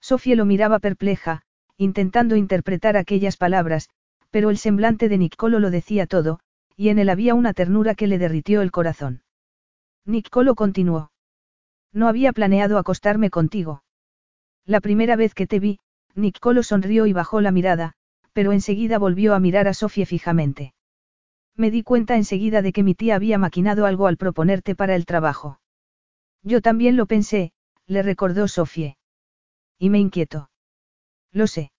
S1: Sofía lo miraba perpleja, intentando interpretar aquellas palabras, pero el semblante de Nicolo lo decía todo, y en él había una ternura que le derritió el corazón. Nicolo continuó. No había planeado acostarme contigo. La primera vez que te vi, Nicolo sonrió y bajó la mirada, pero enseguida volvió a mirar a Sofía fijamente. Me di cuenta enseguida de que mi tía había maquinado algo al proponerte para el trabajo. Yo también lo pensé, le recordó Sofía. Y me inquietó. Lo sé.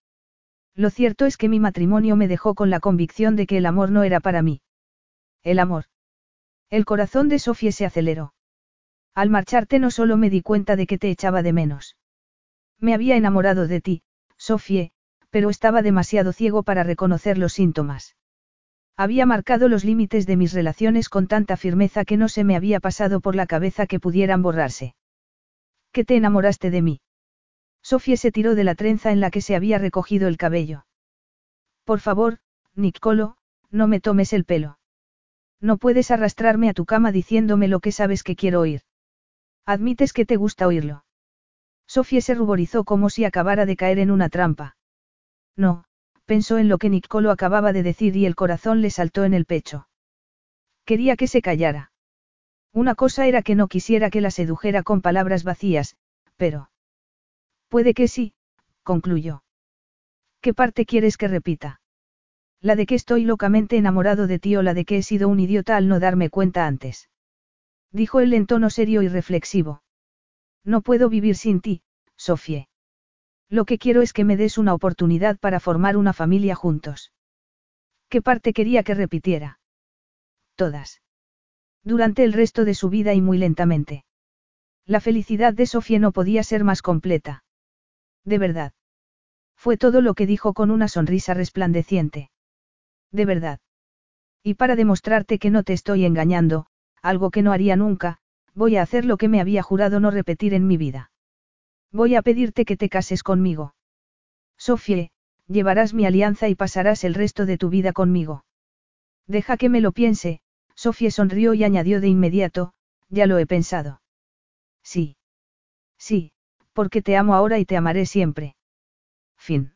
S1: Lo cierto es que mi matrimonio me dejó con la convicción de que el amor no era para mí. El amor. El corazón de Sofía se aceleró. Al marcharte no solo me di cuenta de que te echaba de menos. Me había enamorado de ti, Sofie, pero estaba demasiado ciego para reconocer los síntomas. Había marcado los límites de mis relaciones con tanta firmeza que no se me había pasado por la cabeza que pudieran borrarse. ¿Qué te enamoraste de mí? Sofía se tiró de la trenza en la que se había recogido el cabello. Por favor, Nicolo, no me tomes el pelo. No puedes arrastrarme a tu cama diciéndome lo que sabes que quiero oír. Admites que te gusta oírlo. Sofía se ruborizó como si acabara de caer en una trampa. No, pensó en lo que Nicolo acababa de decir y el corazón le saltó en el pecho. Quería que se callara. Una cosa era que no quisiera que la sedujera con palabras vacías, pero... Puede que sí, concluyó. ¿Qué parte quieres que repita? La de que estoy locamente enamorado de ti o la de que he sido un idiota al no darme cuenta antes. Dijo él en tono serio y reflexivo. No puedo vivir sin ti, Sofie. Lo que quiero es que me des una oportunidad para formar una familia juntos. ¿Qué parte quería que repitiera? Todas. Durante el resto de su vida y muy lentamente. La felicidad de Sofía no podía ser más completa. De verdad. Fue todo lo que dijo con una sonrisa resplandeciente. De verdad. Y para demostrarte que no te estoy engañando, algo que no haría nunca, voy a hacer lo que me había jurado no repetir en mi vida. Voy a pedirte que te cases conmigo. Sofie, llevarás mi alianza y pasarás el resto de tu vida conmigo. Deja que me lo piense, Sofie sonrió y añadió de inmediato, ya lo he pensado. Sí. Sí, porque te amo ahora y te amaré siempre. Fin.